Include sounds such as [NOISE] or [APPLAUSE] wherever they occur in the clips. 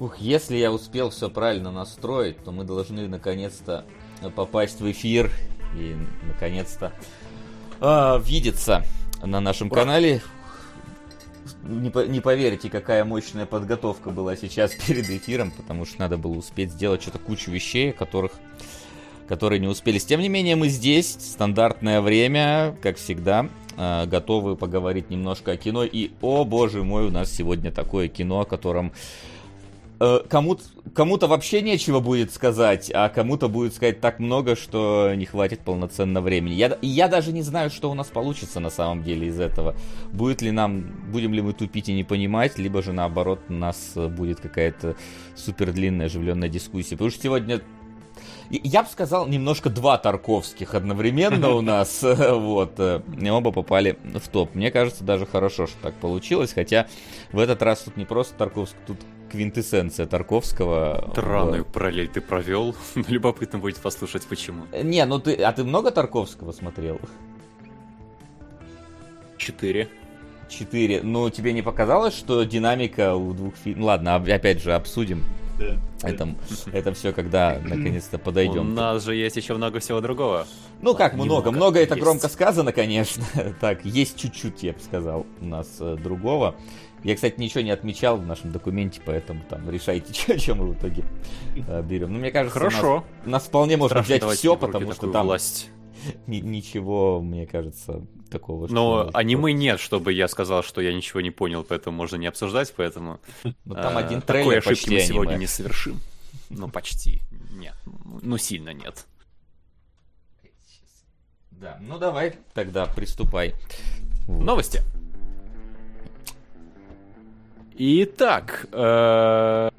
Ух, если я успел все правильно настроить, то мы должны наконец-то попасть в эфир и наконец-то э, видеться на нашем Ура. канале. Не, по, не поверите, какая мощная подготовка была сейчас перед эфиром, потому что надо было успеть сделать что-то кучу вещей, которых которые не успели. Тем не менее, мы здесь, стандартное время, как всегда, э, готовы поговорить немножко о кино. И, о боже мой, у нас сегодня такое кино, о котором Э, кому-то, кому-то вообще нечего будет сказать, а кому-то будет сказать так много, что не хватит полноценно времени. Я, я даже не знаю, что у нас получится на самом деле из этого. Будет ли нам, будем ли мы тупить и не понимать, либо же наоборот у нас будет какая-то супер длинная оживленная дискуссия. Потому что сегодня я бы сказал, немножко два Тарковских одновременно [LAUGHS] у нас. [LAUGHS] Вот. Э, оба попали в топ. Мне кажется, даже хорошо, что так получилось. Хотя в этот раз тут не просто Тарковский, тут квинтэссенция Тарковского. Странную вот. параллель ты провел. [LAUGHS] Любопытно будет послушать, почему. Не, ну ты. А ты много Тарковского смотрел? Четыре. Четыре. Ну, тебе не показалось, что динамика у двух фильмов... Ладно, опять же, обсудим. Да. Это, [LAUGHS] это все, когда [CLEARS THROAT] наконец-то подойдем. У нас же есть еще много всего другого. Ну как много? Много это громко сказано, конечно. [LAUGHS] так, есть чуть-чуть, я бы сказал, у нас э, другого. Я, кстати, ничего не отмечал в нашем документе, поэтому там решайте, [LAUGHS] что, что мы в итоге э, берем. Ну, мне кажется, Хорошо. Нас, нас вполне можно взять все, потому что там власть. Ни, ничего, мне кажется, такого. Но что аниме нет, чтобы я сказал, что я ничего не понял, поэтому можно не обсуждать, поэтому... Ну, там а, один трейлер Такой ошибки мы сегодня не совершим. Ну, почти. Нет. Ну, сильно нет. Да, ну давай тогда приступай. Новости. Итак, э,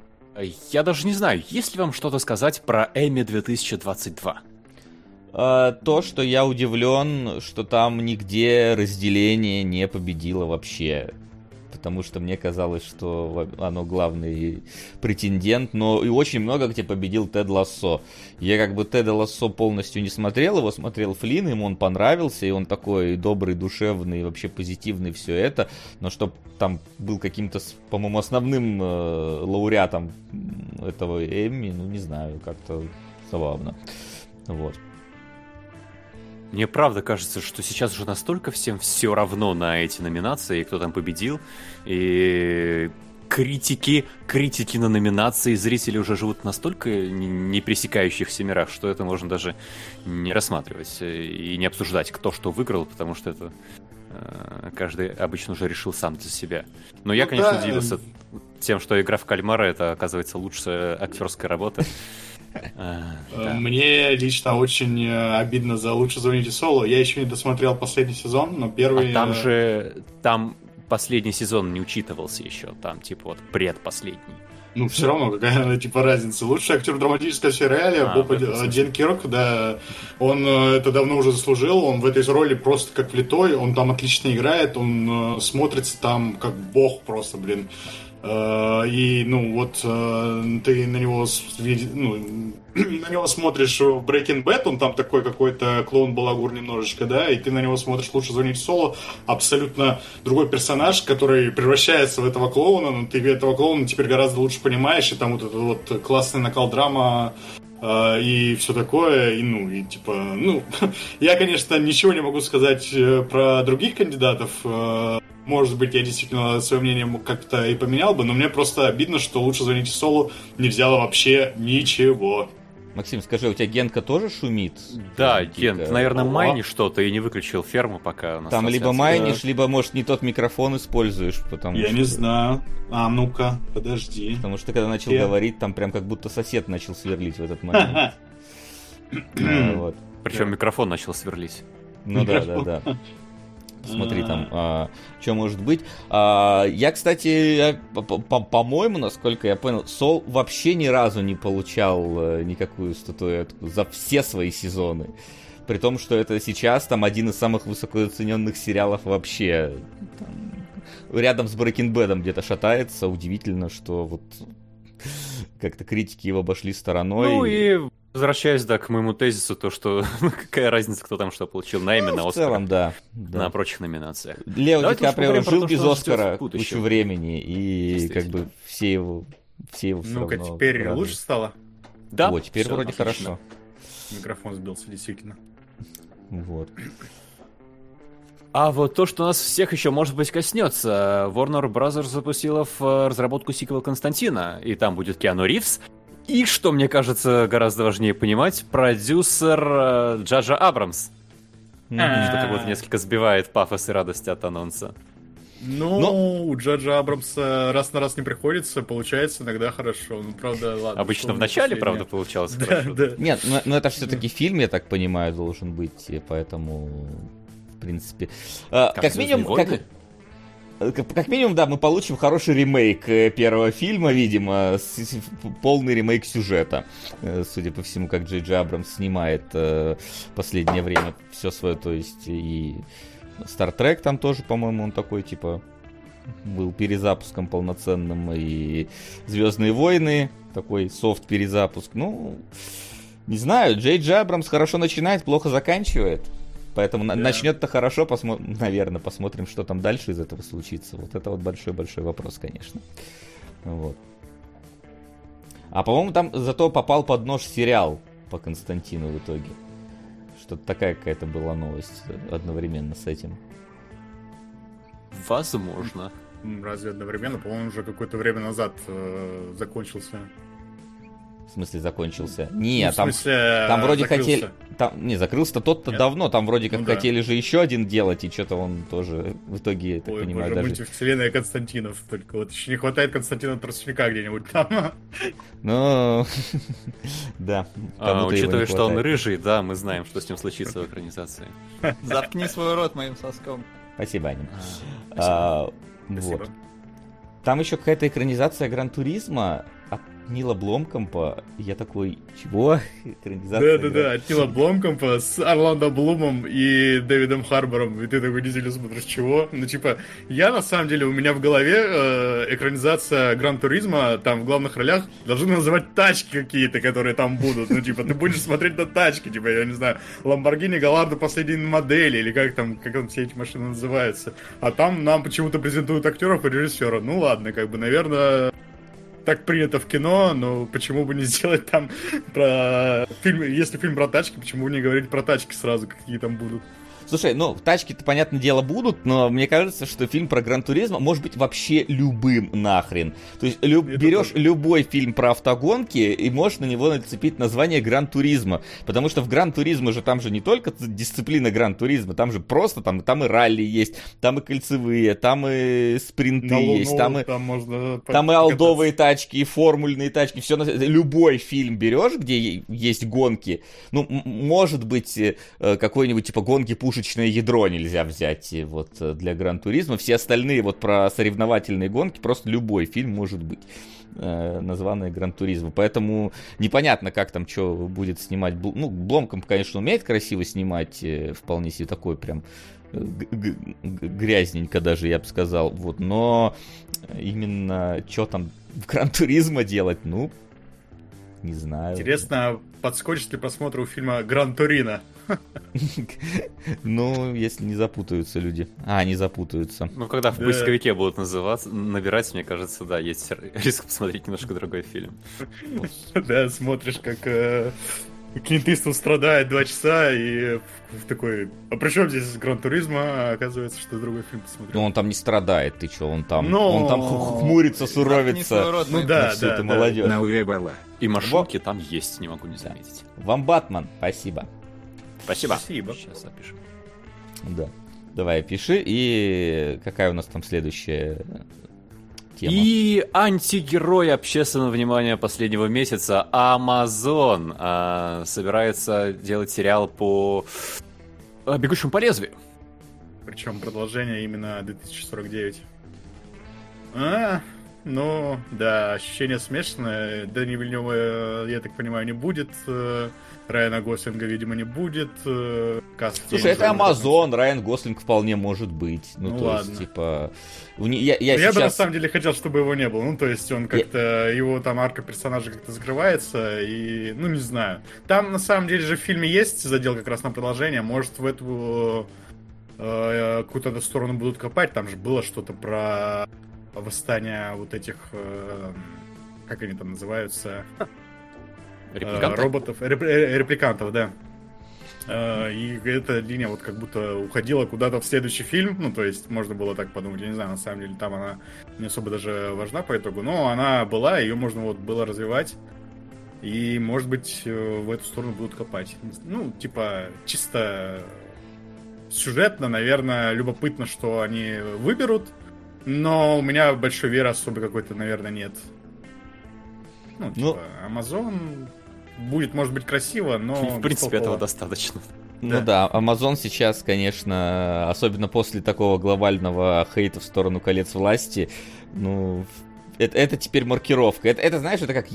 я даже не знаю, есть ли вам что-то сказать про Эми 2022? Э, то, что я удивлен, что там нигде разделение не победило вообще потому что мне казалось, что оно главный претендент, но и очень много где победил Тед Лассо. Я как бы Теда Лассо полностью не смотрел, его смотрел Флин, ему он понравился, и он такой добрый, душевный, вообще позитивный, все это, но чтобы там был каким-то, по-моему, основным э, лауреатом этого Эмми, ну не знаю, как-то забавно. Вот. Мне правда кажется, что сейчас уже настолько всем все равно на эти номинации, кто там победил, и критики, критики на номинации, зрители уже живут настолько не пересекающихся мирах, что это можно даже не рассматривать и не обсуждать, кто что выиграл, потому что это э, каждый обычно уже решил сам для себя. Но я, ну, конечно, да. удивился тем, что игра в кальмара это оказывается лучшая актерская работа. А, Мне лично очень э, обидно за «Лучше звоните Соло». Я еще не досмотрел последний сезон, но первый... А там э, же... Там последний сезон не учитывался еще. Там, типа, вот предпоследний. Ну, все равно, какая типа разница. Лучший актер в драматическом сериале а, Боб Дин Кирк, да, он э, это давно уже заслужил, он в этой роли просто как влитой, он там отлично играет, он смотрится там как бог просто, блин. Э, и, ну, вот э, ты на него, ну, [CLEARS THROAT] на него смотришь в Breaking Bad, он там такой какой-то клоун-балагур немножечко, да, и ты на него смотришь «Лучше звонить Соло», абсолютно другой персонаж, который превращается в этого клоуна, но ты этого клоуна теперь гораздо лучше понимаешь, и там вот этот вот классный накал драма и все такое, и ну, и типа, ну, [LAUGHS] я, конечно, ничего не могу сказать э, про других кандидатов, uh, может быть, я действительно свое мнение как-то и поменял бы, но мне просто обидно, что лучше звоните Солу не взяла вообще ничего. Максим, скажи, у тебя Генка тоже шумит? Да, Ген, ты, наверное, майнишь что-то и не выключил ферму пока. У нас Там либо майнишь, либо, может, не тот микрофон используешь, потому Я что... не знаю. А, ну-ка, подожди. Потому что когда начал Я... говорить, там прям как будто сосед начал сверлить в этот момент. [LAUGHS] Причем микрофон начал сверлить. Ну да, да, да. Смотри там, а, что может быть. А, я, кстати, по-моему, насколько я понял, Сол вообще ни разу не получал э, никакую статуэтку за все свои сезоны. При том, что это сейчас там один из самых высокооцененных сериалов вообще. Там, рядом с Breaking Bad где-то шатается. Удивительно, что вот как-то критики его обошли стороной. Ну и Возвращаясь, да, к моему тезису, то, что [LAUGHS] какая разница, кто там что получил на имя, ну, на Оскар. В целом, да, да. На прочих номинациях. Лео Ди Каприо жил без Оскара кучу времени, и как бы все его все его все Ну-ка, теперь радуют. лучше стало? Да. О, теперь вроде отлично. хорошо. Микрофон сбился, действительно. Вот. А вот то, что нас всех еще, может быть, коснется. Warner Bros. запустила в э, разработку сиквела Константина, и там будет Киану Ривз. И, что мне кажется гораздо важнее понимать, продюсер э, Джаджа Абрамс. Что-то вот несколько сбивает пафос и радость от анонса. Ну, Но... у Джаджа Абрамса раз на раз не приходится, получается иногда хорошо. Ну, правда, ладно. Обычно в начале, правда, получалось да, хорошо. Да. Нет, но, но это все-таки фильм, я так понимаю, должен быть, поэтому, в принципе... А, как, как минимум... Как... Как минимум, да, мы получим хороший ремейк э, первого фильма, видимо, с, полный ремейк сюжета. Э, судя по всему, как Джей Джей Абрамс снимает э, последнее время все свое, то есть и Star Trek там тоже, по-моему, он такой, типа, был перезапуском полноценным. И Звездные войны, такой софт перезапуск. Ну, не знаю, Джей Джабрамс хорошо начинает, плохо заканчивает. Поэтому yeah. начнет-то хорошо, посмо... наверное, посмотрим, что там дальше из этого случится. Вот это вот большой-большой вопрос, конечно. Вот. А по-моему, там зато попал под нож сериал по Константину в итоге. Что-то такая какая-то была новость одновременно с этим. Возможно. Разве одновременно? По-моему, уже какое-то время назад э, закончился. В смысле закончился? Не, ну, там, смысле, там вроде закрылся. хотели... Там, не, закрылся тот-то давно, там вроде как ну, хотели да. же еще один делать, и что-то он тоже в итоге, я так Ой, понимаю, боже, даже... вселенная Константинов, только вот еще не хватает Константина Тростника где-нибудь там. [LAUGHS] Ну, [LAUGHS] да. А, учитывая, что он рыжий, да, мы знаем, что с ним случится в экранизации. [LAUGHS] Заткни свой рот моим соском. Спасибо, Аним. А, вот. Там еще какая-то экранизация Гран-туризма Нила Бломкомпа. Я такой, чего? [LAUGHS] Да-да-да, от Нила Бломкомпа с Орландо Блумом и Дэвидом Харбором. И ты такой действительно смотришь, чего? Ну, типа, я на самом деле, у меня в голове э, экранизация Гран Туризма, там в главных ролях должны называть тачки какие-то, которые там будут. Ну, типа, ты будешь смотреть на тачки, типа, я не знаю, Ламборгини Галарду последней модели, или как там, как там все эти машины называются. А там нам почему-то презентуют актеров и режиссера. Ну, ладно, как бы, наверное, так принято в кино, но почему бы не сделать там про фильм, если фильм про тачки, почему бы не говорить про тачки сразу, какие там будут? Слушай, ну, тачки-то, понятное дело, будут, но мне кажется, что фильм про Гран-туризм может быть вообще любым нахрен. То есть люб, берешь тоже. любой фильм про автогонки и можешь на него нацепить название Гран-туризма. Потому что в Гран-туризме же там же не только дисциплина Гран-туризма, там же просто там, там и ралли есть, там и кольцевые, там и спринты на есть, там и, там, можно там и алдовые тачки, и формульные тачки, все на... Любой фильм берешь, где есть гонки, ну, может быть, э, какой-нибудь типа гонки пуши пушечное ядро нельзя взять вот э, для Гран-туризма. Все остальные вот про соревновательные гонки, просто любой фильм может быть э, названные Гран-туризма. Поэтому непонятно, как там что будет снимать. Ну, Бломком, конечно, умеет красиво снимать, э, вполне себе такой прям э, грязненько даже, я бы сказал. Вот, но именно что там в Гран-туризма делать, ну, не знаю. Интересно, подскочит ли просмотру фильма Гран Турино? Ну, если не запутаются люди. А, не запутаются. Ну, когда в поисковике будут называться, набирать, мне кажется, да, есть риск посмотреть немножко другой фильм. [LAUGHS] Да, смотришь, как э, Клинт страдает два часа и такой, а при чем здесь Гран Туризма? А оказывается, что другой фильм посмотрел. Ну он там не страдает, ты что, он там, Но... он там хмурится, суровится. Ну да, да, да. молодежь. И маршрутки там есть, не могу не заметить. Вам Батман, спасибо. Спасибо. Спасибо. Сейчас запишем. Да. Давай, пиши. И какая у нас там следующая тема? И антигерой общественного внимания последнего месяца Amazon а, собирается делать сериал по а, бегущему по лезвию. Причем продолжение именно 2049. А, ну, да, ощущение смешанное. Дани Вильнева, я так понимаю, не будет. Райана Гослинга, видимо, не будет. Э, каст Слушай, это Амазон, Райан Гослинг вполне может быть. Ну, ну то ладно. есть, типа... Я, я, я, сейчас... бы на самом деле хотел, чтобы его не было. Ну, то есть, он как-то... Я... Его там арка персонажа как-то закрывается, и... Ну, не знаю. Там, на самом деле же, в фильме есть задел как раз на продолжение. Может, в эту... Э, какую-то сторону будут копать. Там же было что-то про восстание вот этих... Э, как они там называются? Репликанты? Роботов, репликантов, да. И эта линия вот как будто уходила куда-то в следующий фильм. Ну, то есть, можно было так подумать. Я не знаю, на самом деле, там она не особо даже важна по итогу. Но она была, ее можно вот было развивать. И, может быть, в эту сторону будут копать. Ну, типа, чисто сюжетно, наверное, любопытно, что они выберут. Но у меня большой веры особо какой-то, наверное, нет. Ну, ну типа, ну, Amazon будет, может быть, красиво, но... В принципе, этого достаточно. Ну да. да, Amazon сейчас, конечно, особенно после такого глобального хейта в сторону колец власти, ну, это, это теперь маркировка. Это, это, знаешь, это как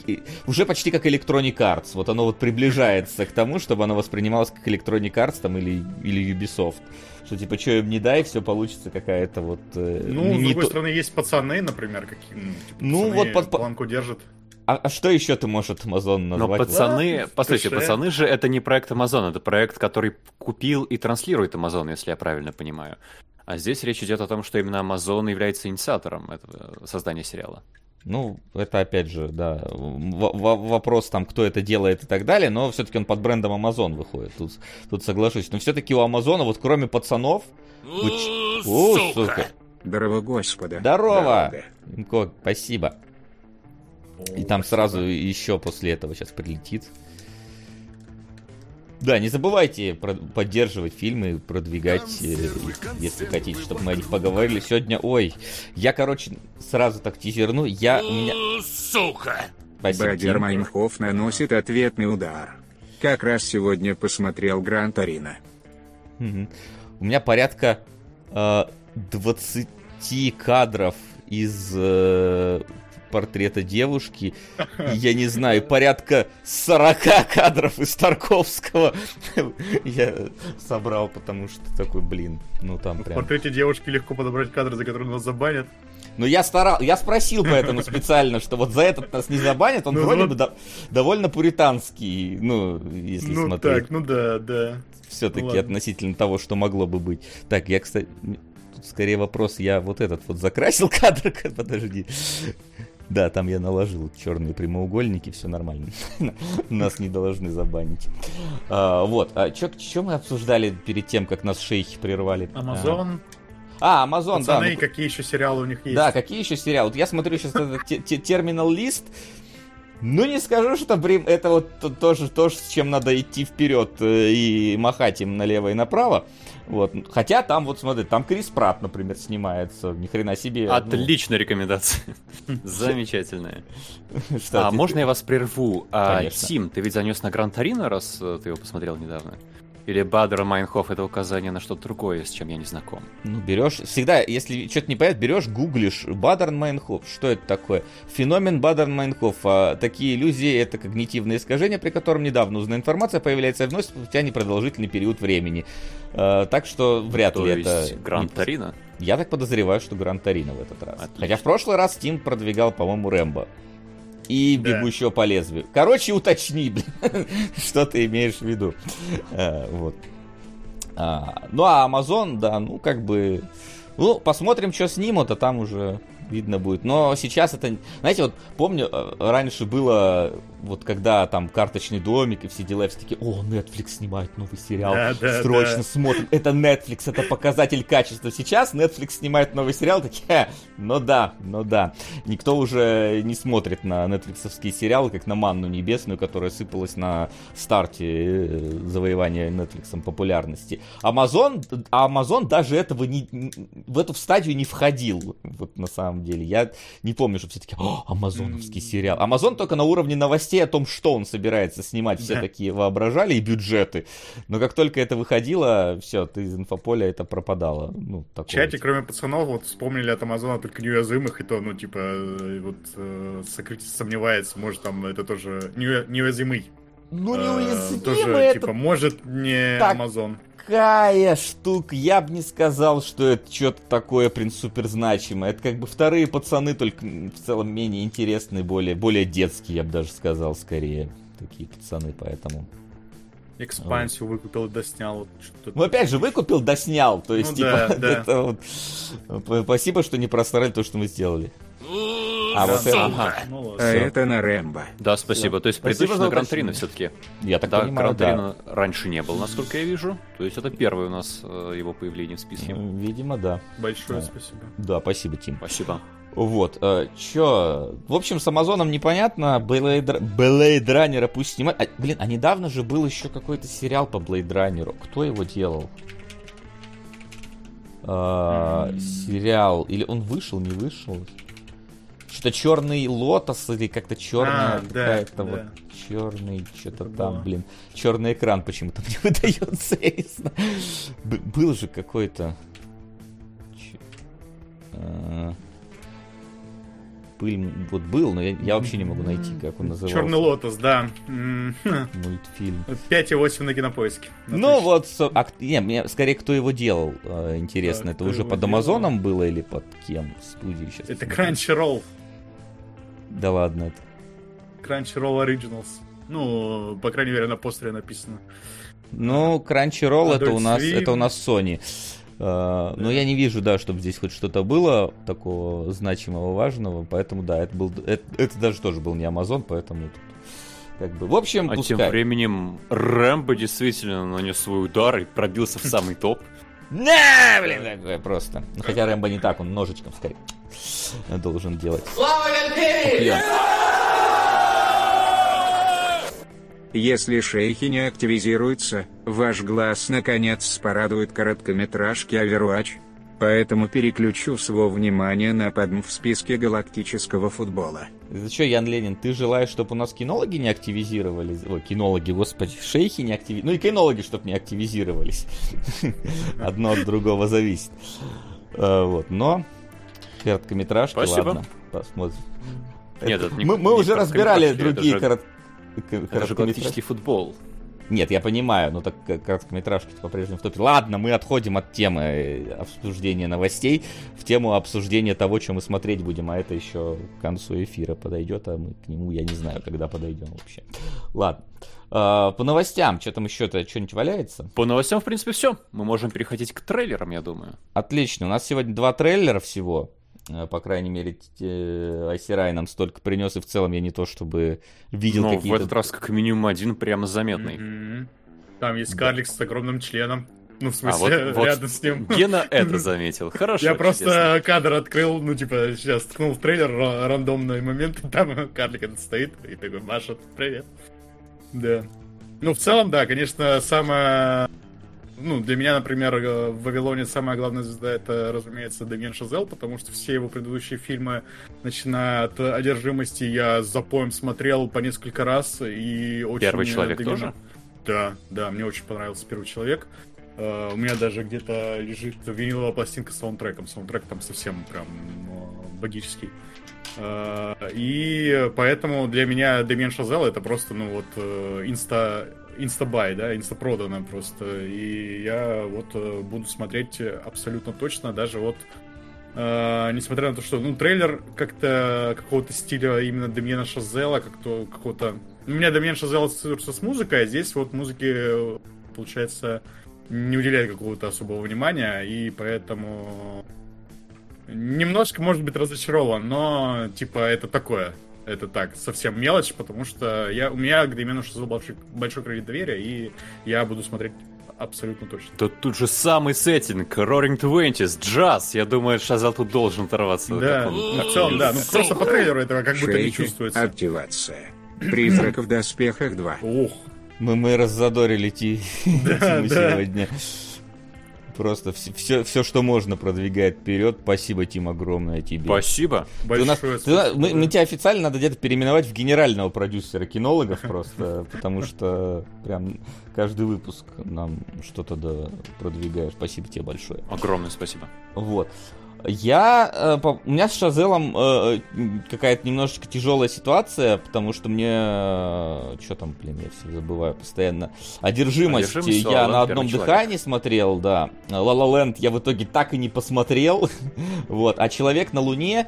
уже почти как Electronic Arts. Вот оно вот приближается к тому, чтобы оно воспринималось как Electronic Arts там, или, или Ubisoft. Что типа, что им не дай, все получится какая-то вот... Э, ну, не с другой то... стороны, есть пацаны, например, какие ну, типа, ну вот под... планку держат. А, а что еще ты можешь от Amazon назвать? Но пацаны, да, послушайте, пацаны же это не проект Amazon, это проект, который купил и транслирует Amazon, если я правильно понимаю. А здесь речь идет о том, что именно Amazon является инициатором этого создания сериала. Ну, это опять же, да, вопрос там, кто это делает и так далее, но все-таки он под брендом Amazon выходит, тут, тут соглашусь. Но все-таки у Амазона, вот кроме пацанов... Вы... О, сука! Здорово, господа. Здорово! Инко, спасибо. И там сразу еще после этого сейчас прилетит. Да, не забывайте поддерживать фильмы, продвигать, э, если хотите, чтобы мы о них поговорили. Сегодня, ой, я, короче, сразу так тизерну, я... Меня... Сука! Спасибо, Бадер Майнхоф наносит ответный удар. Как раз сегодня посмотрел Гран Торино. Угу. У меня порядка э, 20 кадров из э, портрета девушки. Я не знаю, порядка 40 кадров из Тарковского [LAUGHS] я собрал, потому что такой, блин, ну там прям... В портрете девушки легко подобрать кадры, за которые нас забанят. Ну, я старал, я спросил поэтому специально, что вот за этот нас не забанят, он ну, вроде вот... бы до, довольно пуританский, ну, если ну, смотреть. Ну так, ну да, да. Все-таки ну, относительно того, что могло бы быть. Так, я, кстати, тут скорее вопрос, я вот этот вот закрасил [LAUGHS] кадр, подожди. Да, там я наложил черные прямоугольники, все нормально. [LAUGHS] Нас не должны забанить. А, вот, а что мы обсуждали перед тем, как нас шейхи прервали? Амазон. А, Амазон, да. Ну, какие еще сериалы у них есть. Да, какие еще сериалы. Вот я смотрю сейчас терминал лист. Ну, не скажу, что это вот тоже то, с чем надо идти вперед э, и махать им налево и направо. Вот. Хотя там, вот смотри, там Крис Пратт, например, снимается. Ни хрена себе. Отличная ну... рекомендация. [LAUGHS] Замечательная. А можно я вас прерву? А, Тим, ты ведь занес на Гран Торино, раз э, ты его посмотрел недавно? Или Бадер Майнхоф это указание на что-то другое, с чем я не знаком. Ну, берешь, всегда, если что-то не понятно, берешь, гуглишь Бадер Майнхоф. Что это такое? Феномен Бадер Майнхоф. А, такие иллюзии это когнитивное искажение, при котором недавно узнанная информация появляется вновь спустя непродолжительный период времени. А, так что вряд То ли это... Гранд Торино? Я так подозреваю, что Гранд Торино в этот раз. Отлично. Хотя в прошлый раз Тим продвигал, по-моему, Рэмбо и да. бегущего по лезвию. Короче, уточни, [LAUGHS] блин, что ты имеешь в виду. А, вот. А, ну, а Amazon, да, ну, как бы... Ну, посмотрим, что снимут, а там уже видно будет. Но сейчас это... Знаете, вот помню, э, раньше было, вот когда там карточный домик и все дела, все такие, о, Netflix снимает новый сериал, да, да, срочно да. смотрим. Это Netflix, это показатель качества. Сейчас Netflix снимает новый сериал, такие, ну да, ну да. Никто уже не смотрит на нетфликсовские сериалы, как на манну небесную, которая сыпалась на старте э, завоевания Netflix популярности. Amazon, а Amazon даже этого не, в эту стадию не входил, вот на самом самом деле. Я не помню, что все таки амазоновский сериал. Амазон только на уровне новостей о том, что он собирается снимать, все да. такие воображали и бюджеты. Но как только это выходило, все, ты из инфополя это пропадало. Ну, такое. В чате, кроме пацанов, вот вспомнили от Амазона только неуязвимых, и то, ну, типа, э, вот э, сокрытие сомневается, может, там это тоже неуязвимый. Ну, неуязвимый э, Тоже, это... типа, может, не так, Амазон такая штука. Я бы не сказал, что это что-то такое, прям супер значимое. Это как бы вторые пацаны, только в целом менее интересные, более, более детские, я бы даже сказал, скорее. Такие пацаны, поэтому... Экспансию вот. выкупил и доснял. Вот ну, опять же, выкупил, доснял. То есть, ну, типа, да, [LAUGHS] да. это вот... Спасибо, что не просрали то, что мы сделали. А, вот это, ага. Ну, а это на Рэмбо. Да, спасибо. То есть предыдущий на Гран все-таки. Я так да, понимаю, Гран да. раньше не был, насколько я вижу. То есть это первое у нас э, его появление в списке. Видимо, да. Большое да. спасибо. Да, спасибо, Тим. Спасибо. Вот, э, чё, в общем, с Амазоном непонятно, Blade, Blade пусть снимать. А, блин, а недавно же был еще какой-то сериал по Blade Runner. Кто его делал? Э, сериал, или он вышел, не вышел? Что-то черный лотос или как-то черная а, какая-то да, вот да. черный что-то там, блин, черный экран почему-то мне [LAUGHS] выдается, я не знаю. Был же какой-то. Ч... Пыль вот был, но я, я вообще не могу найти, как он назывался. Черный лотос, да. Мультфильм. 5,8 на кинопоиске. Ну вот, а, не, мне скорее кто его делал, э, интересно. это уже под Амазоном было или под кем? Студии сейчас. Это Crunchyroll. Да ладно это. Crunchyroll Originals. Ну, по крайней мере, на постере написано. Ну, Crunchyroll это у нас это у нас Sony. Uh, но я не вижу, да, чтобы здесь хоть что-то было такого значимого, важного, поэтому да, это был, это, это даже тоже был не Amazon, поэтому тут как бы, в общем, а пускай. тем временем Рэмбо действительно нанес свой удар и пробился в [LAUGHS] самый топ. Да, блин, такое просто. Хотя Рэмбо не так, он ножичком скорее должен делать. Слава Если шейхи не активизируются, ваш глаз наконец порадует короткометражки Overwatch. Поэтому переключу свое внимание на подм в списке галактического футбола. Что, Ян Ленин, ты желаешь, чтобы у нас кинологи не активизировались? Ой, кинологи, господи, шейхи не активизировались. Ну и кинологи, чтобы не активизировались. [LAUGHS] Одно от другого зависит. А, вот, но короткометражки, ладно, посмотрим. Нет, мы, уже разбирали другие короткометражки это же галактический футбол. Нет, я понимаю, но так короткометражки по-прежнему в топе. Ладно, мы отходим от темы э, обсуждения новостей в тему обсуждения того, что мы смотреть будем, а это еще к концу эфира подойдет, а мы к нему, я не знаю, когда подойдем вообще. Ладно. А, по новостям, что там еще-то, что-нибудь валяется? По новостям, в принципе, все. Мы можем переходить к трейлерам, я думаю. Отлично. У нас сегодня два трейлера всего. Э, по крайней мере, Айсирай нам столько принес, и в целом я не то чтобы видел Но какие-то... в этот раз как минимум один прямо заметный. Mm-hmm. Там есть карлик с огромным членом. Ну, в смысле, а, [LAUGHS] вот, рядом вот с ним. Гена [LAUGHS] это заметил. Хорошо. Я просто кадр открыл, ну, типа, сейчас ткнул в трейлер, рандомный момент, и [LAUGHS] там карлик этот стоит, и такой машет, привет. Да. Ну, в целом, да, конечно, самое ну, для меня, например, э, в Вавилоне самая главная звезда это, разумеется, Демьян Шазел, потому что все его предыдущие фильмы, начиная от одержимости, я с запоем смотрел по несколько раз и очень... Первый человек Демьяна... тоже? Да, да, мне очень понравился первый человек. Uh, у меня даже где-то лежит виниловая пластинка с саундтреком. Саундтрек там совсем прям ну, богический. Uh, и поэтому для меня Демьян Шазел это просто, ну вот, uh, инста инстабай, да, инстапродано просто. И я вот э, буду смотреть абсолютно точно, даже вот Uh, несмотря на то, что, ну, трейлер как-то какого-то стиля именно Демьена Шазела, как-то какого-то... У меня Демьен Шазел ассоциируется с музыкой, а здесь вот музыки, получается, не уделяет какого-то особого внимания, и поэтому немножко, может быть, разочарован, но, типа, это такое это так, совсем мелочь, потому что я, у меня к Дэмиану Шазелу большой, большой кредит доверия, и я буду смотреть абсолютно точно. Тут, тут же самый сеттинг, Roaring Twenties, джаз. Я думаю, Шазал тут должен оторваться. Да, в целом, да. Ну, просто по трейлеру этого как будто не чувствуется. активация. Призрак в доспехах 2. Ух. Мы, мы раззадорили Ти, [LAUGHS] да, да. сегодня. Просто все, все, все, что можно, продвигает вперед. Спасибо, Тим, огромное тебе. Спасибо. Ты нас, ты, мы, мы тебя официально надо где-то переименовать в генерального продюсера кинологов просто, [LAUGHS] потому что прям каждый выпуск нам что-то да, продвигаешь. Спасибо тебе большое. Огромное спасибо. Вот. Я... Э, у меня с Шазелом э, какая-то немножечко тяжелая ситуация, потому что мне... Э, что там, блин, я все забываю постоянно. Одержимость, Одержимость я на одном дыхании смотрел, да. La Land я в итоге так и не посмотрел. [LAUGHS] вот. А Человек на Луне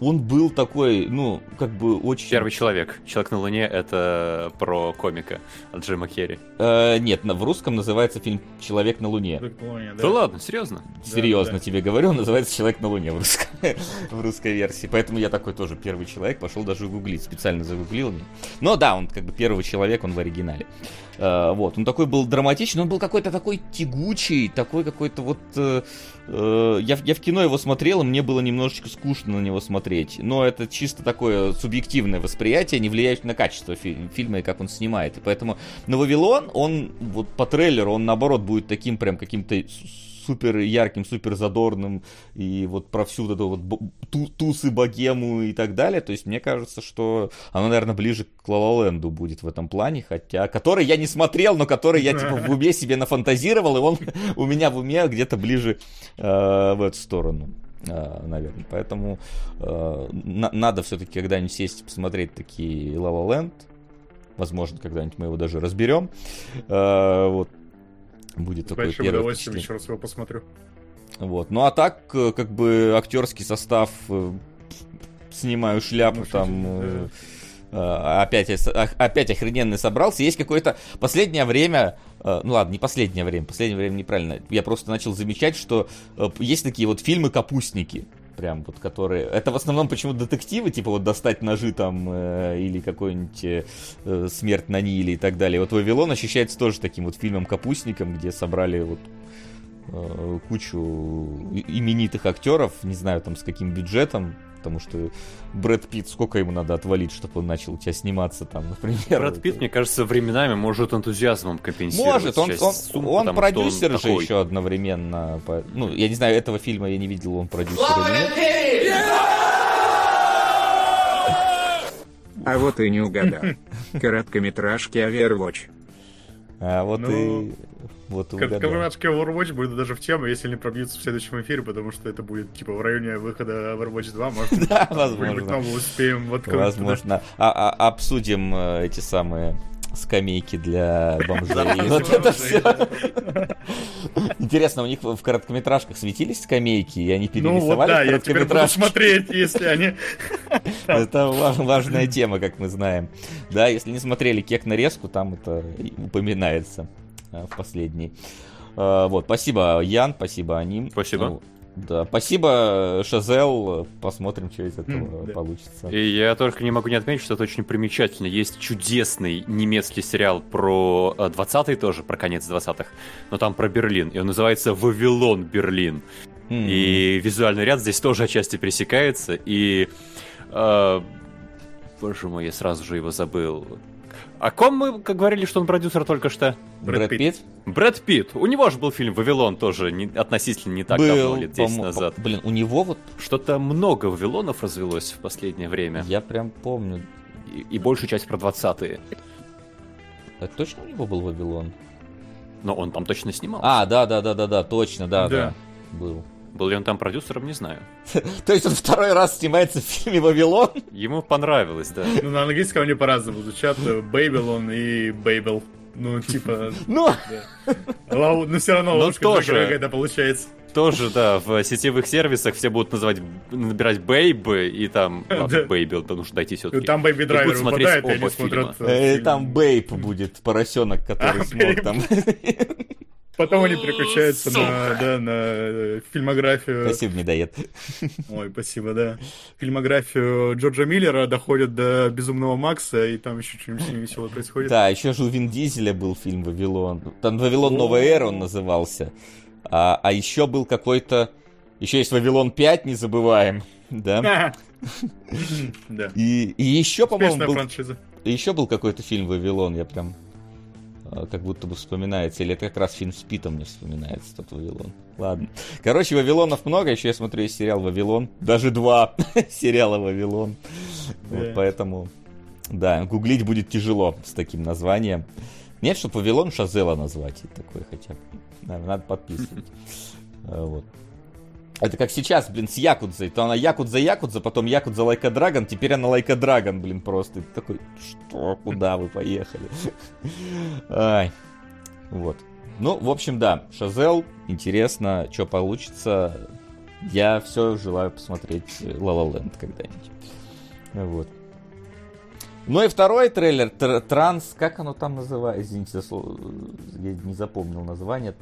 он был такой, ну, как бы очень... Первый человек. Человек на Луне — это про комика от Джима Керри. Э, нет, в русском называется фильм «Человек на Луне». да. да ладно, серьезно? Серьезно да, да. тебе говорю, называется «Человек на Луне» в русской, [LAUGHS] в русской версии. Поэтому я такой тоже первый человек, пошел даже гуглить, специально загуглил. Но да, он как бы первый человек, он в оригинале. Э, вот, он такой был драматичный, он был какой-то такой тягучий, такой какой-то вот... Э, э, я, я в кино его смотрел, и мне было немножечко скучно на него смотреть. Но это чисто такое субъективное восприятие, не влияет на качество фи- фильма и как он снимает. И поэтому на Вавилон, он вот по трейлеру, он наоборот будет таким прям каким-то супер ярким, супер задорным, и вот про всю вот эту вот ту, тусы, богему и так далее. То есть мне кажется, что оно, наверное, ближе к Лалаленду будет в этом плане, хотя, который я не смотрел, но который я типа в уме себе нафантазировал, и он [LAUGHS] у меня в уме где-то ближе э, в эту сторону э, наверное. Поэтому э, на, надо все-таки когда-нибудь сесть посмотреть такие La La. Возможно, когда-нибудь мы его даже разберем. Э, вот будет С такое большим первое удовольствием еще раз его посмотрю. Вот. Ну а так, э, как бы актерский состав э, снимаю шляпу ну, там. Э. Опять, опять охрененный собрался. Есть какое-то последнее время, ну ладно, не последнее время, последнее время неправильно. Я просто начал замечать, что есть такие вот фильмы капустники прям вот которые... Это в основном почему детективы, типа вот достать ножи там э, или какой-нибудь э, смерть на Ниле и так далее. Вот Вавилон ощущается тоже таким вот фильмом-капустником, где собрали вот э, кучу именитых актеров, не знаю там с каким бюджетом, потому что Брэд Питт, сколько ему надо отвалить, чтобы он начал у тебя сниматься там, например. Брэд Питт, мне кажется, временами может энтузиазмом компенсировать Может, он, он, сумму, он продюсер он же такой... еще одновременно. Ну, я не знаю, этого фильма я не видел, он продюсер или нет. А вот и не угадал. [LAUGHS] Короткометражки Overwatch. А вот ну... и вот Короткометражки Overwatch будет даже в тему, если не пробьются в следующем эфире, потому что это будет типа в районе выхода Overwatch 2, может [LAUGHS] да, возможно. мы успеем Возможно. А, а, обсудим э, эти самые скамейки для бомжей. Вот это все. Интересно, у них в короткометражках светились скамейки, и они перерисовали Ну вот да, я теперь буду смотреть, если они... [LAUGHS] Это важная тема, как мы знаем. Да, если не смотрели кек нарезку, там это упоминается. Э, в последний. Э, вот, спасибо, Ян, спасибо, Аним. Спасибо. Да, спасибо, Шазел. Посмотрим, что из этого mm, получится. И я только не могу не отметить, что это очень примечательно. Есть чудесный немецкий сериал про 20-й э, тоже, про конец 20-х, но там про Берлин. И он называется «Вавилон Берлин». Mm. И визуальный ряд здесь тоже отчасти пересекается. И... Э, боже мой, я сразу же его забыл. О ком мы как говорили, что он продюсер только что? Брэд, Брэд Питт. Брэд Питт. У него же был фильм «Вавилон» тоже не, относительно не так был, давно, лет 10 назад. Блин, у него вот... Что-то много «Вавилонов» развелось в последнее время. Я прям помню. И, и большую часть про 20-е. Это точно у него был «Вавилон»? Но он там точно снимал. А, да-да-да-да-да, точно, да, да, да, был. Был ли он там продюсером, не знаю. [LAUGHS] То есть он второй раз снимается в фильме «Вавилон»? Ему понравилось, да. Ну, на английском они по-разному звучат. «Babylon» и «Babel». Ну, типа... [LAUGHS] Ну! Но все равно ловушка какая-то получается. Тоже, да, в сетевых сервисах все будут называть, набирать Baby и там, [LAUGHS] Baby, потому что дойти все-таки. Там Baby Driver выпадает, и они смотрят... Э, там Бэйб будет, поросенок, который а, смог там... Потом они переключаются на, да, на э, фильмографию... Спасибо, медоед. Ой, спасибо, да. Фильмографию Джорджа Миллера доходят до Безумного Макса, и там еще что-нибудь веселое происходит. Да, еще же у Вин Дизеля был фильм «Вавилон». Там «Вавилон. Новая эра» он назывался. А, а еще был какой-то... Еще есть «Вавилон 5», не забываем. Да. [LAUGHS] Да. И, и еще, по-моему, был... Еще был какой-то фильм «Вавилон», я прям как будто бы вспоминается. Или это как раз фильм с Питом мне вспоминается, тот Вавилон. Ладно. Короче, Вавилонов много. Еще я смотрю есть сериал Вавилон. Даже два [LAUGHS] сериала Вавилон. Вот поэтому, да, гуглить будет тяжело с таким названием. Нет, чтобы Вавилон Шазела назвать. Такой хотя бы. Надо подписывать. А, [LAUGHS] вот. Это как сейчас, блин, с Якудзой. То она Якудза Якудза, потом Якудза Лайка Драгон, теперь она Лайка Драгон, блин, просто. ты такой, что, куда вы поехали? Ай. Вот. Ну, в общем, да, Шазел, интересно, что получится. Я все желаю посмотреть La Land когда-нибудь. Вот. Ну и второй трейлер, Транс, как оно там называется? Извините я не запомнил название.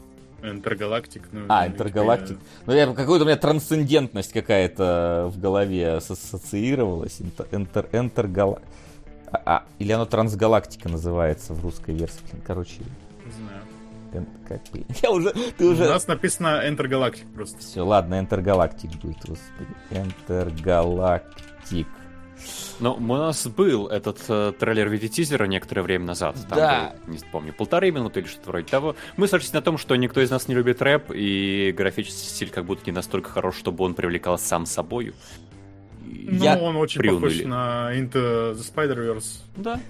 Интергалактик. Ну, а, Интергалактик. Я... Ну, я, какая-то у меня трансцендентность какая-то в голове ассоциировалась. Интер, интергала... а, а, или оно Трансгалактика называется в русской версии. Короче, не знаю. Как... [LAUGHS] Я уже, ты уже... У нас написано Интергалактик просто. Все, ладно, Интергалактик будет, господи. Интергалактик. Ну, у нас был этот э, трейлер в виде тизера некоторое время назад. Там да. Был, не помню, полторы минуты или что-то вроде того. Мы сошлись на том, что никто из нас не любит рэп, и графический стиль как будто не настолько хорош, чтобы он привлекал сам собою. Ну, Я... он очень приуныли. похож на Into the Spider-Verse. Да.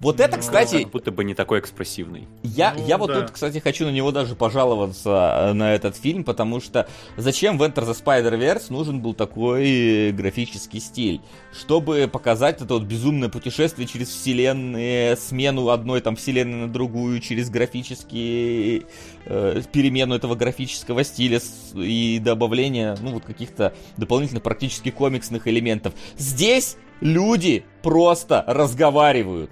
Вот это, кстати... Как будто бы не такой экспрессивный. Я, ну, я вот да. тут, кстати, хочу на него даже пожаловаться, э, на этот фильм, потому что зачем в Enter the Spider-Verse нужен был такой графический стиль? Чтобы показать это вот безумное путешествие через вселенные, смену одной там вселенной на другую, через графические... Э, перемену этого графического стиля и добавление, ну, вот каких-то дополнительных практически комиксных элементов. Здесь люди просто разговаривают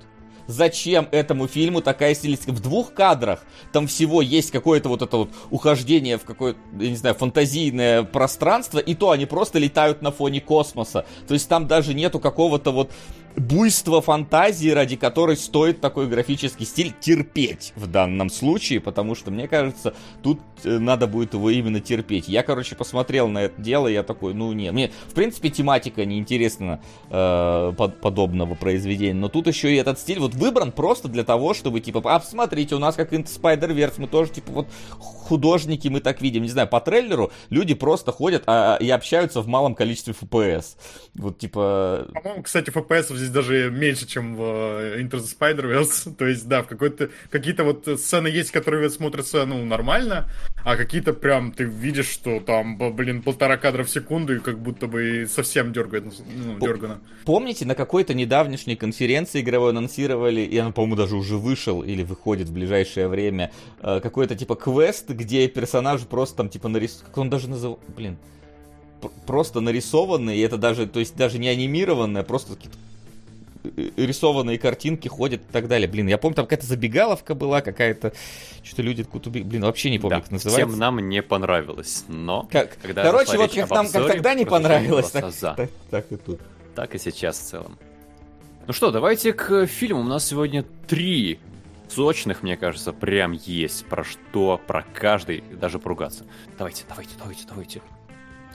зачем этому фильму такая стилистика. В двух кадрах там всего есть какое-то вот это вот ухождение в какое-то, я не знаю, фантазийное пространство, и то они просто летают на фоне космоса. То есть там даже нету какого-то вот буйство фантазии, ради которой стоит такой графический стиль терпеть в данном случае, потому что, мне кажется, тут э, надо будет его именно терпеть. Я, короче, посмотрел на это дело, я такой, ну не, мне, в принципе, тематика неинтересна э, под, подобного произведения, но тут еще и этот стиль вот выбран просто для того, чтобы, типа, а, смотрите, у нас как Into Spider-Verse, мы тоже, типа, вот художники мы так видим, не знаю, по трейлеру люди просто ходят а, и общаются в малом количестве FPS. Вот, типа... По-моему, кстати, FPS здесь даже меньше, чем в э, Into the Spider-Verse. [LAUGHS] То есть, да, в какой-то какие-то вот сцены есть, которые смотрятся, ну, нормально, а какие-то прям ты видишь, что там, блин, полтора кадра в секунду, и как будто бы совсем дергает, ну, дергано. Помните, на какой-то недавнешней конференции игровой анонсировали, и он, по-моему, даже уже вышел или выходит в ближайшее время, э, какой-то типа квест, где персонаж просто там типа нарисован, как он даже называл, блин, просто нарисованный, и это даже, то есть даже не анимированное, просто какие-то рисованные картинки ходят и так далее. Блин, я помню, там какая-то забегаловка была, какая-то... Что-то люди откуда... Блин, вообще не помню, да, как называется. Всем нам не понравилось, но... Как? Когда Короче, вот как нам как тогда не понравилось, так, за. Так, так и тут. Так и сейчас в целом. Ну что, давайте к фильму. У нас сегодня три сочных, мне кажется, прям есть про что, про каждый, даже поругаться. Давайте, давайте, давайте, давайте.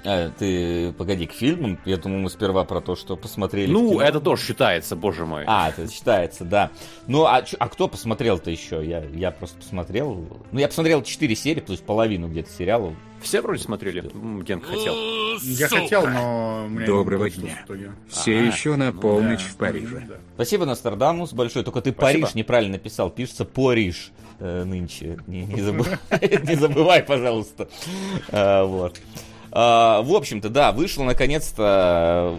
А, ты, погоди, к фильмам? Я думаю, мы сперва про то, что посмотрели. Ну, это тоже считается, боже мой. А, это считается, да. Ну, а, а кто посмотрел-то еще? Я, я просто посмотрел. Ну, я посмотрел 4 серии, то есть половину где-то сериала. Все вроде смотрели? Ген хотел. Я хотел, но... Доброго дня. Все а, еще на ну, полночь да. в Париже. Да. Спасибо, Нострадамус, большой. Только ты Спасибо. Париж неправильно написал. Пишется Париж э, нынче. Не, не, забывай, [LAUGHS] не забывай, пожалуйста. А, вот. А, в общем-то, да, вышло наконец-то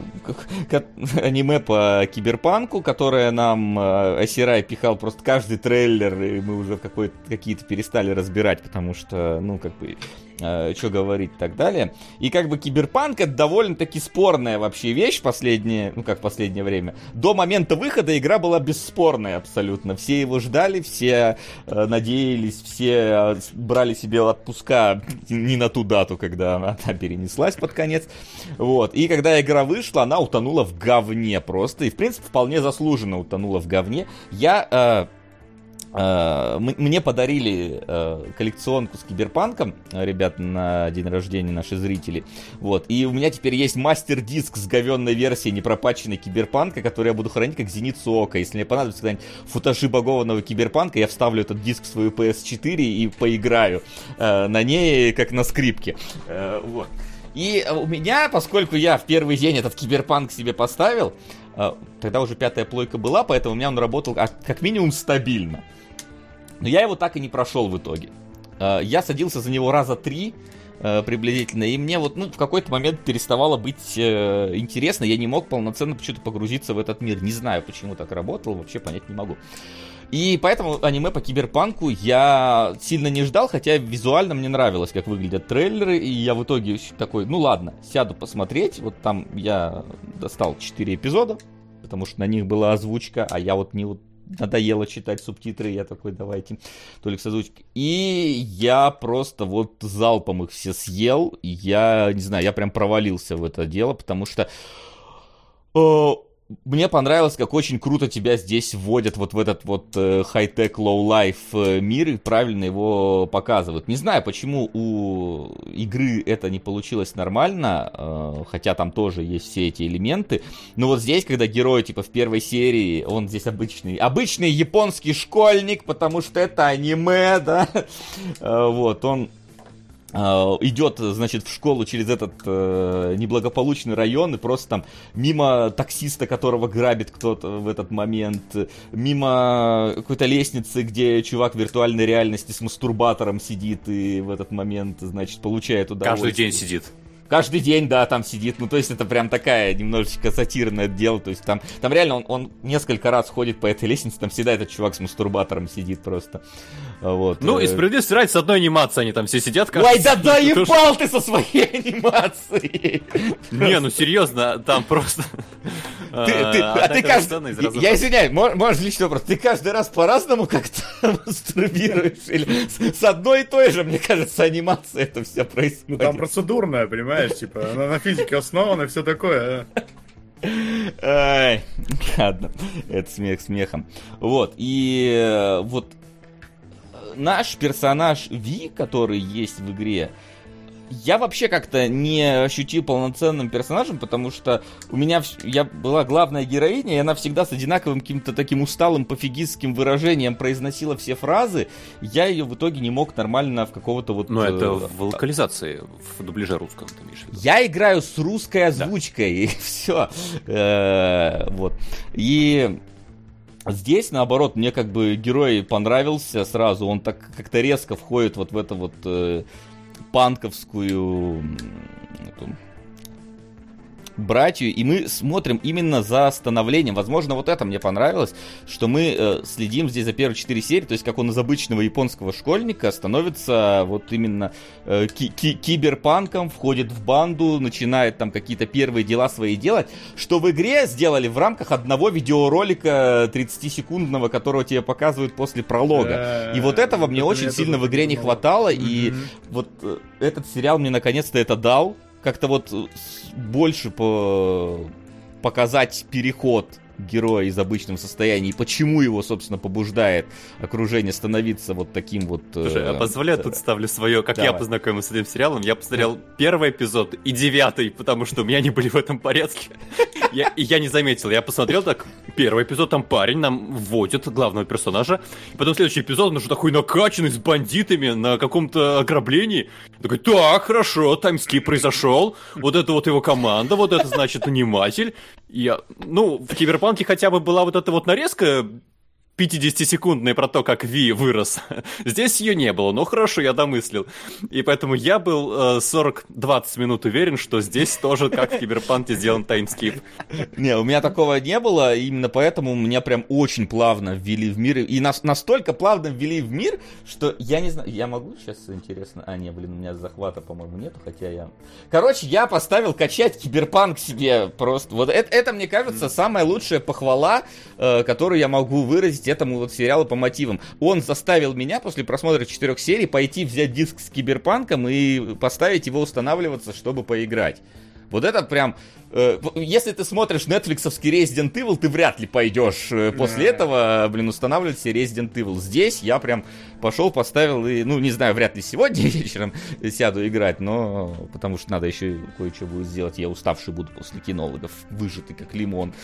э, аниме по киберпанку, которое нам э, Асирай пихал просто каждый трейлер, и мы уже какие-то перестали разбирать, потому что, ну, как бы, э, что говорить и так далее. И как бы киберпанк это довольно-таки спорная вообще вещь последнее, ну как последнее время. До момента выхода игра была бесспорная абсолютно. Все его ждали, все э, надеялись, все э, брали себе отпуска не на ту дату, когда она, она перенеслась под конец. Вот. И когда игра вышла, она утонула в говне просто. И в принципе вполне заслуженно утонула в говне. Я э, мне подарили э, коллекционку с киберпанком, ребят, на день рождения наши зрители. Вот. И у меня теперь есть мастер-диск с говенной версией непропаченной киберпанка, который я буду хранить как зеницу ока. Если мне понадобится когда-нибудь футажи багованного киберпанка, я вставлю этот диск в свою PS4 и поиграю э, на ней, как на скрипке. Вот. И у меня, поскольку я в первый день этот киберпанк себе поставил, тогда уже пятая плойка была, поэтому у меня он работал как минимум стабильно. Но я его так и не прошел в итоге. Э, я садился за него раза три э, приблизительно, и мне вот, ну, в какой-то момент переставало быть э, интересно, я не мог полноценно почему-то погрузиться в этот мир. Не знаю, почему так работало, вообще понять не могу. И поэтому аниме по киберпанку я сильно не ждал, хотя визуально мне нравилось, как выглядят трейлеры, и я в итоге такой, ну ладно, сяду посмотреть. Вот там я достал 4 эпизода, потому что на них была озвучка, а я вот не вот надоело читать субтитры, я такой, давайте, только с. И я просто вот залпом их все съел, я, не знаю, я прям провалился в это дело, потому что э, мне понравилось, как очень круто тебя здесь вводят вот в этот вот э, high-tech, low-life э, мир и правильно его показывают. Не знаю, почему у игры это не получилось нормально, э, хотя там тоже есть все эти элементы. Но вот здесь, когда герой, типа, в первой серии, он здесь обычный, обычный японский школьник, потому что это аниме, [LAUGHS] да, э, вот, он идет, значит, в школу через этот э, неблагополучный район и просто там мимо таксиста, которого грабит кто-то в этот момент, мимо какой-то лестницы, где чувак в виртуальной реальности с мастурбатором сидит и в этот момент, значит, получает удовольствие. Каждый день сидит каждый день, да, там сидит. Ну, то есть это прям такая немножечко сатирное дело. То есть там, там реально он, он несколько раз ходит по этой лестнице, там всегда этот чувак с мастурбатором сидит просто. Вот. Ну, и э. справедливости ради, с одной анимацией они там все сидят. Ой, да да ебал ты со своей анимацией! Не, ну серьезно, там просто... Ты, ты, а ты каждый... Я извиняюсь, можешь личный вопрос. Ты каждый раз по-разному как-то [LAUGHS] мастурбируешь? Или с одной и той же, мне кажется, анимация это все происходит? Ну, там процедурная, понимаешь? Типа, она на физике основана и все такое. Ай, ладно, это смех смехом. Вот, и э, вот наш персонаж Ви, который есть в игре, я вообще как-то не ощутил полноценным персонажем, потому что у меня я была главная героиня, и она всегда с одинаковым каким-то таким усталым пофигистским выражением произносила все фразы. Я ее в итоге не мог нормально в какого-то вот... Но это э, в локализации, в дубляже русском, ты имеешь в виду? Я играю с русской озвучкой, да. [LAUGHS] и все. Э, вот. И Здесь, наоборот, мне как бы герой понравился сразу. Он так как-то резко входит вот в это вот э, панковскую эту, братью, и мы смотрим именно за становлением. Возможно, вот это мне понравилось, что мы э, следим здесь за первые четыре серии, то есть как он из обычного японского школьника становится вот именно э, ки- ки- киберпанком, входит в банду, начинает там какие-то первые дела свои делать, что в игре сделали в рамках одного видеоролика 30-секундного, которого тебе показывают после пролога. И вот этого мне очень сильно в игре не хватало, и вот э, этот сериал мне наконец-то это дал, как-то вот больше по показать переход героя из обычного состояния и почему его, собственно, побуждает окружение становиться вот таким вот... Слушай, э, а позволяю, э, тут ставлю свое, как давай. я познакомился с этим сериалом. Я посмотрел первый эпизод и девятый, потому что у меня не были в этом порядке. Я, я не заметил. Я посмотрел так, первый эпизод, там парень нам вводит главного персонажа. Потом следующий эпизод, он уже такой накачанный с бандитами на каком-то ограблении. Такой, так, хорошо, таймскип произошел. Вот это вот его команда, вот это значит наниматель. Я, ну, в Киберпанке хотя бы была вот эта вот нарезка 50-секундной про то, как Ви вырос. [LAUGHS] Здесь ее не было, но хорошо, я домыслил. И поэтому я был э, 40-20 минут уверен, что здесь тоже, как в Киберпанке, сделан таймскип. Не, у меня такого не было, именно поэтому меня прям очень плавно ввели в мир. И нас, настолько плавно ввели в мир, что я не знаю, я могу сейчас, интересно... А, не, блин, у меня захвата, по-моему, нету, хотя я... Короче, я поставил качать Киберпанк себе просто. Вот это, это мне кажется, самая лучшая похвала, э, которую я могу выразить есть этому вот сериалу по мотивам. Он заставил меня после просмотра четырех серий пойти взять диск с киберпанком и поставить его устанавливаться, чтобы поиграть. Вот это прям... Э, если ты смотришь нетфликсовский Resident Evil, ты вряд ли пойдешь э, после этого, блин, устанавливать себе Resident Evil. Здесь я прям пошел, поставил и, ну, не знаю, вряд ли сегодня [LAUGHS] вечером сяду играть, но потому что надо еще кое-что будет сделать. Я уставший буду после кинологов, выжатый как лимон.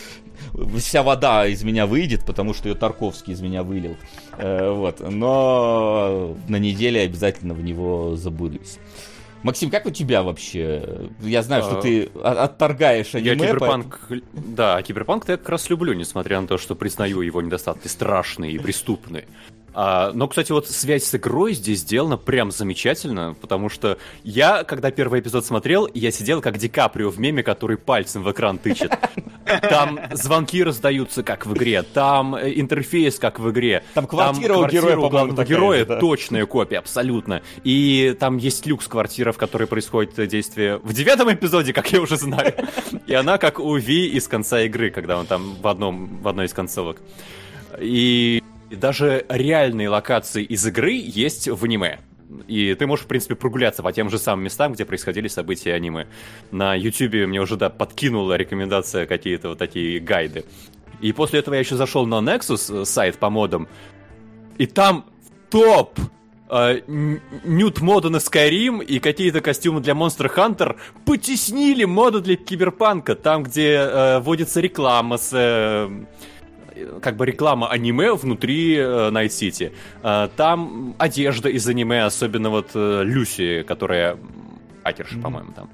Вся вода из меня выйдет, потому что ее Тарковский из меня вылил. Э, вот. Но на неделе обязательно в него забудусь. Максим, как у тебя вообще? Я знаю, что а, ты отторгаешь аниме. Я киберпанк... Да, киберпанк я как раз люблю, несмотря на то, что признаю его недостатки страшные и преступные. А, но, кстати, вот связь с игрой здесь сделана прям замечательно, потому что я, когда первый эпизод смотрел, я сидел как Ди Каприо в меме, который пальцем в экран тычет. Там звонки раздаются, как в игре, там э, интерфейс, как в игре. Там квартира, там, у героя, главного героя, да. точная копия, абсолютно. И там есть люкс квартира, в которой происходит действие в девятом эпизоде, как я уже знаю. И она как у Ви из конца игры, когда он там в, одном, в одной из концовок. И даже реальные локации из игры есть в аниме. И ты можешь, в принципе, прогуляться по тем же самым местам, где происходили события аниме. На YouTube мне уже, да, подкинула рекомендация какие-то вот такие гайды. И после этого я еще зашел на Nexus, э, сайт по модам, и там топ э, нют моды на Skyrim и какие-то костюмы для Monster Hunter потеснили моды для Киберпанка, там, где э, вводится реклама с... Э, как бы реклама аниме внутри э, Night City. Э, там одежда из аниме, особенно вот э, Люси, которая Акерша, mm-hmm. по-моему, там.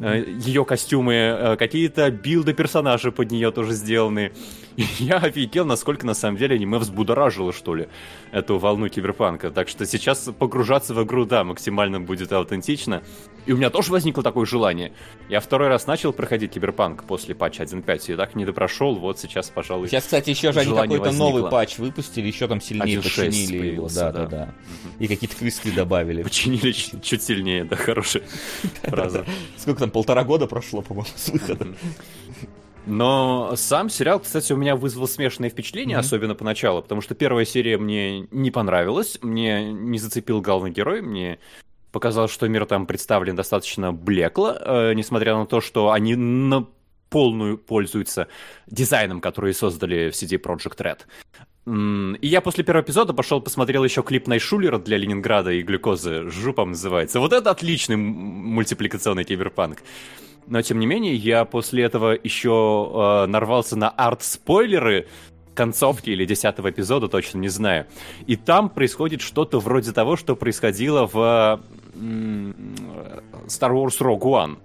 Ее костюмы, какие-то билды персонажей под нее тоже сделаны. [LAUGHS] Я офигел, насколько на самом деле аниме взбудоражило, что ли, эту волну киберпанка. Так что сейчас погружаться в игру, да, максимально будет аутентично. И у меня тоже возникло такое желание. Я второй раз начал проходить киберпанк после патча 1.5 и так не допрошел. Вот сейчас, пожалуй, Сейчас, кстати, еще же они какой-то новый патч выпустили, еще там сильнее починили его. Да, да, да. И какие-то квесты добавили. Починили чуть сильнее, да, хорошая [LAUGHS] фраза. Сколько там, полтора года прошло, по-моему, с выхода. Но сам сериал, кстати, у меня вызвал смешанные впечатления, mm-hmm. особенно поначалу, потому что первая серия мне не понравилась, мне не зацепил главный герой, мне показалось, что мир там представлен достаточно блекло, э, несмотря на то, что они на полную пользуются дизайном, который создали в CD Project Red. И я после первого эпизода пошел посмотрел еще клип Найшулера для Ленинграда и глюкозы. Жупом называется. Вот это отличный мультипликационный киберпанк. Но, тем не менее, я после этого еще э, нарвался на арт-спойлеры концовки или десятого эпизода, точно не знаю. И там происходит что-то вроде того, что происходило в Star Wars Rogue One.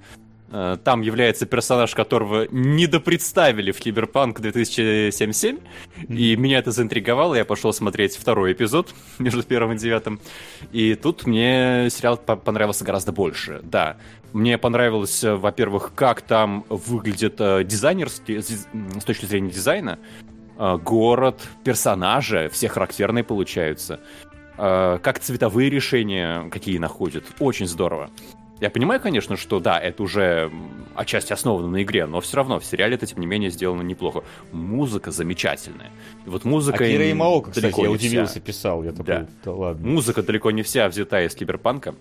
Э, там является персонаж, которого недопредставили в Киберпанк 2077. И меня это заинтриговало. Я пошел смотреть второй эпизод между первым и девятым. И тут мне сериал понравился гораздо больше. Да, мне понравилось, э, во-первых, как там выглядит э, дизайнерски, с точки зрения дизайна. Город, персонажи, все характерные получаются. Как цветовые решения какие находят. Очень здорово. Я понимаю, конечно, что да, это уже отчасти основано на игре, но все равно в сериале это, тем не менее, сделано неплохо. Музыка замечательная. И вот музыка... Акира Имаока, кстати, я удивился, вся. писал. Я такой, да. да ладно. Музыка далеко не вся взята из киберпанка.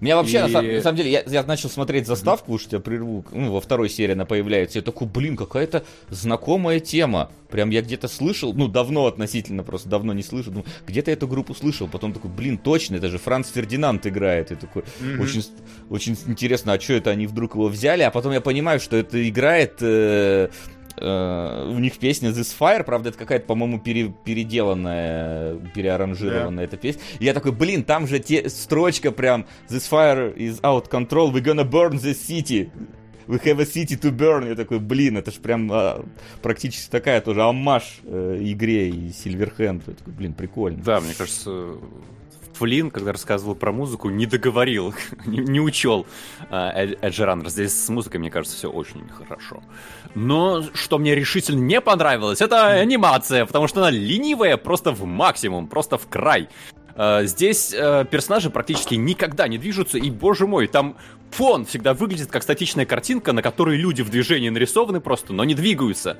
Меня вообще, и... на, самом, на самом деле, я, я начал смотреть заставку, уж тебя прерву, ну, во второй серии она появляется, я такой, блин, какая-то знакомая тема. Прям я где-то слышал, ну, давно относительно, просто давно не слышал, ну, где-то эту группу слышал, потом такой, блин, точно, это же Франц Фердинанд играет, и такой, mm-hmm. очень, очень интересно, а что это они вдруг его взяли, а потом я понимаю, что это играет... Э, У них песня This Fire, правда, это какая-то, по-моему, пере, переделанная, переаранжированная yeah. эта песня. И я такой, блин, там же те, строчка прям This Fire is out control, we're gonna burn the city. We have a city to burn. Я такой, блин, это же прям а, практически такая тоже аммаж э, игре и Silverhand. Я такой, блин, прикольно. Да, мне кажется, Флин, когда рассказывал про музыку, не договорил, [LAUGHS] не, не учел э, Эджеранер. Здесь с музыкой, мне кажется, все очень хорошо. Но что мне решительно не понравилось, это анимация, потому что она ленивая просто в максимум, просто в край. Uh, здесь uh, персонажи практически никогда не движутся, и, боже мой, там фон всегда выглядит как статичная картинка, на которой люди в движении нарисованы просто, но не двигаются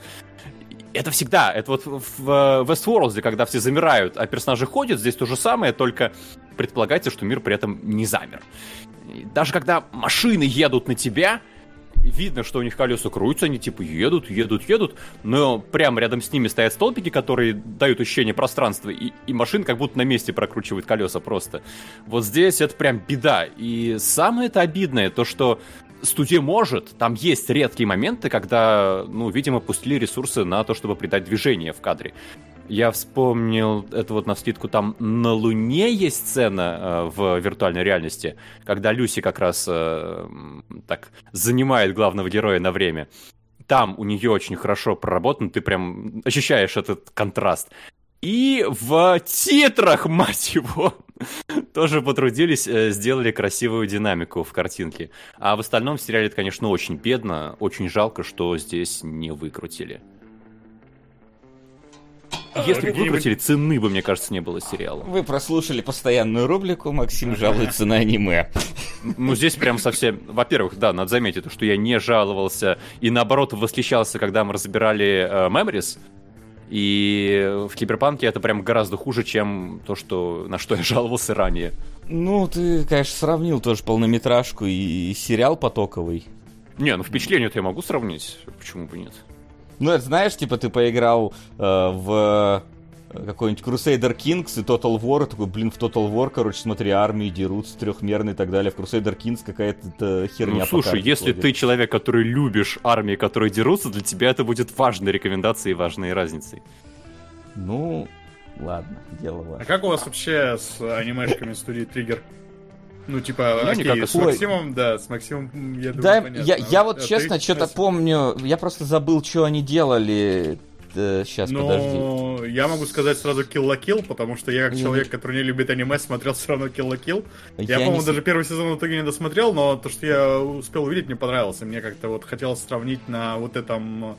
это всегда, это вот в Westworld, когда все замирают, а персонажи ходят, здесь то же самое, только предполагается, что мир при этом не замер. Даже когда машины едут на тебя, видно, что у них колеса крутятся, они типа едут, едут, едут, но прямо рядом с ними стоят столбики, которые дают ощущение пространства, и, и машин как будто на месте прокручивают колеса просто. Вот здесь это прям беда. И самое это обидное, то что студия может, там есть редкие моменты, когда, ну, видимо, пустили ресурсы на то, чтобы придать движение в кадре. Я вспомнил это вот на скидку, там на Луне есть сцена э, в виртуальной реальности, когда Люси как раз э, так занимает главного героя на время. Там у нее очень хорошо проработан, ты прям ощущаешь этот контраст. И в титрах, [LAUGHS] мать его, тоже потрудились, э, сделали красивую динамику в картинке. А в остальном в сериале это, конечно, очень бедно. Очень жалко, что здесь не выкрутили. Если бы выкрутили, цены бы, мне кажется, не было сериала. Вы прослушали постоянную рубрику «Максим жалуется на аниме». Ну, здесь прям совсем... Во-первых, да, надо заметить, что я не жаловался и, наоборот, восхищался, когда мы разбирали э, Memories, и в Киберпанке это прям гораздо хуже, чем то, что, на что я жаловался ранее. Ну, ты, конечно, сравнил тоже полнометражку и, и сериал потоковый. Не, ну впечатление я могу сравнить, почему бы нет? Ну, это знаешь, типа ты поиграл э, в какой-нибудь Crusader Kings и Total War, такой, блин, в Total War, короче, смотри, армии дерутся трехмерные и так далее. В Crusader Kings какая-то херня. Ну, слушай, если ходит. ты человек, который любишь армии, которые дерутся, для тебя это будет важной рекомендацией и важной разницей. Ну, ладно, дело ваше. А как у вас вообще с анимешками студии Триггер? Ну, типа, ну, окей, никак, с Максимом, да, с Максимом, я думаю, да, понятно. Я, я вот, а честно, что-то помню, я просто забыл, что они делали. Сейчас, Но подожди. я могу сказать сразу Kill la Kill, потому что я как человек, который не любит аниме, смотрел все равно Kill la Kill. Я, я по-моему, не... даже первый сезон в итоге не досмотрел, но то, что я успел увидеть, мне понравилось. Мне как-то вот хотелось сравнить на вот этом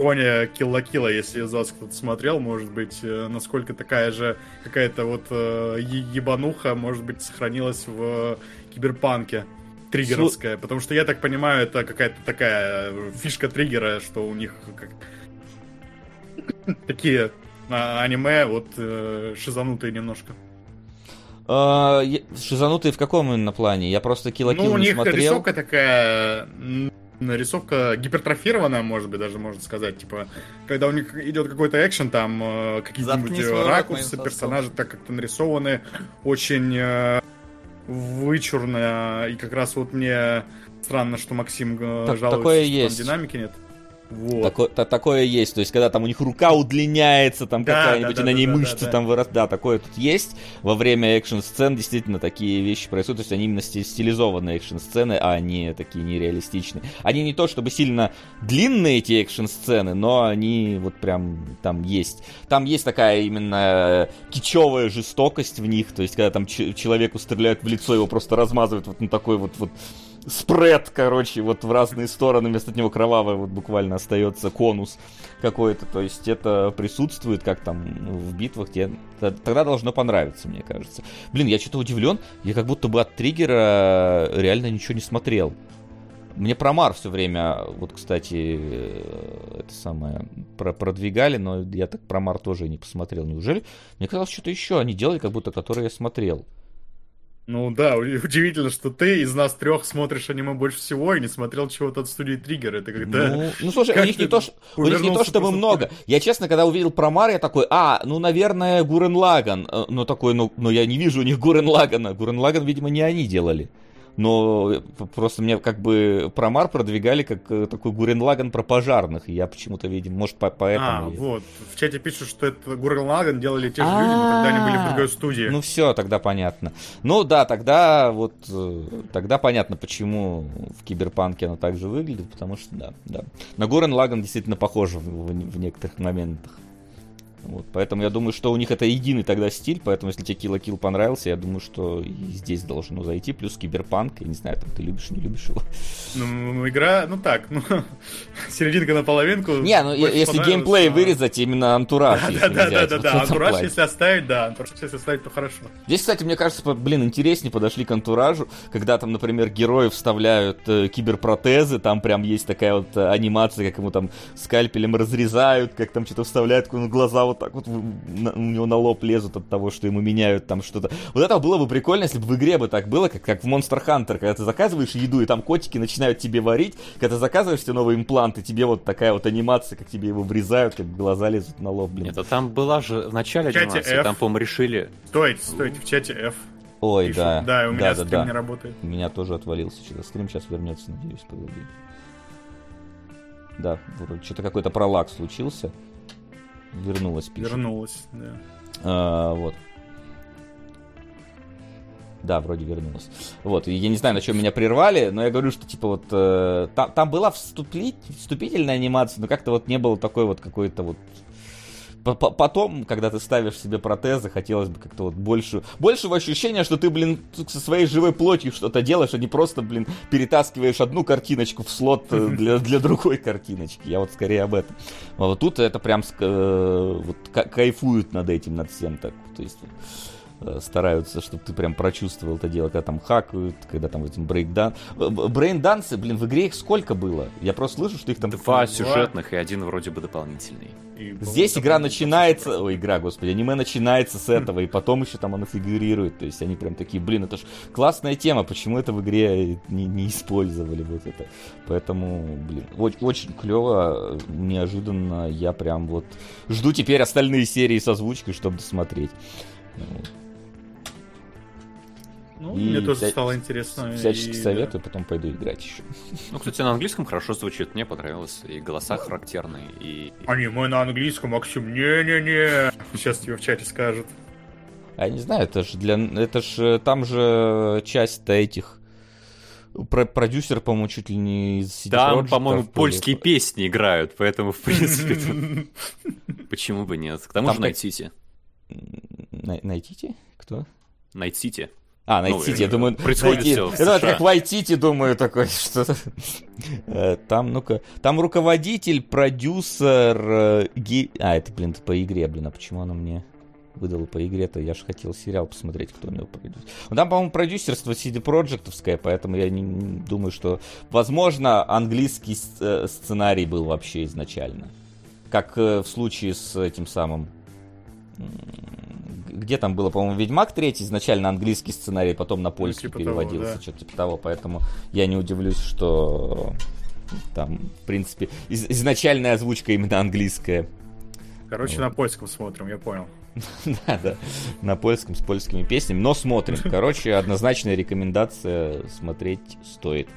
фоне Килла Килла, если из вас кто-то смотрел, может быть, э, насколько такая же какая-то вот э, ебануха, может быть, сохранилась в киберпанке триггеровская, Су... потому что я так понимаю, это какая-то такая фишка триггера, что у них как... [LAUGHS] такие а, аниме вот э, шизанутые немножко. А, шизанутые в каком именно плане? Я просто Kill ну, не смотрел. Ну, у них рисовка такая нарисовка гипертрофированная, может быть, даже можно сказать. Типа, когда у них идет какой-то экшен, там э, какие-нибудь э, ракурсы персонажи так как-то нарисованы очень э, вычурно. И как раз вот мне странно, что Максим э, так, жалуется, такое что есть. там динамики нет. Вот. Такое, та, такое есть. То есть, когда там у них рука удлиняется, там да, какая-нибудь, да, да, и на ней да, мышцы да, там вырастают. Да, такое тут есть. Во время экшн-сцен действительно такие вещи происходят. То есть, они именно стилизованные экшн-сцены, а не такие нереалистичные. Они не то чтобы сильно длинные, эти экшн-сцены, но они вот прям там есть. Там есть такая именно кичевая жестокость в них. То есть, когда там человеку стреляют в лицо, его просто размазывают вот на такой вот, вот спред, короче, вот в разные стороны, вместо него кровавый вот буквально остается конус какой-то, то есть это присутствует, как там в битвах, тебе тогда должно понравиться, мне кажется. Блин, я что-то удивлен, я как будто бы от триггера реально ничего не смотрел. Мне про Мар все время, вот, кстати, э, это самое, про продвигали, но я так про Мар тоже не посмотрел. Неужели? Мне казалось, что-то еще они делали, как будто, которое я смотрел. Ну да, удивительно, что ты из нас трех смотришь аниме больше всего и не смотрел чего-то от студии Триггер. Это когда... Ну, ну слушай, у них, не то, у них не то чтобы много. Я честно, когда увидел про Мар, я такой, а, ну, наверное, Гурен Лаган. Ну, такой, ну, но я не вижу у них Гурен Лагана. Гурен Лаган, видимо, не они делали но просто мне как бы Промар продвигали как э, такой Гурен Лаган про пожарных, и я почему-то, видим, может, по поэтому... А, вот, в чате пишут, что это Гурен Лаган делали те же люди, но тогда они были в другой студии. Ну все, тогда понятно. Ну да, тогда вот, э, тогда понятно, почему в Киберпанке оно так же выглядит, потому что, да, да. На Гурен Лаган действительно похож в, в, в некоторых моментах. Вот, поэтому я думаю, что у них это единый тогда стиль, поэтому если тебе Kill la Kill понравился, я думаю, что и здесь должно зайти, плюс Киберпанк, я не знаю, там ты любишь, не любишь его. Ну, игра, ну так, ну, [LAUGHS] серединка на половинку. Не, ну, если геймплей но... вырезать, именно антураж. Да, да, да, да, да, антураж, если оставить, да, антураж, если оставить, то хорошо. Здесь, кстати, мне кажется, блин, интереснее подошли к антуражу, когда там, например, герои вставляют э, киберпротезы, там прям есть такая вот э, анимация, как ему там скальпелем разрезают, как там что-то вставляют, глаза вот так вот на, у него на лоб лезут от того, что ему меняют там что-то. Вот это было бы прикольно, если бы в игре бы так было, как, как в Monster Hunter, когда ты заказываешь еду, и там котики начинают тебе варить, когда ты заказываешь себе новый имплант, и тебе вот такая вот анимация, как тебе его врезают, как глаза лезут на лоб, блин. Нет, а там была же в начале в анимация, F. там, по-моему, решили... Стойте, стойте, в чате F. Ой, Пишут. да. Да, у меня да, стрим да, не работает. У меня тоже отвалился что-то. Стрим сейчас вернется, надеюсь, погоди. Да, что-то какой-то пролаг случился. Вернулась, пишет. Вернулась, да. А, вот. Да, вроде вернулась. Вот, я не знаю, на чем меня прервали, но я говорю, что, типа, вот, э, там, там была вступить, вступительная анимация, но как-то вот не было такой вот какой-то вот Потом, когда ты ставишь себе протезы, хотелось бы как-то вот больше, большего ощущения, что ты, блин, со своей живой плотью что-то делаешь, а не просто, блин, перетаскиваешь одну картиночку в слот э, [LAUGHS] для, для другой картиночки. Я вот скорее об этом. А вот тут это прям э, вот, кайфуют над этим, над всем так. То есть стараются, чтобы ты прям прочувствовал это дело, когда там хакают, когда там этим брейкдан. Брейндансы, блин, в игре их сколько было? Я просто слышу, что их там... Два сюжетных и один вроде бы дополнительный. И, Здесь игра начинается... Ой, игра, господи, аниме начинается с этого, и потом еще там оно фигурирует. То есть они прям такие, блин, это ж классная тема, почему это в игре не, не использовали вот это. Поэтому, блин, очень, очень клево, неожиданно. Я прям вот жду теперь остальные серии с озвучкой, чтобы досмотреть. Ну, и мне тоже вся... стало интересно. Всячески и... советую, потом пойду играть еще. Ну, кстати, на английском хорошо звучит, мне понравилось. И голоса характерные, и... Аниме на английском, Максим, не-не-не. Сейчас тебе в чате скажут. А я не знаю, это же для... Это же там же часть-то этих про продюсер, по-моему, чуть ли не из CD Там, по-моему, польские песни играют, поэтому, в принципе, [LAUGHS] почему бы нет? К тому же Night City. Найтите? Кто? Найт Сити. А, Найт Сити, ну, я думаю... Происходит все Это как Вайтити, думаю, такой, что э, Там, ну-ка... Там руководитель, продюсер... Э, Ги... А, это, блин, по игре, блин, а почему оно мне выдало по игре-то? Я же хотел сериал посмотреть, кто у него продюсер. Ну, там, по-моему, продюсерство CD Projektовское, поэтому я не, не думаю, что... Возможно, английский э, сценарий был вообще изначально. Как в случае с этим самым где там было, по-моему, Ведьмак третий, изначально английский сценарий, потом на польский ну, типа переводился, того, да. что-то типа того, поэтому я не удивлюсь, что там, в принципе, из- изначальная озвучка именно английская. Короче, вот. на польском смотрим, я понял. [LAUGHS] да, да, на польском с польскими песнями, но смотрим. [LAUGHS] Короче, однозначная рекомендация смотреть стоит.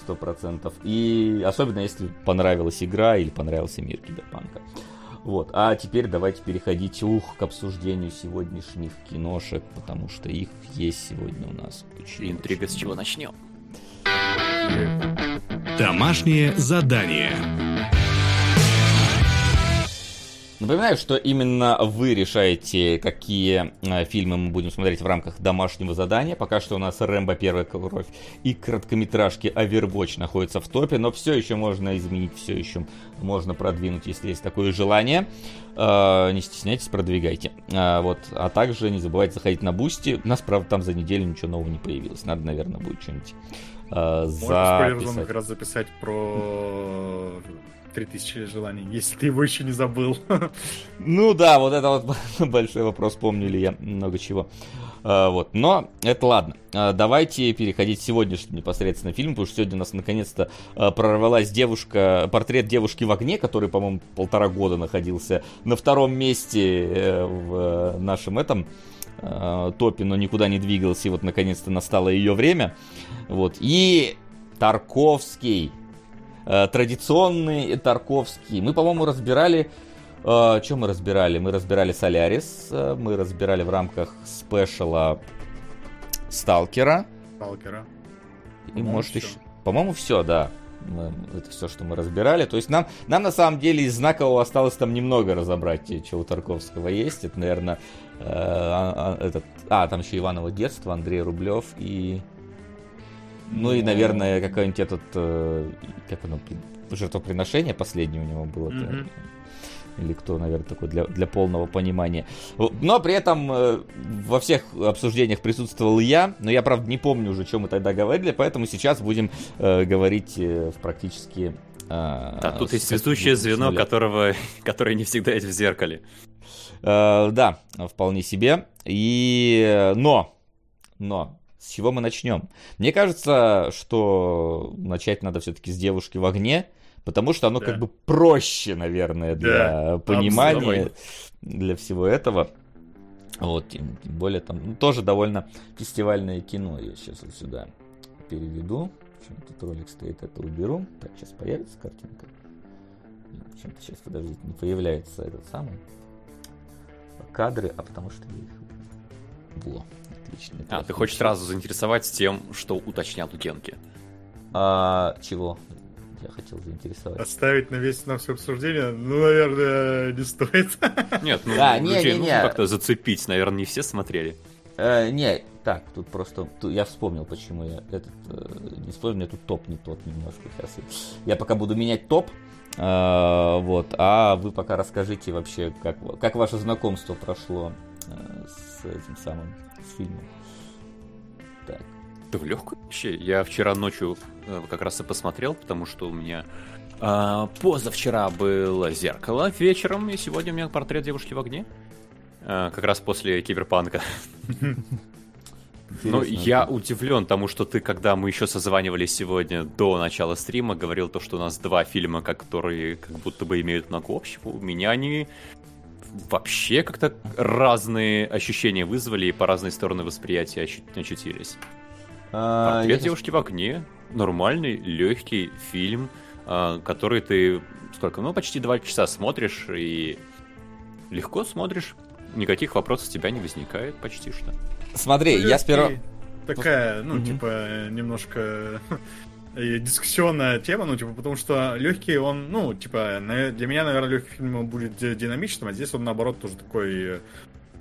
Сто процентов. И особенно если понравилась игра или понравился мир киберпанка. Вот. А теперь давайте переходить ух, к обсуждению сегодняшних киношек, потому что их есть сегодня у нас. Очень, Интрига, с чего начнем? Домашнее задание. Напоминаю, что именно вы решаете, какие э, фильмы мы будем смотреть в рамках домашнего задания. Пока что у нас Рэмбо Первая Кровь и короткометражки Overwatch находятся в топе, но все еще можно изменить, все еще можно продвинуть, если есть такое желание. Э, не стесняйтесь, продвигайте. Э, вот. А также не забывайте заходить на Boosty. У нас, правда, там за неделю ничего нового не появилось. Надо, наверное, будет что-нибудь записать. как раз записать про 3000 желаний, если ты его еще не забыл. [LAUGHS] Ну да, вот это вот [LAUGHS] большой вопрос, помню ли я много чего. А, вот, но это ладно. А, давайте переходить к сегодняшнему непосредственно фильму, потому что сегодня у нас наконец-то а, прорвалась девушка, портрет девушки в огне, который, по-моему, полтора года находился на втором месте э, в нашем этом топе, но никуда не двигался, и вот наконец-то настало ее время. Вот, и Тарковский э, традиционный Тарковский. Мы, по-моему, разбирали... Э, что мы разбирали? Мы разбирали Солярис, э, мы разбирали в рамках спешала Сталкера. Сталкера. И, может, еще... По-моему, все, да. Это все, что мы разбирали. То есть нам, нам на самом деле из знакового осталось там немного разобрать, что у Тарковского есть. Это, наверное, э, а, а, этот, а, там еще Иваново детство, Андрей Рублев и ну и, наверное, какой-нибудь этот, э, как оно, жертвоприношение последнее у него было. Mm-hmm. Или кто, наверное, такой для, для полного понимания. Но при этом э, во всех обсуждениях присутствовал я, но я, правда, не помню уже, о чем мы тогда говорили, поэтому сейчас будем э, говорить э, в практически... Э, да, тут есть святущее звено, которого, [LAUGHS] которое не всегда есть в зеркале. Э, да, вполне себе. И... Э, но, но, с чего мы начнем? Мне кажется, что начать надо все-таки с девушки в огне, потому что оно да. как бы проще, наверное, для да, понимания, для всего этого. Вот, тем, тем более там ну, тоже довольно фестивальное кино. Я сейчас вот сюда переведу. Почему тут ролик стоит, это уберу. Так, сейчас появится картинка. Почему-то сейчас, подождите, не появляется этот самый кадры, а потому что я их... Во отлично. А, ты хочешь сразу заинтересовать тем, что уточнят у Генки? А, чего? я хотел заинтересовать. Оставить на весь на все обсуждение? Ну, наверное, не стоит. [LAUGHS] Нет, ну, а, не, не, не. как-то зацепить, наверное, не все смотрели. Э, не, так, тут просто тут я вспомнил, почему я этот э, не вспомнил, тут топ не тот немножко сейчас. Я пока буду менять топ, э, вот, а вы пока расскажите вообще, как, как ваше знакомство прошло э, с этим самым с фильмом. Так. Да в легкую вообще. Я вчера ночью э, как раз и посмотрел, потому что у меня э, позавчера было зеркало вечером, и сегодня у меня портрет девушки в огне. Э, как раз после киберпанка. Ну, я удивлен тому, что ты, когда мы еще созванивались сегодня до начала стрима, говорил то, что у нас два фильма, которые как будто бы имеют много общего. У меня они вообще как-то разные ощущения вызвали и по разные стороны восприятия очутились. А, Портрет я... девушки в огне. Нормальный, легкий фильм, а, который ты сколько, ну, почти два часа смотришь и легко смотришь. Никаких вопросов у тебя не возникает почти что. Смотри, ну, я сперва... Такая, ну, mm-hmm. типа, немножко [LAUGHS] дискуссионная тема, ну, типа, потому что легкий он, ну, типа, для меня, наверное, легкий фильм будет динамичным, а здесь он, наоборот, тоже такой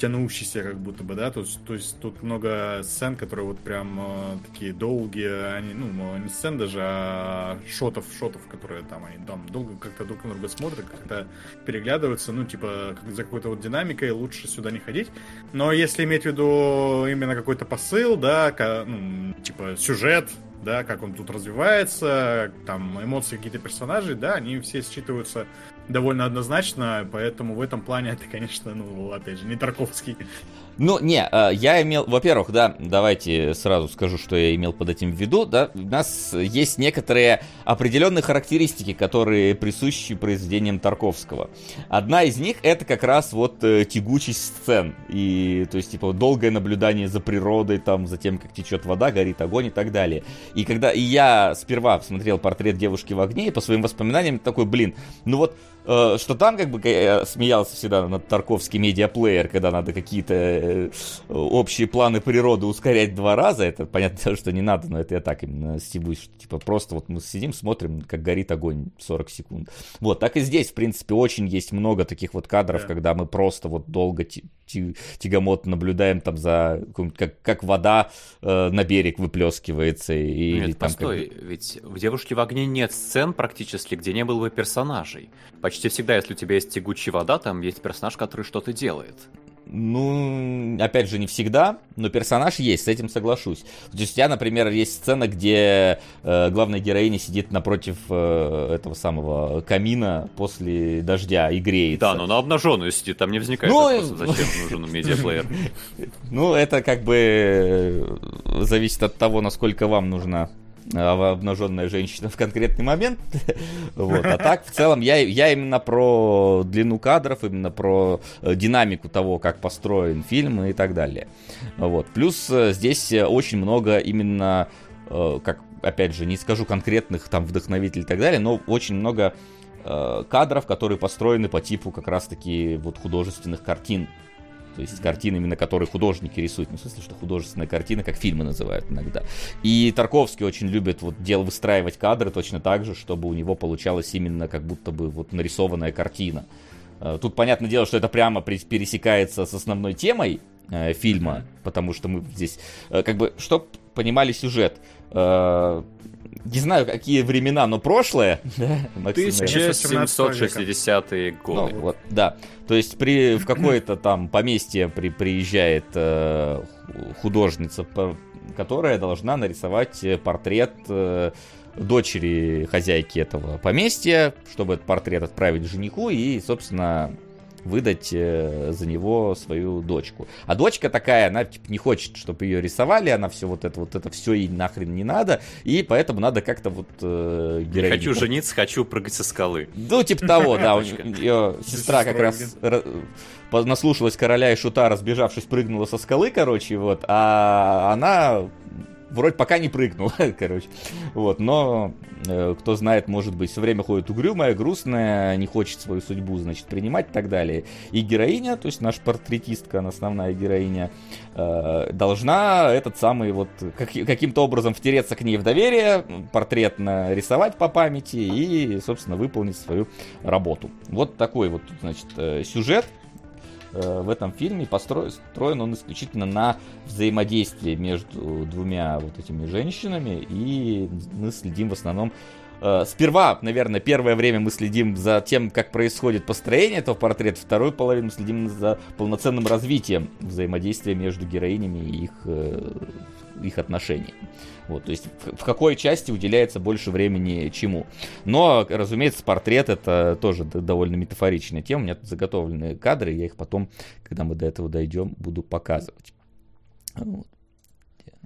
тянущийся, как будто бы, да, то, то есть тут много сцен, которые вот прям э, такие долгие, они, ну, не сцен даже, а шотов, шотов, которые там, они там долго как-то друг на друга смотрят, как-то переглядываются, ну, типа, как, за какой-то вот динамикой лучше сюда не ходить, но если иметь в виду именно какой-то посыл, да, ну, типа, сюжет, да, как он тут развивается, там эмоции какие-то персонажей, да, они все считываются довольно однозначно, поэтому в этом плане это, конечно, ну, опять же, не Тарковский. Ну, не, э, я имел, во-первых, да, давайте сразу скажу, что я имел под этим в виду, да, у нас есть некоторые определенные характеристики, которые присущи произведениям Тарковского. Одна из них это как раз вот э, тягучесть сцен, и, то есть, типа, долгое наблюдание за природой, там, за тем, как течет вода, горит огонь и так далее. И когда и я сперва смотрел портрет девушки в огне, и по своим воспоминаниям такой, блин, ну вот что там как бы я смеялся всегда над Тарковский медиаплеер, когда надо какие-то э, общие планы природы ускорять два раза, это понятно, [LAUGHS] что не надо, но это я так именно стебусь, что типа просто вот мы сидим, смотрим, как горит огонь 40 секунд. Вот, так и здесь, в принципе, очень есть много таких вот кадров, да. когда мы просто вот долго тягомот наблюдаем там за, как, как вода э, на берег выплескивается. И, Нет, там постой, как... ведь в «Девушке в огне» нет сцен практически, где не было бы персонажей. Почти всегда, если у тебя есть тягучая вода, там есть персонаж, который что-то делает. Ну, опять же, не всегда, но персонаж есть, с этим соглашусь. То есть у тебя, например, есть сцена, где э, главная героиня сидит напротив э, этого самого камина после дождя и греется. Да, но на обнаженную сидит, там не возникает ну, вопроса, зачем нужен медиаплеер. [LAUGHS] Ну, это как бы э, зависит от того, насколько вам нужна обнаженная женщина в конкретный момент. [LAUGHS] вот. А так, в целом, я, я именно про длину кадров, именно про э, динамику того, как построен фильм и так далее. Вот. Плюс э, здесь очень много именно, э, как, опять же, не скажу конкретных там вдохновителей и так далее, но очень много кадров, которые построены по типу как раз-таки вот художественных картин то есть картины, именно которые художники рисуют. Ну, в смысле, что художественная картина, как фильмы называют иногда. И Тарковский очень любит вот дел выстраивать кадры точно так же, чтобы у него получалась именно как будто бы вот нарисованная картина. Э, тут понятное дело, что это прямо пересекается с основной темой э, фильма, потому что мы здесь, э, как бы, чтоб понимали сюжет, э, не знаю, какие времена, но прошлое. Да, 1760-е годы. Ну, вот, да. То есть при, в какое-то там поместье при, приезжает э, художница, которая должна нарисовать э, портрет э, дочери хозяйки этого поместья, чтобы этот портрет отправить жениху и, собственно, выдать э, за него свою дочку. А дочка такая, она типа, не хочет, чтобы ее рисовали, она все вот это вот это все ей нахрен не надо, и поэтому надо как-то вот э, героиню... Не хочу жениться, хочу прыгать со скалы. Ну, типа того, да, ее сестра как раз наслушалась короля и шута, разбежавшись, прыгнула со скалы, короче, вот, а она вроде пока не прыгнул, [LAUGHS] короче. Вот, но э, кто знает, может быть, все время ходит угрюмая, грустная, не хочет свою судьбу, значит, принимать и так далее. И героиня, то есть наша портретистка, основная героиня, э, должна этот самый вот как, каким-то образом втереться к ней в доверие, портрет нарисовать по памяти и, собственно, выполнить свою работу. Вот такой вот, значит, э, сюжет в этом фильме построен он исключительно на взаимодействии между двумя вот этими женщинами, и мы следим в основном э, Сперва, наверное, первое время мы следим за тем, как происходит построение этого портрета, вторую половину мы следим за полноценным развитием взаимодействия между героинями и их, э, их отношений. Вот, то есть в, какой части уделяется больше времени чему. Но, разумеется, портрет это тоже довольно метафоричная тема. У меня тут заготовлены кадры, я их потом, когда мы до этого дойдем, буду показывать. Вот.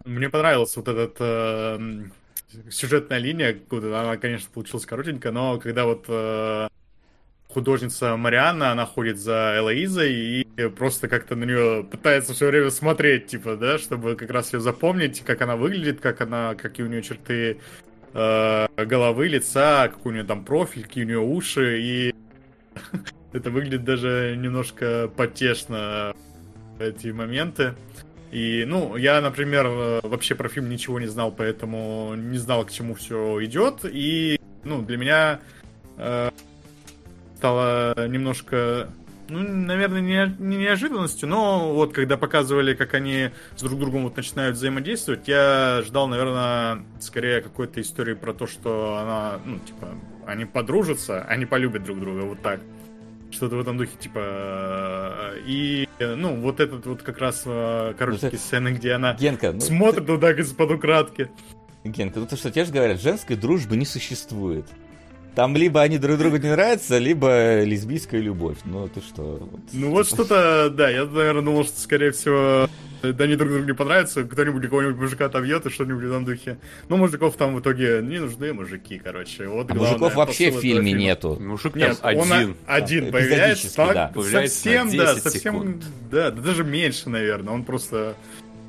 Мне понравилась вот эта э, сюжетная линия, она, конечно, получилась коротенькая, но когда вот э, художница Марианна, она ходит за Элоизой и просто как-то на нее пытается все время смотреть, типа, да, чтобы как раз ее запомнить, как она выглядит, как она, какие у нее черты э, головы, лица, какой у нее там профиль, какие у нее уши, и [LAUGHS] это выглядит даже немножко потешно эти моменты. И, ну, я, например, вообще про фильм ничего не знал, поэтому не знал, к чему все идет. И, ну, для меня э, стало немножко, ну, наверное, не, не неожиданностью, но вот когда показывали, как они с друг другом вот начинают взаимодействовать, я ждал, наверное, скорее какой-то истории про то, что она, ну, типа, они подружатся, они полюбят друг друга, вот так. Что-то в этом духе, типа... И, ну, вот этот вот как раз э, коротенькие ну, сцены, где она Генка, ну, смотрит ты... туда из-под украдки. Генка, ну то, что тебе же говорят, женской дружбы не существует. Там либо они друг другу не нравятся, либо лесбийская любовь. Ну, ты что? Вот, ну, вот что-то, да, я, наверное, думал, что, скорее всего, да они друг другу не понравятся, кто-нибудь какого-нибудь мужика отобьет и что-нибудь в этом духе. Ну, мужиков там в итоге не нужны мужики, короче. Вот а мужиков вообще в фильме фильма. нету. Мужик Нет, там он один. один появляется, так, да. совсем, да, совсем, да, даже меньше, наверное. Он просто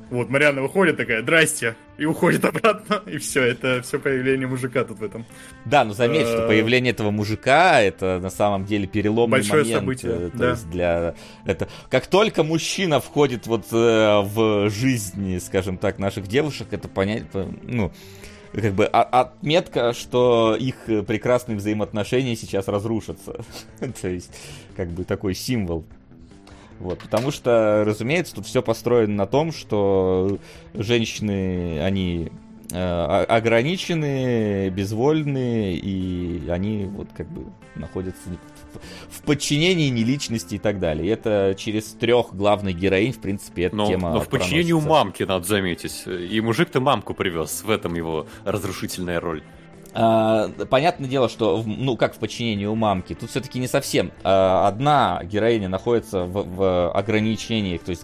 вот, Марианна выходит такая, здрасте, и уходит обратно, и все, это все появление мужика тут в этом. Да, но заметь, что э, появление этого мужика, это на самом деле переломный Большое момент. событие, э, то есть для... Это... Как только мужчина входит вот э, в жизнь, скажем так, наших девушек, это понять, ну, как бы отметка, что их прекрасные взаимоотношения сейчас разрушатся. [LAUGHS] То есть, как бы такой символ вот, потому что, разумеется, тут все построено на том, что женщины, они э, ограничены, безвольны, и они вот как бы находятся в подчинении не личности и так далее. И это через трех главных героинь, в принципе, эта но, тема Но в подчинении у мамки, надо заметить. И мужик-то мамку привез, в этом его разрушительная роль. А, понятное дело, что, ну, как в подчинении у мамки, тут все-таки не совсем. А, одна героиня находится в, в ограничениях, то есть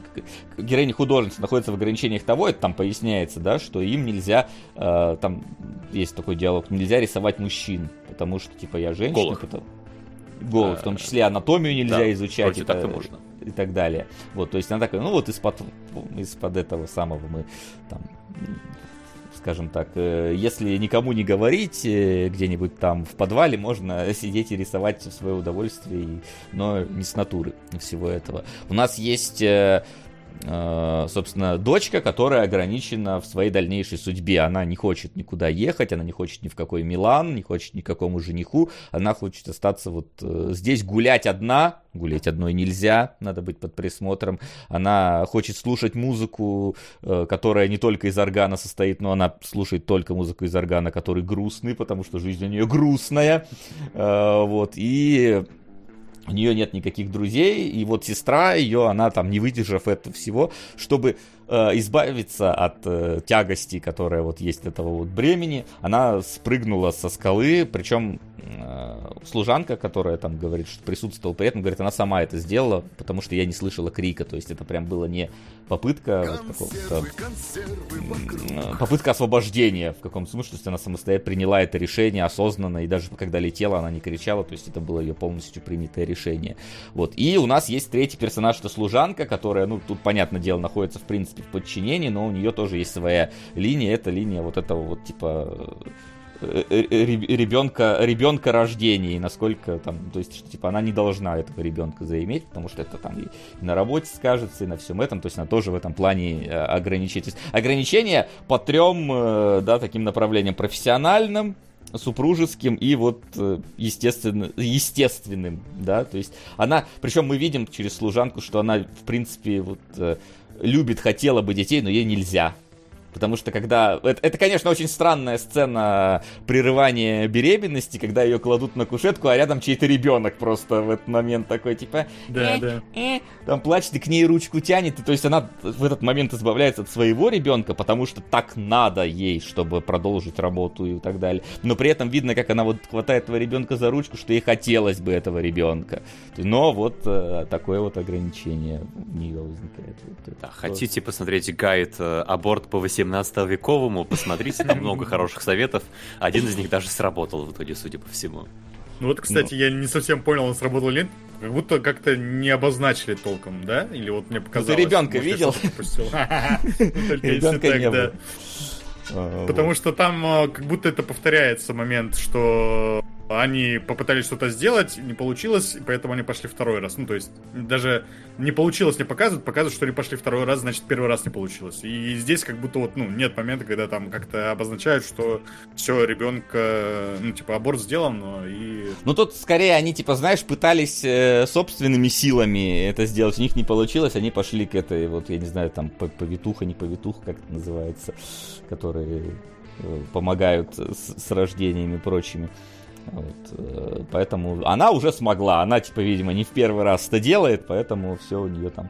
героиня художница находится в ограничениях того, это там поясняется, да, что им нельзя, а, там есть такой диалог, нельзя рисовать мужчин, потому что, типа, я женщина. Голых. Потому... Голых, в том числе анатомию нельзя да, изучать. Это, можно. И так далее. Вот, то есть она такая, ну вот из-под из-под этого самого мы там скажем так. Э, если никому не говорить, э, где-нибудь там в подвале можно [LAUGHS] сидеть и рисовать в свое удовольствие, но не с натуры всего этого. У нас есть э, собственно, дочка, которая ограничена в своей дальнейшей судьбе. Она не хочет никуда ехать, она не хочет ни в какой Милан, не хочет никакому жениху. Она хочет остаться вот э, здесь гулять одна. Гулять одной нельзя, надо быть под присмотром. Она хочет слушать музыку, э, которая не только из органа состоит, но она слушает только музыку из органа, который грустный, потому что жизнь у нее грустная. Вот, и у нее нет никаких друзей, и вот сестра ее, она там не выдержав этого всего, чтобы э, избавиться от э, тягости, которая вот есть этого вот бремени, она спрыгнула со скалы, причем служанка, которая там говорит, что присутствовала при этом, говорит, она сама это сделала, потому что я не слышала крика. То есть это прям было не попытка вот какого-то... Попытка освобождения в каком-то смысле. То есть она самостоятельно приняла это решение осознанно, и даже когда летела, она не кричала. То есть это было ее полностью принятое решение. Вот. И у нас есть третий персонаж, это служанка, которая, ну, тут, понятное дело, находится, в принципе, в подчинении, но у нее тоже есть своя линия. Это линия вот этого вот, типа Э, э, э, ребенка, ребенка рождения, и насколько там, то есть, типа, она не должна этого ребенка заиметь, потому что это там и на работе скажется, и на всем этом, то есть она тоже в этом плане ограничить. То есть ограничения по трем, да, таким направлениям, профессиональным, супружеским и вот естественно, естественным, да, то есть она, причем мы видим через служанку, что она, в принципе, вот любит, хотела бы детей, но ей нельзя, Потому что когда... Это, это, конечно, очень странная сцена прерывания беременности, когда ее кладут на кушетку, а рядом чей-то ребенок просто в этот момент такой, типа... Да, э, да. Э, там плачет и к ней ручку тянет. И, то есть она в этот момент избавляется от своего ребенка, потому что так надо ей, чтобы продолжить работу и так далее. Но при этом видно, как она вот хватает этого ребенка за ручку, что ей хотелось бы этого ребенка. Но вот э, такое вот ограничение у нее возникает. Вот да, хотите посмотреть гайд э, «Аборт по 18 17-вековому, посмотрите, там много хороших советов. Один из них даже сработал в итоге, судя по всему. Ну вот, кстати, ну. я не совсем понял, он сработал или нет. Как будто как-то не обозначили толком, да? Или вот мне показалось. Ну, ты ребенка видел? [LAUGHS] Ребенка не было. А, Потому что там а, как будто это повторяется момент, что они попытались что-то сделать, не получилось, и поэтому они пошли второй раз. Ну, то есть, даже не получилось не показывают, показывают, что они пошли второй раз, значит, первый раз не получилось. И здесь как будто вот, ну, нет момента, когда там как-то обозначают, что все, ребенка, ну, типа, аборт сделан, но и... Ну, тут скорее они, типа, знаешь, пытались э, собственными силами это сделать, у них не получилось, они пошли к этой, вот, я не знаю, там, повитуха, не повитуха, как это называется, которые э, помогают с, с рождениями прочими. Вот, э, поэтому она уже смогла. Она, типа, видимо, не в первый раз это делает, поэтому все у нее там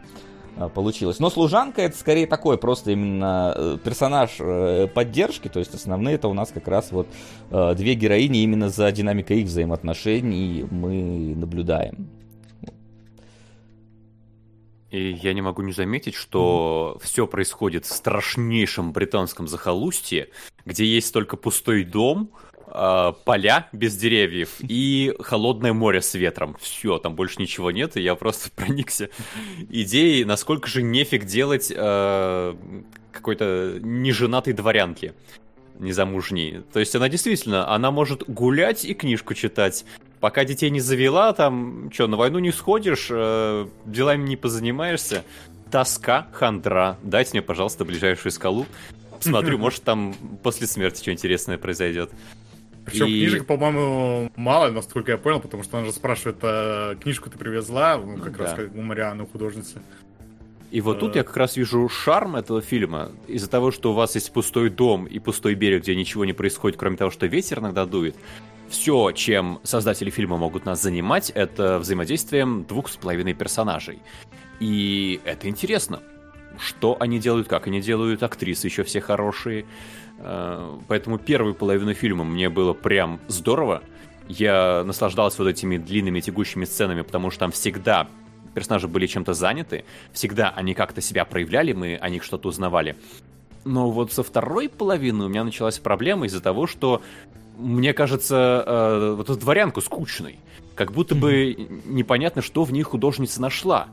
а, получилось. Но служанка это скорее такой просто именно э, персонаж э, поддержки, то есть основные это у нас как раз вот две героини именно за динамикой их взаимоотношений мы наблюдаем. И я не могу не заметить, что mm. все происходит в страшнейшем британском захолустье, где есть только пустой дом, э, поля без деревьев и холодное море с ветром. Все, там больше ничего нет, и я просто [LAUGHS] проникся идеей, насколько же нефиг делать э, какой-то неженатой дворянки незамужней. То есть она действительно, она может гулять и книжку читать. Пока детей не завела, там, что, на войну не сходишь, э, делами не позанимаешься. Тоска, хандра. Дайте мне, пожалуйста, ближайшую скалу. Смотрю, [LAUGHS] может, там после смерти что интересное произойдет. Причем и... книжек, по-моему, мало, насколько я понял, потому что она же спрашивает, а книжку ты привезла, ну, как да. раз как у Марианы, художницы. И вот тут э. я как раз вижу шарм этого фильма. Из-за того, что у вас есть пустой дом и пустой берег, где ничего не происходит, кроме того, что ветер иногда дует, все, чем создатели фильма могут нас занимать, это взаимодействием двух с половиной персонажей. И это интересно. Что они делают, как они делают, актрисы еще все хорошие. Э, поэтому первую половину фильма мне было прям здорово. Я наслаждался вот этими длинными тягущими сценами, потому что там всегда персонажи были чем-то заняты, всегда они как-то себя проявляли, мы о них что-то узнавали. Но вот со второй половины у меня началась проблема из-за того, что мне кажется, э, вот эту дворянку скучной. Как будто бы непонятно, что в ней художница нашла.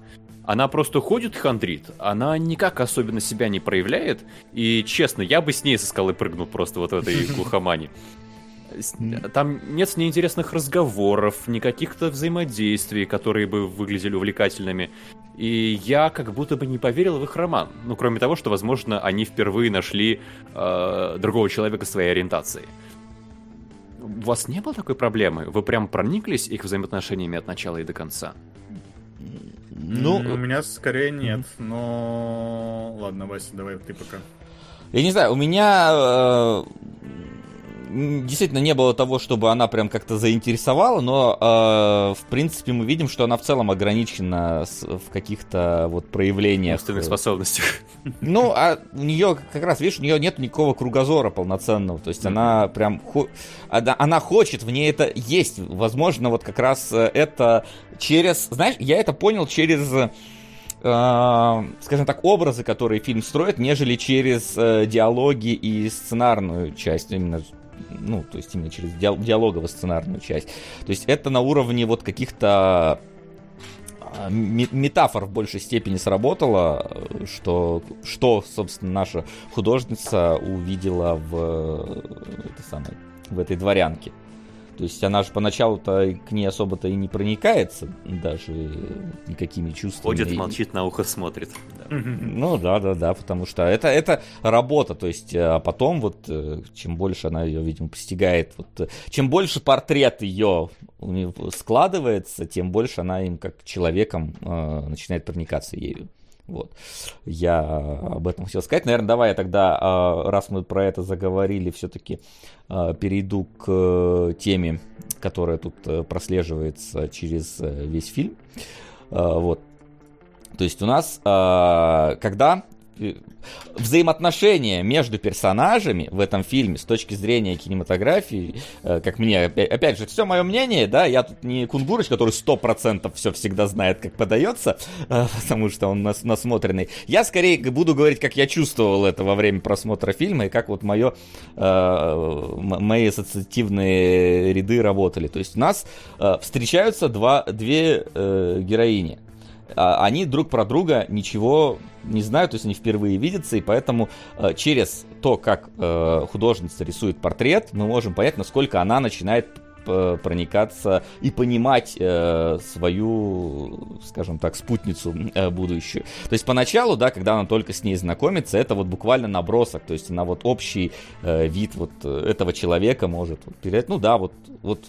Она просто ходит хандрит, она никак особенно себя не проявляет. И честно, я бы с ней со скалы прыгнул просто вот в этой [LAUGHS] глухомане. Там нет с ней интересных разговоров, никаких-то взаимодействий, которые бы выглядели увлекательными. И я как будто бы не поверил в их роман. Ну, кроме того, что, возможно, они впервые нашли э, другого человека своей ориентации. У вас не было такой проблемы? Вы прям прониклись их взаимоотношениями от начала и до конца? Ну, у меня скорее нет, но... Ладно, Вася, давай ты пока. Я не знаю, у меня... Э, действительно не было того, чтобы она прям как-то заинтересовала, но э, в принципе мы видим, что она в целом ограничена с, в каких-то вот проявлениях. Умственных способностях. Ну, а у нее как раз, видишь, у нее нет никакого кругозора полноценного, то есть mm-hmm. она прям, хо... она, она хочет, в ней это есть, возможно, вот как раз э, это через, знаешь, я это понял через э, скажем так, образы, которые фильм строит, нежели через э, диалоги и сценарную часть, именно ну, то есть именно через диалогово-сценарную часть. То есть это на уровне вот каких-то а, метафор в большей степени сработала, что, что собственно, наша художница увидела в, это самое, в этой дворянке. То есть она же поначалу-то к ней особо-то и не проникается даже никакими чувствами. Ходит, молчит, на ухо смотрит. Да. Ну да, да, да, потому что это, это работа, то есть, а потом вот, э, чем больше она ее, видимо, постигает, вот, э, чем больше портрет ее складывается, тем больше она им как человеком э, начинает проникаться ею. Вот. Я об этом хотел сказать. Наверное, давай я тогда, а, раз мы про это заговорили, все-таки перейду к э, теме, которая тут э, прослеживается через э, весь фильм. А, вот. То есть у нас, когда взаимоотношения между персонажами в этом фильме с точки зрения кинематографии, э, как мне, опять же, все мое мнение, да, я тут не кунгурыч, который сто процентов все всегда знает, как подается, э, [LAUGHS] потому что он нас, насмотренный. Я скорее буду говорить, как я чувствовал это во время просмотра фильма, и как вот мое, э, мои ассоциативные ряды работали. То есть у нас встречаются два, две героини. А, они друг про друга ничего не знают, то есть они впервые видятся, и поэтому э, через то, как э, художница рисует портрет, мы можем понять, насколько она начинает проникаться и понимать э, свою, скажем так, спутницу э, будущую. То есть поначалу, да, когда она только с ней знакомится, это вот буквально набросок, то есть она вот общий э, вид вот этого человека может вот, передать, ну да, вот, вот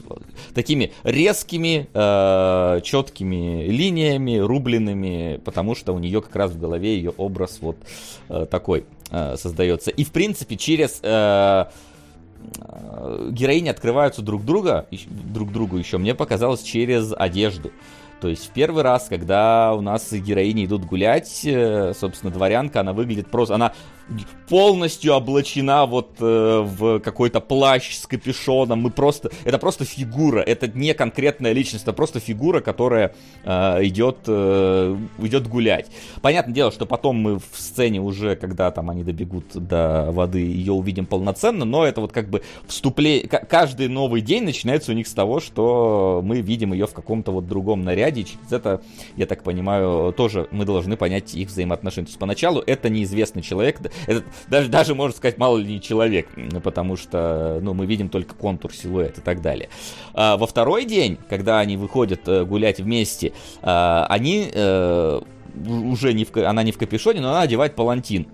такими резкими, э, четкими линиями, рубленными, потому что у нее как раз в голове ее образ вот э, такой э, создается. И в принципе через э, Э, героини открываются друг друга, друг другу еще, мне показалось, через одежду. То есть в первый раз, когда у нас героини идут гулять, э, собственно, дворянка, она выглядит просто... Она полностью облачена вот э, в какой-то плащ с капюшоном. Мы просто, это просто фигура, это не конкретная личность, это просто фигура, которая э, идет, э, идет гулять. Понятное дело, что потом мы в сцене уже, когда там они добегут до воды, ее увидим полноценно, но это вот как бы вступление, каждый новый день начинается у них с того, что мы видим ее в каком-то вот другом наряде, и через это, я так понимаю, тоже мы должны понять их взаимоотношения. То есть поначалу это неизвестный человек, это даже, даже можно сказать, мало ли не человек, потому что, ну, мы видим только контур, силуэт и так далее. А, во второй день, когда они выходят э, гулять вместе, а, они э, уже не в, она не в капюшоне, но она одевает палантин.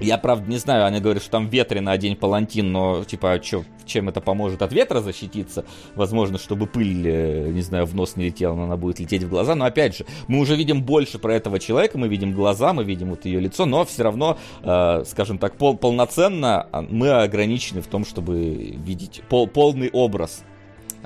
Я, правда, не знаю, они говорят, что там ветрено одень палантин, но, типа, а чё, чем это поможет от ветра защититься? Возможно, чтобы пыль, э, не знаю, в нос не летела, но она будет лететь в глаза. Но, опять же, мы уже видим больше про этого человека, мы видим глаза, мы видим вот ее лицо, но все равно, э, скажем так, пол полноценно а, мы ограничены в том, чтобы видеть пол полный образ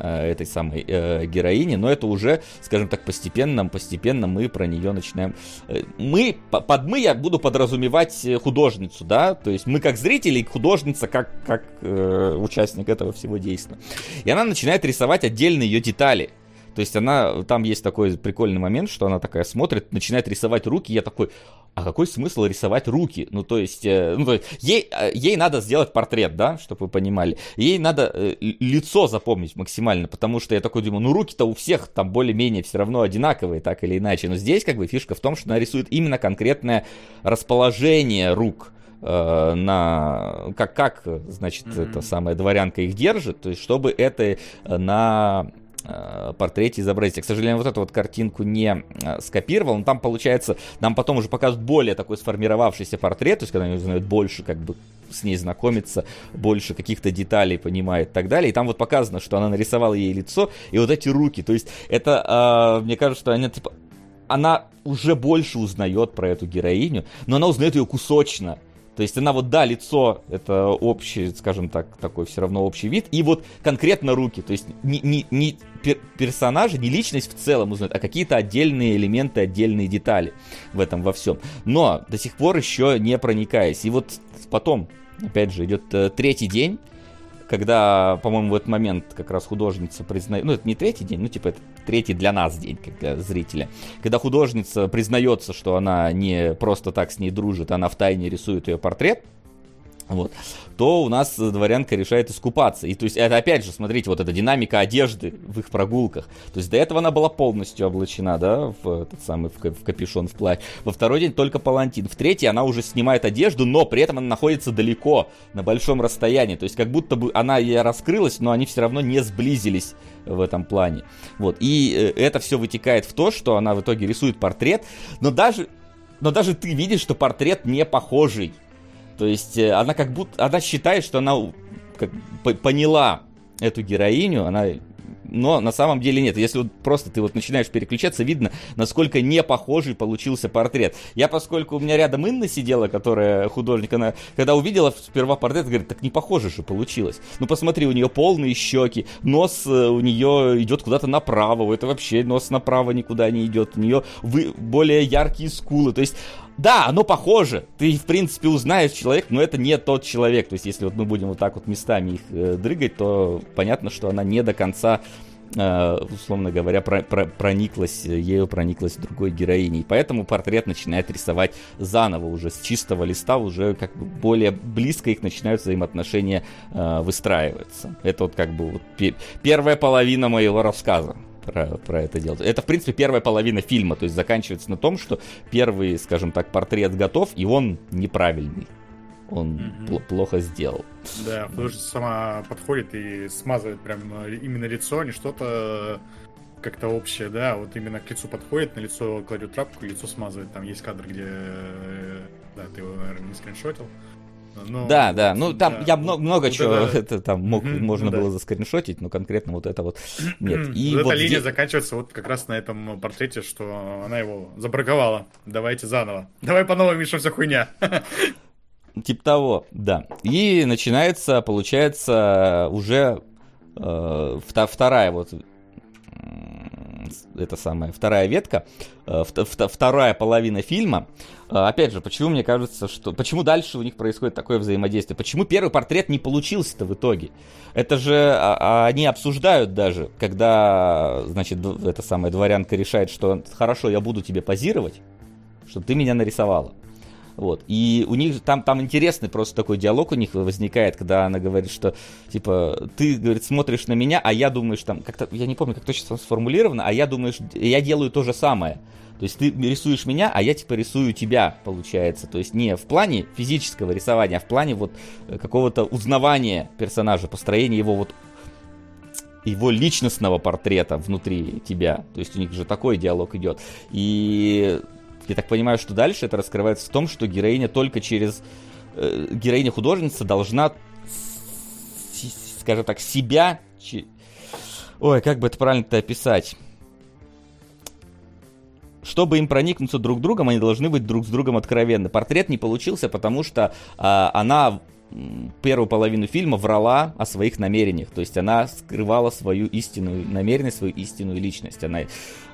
этой самой э, героини, но это уже, скажем так, постепенно, постепенно мы про нее начинаем. Э, мы, под мы я буду подразумевать художницу, да, то есть мы как зрители и художница как, как э, участник этого всего действия. И она начинает рисовать отдельные ее детали. То есть она, там есть такой прикольный момент, что она такая смотрит, начинает рисовать руки, я такой, а какой смысл рисовать руки? Ну, то есть, э, ну, то есть ей, э, ей надо сделать портрет, да, чтобы вы понимали. Ей надо э, лицо запомнить максимально, потому что я такой думаю, ну, руки-то у всех там более-менее все равно одинаковые, так или иначе. Но здесь как бы фишка в том, что она рисует именно конкретное расположение рук на как как значит mm-hmm. эта самая дворянка их держит, то есть чтобы это на портрете изобразить. Я, к сожалению, вот эту вот картинку не э, скопировал, но там получается, нам потом уже показывают более такой сформировавшийся портрет, то есть когда они узнают больше, как бы с ней знакомиться, больше каких-то деталей понимает и так далее. И там вот показано, что она нарисовала ей лицо и вот эти руки. То есть это, э, мне кажется, что она типа она уже больше узнает про эту героиню, но она узнает ее кусочно. То есть она вот, да, лицо, это общий, скажем так, такой все равно общий вид, и вот конкретно руки, то есть не, не, не пер персонажи, не личность в целом узнают, а какие-то отдельные элементы, отдельные детали в этом во всем. Но до сих пор еще не проникаясь. И вот потом, опять же, идет э, третий день, когда, по-моему, в этот момент как раз художница признает, ну это не третий день, ну типа это третий для нас день, как для зрителя, когда художница признается, что она не просто так с ней дружит, она в тайне рисует ее портрет, вот, то у нас дворянка решает искупаться. И то есть это опять же, смотрите, вот эта динамика одежды в их прогулках. То есть до этого она была полностью облачена, да, в этот самый в, в капюшон, в плащ. Во второй день только палантин. В третий она уже снимает одежду, но при этом она находится далеко, на большом расстоянии. То есть как будто бы она и раскрылась, но они все равно не сблизились в этом плане. Вот. И э, это все вытекает в то, что она в итоге рисует портрет, но даже но даже ты видишь, что портрет не похожий то есть э, она как будто, она считает, что она как, поняла эту героиню, она но на самом деле нет. Если вот просто ты вот начинаешь переключаться, видно, насколько не похожий получился портрет. Я, поскольку у меня рядом Инна сидела, которая художник, она, когда увидела сперва портрет, говорит, так не похоже же получилось. Ну, посмотри, у нее полные щеки, нос э, у нее идет куда-то направо, это вообще нос направо никуда не идет, у нее вы, более яркие скулы, то есть да, оно похоже. Ты, в принципе, узнаешь человека, но это не тот человек. То есть, если вот мы будем вот так вот местами их э, дрыгать, то понятно, что она не до конца э, условно говоря, про, про, прониклась, ею прониклась другой героиней. Поэтому портрет начинает рисовать заново уже, с чистого листа, уже как бы более близко их начинают взаимоотношения э, выстраиваться. Это вот как бы вот первая половина моего рассказа про, про это дело. Это, в принципе, первая половина фильма, то есть заканчивается на том, что первый, скажем так, портрет готов, и он неправильный. Он mm-hmm. пл- плохо сделал. Да, художница сама подходит и смазывает прям э, именно лицо, не что-то как-то общее, да, вот именно к лицу подходит, на лицо кладет трапку, лицо смазывает. Там есть кадр, где, э, да, ты его, наверное, не скриншотил. Но, да, да, ну там да, я много, много вот чего это, [LAUGHS] это там мог, mm-hmm, можно да. было заскриншотить, но конкретно вот это вот нет. И вот, вот эта линия где... заканчивается вот как раз на этом портрете, что она его забраковала. Давайте заново. Давай по новой, Миша, вся хуйня. [LAUGHS] Типа того, да. И начинается, получается, уже э, вторая вот это самая вторая ветка, э, вторая половина фильма. Э, опять же, почему мне кажется, что... Почему дальше у них происходит такое взаимодействие? Почему первый портрет не получился-то в итоге? Это же а, а они обсуждают даже, когда, значит, эта самая дворянка решает, что хорошо, я буду тебе позировать, чтобы ты меня нарисовала. Вот. И у них там, там интересный просто такой диалог у них возникает, когда она говорит, что типа ты, говорит, смотришь на меня, а я думаешь там, как-то, я не помню, как точно сформулировано, а я думаешь, я делаю то же самое. То есть ты рисуешь меня, а я типа рисую тебя, получается. То есть не в плане физического рисования, а в плане вот э, какого-то узнавания персонажа, построения его вот его личностного портрета внутри тебя. То есть у них же такой диалог идет. И я так понимаю, что дальше это раскрывается в том, что героиня только через... Э, героиня-художница должна, скажем так, себя... Ой, как бы это правильно-то описать? Чтобы им проникнуться друг другом, они должны быть друг с другом откровенны. Портрет не получился, потому что а, она первую половину фильма врала о своих намерениях. То есть она скрывала свою истинную намеренность, свою истинную личность. Она, э,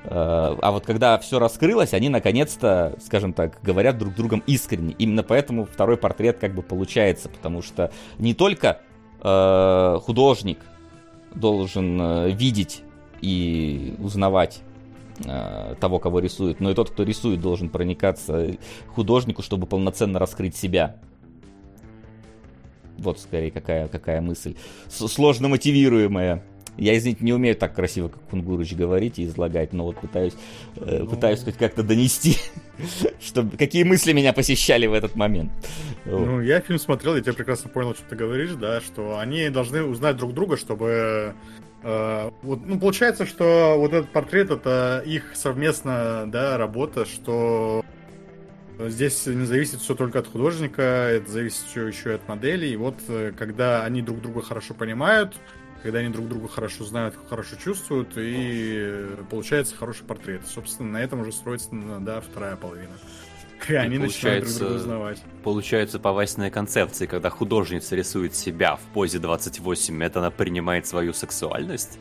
а вот когда все раскрылось, они наконец-то, скажем так, говорят друг другом искренне. Именно поэтому второй портрет как бы получается, потому что не только э, художник должен э, видеть и узнавать э, того, кого рисует, но и тот, кто рисует, должен проникаться художнику, чтобы полноценно раскрыть себя. Вот скорее какая, какая мысль. С сложно мотивируемая. Я, извините, не умею так красиво, как Кунгурыч, говорить и излагать, но вот пытаюсь, э, ну... пытаюсь хоть как-то донести, [LAUGHS] чтобы, какие мысли меня посещали в этот момент. Ну, я фильм смотрел, я тебя прекрасно понял, что ты говоришь, да, что они должны узнать друг друга, чтобы... Э, вот, ну, получается, что вот этот портрет, это их совместная, да, работа, что Здесь не зависит все только от художника, это зависит все еще и от модели. И вот э, когда они друг друга хорошо понимают, когда они друг друга хорошо знают, хорошо чувствуют, и получается хороший портрет. Собственно, на этом уже строится да, вторая половина [LAUGHS] И они начинают друг друга узнавать. Получается по Васиной концепции, когда художница рисует себя в позе 28, это она принимает свою сексуальность?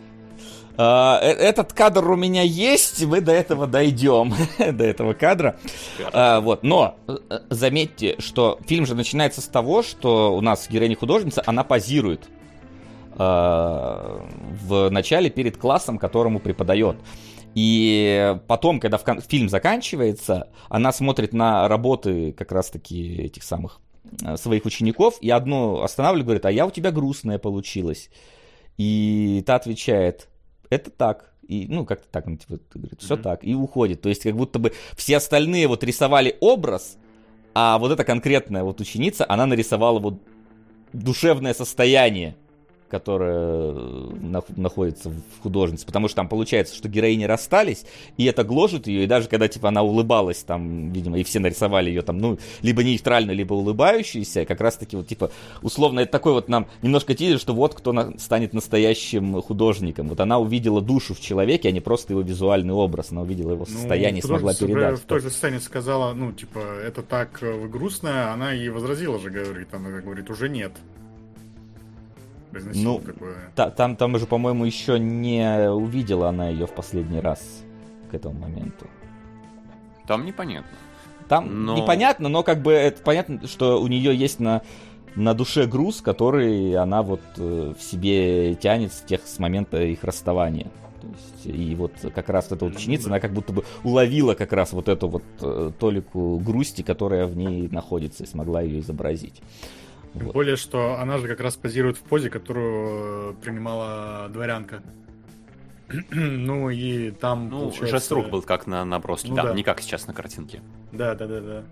Uh, этот кадр у меня есть, мы до этого дойдем, [LAUGHS] до этого кадра. Uh, вот, но uh, заметьте, что фильм же начинается с того, что у нас героиня художница, она позирует в начале перед классом, которому преподает. И потом, когда фильм заканчивается, она смотрит на работы как раз-таки этих самых э, своих учеников, и одну останавливает, говорит, а я у тебя грустная получилась. И та отвечает, это так. И, ну, как-то так, он типа, говорит, все mm-hmm. так, и уходит. То есть, как будто бы все остальные вот рисовали образ, а вот эта конкретная вот ученица, она нарисовала вот душевное состояние которая э, находится в художнице, потому что там получается, что героини расстались, и это гложет ее, и даже когда, типа, она улыбалась, там, видимо, и все нарисовали ее там, ну, либо нейтрально, либо улыбающейся, как раз-таки вот, типа, условно, это такой вот нам немножко тизер, что вот кто на- станет настоящим художником. Вот она увидела душу в человеке, а не просто его визуальный образ, она увидела его ну, состояние, ну, смогла передать. В той же сцене сказала, ну, типа, это так э, грустно, она и возразила же, говорит, она говорит, уже нет ну, такое. Та, там, там уже, по-моему, еще не увидела она ее в последний раз к этому моменту. Там непонятно. Там но... непонятно, но как бы это понятно, что у нее есть на, на душе груз, который она вот э, в себе тянет с тех с момента их расставания. То есть, и вот как раз эта вот ученица, она как будто бы уловила как раз вот эту вот э, толику грусти, которая в ней находится, и смогла ее изобразить. Тем вот. более, что она же как раз позирует в позе, которую принимала дворянка. [CLEARS THROAT] ну и там. Ну, получается... жест рук был как на наброске, ну, да, да, не как сейчас на картинке. Да, да, да, да.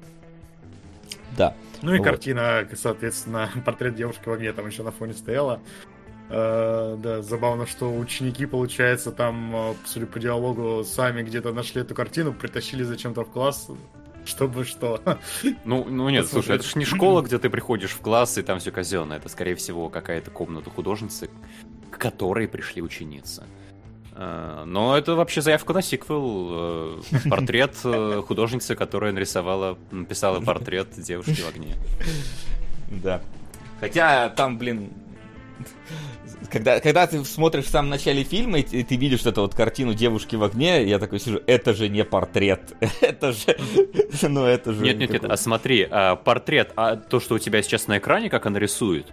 Да. Ну и вот. картина, соответственно, [LAUGHS] портрет девушки в огне там еще на фоне стояла. Uh, да, забавно, что ученики, получается, там, э, судя по диалогу, сами где-то нашли эту картину, притащили зачем-то в класс, чтобы что. Ну, ну нет, слушай, это же не школа, где ты приходишь в класс и там все казенно. Это, скорее всего, какая-то комната художницы, к которой пришли ученицы. А, но это вообще заявка на сиквел. Э, [LAUGHS] портрет э, художницы, которая нарисовала, написала портрет девушки в огне. Да. Хотя там, блин, когда, когда ты смотришь в самом начале фильма, и ты видишь эту вот картину девушки в огне, я такой сижу, это же не портрет. [LAUGHS] это же... ну, это же... Нет, нет, нет, а смотри, а, портрет, а то, что у тебя сейчас на экране, как она рисует,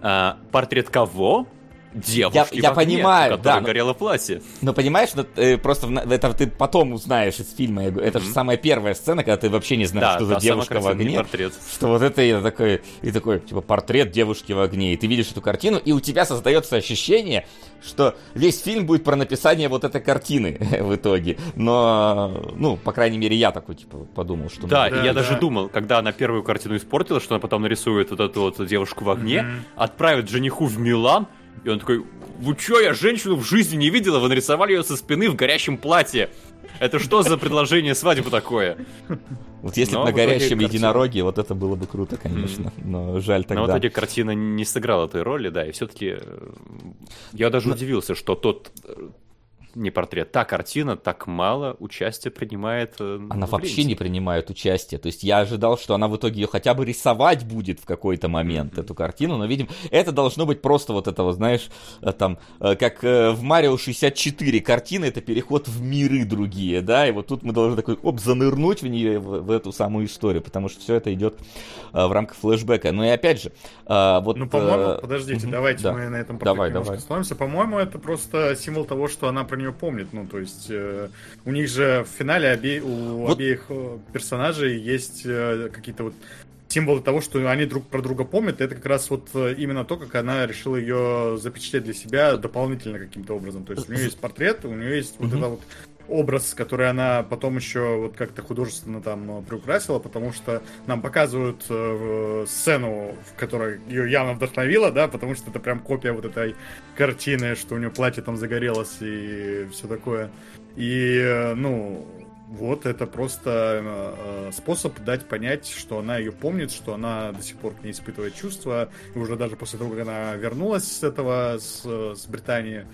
а, портрет кого? Девушки я, я огне, понимаю, в да, горело платье. Но понимаешь, ну, э, просто в, это ты потом узнаешь из фильма. Это mm-hmm. же самая первая сцена, когда ты вообще не знаешь, да, что за девушка в огне. Портрет. Что вот это и такой, и такой, типа, портрет девушки в огне. И ты видишь эту картину, и у тебя создается ощущение, что весь фильм будет про написание вот этой картины [LAUGHS] в итоге. Но, ну, по крайней мере, я такой, типа, подумал, что... Да, да я да. даже думал, когда она первую картину испортила, что она потом нарисует вот эту вот девушку в огне, mm-hmm. отправит жениху в Милан, и он такой, вы чё, я женщину в жизни не видела, вы нарисовали ее со спины в горящем платье. Это что за предложение свадьбы такое? Вот если бы на горящем единороге, вот это было бы круто, конечно. Но жаль тогда. Но в итоге картина не сыграла этой роли, да, и все-таки э, я даже удивился, что тот э, не портрет, та картина так мало участия принимает. Э, она вообще не принимает участие. То есть я ожидал, что она в итоге ее хотя бы рисовать будет в какой-то момент, mm-hmm. эту картину, но, видим, это должно быть просто вот это, вот, знаешь, э, там, э, как в Марио 64 картина, это переход в миры другие, да, и вот тут мы должны такой, оп, занырнуть в нее, в, в эту самую историю, потому что все это идет в рамках флешбека. Ну и опять же, вот... Ну, по-моему, подождите, mm-hmm, давайте да. мы на этом давай, давай. остановимся. По-моему, это просто символ того, что она про нее помнит. Ну, то есть э, у них же в финале обе... у вот. обеих э, персонажей есть э, какие-то вот символы того, что они друг про друга помнят, это как раз вот э, именно то, как она решила ее запечатлеть для себя дополнительно каким-то образом. То есть у нее есть портрет, у нее есть вот это вот образ, который она потом еще вот как-то художественно там приукрасила, потому что нам показывают э, сцену, в которой ее явно вдохновила, да, потому что это прям копия вот этой картины, что у нее платье там загорелось и все такое. И, э, ну, вот это просто э, способ дать понять, что она ее помнит, что она до сих пор к ней испытывает чувства. И уже даже после того, как она вернулась с этого, с, с Британии,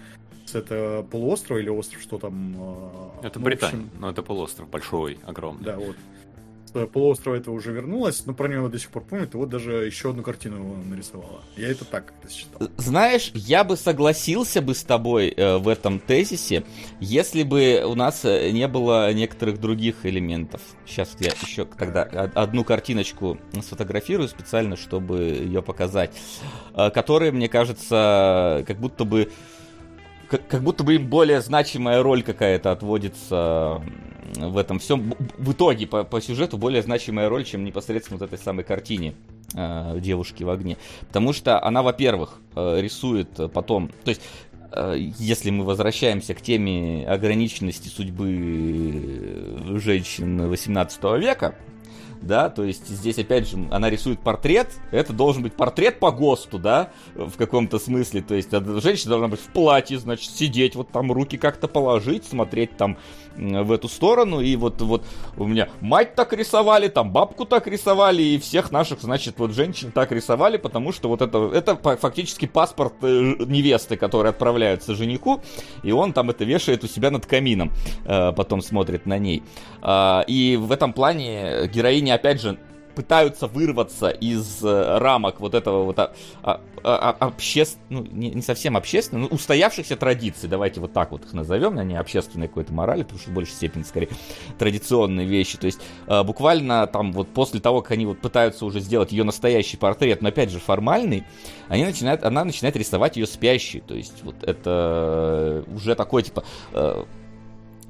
это полуостров или остров, что там? А, это ну, Британия, общем... но это полуостров, большой, огромный. Да, вот. полуострова этого уже вернулась, но про нее до сих пор помнит, и вот даже еще одну картину нарисовала. Я это так это считал. Знаешь, я бы согласился бы с тобой э, в этом тезисе, если бы у нас э, не было некоторых других элементов. Сейчас я еще тогда одну картиночку сфотографирую специально, чтобы ее показать, э, которые, мне кажется, как будто бы как, как будто бы им более значимая роль какая-то отводится в этом всем. В итоге, по, по сюжету, более значимая роль, чем непосредственно вот этой самой картине э, девушки в огне. Потому что она, во-первых, э, рисует потом. То есть э, если мы возвращаемся к теме ограниченности судьбы женщин 18 века, да, то есть здесь, опять же, она рисует портрет, это должен быть портрет по ГОСТу, да, в каком-то смысле, то есть женщина должна быть в платье, значит, сидеть, вот там руки как-то положить, смотреть там в эту сторону, и вот, вот у меня мать так рисовали, там бабку так рисовали, и всех наших, значит, вот женщин так рисовали, потому что вот это, это фактически паспорт э, невесты, который отправляется жениху, и он там это вешает у себя над камином, э, потом смотрит на ней. А, и в этом плане героиня, опять же, пытаются вырваться из э, рамок вот этого вот а, а, а, обществ... ну, не, совсем общественных, но устоявшихся традиций, давайте вот так вот их назовем, а не общественной какой-то морали, потому что в большей степени, скорее, традиционные вещи. То есть э, буквально там вот после того, как они вот пытаются уже сделать ее настоящий портрет, но опять же формальный, они начинают, она начинает рисовать ее спящей. То есть вот это уже такой типа э,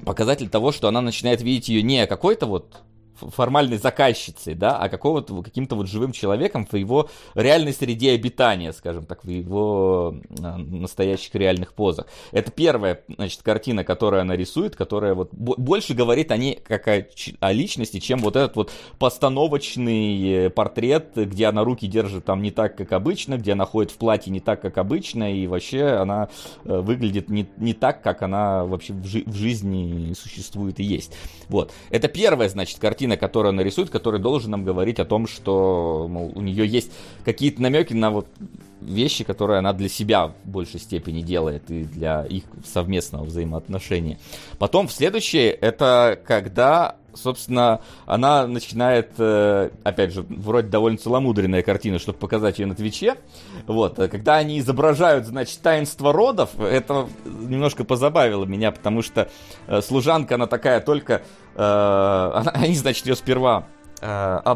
показатель того, что она начинает видеть ее не какой-то вот формальной заказчицей, да, а какого-то каким-то вот живым человеком в его реальной среде обитания, скажем так, в его а, настоящих реальных позах. Это первая, значит, картина, которую она рисует, которая вот больше говорит о ней как о, о личности, чем вот этот вот постановочный э, портрет, где она руки держит там не так, как обычно, где она ходит в платье не так, как обычно, и вообще она э, выглядит не, не так, как она вообще в, жи- в жизни существует и есть. Вот. Это первая, значит, картина картина, которую она рисует, который должен нам говорить о том, что мол, у нее есть какие-то намеки на вот вещи, которые она для себя в большей степени делает и для их совместного взаимоотношения. Потом в следующее, это когда собственно, она начинает, э, опять же, вроде довольно целомудренная картина, чтобы показать ее на Твиче. Вот, когда они изображают, значит, таинство родов, это немножко позабавило меня, потому что э, служанка, она такая только Э, они, значит, ее сперва э,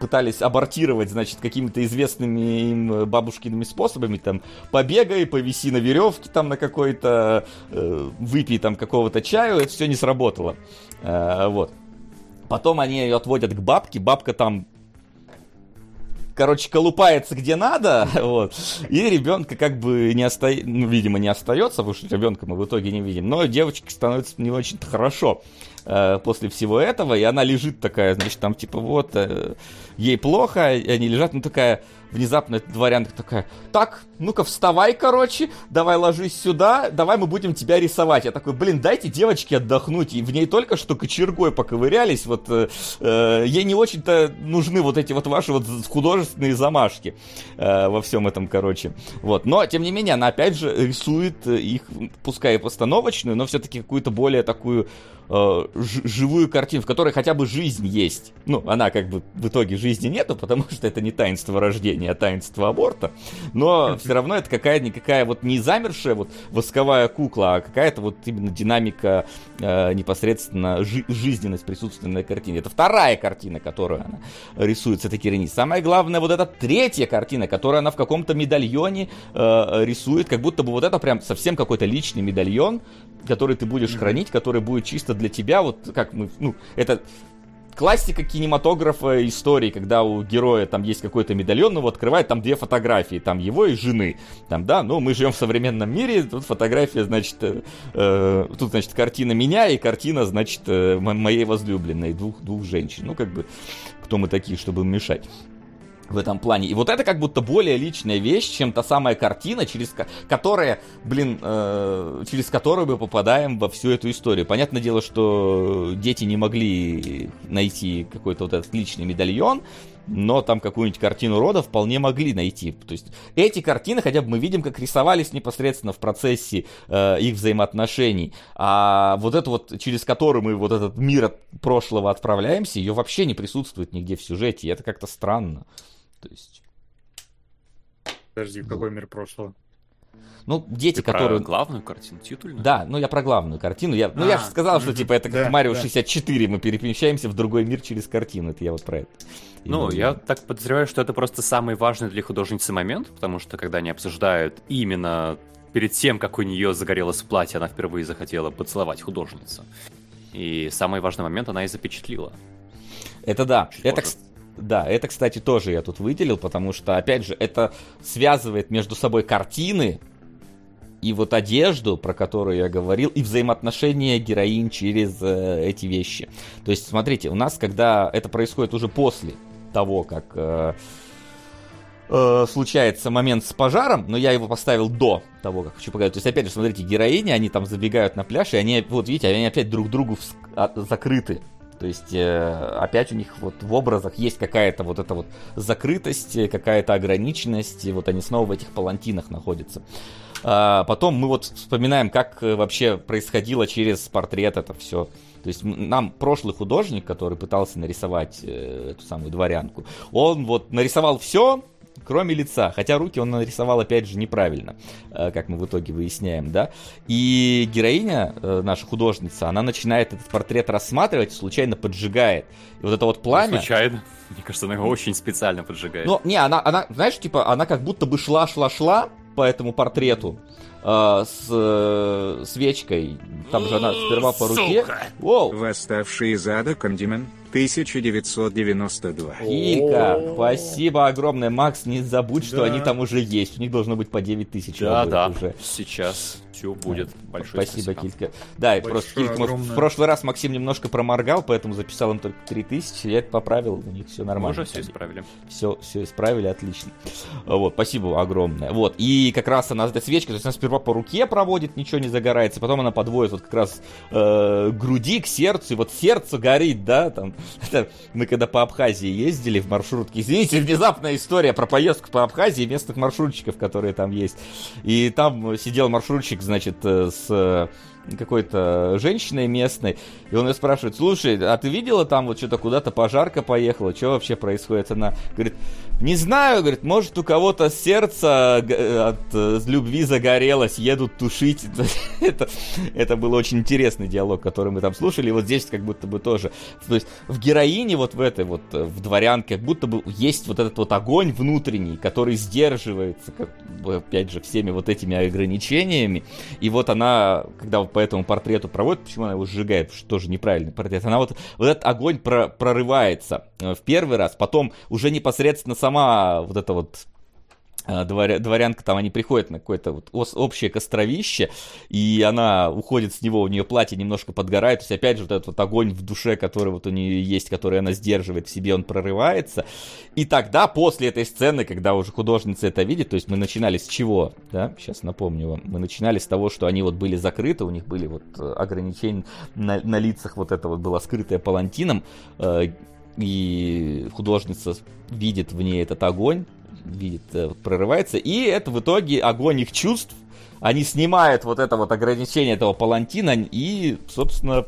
пытались абортировать, значит, какими-то известными им бабушкиными способами, там, побегай, повиси на веревке, там, на какой-то, э, выпей там какого-то чаю, это все не сработало, вот. Потом они ее отводят к бабке, бабка там короче, колупается где надо, [LAUGHS] вот, и ребенка как бы не остается, ну, видимо, не остается, потому что ребенка мы в итоге не видим, но девочке становится не очень-то хорошо э, после всего этого, и она лежит такая, значит, там типа вот, э, ей плохо, они лежат, ну такая, внезапно дворянка такая, так, ну-ка вставай, короче, давай ложись сюда, давай мы будем тебя рисовать. Я такой, блин, дайте девочке отдохнуть. И в ней только что кочергой поковырялись, вот э, э, ей не очень-то нужны вот эти вот ваши вот художественные замашки э, во всем этом, короче. Вот, но, тем не менее, она опять же рисует их, пускай и постановочную, но все-таки какую-то более такую э, живую картину, в которой хотя бы жизнь есть. Ну, она как бы в итоге жизни нету, потому что это не таинство рождения, а таинство аборта. Но все равно это какая-никакая вот не замершая вот восковая кукла, а какая-то вот именно динамика, э, непосредственно жи- жизненность присутствует на картине. Это вторая картина, которую она рисует с этой Кирини. Самое главное, вот эта третья картина, которую она в каком-то медальоне э, рисует, как будто бы вот это прям совсем какой-то личный медальон, который ты будешь хранить, который будет чисто для тебя, вот как мы, ну, это классика кинематографа истории, когда у героя там есть какой-то медальон, его открывает, там две фотографии, там его и жены, там, да, ну, мы живем в современном мире, тут фотография, значит, э, э тут, значит, картина меня и картина, значит, э, моей возлюбленной, двух, двух женщин, ну, как бы, кто мы такие, чтобы мешать в этом плане. И вот это как будто более личная вещь, чем та самая картина, через которая, блин, э, через которую мы попадаем во всю эту историю. Понятное дело, что дети не могли найти какой-то вот этот личный медальон, но там какую-нибудь картину рода вполне могли найти. То есть эти картины хотя бы мы видим, как рисовались непосредственно в процессе э, их взаимоотношений. А вот это вот, через который мы вот этот мир от прошлого отправляемся, ее вообще не присутствует нигде в сюжете. И это как-то странно. То есть... Подожди, какой мир прошлого? Ну, дети, Ты которые... про главную картину, титульную? Да, ну я про главную картину. Я, ну я же А, сказал, что типа это как да, Марио да. 64, мы перемещаемся в другой мир через картину. Это я вот про это. Ну, имел в я так подозреваю, что это просто самый важный для художницы момент, потому что когда они обсуждают именно перед тем, как у нее загорелось платье, она впервые захотела поцеловать художницу. И самый важный момент она и запечатлила. Это да. Чуть Это, позже. Да, это, кстати, тоже я тут выделил, потому что, опять же, это связывает между собой картины и вот одежду, про которую я говорил, и взаимоотношения героинь через э, эти вещи. То есть, смотрите, у нас, когда это происходит уже после того, как э, э, случается момент с пожаром, но я его поставил до того, как хочу показать. То есть, опять же, смотрите, героини, они там забегают на пляж, и они, вот видите, они опять друг другу вс- а- закрыты. То есть э, опять у них вот в образах есть какая-то вот эта вот закрытость, э, какая-то ограниченность, и вот они снова в этих палантинах находятся. А, потом мы вот вспоминаем, как э, вообще происходило через портрет это все. То есть нам прошлый художник, который пытался нарисовать эту самую дворянку, он вот нарисовал все, кроме лица. Хотя руки он нарисовал, опять же, неправильно, э, как мы в итоге выясняем, да. И героиня, э, наша художница, она начинает этот портрет рассматривать, случайно поджигает. И вот это вот пламя... Случайно. Мне кажется, она его очень специально поджигает. Ну, не, она, она, знаешь, типа, она как будто бы шла-шла-шла по этому портрету э, с э, свечкой. Там же она сперва по руке. Воу! Восставший из ада Кондимен, 1992. Килька, О. спасибо огромное, Макс, не забудь, что Да. они там уже есть, у них должно быть по 9 тысяч да, да. уже. Сейчас все будет. Большое Спасибо, спасибо. Килька. Да, Большое, просто Килька, мы в прошлый раз Максим немножко проморгал, поэтому записал им только 3000, я это поправил, у них все Мы нормально. уже все исправили. все, все исправили, отлично. Вот, спасибо огромное. Вот, и как раз она с этой свечкой, то есть она сперва по руке проводит, ничего не загорается, потом она подводит вот как раз э, груди, к сердцу, и вот сердце горит, да, там. Мы когда по Абхазии ездили в маршрутке, извините, внезапная история про поездку по Абхазии местных маршрутчиков, которые там есть. И там сидел маршрутчик, значит, э, с э, какой-то женщиной местной, и он ее спрашивает, слушай, а ты видела там вот что-то куда-то пожарка поехала, что вообще происходит? Она говорит, не знаю, говорит, может у кого-то сердце г- от э, любви загорелось, едут тушить. [LAUGHS] это, это был очень интересный диалог, который мы там слушали, и вот здесь как будто бы тоже. То есть в героине вот в этой вот, э, в дворянке, как будто бы есть вот этот вот огонь внутренний, который сдерживается, как опять же, всеми вот этими ограничениями, и вот она, когда вот по этому портрету проводит, почему она его сжигает, что тоже неправильный портрет, она вот, вот этот огонь про- прорывается э, в первый раз, потом уже непосредственно сама вот эта вот э, дворя- дворянка, там они приходят на какое-то вот общее костровище, и она уходит с него, у нее платье немножко подгорает, то есть опять же вот этот вот огонь в душе, который вот у нее есть, который она сдерживает в себе, он прорывается, и тогда после этой сцены, когда уже художница это видит, то есть мы начинали с чего, да, сейчас напомню вам, мы начинали с того, что они вот были закрыты, у них были вот э, ограничения на, на лицах, вот это вот было скрытое палантином, э, и художница видит в ней этот огонь, видит, э, прорывается, и это в итоге огонь их чувств, они снимают вот это вот ограничение этого палантина и, собственно,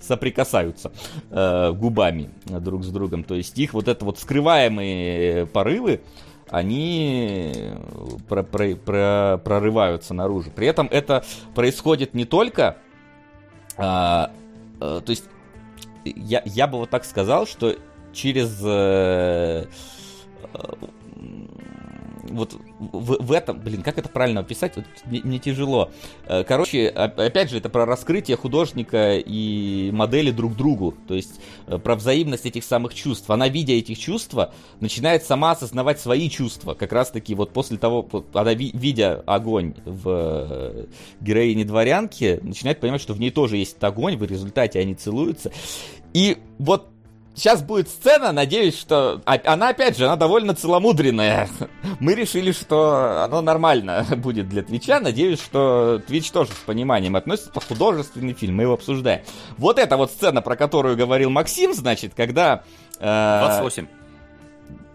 соприкасаются э, губами друг с другом. То есть их вот это вот скрываемые порывы, они про- про- про- прорываются наружу. При этом это происходит не только, а, э, то есть я, я бы вот так сказал, что через э, э, вот в, в этом, блин, как это правильно описать, вот мне, мне тяжело. Э, Короче, оп- опять же, это про раскрытие художника и модели друг другу, то есть э, про взаимность этих самых чувств. Она, видя этих чувства, начинает сама осознавать свои чувства. Как раз-таки вот после того, она, ви- видя огонь в э, героине дворянки, начинает понимать, что в ней тоже есть огонь, в результате они целуются. И вот Сейчас будет сцена, надеюсь, что... Она, опять же, она довольно целомудренная. Мы решили, что оно нормально [LAUGHS] будет для Твича. Надеюсь, что Твич тоже с пониманием относится. Это художественный фильм, мы его обсуждаем. Вот эта вот сцена, про которую говорил Максим, значит, когда... э, 28.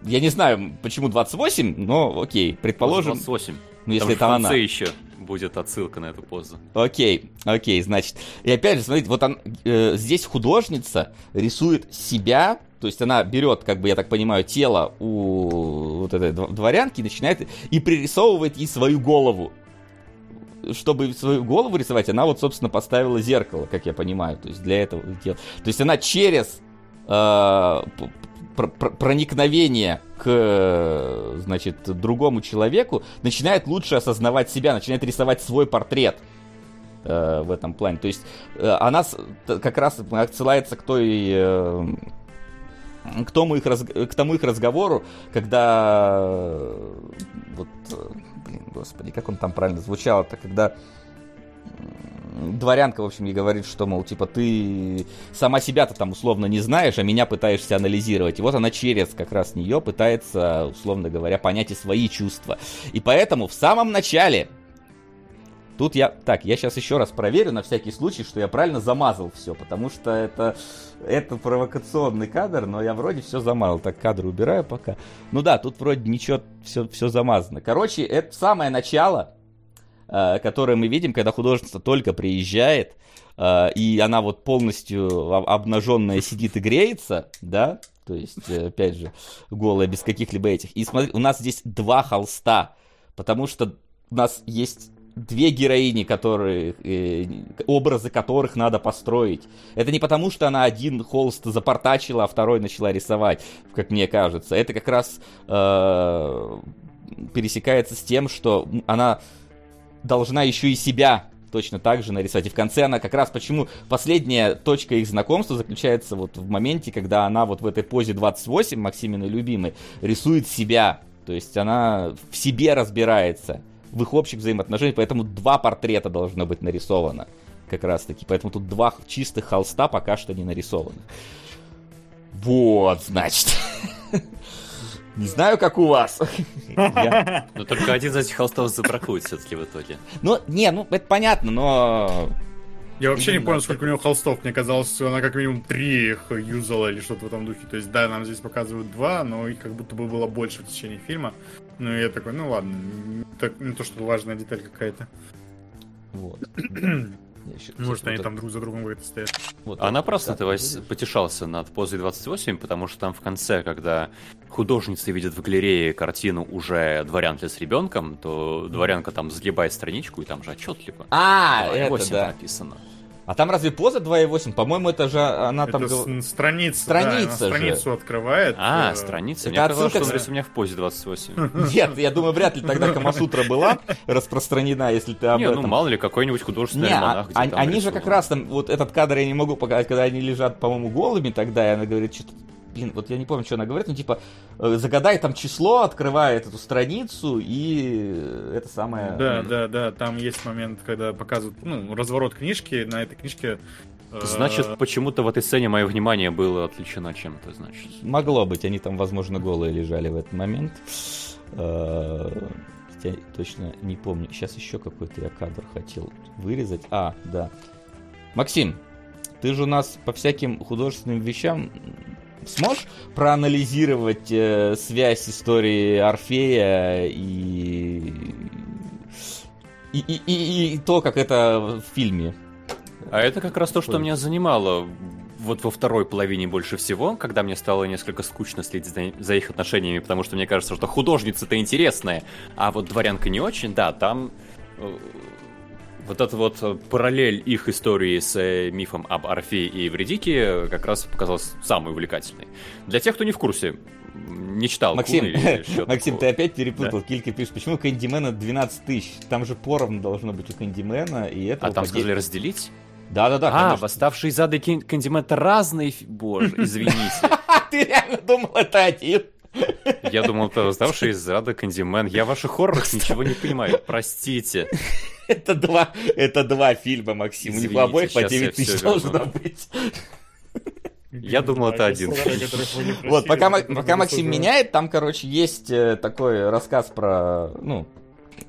Я не знаю, почему 28, но окей, предположим. 28. Ну, если Там это она. еще будет отсылка на эту позу. Окей, окей, значит. И опять же, смотрите, вот он, э, здесь художница рисует себя, то есть она берет, как бы, я так понимаю, тело у вот этой дворянки, начинает и пририсовывает ей свою голову. Чтобы свою голову рисовать, она вот, собственно, поставила зеркало, как я понимаю. То есть для этого То есть она через э, проникновение к, значит, другому человеку, начинает лучше осознавать себя, начинает рисовать свой портрет э, в этом плане. То есть э, она как раз отсылается к той... Э, к тому, их раз, к тому их разговору, когда вот, блин, господи, как он там правильно звучал, это когда дворянка, в общем, ей говорит, что, мол, типа, ты сама себя-то там условно не знаешь, а меня пытаешься анализировать. И вот она через как раз нее пытается, условно говоря, понять и свои чувства. И поэтому в самом начале Тут я... Так, я сейчас еще раз проверю на всякий случай, что я правильно замазал все, потому что это, это провокационный кадр, но я вроде все замазал. Так, кадр убираю пока. Ну да, тут вроде ничего, все, все замазано. Короче, это самое начало, которое мы видим, когда художница только приезжает, э, и она вот полностью обнаженная сидит и греется, да, то есть, э, опять же, голая, без каких-либо этих. И смотри, у нас здесь два холста, потому что у нас есть две героини, которые, э, образы которых надо построить. Это не потому, что она один холст запортачила, а второй начала рисовать, как мне кажется. Это как раз э, пересекается с тем, что она должна еще и себя точно так же нарисовать. И в конце она как раз почему последняя точка их знакомства заключается вот в моменте, когда она вот в этой позе 28, Максиминой любимой, рисует себя. То есть она в себе разбирается, в их общих взаимоотношениях, поэтому два портрета должно быть нарисовано как раз таки. Поэтому тут два чистых холста пока что не нарисованы. Вот, значит. [LAUGHS] Не знаю, как у вас. [LAUGHS] Но только один из этих холстов забракует все-таки в итоге. Ну, не, ну, это понятно, но... Я вообще не понял, сколько у него холстов. Мне казалось, что она как минимум три их юзала или что-то в этом духе. То есть, да, нам здесь показывают два, но их как будто бы было больше в течение фильма. Ну, и я такой, ну ладно, так, не то, что важная деталь какая-то. Вот. [CLEARS THROAT] Еще, Может, они там друг за другом где-то стоят. Вот, Она просто этого потешался над позой 28, потому что там в конце, когда художница видит в галерее картину уже дворянки с ребенком, то дворянка там сгибает страничку, и там же отчетливо. А, это да. написано. А там разве поза 2.8? По-моему, это же она это там... Это страница, страница да, страницу открывает. А, э... страница. Это Мне казалось, что он у меня в позе 28. [LAUGHS] Нет, я думаю, вряд ли тогда Камасутра была распространена, если ты об Не, ну мало ли, какой-нибудь художественный не, альманах, а, Они же как раз там, вот этот кадр я не могу показать, когда они лежат, по-моему, голыми тогда, и она говорит, что-то блин, вот я не помню, что она говорит, ну, типа, э, загадай там число, открывает эту страницу, и это самое... Да, да, да, там есть момент, когда показывают, ну, разворот книжки, на этой книжке э, Значит, почему-то в этой сцене мое внимание было отвлечено чем-то, значит. Могло быть, они там, возможно, голые лежали в этот момент. Э, я точно не помню. Сейчас еще какой-то я кадр хотел вырезать. А, да. Максим, ты же у нас по всяким художественным вещам Сможешь проанализировать э, связь истории Орфея и... И, и, и, и то, как это в фильме? А это как раз то, что меня занимало вот во второй половине больше всего, когда мне стало несколько скучно следить за, за их отношениями, потому что мне кажется, что художница-то интересная, а вот дворянка не очень, да, там э, вот эта вот э, параллель их истории с э, мифом об Орфее и Вредике как раз показалась самой увлекательной. Для тех, кто не в курсе, не читал. Максим, [LAUGHS] Максим, ты опять перепутал. Да. Килька пишет, почему Кэндимена 12 тысяч? Там же поровну должно быть у Кэндимена, и это... А там сказали разделить? Да-да-да, А, восставшие зады Кэндимена разные... [LAUGHS] Боже, извините. Ты реально думал, это один? Я думал, это восставшие зады Кэндимен. Я в ваших хоррорах ничего не понимаю, простите. Это два, это два фильма, Максим. Извините, У них обоих по 9 тысяч должно быть. Я думал, это один. Вот, пока, пока Максим меняет, там, короче, есть э, такой рассказ про, ну,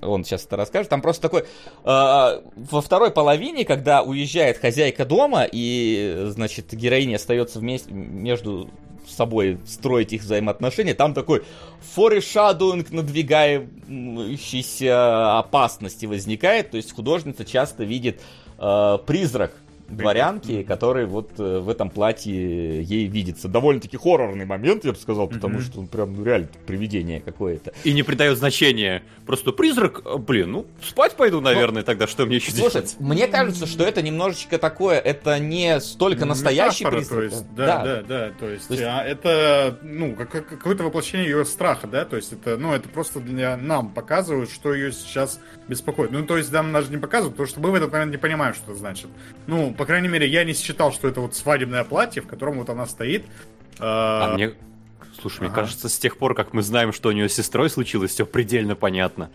он сейчас это расскажет. Там просто такой... Э, во второй половине, когда уезжает хозяйка дома, и, значит, героиня остается вместе между с собой строить их взаимоотношения, там такой форешадуинг надвигающейся опасности возникает, то есть художница часто видит э, призрак дворянки, который вот э, в этом платье ей видится. Довольно-таки хоррорный момент, я бы сказал, потому mm-hmm. что он прям ну, реально привидение какое-то. И не придает значения. Просто призрак, э, блин, ну спать пойду, наверное, Но, тогда что мне еще слушай, делать? мне кажется, что это немножечко такое, это не столько настоящий Метафора, призрак. То есть, да, да, да, да, то есть, то есть... А, это, ну, как, какое-то воплощение ее страха, да, то есть это, ну, это просто для нам показывают, что ее сейчас беспокоит. Ну, то есть нам даже не показывают, потому что мы в этот момент не понимаем, что это значит. Ну, по крайней мере, я не считал, что это вот свадебное платье, в котором вот она стоит. А, а мне... Слушай, ага. мне кажется, с тех пор, как мы знаем, что у нее с сестрой случилось, все предельно понятно.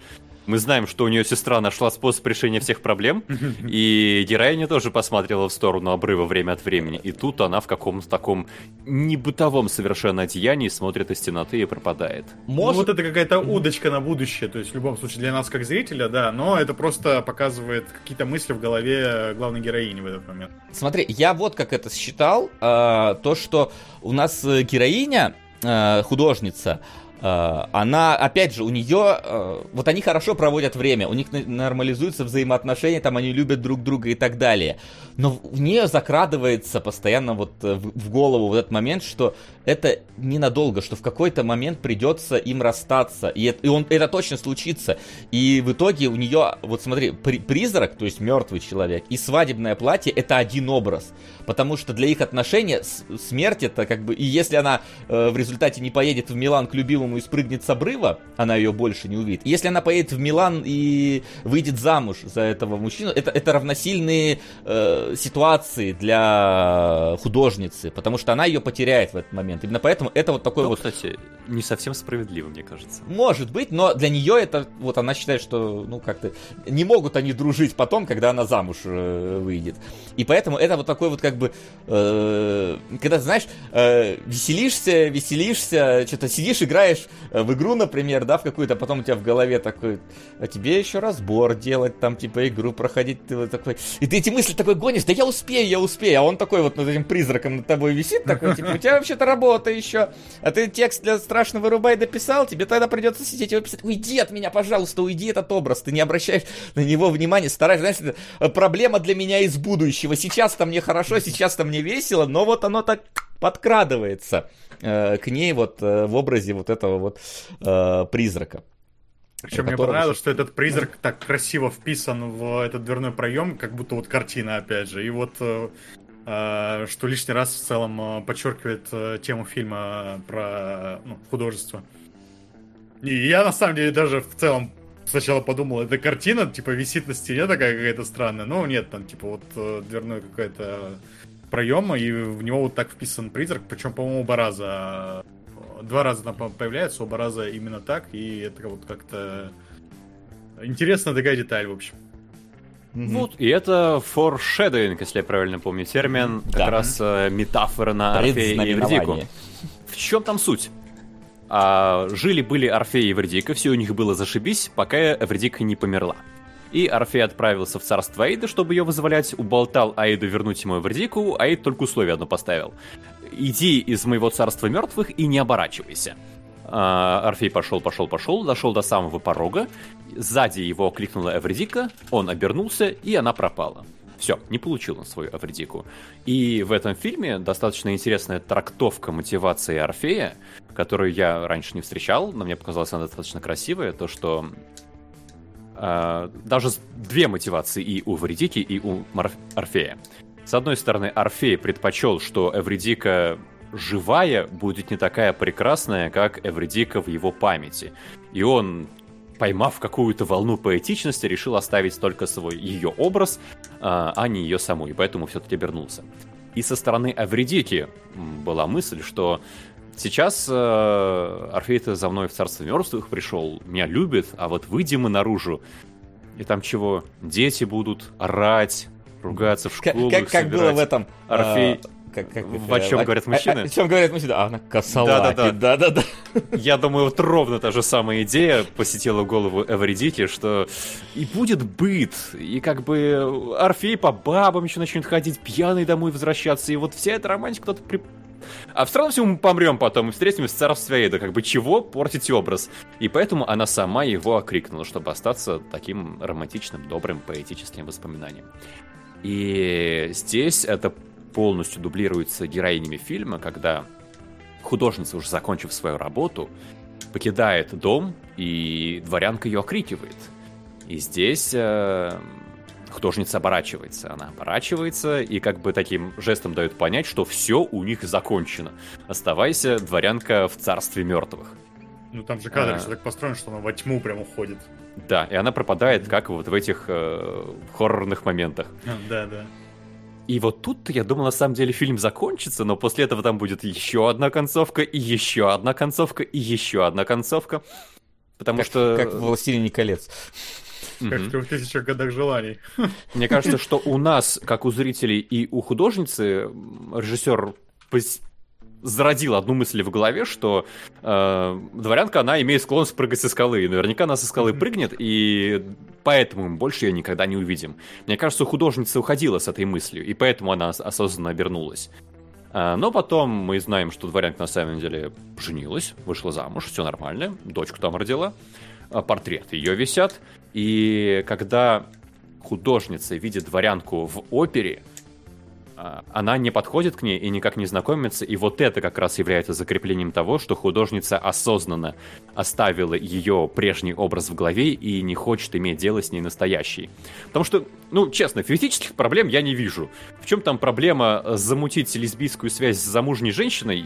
Мы знаем, что у нее сестра нашла способ решения всех проблем, и героиня тоже посмотрела в сторону обрыва время от времени. И тут она в каком-то таком небытовом совершенно одеянии смотрит из темноты и пропадает. Может... Ну, вот это какая-то удочка на будущее, то есть в любом случае для нас как зрителя, да, но это просто показывает какие-то мысли в голове главной героини в этот момент. Смотри, я вот как это считал, э, то, что у нас героиня, э, художница, Э, она, опять же, у нее, э, вот они хорошо проводят время, у них нормализуются взаимоотношения, там они любят друг друга и так далее. Но в нее закрадывается постоянно вот э, в голову вот этот момент, что это ненадолго, что в какой-то момент придется им расстаться, и, это, и он, это точно случится. И в итоге у нее, вот смотри, при, призрак, то есть мертвый человек, и свадебное платье это один образ, потому что для их отношений смерть это как бы, и если она э, в результате не поедет в Милан к любимому и спрыгнет с обрыва, она ее больше не увидит. Если она поедет в Милан и выйдет замуж за этого мужчину, это, это равносильные э, ситуации для художницы, потому что она ее потеряет в этот момент момент. Именно поэтому это вот такой ну, вот... кстати, не совсем справедливо, мне кажется. Может быть, но для нее это... Вот она считает, что, ну, как-то... Не могут они дружить потом, когда она замуж э, выйдет. И поэтому это вот такой вот как бы... Э, когда, знаешь, э, веселишься, веселишься, что-то сидишь, играешь э, в игру, например, да, в какую-то, потом у тебя в голове такой... А тебе еще разбор делать, там, типа, игру проходить, ты вот такой... И ты эти мысли такой гонишь, да я успею, я успею, а он такой вот над этим призраком над тобой висит, такой, типа, у тебя вообще-то работа работа еще. А ты текст для страшного рубай дописал, тебе тогда придется сидеть его писать. Уйди от меня, пожалуйста, уйди этот образ. Ты не обращаешь на него внимания, стараешься, знаешь, это э, проблема для меня из будущего. Сейчас-то мне хорошо, сейчас-то мне весело, но вот оно так подкрадывается э, к ней вот э, в образе вот этого вот э, призрака. Причем мне понравилось, что этот призрак так красиво вписан в этот дверной проем, как будто вот картина, опять же. И вот Э, что лишний раз в целом э, подчеркивает э, тему фильма про ну, художество. И я на самом деле даже в целом сначала подумал, эта картина типа висит на стене такая какая-то странная. Но нет, там типа вот дверной какой-то проем, и в него вот так вписан призрак, причем, по-моему, оба раза. Два раза там появляется, оба раза именно так, и это вот как-то интересная такая деталь, в общем. Вот, и это foreshadowing, если я правильно помню термин, как да. раз э, метафора на Орфея и Евредику. В чем там суть? А, Жили-были Орфей и Евредика, все у них было зашибись, пока Евредика не померла. И Орфей отправился в царство Аида, чтобы ее вызволять, уболтал Аиду вернуть ему Эвредику, Аид только условие одно поставил. «Иди из моего царства мертвых и не оборачивайся». А, Орфей пошел, пошел, пошел, дошел до самого порога. Сзади его кликнула Эвредика, он обернулся, и она пропала. Все, не получил он свою Эвредику. И в этом фильме достаточно интересная трактовка мотивации Орфея, которую я раньше не встречал, но мне показалось она достаточно красивая, то что э, даже две мотивации и у Эвредики, и у Орфея. С одной стороны, Орфей предпочел, что Эвредика живая будет не такая прекрасная, как Эвредика в его памяти. И он, поймав какую-то волну поэтичности, решил оставить только свой ее образ, а, а не ее саму, и поэтому все-таки обернулся. И со стороны Эвредики была мысль, что сейчас э, Орфей-то за мной в царство мертвых пришел, меня любит, а вот выйдем мы наружу, и там чего, дети будут орать, ругаться в школу. Как, как, как было в этом Орфей... А, как, как, о чем говорят мужчины? О, о чем говорят мужчины? А она косолапит, да-да-да. Я думаю, вот ровно та же самая идея посетила голову Эвредики, что и будет быт, и как бы Орфей по бабам еще начнет ходить, пьяный домой возвращаться, и вот вся эта романтика кто-то при... А все равно все мы помрем потом и встретимся в царстве Эйда. Как бы чего портить образ? И поэтому она сама его окрикнула, чтобы остаться таким романтичным, добрым, поэтическим воспоминанием. И здесь это полностью дублируется героинями фильма, когда художница, уже закончив свою работу, покидает дом, и дворянка ее окрикивает. И здесь э, художница оборачивается. Она оборачивается и как бы таким жестом дает понять, что все у них закончено. Оставайся, дворянка, в царстве мертвых. Ну там же кадр а... так построен, что она во тьму прям уходит. Да, и она пропадает, как вот в этих э, хоррорных моментах. Да, да. И вот тут я думал, на самом деле фильм закончится, но после этого там будет еще одна концовка, и еще одна концовка, и еще одна концовка. Потому как, что... Как в «Властелине колец». Как в тысячах годах желаний. [LAUGHS] Мне кажется, что у нас, как у зрителей и у художницы, режиссер зародил одну мысль в голове, что э, дворянка, она имеет склонность прыгать со скалы. И наверняка она со скалы прыгнет, и поэтому мы больше ее никогда не увидим. Мне кажется, художница уходила с этой мыслью, и поэтому она осознанно обернулась. А, но потом мы знаем, что дворянка на самом деле женилась, вышла замуж, все нормально, дочку там родила, а, портрет ее висят. И когда художница видит дворянку в опере, она не подходит к ней и никак не знакомится, и вот это как раз является закреплением того, что художница осознанно оставила ее прежний образ в голове и не хочет иметь дело с ней настоящий. Потому что, ну, честно, физических проблем я не вижу. В чем там проблема замутить лесбийскую связь с замужней женщиной?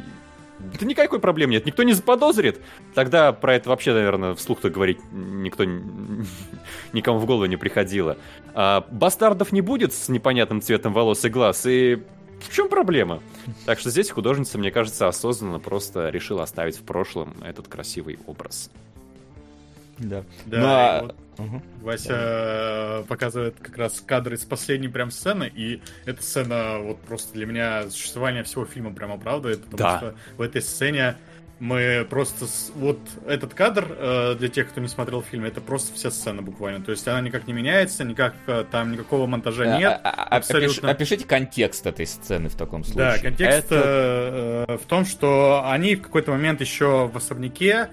Да никакой проблемы нет, никто не заподозрит. Тогда про это вообще, наверное, вслух-то говорить никто, [LAUGHS] никому в голову не приходило. А бастардов не будет с непонятным цветом волос и глаз, и в чем проблема? Так что здесь художница, мне кажется, осознанно просто решила оставить в прошлом этот красивый образ. Да. Да, а... вот угу. Вася да. показывает как раз кадры из последней прям сцены, и эта сцена вот просто для меня существование всего фильма прям оправдывает, потому да. что в этой сцене мы просто... Вот этот кадр, э, для тех, кто не смотрел фильм, это просто вся сцена буквально. То есть она никак не меняется, никак э, там никакого монтажа э, нет. А, а, а, абсолютно. опишите контекст этой сцены в таком случае. Да, контекст это... в том, что они в какой-то момент еще в особняке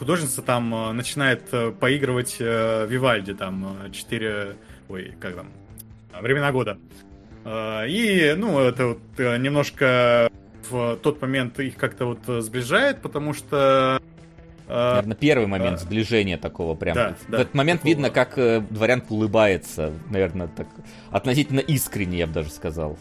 художница там начинает поигрывать Вивальди, там, 4... Ой, как там? Времена года. И, ну, это вот немножко в тот момент их как-то вот э, сближает, потому что э, Наверное, первый момент а, сближения такого прям. Да, в да, этот момент такого. видно, как э, дворянка улыбается. Наверное, так относительно искренне, я бы даже сказал.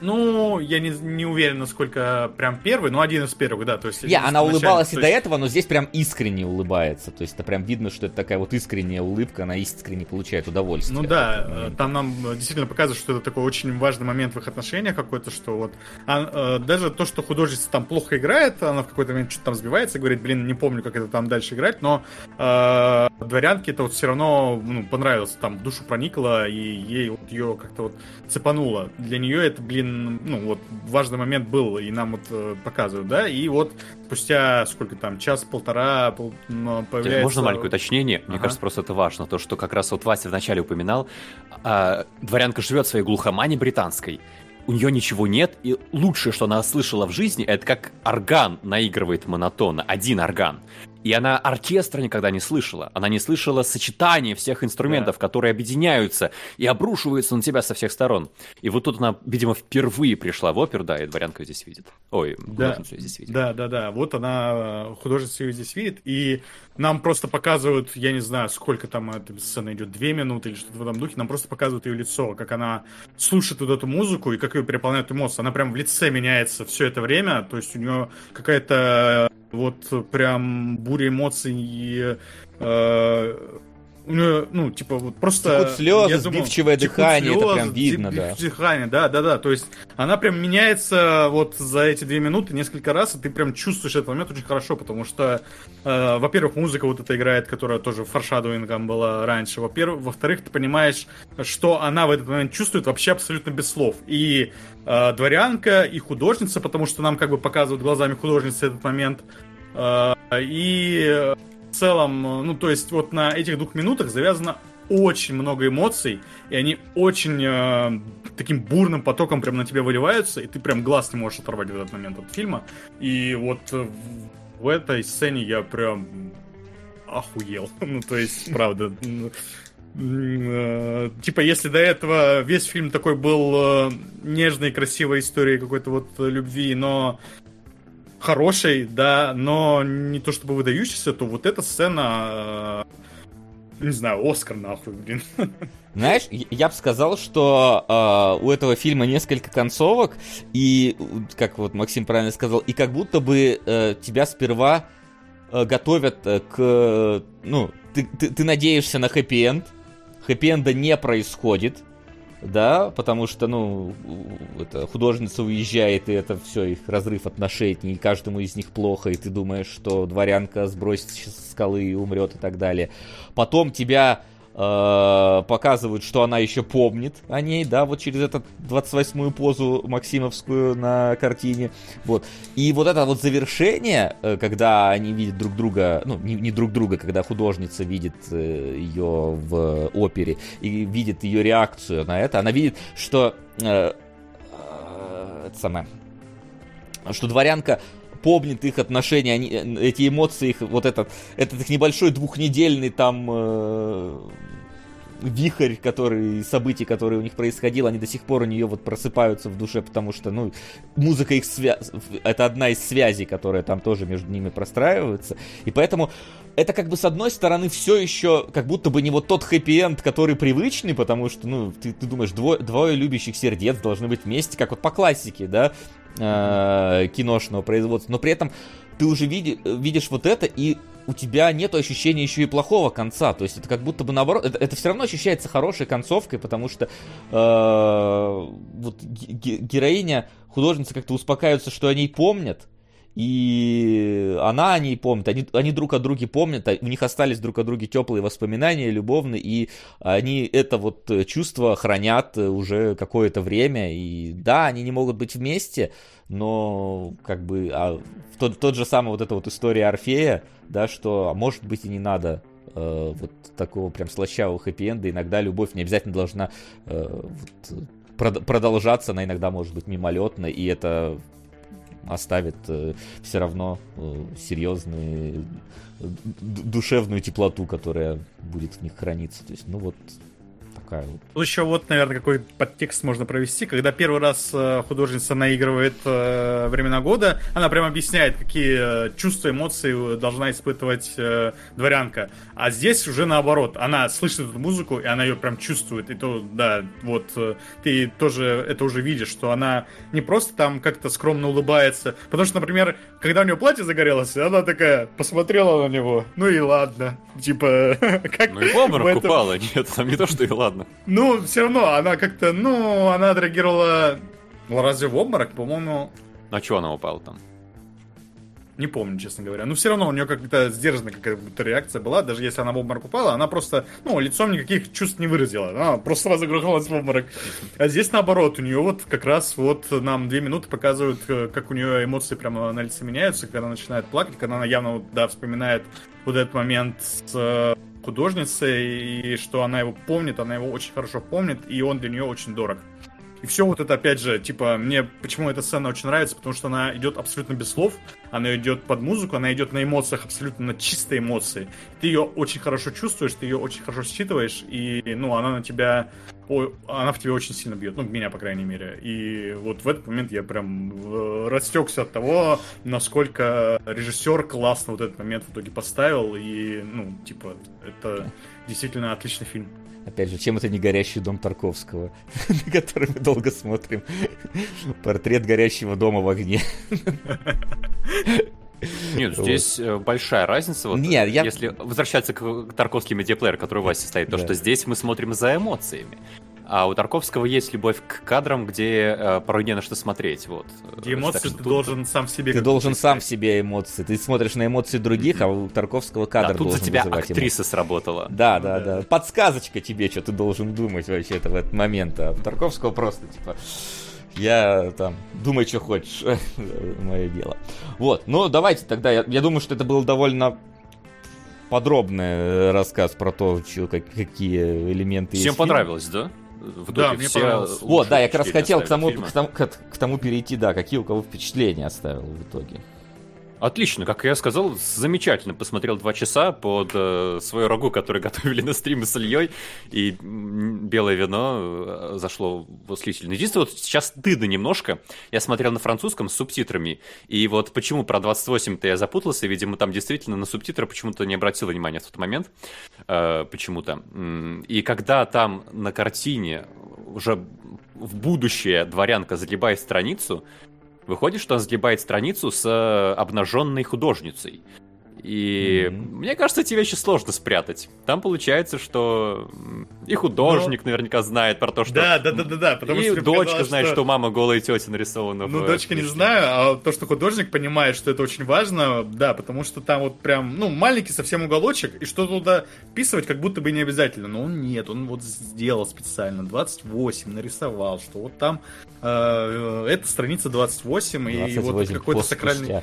Ну, я не, не уверен, насколько прям первый, но один из первых, да. То есть, я, она улыбалась и есть... до этого, но здесь прям искренне улыбается. То есть это прям видно, что это такая вот искренняя улыбка, она искренне получает удовольствие. Ну да, там нам действительно показывают, что это такой очень важный момент в их отношениях какой-то, что вот а, даже то, что художница там плохо играет, она в какой-то момент что-то там сбивается, говорит, блин, не помню, как это там дальше играть, но э, дворянке это вот все равно ну, понравилось, там душу проникло, и ей вот ее как-то вот цепануло. Для нее это, блин, ну, вот, важный момент был, и нам вот э, показывают, да, и вот спустя, сколько там, час-полтора появляется... Можно маленькое уточнение? Мне ага. кажется, просто это важно, то, что как раз вот Вася вначале упоминал, а, дворянка живет в своей глухомане британской, у нее ничего нет, и лучшее, что она слышала в жизни, это как орган наигрывает монотонно, один орган. И она оркестра никогда не слышала. Она не слышала сочетания всех инструментов, да. которые объединяются и обрушиваются на тебя со всех сторон. И вот тут она, видимо, впервые пришла в оперу, да, и дворянка здесь видит. Ой, художницу да. здесь видит. Да, да, да. Вот она, художницу ее здесь видит. И нам просто показывают, я не знаю, сколько там эта сцена идет, две минуты или что-то в этом духе, нам просто показывают ее лицо, как она слушает вот эту музыку и как ее переполняют эмоции. Она прям в лице меняется все это время, то есть у нее какая-то вот прям буря эмоций и э, ну, типа, вот просто... Текут слезы, сбивчивое дыхание, слезы, это прям видно, да. Дыхание, да, да, да, то есть она прям меняется вот за эти две минуты несколько раз, и ты прям чувствуешь этот момент очень хорошо, потому что, э, во-первых, музыка вот эта играет, которая тоже форшадуингом была раньше, во-первых, во-вторых, ты понимаешь, что она в этот момент чувствует вообще абсолютно без слов, и э, дворянка, и художница, потому что нам как бы показывают глазами художницы этот момент, э, и в целом, ну, то есть вот на этих двух минутах завязано очень много эмоций, и они очень э, таким бурным потоком прям на тебя выливаются, и ты прям глаз не можешь оторвать в этот момент от фильма. И вот в этой сцене я прям охуел. [LAUGHS] ну, то есть, правда. Э, типа, если до этого весь фильм такой был э, нежной, красивой историей какой-то вот любви, но хорошей, да, но не то чтобы выдающейся, то вот эта сцена, э, не знаю, Оскар нахуй, блин. [LAUGHS] Знаешь, я бы сказал, что э, у этого фильма несколько концовок, и, как вот Максим правильно сказал, и как будто бы э, тебя сперва э, готовят э, к... Ну, ты, ты, ты надеешься на хэппи-энд, хэппи-энда не происходит, да, потому что, ну, это, художница уезжает, и это все, их разрыв отношений, и каждому из них плохо, и ты думаешь, что дворянка сбросит с скалы и умрет и так далее. Потом тебя показывают, что она еще помнит о ней, да, вот через эту 28-ю позу Максимовскую на картине, вот. И вот это вот завершение, э, когда они видят друг друга, ну, не, не друг друга, когда художница видит э, ее в опере и видит ее реакцию на это, она видит, что э, э, это самое, что дворянка помнит их отношения, они, эти эмоции, их, вот этот, этот их небольшой двухнедельный там э, вихрь, который, событий, которые у них происходило, они до сих пор у нее вот просыпаются в душе, потому что, ну, музыка их свя... это одна из связей, которая там тоже между ними простраивается, и поэтому это как бы с одной стороны все еще как будто бы не вот тот хэппи-энд, который привычный, потому что, ну, ты, ты думаешь, двое, двое любящих сердец должны быть вместе, как вот по классике, да, э, киношного производства, но при этом ты уже види, видишь вот это, и у тебя нет ощущения еще и плохого конца. То есть это как будто бы наоборот, это, это все равно ощущается хорошей концовкой, потому что э, вот героиня, художница как-то успокаивается, что о ней помнят, и она о ней помнит, они, они друг о друге помнят, а у них остались друг о друге теплые воспоминания, любовные, и они это вот чувство хранят уже какое-то время, и да, они не могут быть вместе, но как бы а, тот, тот же самый вот эта вот история Орфея, да, что а может быть и не надо э, вот такого прям слащавого хэппи-энда, иногда любовь не обязательно должна э, вот, прод- продолжаться, она иногда может быть мимолетна, и это оставит э, все равно э, серьезную душевную теплоту, которая будет в них храниться. То есть, ну вот такая вот. Тут еще вот, наверное, какой подтекст можно провести. Когда первый раз э, художница наигрывает э, времена года, она прям объясняет, какие э, чувства, эмоции должна испытывать дворянка. А здесь уже наоборот. Она слышит эту музыку, и она ее прям чувствует. И то, да, вот ты тоже это уже видишь, что она не просто там как-то скромно улыбается. Потому что, например, когда у нее платье загорелось, она такая посмотрела на него. Ну и ладно. Типа, [LAUGHS] как... Ну и в обморок этом... упала. Нет, там не то, что и ладно. Ну, все равно, она как-то, ну, она отреагировала... Ну, разве в обморок, по-моему... На что она упала там? Не помню, честно говоря. Но все равно у нее как-то сдержанная какая-то реакция была. Даже если она в обморок упала, она просто, ну, лицом никаких чувств не выразила. Она просто сразу грохнулась в обморок. А здесь наоборот, у нее вот как раз вот нам две минуты показывают, э, как у нее эмоции прямо на лице меняются, когда она начинает плакать, когда она явно, да, вспоминает вот этот момент с художницей, и что она его помнит, она его очень хорошо помнит, и он для нее очень дорог. И все вот это, опять же, типа, мне почему эта сцена очень нравится, потому что она идет абсолютно без слов, она идет под музыку, она идет на эмоциях, абсолютно на чистой эмоции. Ты ее очень хорошо чувствуешь, ты ее очень хорошо считываешь, и, ну, она на тебя, о, она в тебя очень сильно бьет, ну, меня, по крайней мере. И вот в этот момент я прям э, растекся от того, насколько режиссер классно вот этот момент в итоге поставил, и, ну, типа, это действительно отличный фильм. Опять же, чем это не горящий дом Тарковского, [LAUGHS] на который мы долго смотрим? Портрет горящего дома в огне. [LAUGHS] Нет, здесь вот. Э, большая разница. Вот, Нет, я... Если возвращаться к Тарковский медиаплеер, который у вас стоит, то да. что здесь мы смотрим за эмоциями. А у Тарковского есть любовь к кадрам, где э, порой не на что смотреть. Вот. Где эмоции так, ты тут... должен сам в себе. Ты должен сам в себе эмоции. Ты смотришь на эмоции других, mm-hmm. а у Тарковского кадр да, тут должен за тебя актриса эмоции. сработала. Да, да, да, да. Подсказочка тебе, что ты должен думать вообще это в этот момент. А у Тарковского просто типа я там, думай, что хочешь, [LAUGHS] мое дело. Вот, ну давайте тогда, я, я думаю, что это было довольно подробный рассказ про то, что, как, какие элементы Всем понравилось, да? В итоге да, мне все Вот, да, я как раз хотел к тому, к, тому, к, к тому перейти, да, какие у кого впечатления оставил в итоге. Отлично, как я сказал, замечательно. Посмотрел два часа под э, свою рагу, которую [LAUGHS] готовили на стриме с Ильей, и белое вино э, зашло восхитительно. Единственное, вот сейчас стыдно немножко. Я смотрел на французском с субтитрами, и вот почему про 28-то я запутался, видимо, там действительно на субтитры почему-то не обратил внимания в тот момент, э, почему-то. И когда там на картине уже в будущее дворянка загибает страницу, Выходит, что он сгибает страницу с э, обнаженной художницей. И mm-hmm. мне кажется, эти вещи сложно спрятать. Там получается, что и художник Но... наверняка знает про то, что... Да, да, да, да, да. Потому и что дочка сказала, знает, что... что мама голая тетя нарисована. Ну, в... дочка не знаю, а то, что художник понимает, что это очень важно, да, потому что там вот прям, ну, маленький совсем уголочек, и что туда вписывать как будто бы не обязательно. Но он нет, он вот сделал специально 28, нарисовал, что вот там э, это страница 28, 28 и вот какой-то сакральный...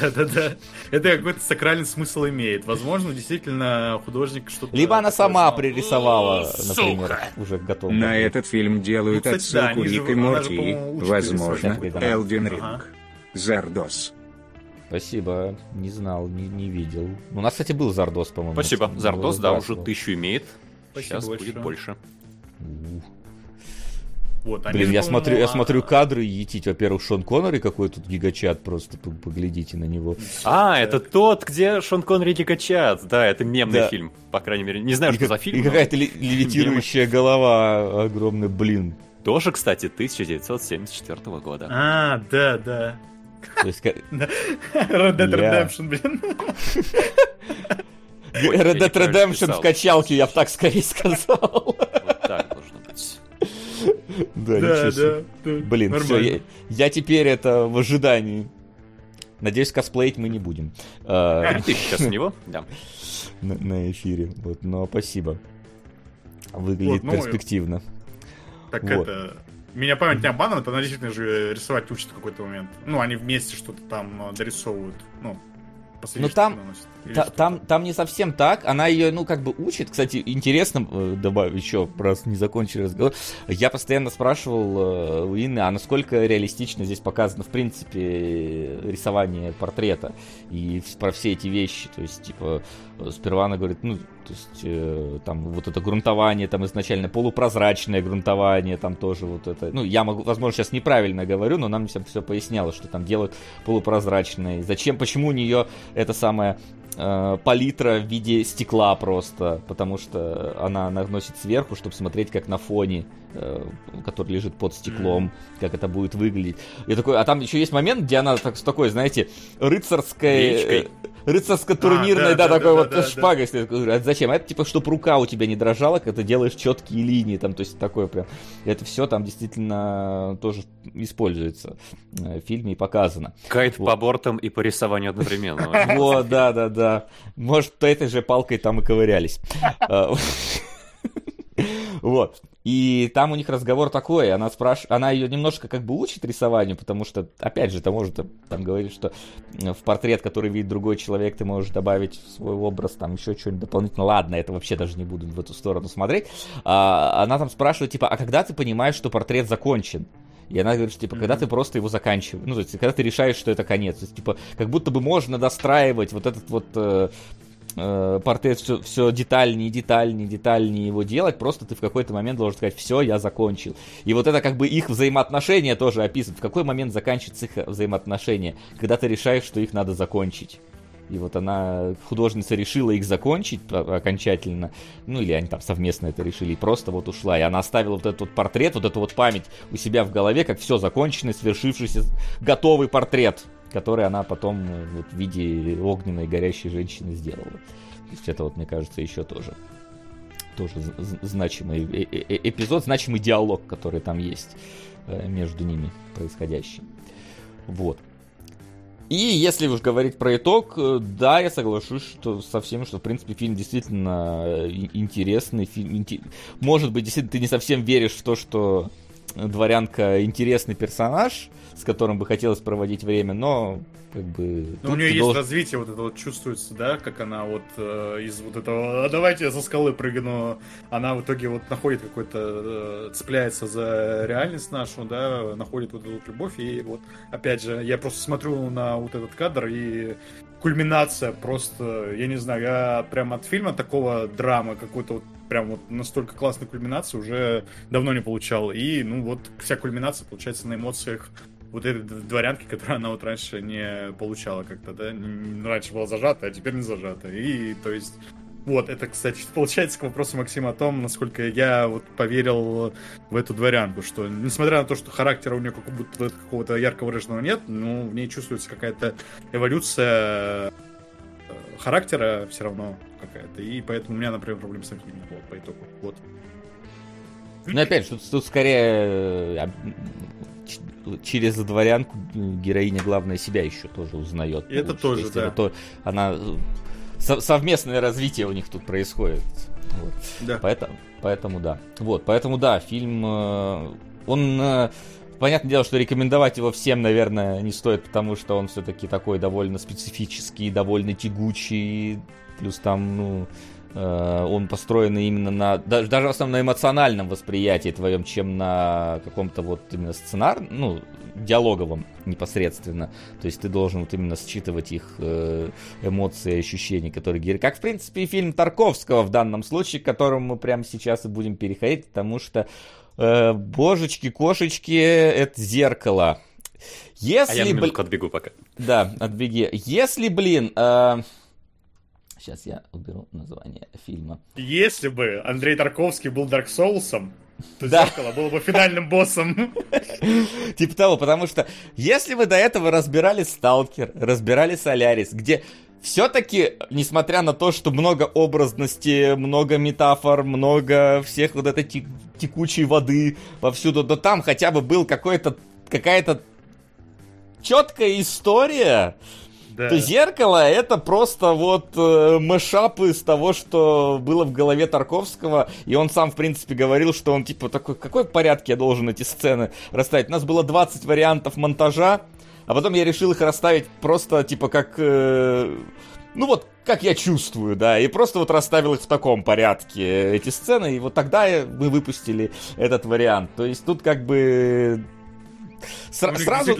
Да-да-да. [LAUGHS] Это какой-то сакральный смысл имеет. Возможно, действительно, художник что-то... Либо она сама знал. пририсовала, например, уже готов. На этот фильм делают ну, кстати, отсылку да, Рик и Морти. Возможно, Элден Ринг. Ага. Зардос. Спасибо, не знал, не, не видел. У нас, кстати, был Зардос, по-моему. Спасибо. Зардос, да, уже тысячу имеет. Спасибо Сейчас большое. будет больше. Вот, Блин, я смотрю, я смотрю кадры, етить, во-первых, Шон Коннор и какой тут гигачат, просто поглядите на него. А, это тот, где Шон Коннор и гигачат, да, это мемный да. фильм, по крайней мере, не знаю, и что как, за фильм. И какая-то левитирующая голова огромная, блин. Тоже, кстати, 1974 года. А, да, да. То есть... [LAUGHS] Red Dead Redemption, блин. Red Dead Redemption в качалке, я бы так скорее сказал. Вот так быть. [LAUGHS] Да, да, да, Блин, все, я теперь это в ожидании. Надеюсь, косплеить мы не будем. А, ты сейчас него? Да. [LAUGHS] На эфире. Вот, но спасибо. Выглядит ну, перспективно. Так это... Меня память не обманывает, она действительно же рисовать учит в какой-то момент. Ну, они вместе что-то там э, дорисовывают. Ну, ну там, та, там, там не совсем так. Она ее, ну, как бы учит. Кстати, интересно э, добавить еще, раз не закончили разговор. Я постоянно спрашивал э, у Инны, а насколько реалистично здесь показано, в принципе, рисование портрета и про все эти вещи. То есть, типа, сперва она говорит, ну, то есть, э, там вот это грунтование, там изначально полупрозрачное грунтование, там тоже вот это, ну, я могу, возможно, сейчас неправильно говорю, но нам все, все поясняло, что там делают полупрозрачное. Зачем, почему у нее это самое э, палитра в виде стекла просто, потому что она наносит сверху, чтобы смотреть как на фоне, который лежит под стеклом, как это будет выглядеть. И такой, а там еще есть момент, где она так, с такой, знаете, рыцарской... Э, рыцарско-турнирной, а, да, да, да, такой да, вот да, шпагой. Да. А зачем? А это типа, чтобы рука у тебя не дрожала, когда ты делаешь четкие линии, там, то есть такое прям. Это все там действительно тоже используется э, в фильме и показано. Кайт вот. по бортам и по рисованию одновременно. [LAUGHS] Вот, да, да, да. Может, этой же палкой там и ковырялись. [LAUGHS] [LAUGHS] Вот. И там у них разговор такой, она спрашивает, она ее немножко как бы учит рисованию, потому что, опять же, ты может там говорить, что в портрет, который видит другой человек, ты можешь добавить в свой образ там еще что-нибудь дополнительно. Ладно, это вообще даже не буду в эту сторону смотреть. А, она там спрашивает, типа, а когда ты понимаешь, что портрет закончен? И она говорит, что, типа, когда ты просто его заканчиваешь, ну, то есть, когда ты решаешь, что это конец, то есть, типа, как будто бы можно достраивать вот этот вот э, э, портрет все, все детальнее, детальнее, детальнее его делать, просто ты в какой-то момент должен сказать, все, я закончил. И вот это как бы их взаимоотношения тоже описывает. В какой момент заканчиваются их взаимоотношения, когда ты решаешь, что их надо закончить. И вот она, художница, решила их закончить окончательно. Ну, или они там совместно это решили. И просто вот ушла. И она оставила вот этот вот портрет, вот эту вот память у себя в голове, как все законченный, свершившийся, готовый портрет который она потом э, вот, в виде огненной горящей женщины сделала. То есть это вот, мне кажется, еще тоже тоже значимый э, э, эпизод, значимый диалог, который там есть между ними происходящий. Вот. И если уж говорить про итог, да, я соглашусь что со всем, что, в принципе, фильм действительно интересный. Фильм, может быть, действительно, ты не совсем веришь в то, что дворянка интересный персонаж, с которым бы хотелось проводить время, но как бы... Ну, у нее есть должен... развитие, вот это вот чувствуется, да, как она вот э, из вот этого, а давайте я со скалы прыгну, она в итоге вот находит какой-то, э, цепляется за реальность нашу, да, находит вот эту любовь, и вот, опять же, я просто смотрю на вот этот кадр, и кульминация просто, я не знаю, я прям от фильма такого драма, какой-то вот прям вот настолько классной кульминации уже давно не получал. И, ну, вот вся кульминация получается на эмоциях вот этой дворянки, которую она вот раньше не получала как-то, да, раньше была зажата, а теперь не зажата. И, то есть, вот, это, кстати, [LAUGHS] получается к вопросу Максима о том, насколько я вот поверил в эту дворянку, что, несмотря на то, что характера у нее как будто какого-то ярко выраженного нет, ну, в ней чувствуется какая-то эволюция характера все равно какая-то, и поэтому у меня, например, проблем с этим не было по итогу, вот. Ну, опять же, тут, тут скорее э, через дворянку героиня главная себя еще тоже узнает. Это тоже, да. Это то, она со- совместное развитие у них тут происходит. Вот. Да. Поэтому, поэтому да. Вот, поэтому да, фильм, э, он, э, понятное дело, что рекомендовать его всем, наверное, не стоит, потому что он все-таки такой довольно специфический, довольно тягучий, плюс там, ну, Э, он построен именно на даже, в основном на эмоциональном восприятии твоем, чем на каком-то вот именно сценар, ну, диалоговом непосредственно. То есть ты должен вот именно считывать их э, эмоции, ощущения, которые герои. Как, в принципе, и фильм Тарковского в данном случае, к которому мы прямо сейчас и будем переходить, потому что э, божечки, кошечки, это зеркало. Если, а я бл... отбегу пока. Да, отбеги. Если, блин, э, Сейчас я уберу название фильма. Если бы Андрей Тарковский был Дарк Соусом, то да. зеркало было бы финальным боссом. [LAUGHS] Типа того, потому что если вы до этого разбирали Сталкер, разбирали Солярис, где все-таки, несмотря на то, что много образности, много метафор, много всех вот этой текучей воды повсюду, то там хотя бы был какой-то какая-то четкая история, да. то зеркало это просто вот э, мэшап из того, что было в голове Тарковского, и он сам, в принципе, говорил, что он типа такой, какой порядке я должен эти сцены расставить? У нас было 20 вариантов монтажа, а потом я решил их расставить просто типа как... Э, ну вот, как я чувствую, да, и просто вот расставил их в таком порядке, эти сцены, и вот тогда мы выпустили этот вариант. То есть тут как бы Сра- сразу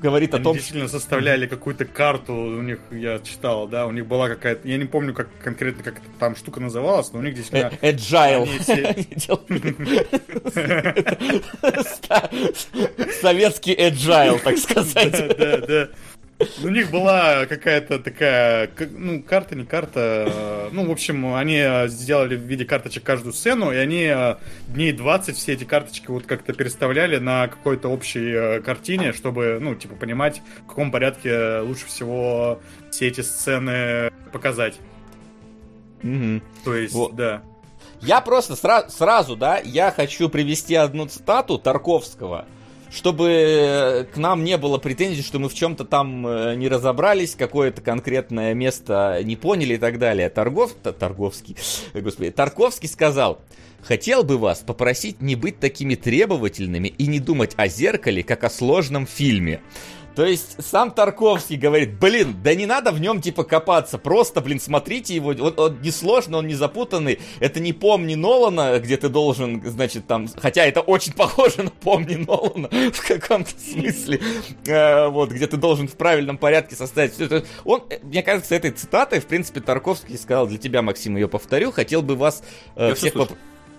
говорит о том, что... действительно составляли какую-то карту, у них, я читал, да, у них была какая-то, я не помню, как конкретно, как там штука называлась, но у них действительно... Э, agile. [LAUGHS] [LAUGHS] Советский agile, так [LAUGHS] сказать. Да, да, да. У них была какая-то такая, ну, карта, не карта. Э, ну, в общем, они сделали в виде карточек каждую сцену, и они э, дней 20 все эти карточки вот как-то переставляли на какой-то общей картине, чтобы, ну, типа, понимать, в каком порядке лучше всего все эти сцены показать. Угу. То есть, вот. да. Я просто сра- сразу, да, я хочу привести одну цитату Тарковского – чтобы э, к нам не было претензий, что мы в чем-то там э, не разобрались, какое-то конкретное место не поняли и так далее. Торгов... Торговский, господи, Тарковский сказал, хотел бы вас попросить не быть такими требовательными и не думать о зеркале, как о сложном фильме. То есть сам Тарковский говорит, блин, да не надо в нем типа копаться, просто, блин, смотрите его, он, он не сложный, он не запутанный, это не помни Нолана, где ты должен, значит, там, хотя это очень похоже на помни Нолана [LAUGHS] в каком-то смысле, э, вот, где ты должен в правильном порядке составить все это. Он, э, мне кажется, этой цитатой, в принципе, Тарковский сказал, для тебя, Максим, ее повторю, хотел бы вас э, всех... Поп...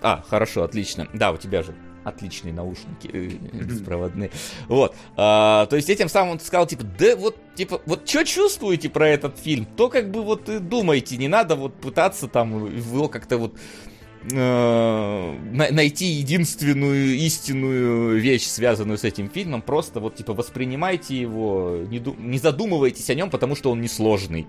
А, хорошо, отлично. Да, у тебя же отличные наушники э, беспроводные. Вот. А, то есть этим самым он сказал, типа, да вот, типа, вот что чувствуете про этот фильм, то как бы вот и думайте, не надо вот пытаться там его как-то вот э, найти единственную истинную вещь, связанную с этим фильмом, просто вот типа воспринимайте его, не, ду- не задумывайтесь о нем, потому что он несложный.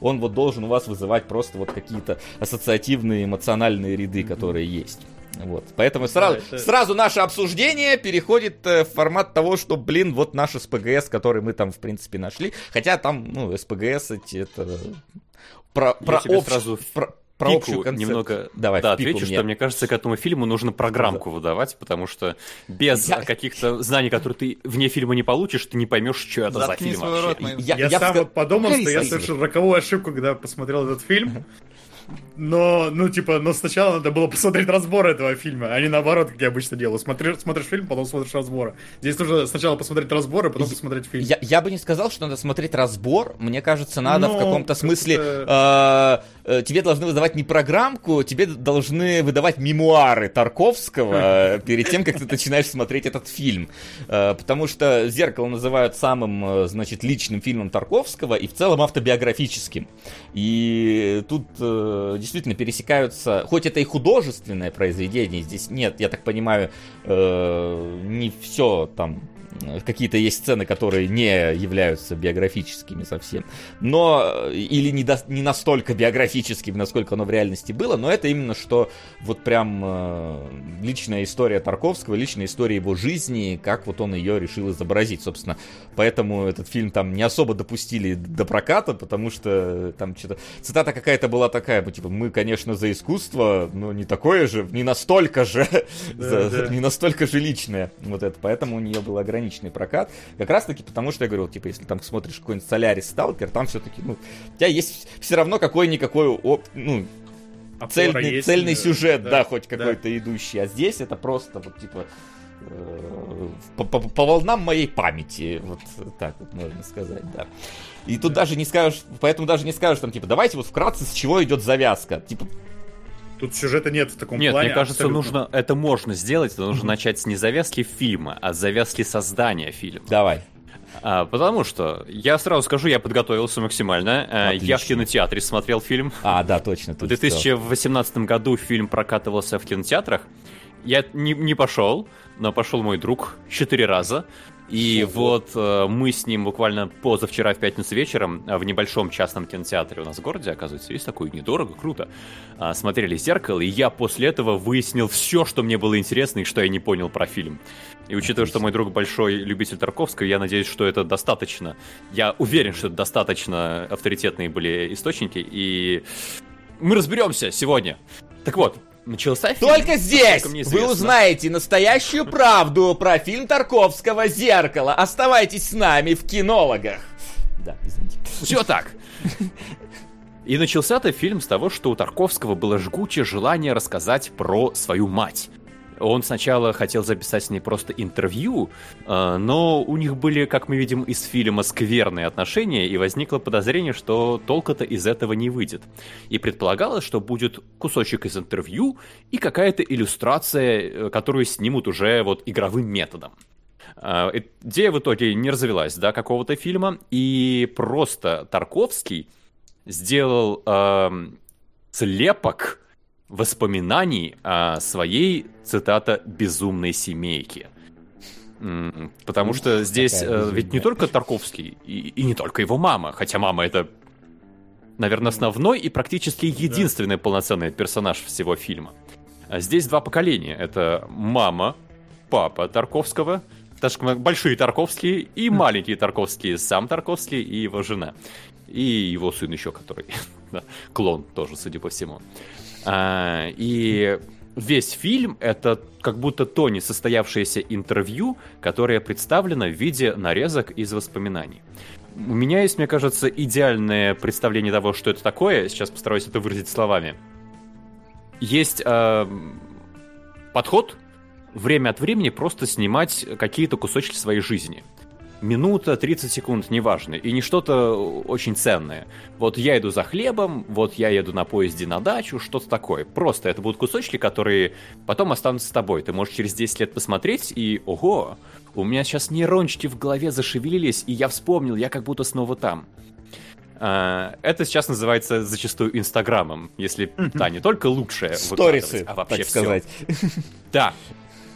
Он вот должен у вас вызывать просто вот какие-то ассоциативные эмоциональные ряды, которые есть. Вот. Поэтому сразу, да, это... сразу наше обсуждение переходит э, в формат того, что, блин, вот наш СПГС, который мы там, в принципе, нашли. Хотя там, ну, СПГС эти, это... Про, про, общ... сразу... про, про пику общую концепцию. немного Давай, да, отвечу, мне. что мне кажется, к этому фильму нужно программку выдавать, потому что без Я- каких-то знаний, которые ты вне фильма не получишь, ты не поймешь, что это за Заткни фильм свой вообще. рот, Я, Я, я сам ска- вот подумал, что я совершил роковую ошибку, когда посмотрел этот фильм. Но, ну, типа, но сначала надо было посмотреть разбор этого фильма, а не наоборот, как я обычно делаю. Смотришь, смотришь фильм, потом смотришь разборы. Здесь нужно сначала посмотреть разборы, потом посмотреть фильм. Я, я бы не сказал, что надо смотреть разбор. Мне кажется, надо в Ну, каком-то смысле... как-то- э, э, тебе должны выдавать не программку, тебе должны выдавать мемуары Тарковского [LAUGHS] э, перед тем, как ты начинаешь смотреть этот фильм. Э, потому что «Зеркало» называют самым, э, значит, личным фильмом Тарковского и в целом автобиографическим. И тут действительно пересекаются... Хоть это и художественное произведение, здесь нет, я так понимаю, э, не все там какие-то есть сцены, которые не являются биографическими совсем, но э, или не, до- не настолько биографическими, насколько оно в реальности было, но это именно что вот прям э, личная история Тарковского, личная история его жизни, как вот он ее решил изобразить, собственно, поэтому этот фильм там не особо допустили до проката, потому что там что-то цитата какая-то была такая, ну, типа мы, конечно, за искусство, но не такое же, не настолько же, [LAUGHS] за- да. не настолько же личное, вот это, поэтому у нее был ограниченный прокат, как раз таки потому, что я говорю, вот, типа, если там смотришь какой-нибудь Солярис Сталкер, там все-таки, ну, у тебя есть все равно какой-никакой, оп- ну, Опора цельный, есть, цельный сюжет, да, хоть да. какой-то идущий, а здесь это просто вот, типа, э, по, по- по волнам моей памяти, вот так вот можно сказать, да. И тут даже не скажешь, поэтому даже не скажешь, там, типа, давайте вот вкратце, с чего идет завязка. Типа, Тут сюжета нет в таком Нет, плане. мне кажется, абсолютно. нужно, это можно сделать, это нужно начать с не завязки фильма, а с завязки создания фильма. давай. А, потому что, я сразу скажу, я подготовился максимально. А, Я в Отлично. кинотеатре смотрел фильм. А, да, точно. В ты сказал. 2018 году фильм прокатывался в кинотеатрах. Я не, не пошел, но пошел мой друг четыре раза. И вот э, мы с ним буквально позавчера в пятницу вечером э, в небольшом частном кинотеатре у нас в городе, оказывается, есть такой, недорого, круто, а, смотрели «Зеркало», и я после этого выяснил все, что мне было интересно и что я не понял про фильм. И учитывая, что мой друг большой любитель Тарковского, я надеюсь, что это достаточно. Я уверен, что это достаточно авторитетные были источники, и мы разберемся сегодня. Так вот, начался фильм. Только здесь вы узнаете настоящую правду про фильм Тарковского «Зеркало». Оставайтесь с нами в кинологах. Да, извините. Все так. И начался-то фильм с того, что у Тарковского было жгучее желание рассказать про свою мать. Он сначала хотел записать с ней просто интервью, э, но у них были, как мы видим из фильма, скверные отношения, и возникло подозрение, что толка-то из этого не выйдет. И предполагалось, что будет кусочек из интервью и какая-то иллюстрация, э, которую снимут уже вот игровым методом. А, Идея в итоге не развелась до какого-то фильма, и просто Тарковский сделал эм, слепок воспоминаний о своей, цитата, «безумной семейке». Потому что здесь э, ведь не только Тарковский, и, и не только его мама, хотя мама это, наверное, основной и практически единственный полноценный персонаж всего фильма. А Здесь два поколения. Это мама, папа Тарковского, большие Тарковские и маленькие Тарковские, сам Тарковский и его жена. И его сын еще, который [LAUGHS] да, клон тоже, судя по всему. А, и весь фильм это как будто то несостоявшееся интервью, которое представлено в виде нарезок из воспоминаний. У меня есть, мне кажется, идеальное представление того, что это такое. Сейчас постараюсь это выразить словами. Есть эм, подход время от времени просто снимать какие-то кусочки своей жизни. Минута, 30 секунд, неважно. И не что-то очень ценное. Вот я иду за хлебом, вот я еду на поезде на дачу, что-то такое. Просто это будут кусочки, которые потом останутся с тобой. Ты можешь через 10 лет посмотреть и, ого, у меня сейчас нейрончики в голове зашевелились, и я вспомнил, я как будто снова там. А, Это сейчас называется зачастую Инстаграмом, если, да, не только лучшее Сторисы, а вообще так сказать. Да.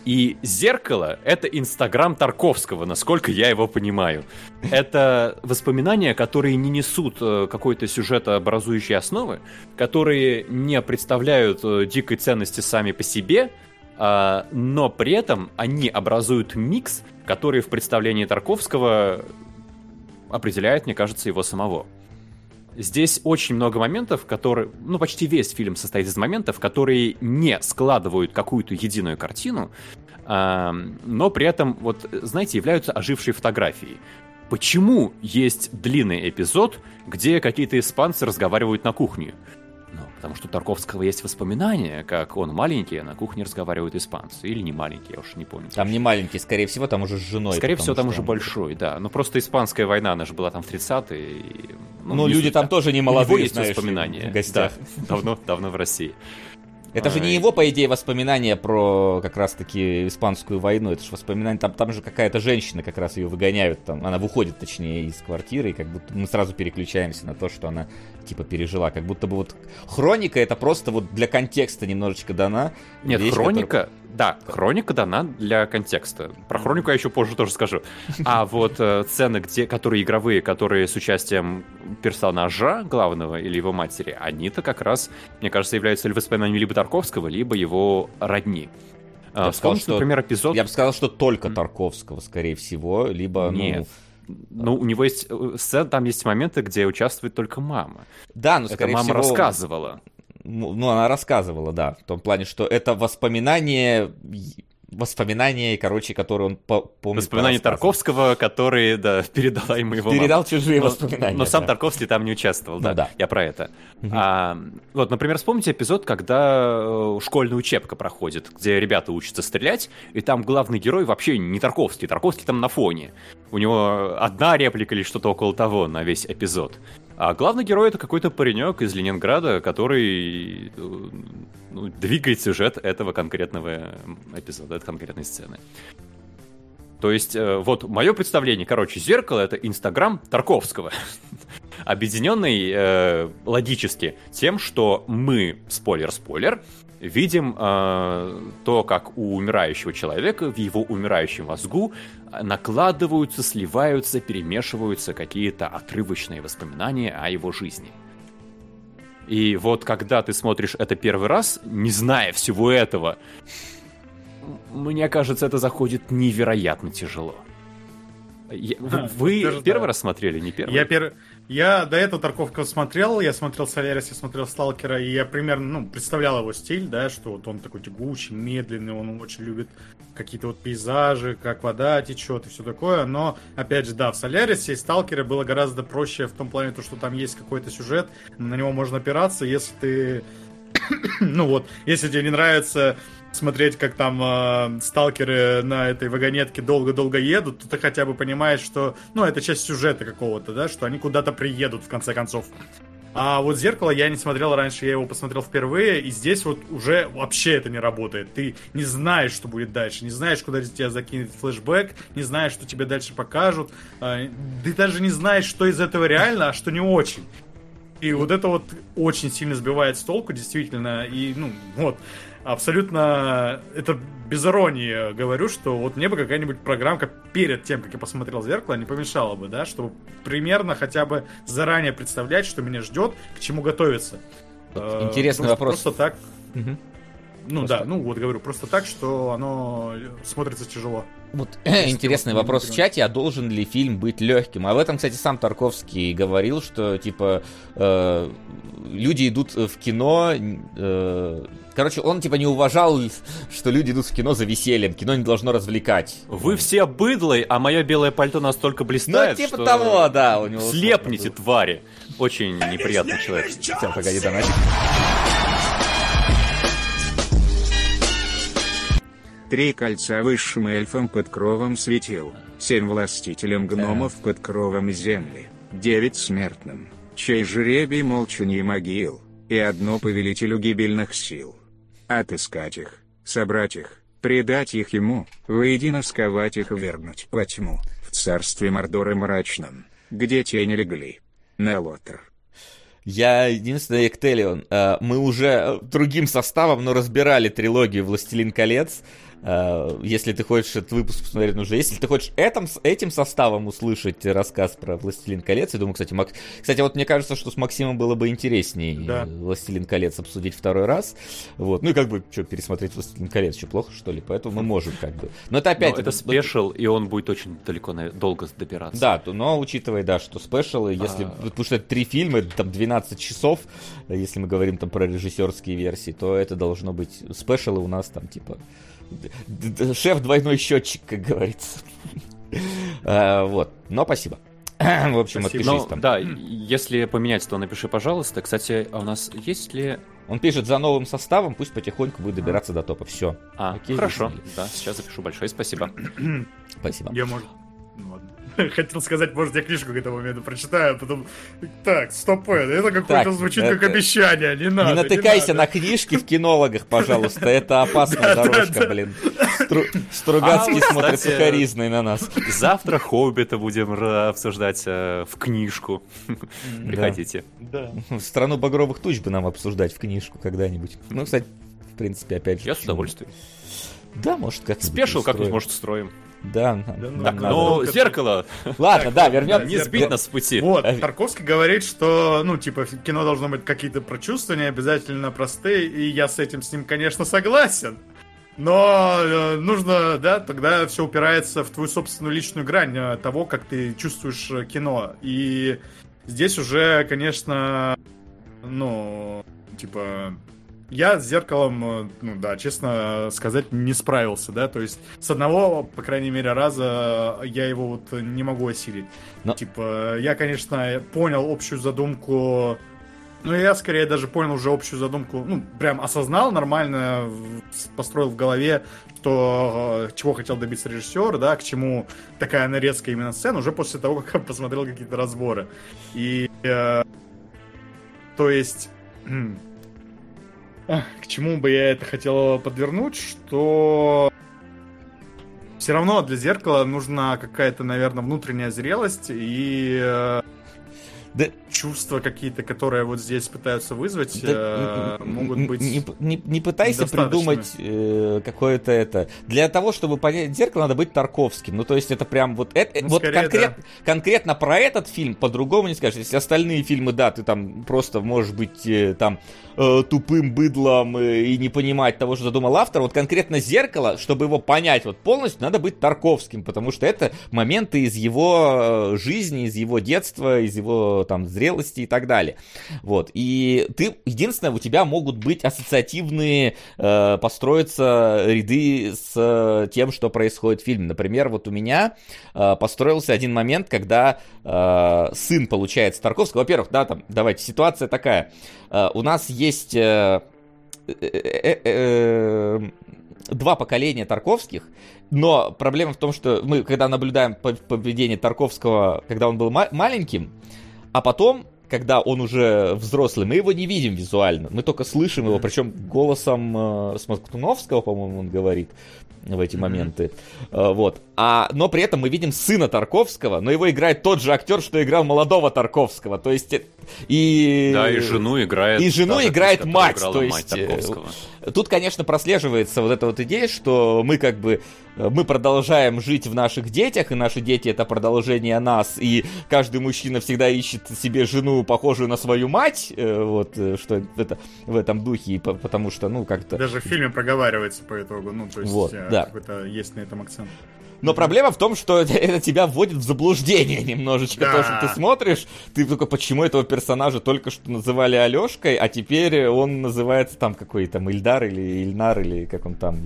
И зеркало — это Инстаграм Тарковского, насколько я его понимаю. Это воспоминания, которые не несут э, какой-то сюжетообразующей основы, которые не представляют э, дикой ценности сами по себе, а, но при этом они образуют микс, который в представлении Тарковского определяет, мне кажется, его самого. Здесь очень много моментов, которые, ну, почти весь фильм состоит из моментов, которые не складывают какую-то единую картину, но при этом, вот, знаете, являются ожившей фотографией. Почему есть длинный эпизод, где какие-то испанцы разговаривают на кухне? Ну, потому что у Тарковского есть воспоминания, как он маленький, а на кухне разговаривают испанцы. Или не маленький, я уж не помню. Там не маленький, скорее всего, там уже с женой. Скорее всего, там уже большой, да. Ну, просто испанская война, она же была там в 30-е. И, ну, ну люди там тоже не молодые, есть знаешь, воспоминания. В гостях. Да, давно, давно в России. Это же не его, по идее, воспоминания про как раз-таки испанскую войну. Это же воспоминания, там, там же какая-то женщина как раз ее выгоняют, там, она выходит, точнее, из квартиры, и как будто мы сразу переключаемся на то, что она, типа, пережила. Как будто бы вот хроника это просто вот для контекста немножечко дана. Нет, вещь, хроника, которая... Да, хроника дана для контекста. Про хронику я еще позже тоже скажу. А вот э, сцены, где, которые игровые, которые с участием персонажа главного или его матери, они-то как раз, мне кажется, являются воспоминанием либо Тарковского, либо его родни. Я Вспомните, сказал, например, эпизод... Я бы сказал, что только Тарковского, скорее всего, либо... Нет. Ну... Ну, у него есть э, сцен, там есть моменты, где участвует только мама. Да, но скорее Это мама всего... рассказывала. Ну, ну, она рассказывала, да, в том плане, что это воспоминание воспоминания, короче, которые он по помнит. Воспоминания Тарковского, которые, да, [LAUGHS] передала ему его Передал мама. чужие но, воспоминания. Но да. сам Тарковский там не участвовал, да, ну, да. я про это. Угу. А, вот, например, вспомните эпизод, когда э, школьная учебка проходит, где ребята учатся стрелять, и там главный герой вообще не Тарковский, Тарковский там на фоне. У него одна реплика или что-то около того на весь эпизод. А главный герой это какой-то паренек из Ленинграда, который э, ну, двигает сюжет этого конкретного эпизода, этой конкретной сцены. То есть, э, вот мое представление, короче, зеркало это Инстаграм Тарковского, [LAUGHS] объединенный э, логически тем, что мы, спойлер-спойлер, видим э, то, как у умирающего человека в его умирающем мозгу накладываются, сливаются, перемешиваются какие-то отрывочные воспоминания о его жизни. И вот когда ты смотришь это первый раз, не зная всего этого, мне кажется, это заходит невероятно тяжело. Я, а, вы первый да. раз смотрели, не первый? Я, пер... я до этого Тарковского смотрел, я смотрел Солярис, я смотрел Сталкера, и я примерно ну, представлял его стиль, да, что вот он такой тягучий, медленный, он очень любит какие-то вот пейзажи, как вода течет и все такое, но, опять же, да, в Солярисе и Сталкере было гораздо проще в том плане, то, что там есть какой-то сюжет, на него можно опираться, если ты [COUGHS] ну вот, если тебе не нравится смотреть, как там э, сталкеры на этой вагонетке долго-долго едут, то ты хотя бы понимаешь, что, ну, это часть сюжета какого-то, да, что они куда-то приедут, в конце концов. А вот «Зеркало» я не смотрел раньше, я его посмотрел впервые, и здесь вот уже вообще это не работает. Ты не знаешь, что будет дальше, не знаешь, куда тебя закинет флешбэк, не знаешь, что тебе дальше покажут. Э, ты даже не знаешь, что из этого реально, а что не очень. И вот это вот очень сильно сбивает с толку, действительно. И, ну, вот, абсолютно, это без иронии говорю, что вот мне бы какая-нибудь программка перед тем, как я посмотрел «Зеркало», не помешала бы, да, чтобы примерно хотя бы заранее представлять, что меня ждет, к чему готовиться. Вот э, интересный вопрос. Просто так... Угу. Ну просто... да, ну вот говорю, просто так, что оно смотрится тяжело. Вот интересный вопрос в чате, а должен ли фильм быть легким? А в этом, кстати, сам Тарковский говорил, что типа э, люди идут в кино. Э, короче, он типа не уважал, что люди идут в кино за весельем. Кино не должно развлекать. Вы все быдлы, а мое белое пальто настолько блистает, ну, типа что того, да, у него. Слепните, твари. Очень неприятный человек. Все, погоди, донатик. Три кольца высшим эльфам под кровом светил, семь властителям гномов под кровом земли, девять смертным, чей жребий молчанье могил, и одно повелителю гибельных сил. Отыскать их, собрать их, предать их ему, воедино сковать их и вернуть во тьму, в царстве Мордора мрачном, где тени легли. Нелотер. Я единственный Эктелион. Э, мы уже другим составом, но разбирали трилогию «Властелин колец». Э, если ты хочешь этот выпуск посмотреть, ну уже если ты хочешь этим, этим составом услышать рассказ про «Властелин колец», я думаю, кстати, Мак... кстати, вот мне кажется, что с Максимом было бы интереснее да. «Властелин колец» обсудить второй раз. Вот. Ну и как бы, что, пересмотреть «Властелин колец», что, плохо, что ли? Поэтому мы можем как бы. Но это опять... Но это special, и он будет очень далеко, долго добираться. Да, но учитывая, да, что special, если... А... Потому что это три фильма, там 12 часов, если мы говорим там про режиссерские версии, то это должно быть... Спешалы у нас там типа Шеф двойной счетчик, как говорится. [LAUGHS] А, вот. Но спасибо. [CLEARS THROAT] В общем, отпишись ну, там. Да, если поменять, то напиши, пожалуйста. Кстати, а у нас есть ли... Он пишет за новым составом, пусть потихоньку будет добираться до топа. Все. А, Окей, хорошо. Да, сейчас запишу. Большое спасибо. [CLEARS THROAT] Спасибо. Я, может... Ну. [LAUGHS] Хотел сказать, может, я книжку к этому моменту прочитаю, а потом... Так, стоп, это какое-то звучит это... как обещание, не надо. Не натыкайся не надо. на книжки в кинологах, [LAUGHS] пожалуйста, это опасная дорожка, блин. Стругацкий а, смотрит сукоризной на нас. Завтра Хоббита будем обсуждать э, в книжку. Приходите. Да. Страну багровых туч бы нам обсуждать в книжку когда-нибудь. Ну, кстати, в принципе, опять же. Я с удовольствием. Да, может, как-то. Спешил как-нибудь, может, устроим. Да. Так, ну, зеркало. Ладно, да, вернем. Не сбить нас с пути. Вот, Тарковский говорит, что, ну, типа, кино должно быть какие-то прочувствования, обязательно простые, и я с этим с ним, конечно, согласен. Но э, нужно, да, тогда все упирается в твою собственную личную грань э, того, как ты чувствуешь э, кино. И здесь уже, конечно, ну, типа, я с зеркалом, э, ну да, честно сказать, не справился, да, то есть с одного, по крайней мере, раза я его вот не могу осилить. Но... Типа, я, конечно, понял общую задумку, ну, я скорее даже понял уже общую задумку, ну, прям осознал нормально, построил в голове, что э, чего хотел добиться режиссер, да, к чему такая нарезка именно сцен, уже после того, как посмотрел какие-то разборы. И, э, то есть... [CLEARS THROAT] К чему бы я это хотел подвернуть, что все равно для зеркала нужна какая-то, наверное, внутренняя зрелость и э, да. чувства какие-то, которые вот здесь пытаются вызвать, да, э, могут быть. Не, не, не пытайся придумать э, какое-то это. Для того, чтобы понять зеркало, надо быть Тарковским. Ну, то есть, это прям вот это. Ну, вот скорее, конкрет, да. конкретно про этот фильм по-другому не скажешь. Если остальные фильмы, да, ты там просто можешь быть э, там э, тупым быдлом э, и не понимать того, что задумал автор. Вот конкретно зеркало, чтобы его понять вот полностью, надо быть Тарковским, потому что это моменты из его э, жизни, из его детства, из его там зрелости и так далее. Вот. И ты, единственное, у тебя могут быть ассоциативные, э, построиться ряды с э, тем, что происходит в фильме. Например, вот у меня э, построился один момент, когда э, сын получает Тарковского. Во-первых, да, там, давайте, ситуация такая. Э, у нас есть... Э, э, два поколения Тарковских, но проблема в том, что мы, когда наблюдаем поведение Тарковского, когда он был ма- маленьким, а потом, когда он уже взрослый, мы его не видим визуально. Мы только слышим его, причем голосом э, Смоктуновского, по-моему, он говорит в эти моменты. Э, вот. А, но при этом мы видим сына Тарковского, но его играет тот же актер, что играл молодого Тарковского. То есть... И... Да, и жену играет... И жену играет мать. То есть... Мать э, Тарковского. Тут, конечно, прослеживается вот эта вот идея, что мы как бы э, мы продолжаем жить в наших детях, и наши дети это продолжение нас, и каждый мужчина всегда ищет себе жену, похожую на свою мать, э, вот, что это в этом духе, потому что, ну, как-то... Даже в фильме проговаривается по итогу, ну, то есть вот, да. какой-то есть на этом акцент. Но проблема в том, что [LAUGHS] это тебя вводит в заблуждение немножечко. Да. То, что ты смотришь, ты только почему этого персонажа только что называли Алешкой, а теперь он называется там какой то Ильдар или Ильнар, или как он там.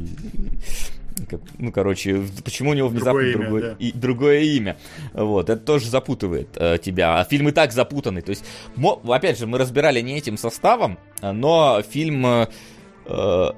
ну, короче, почему у него внезапно другое, другое, имя, да. и, другое имя. Вот, это тоже запутывает э, тебя. А фильм и так запутанный. То есть, мо, опять же, мы разбирали не этим составом, но фильм... Э,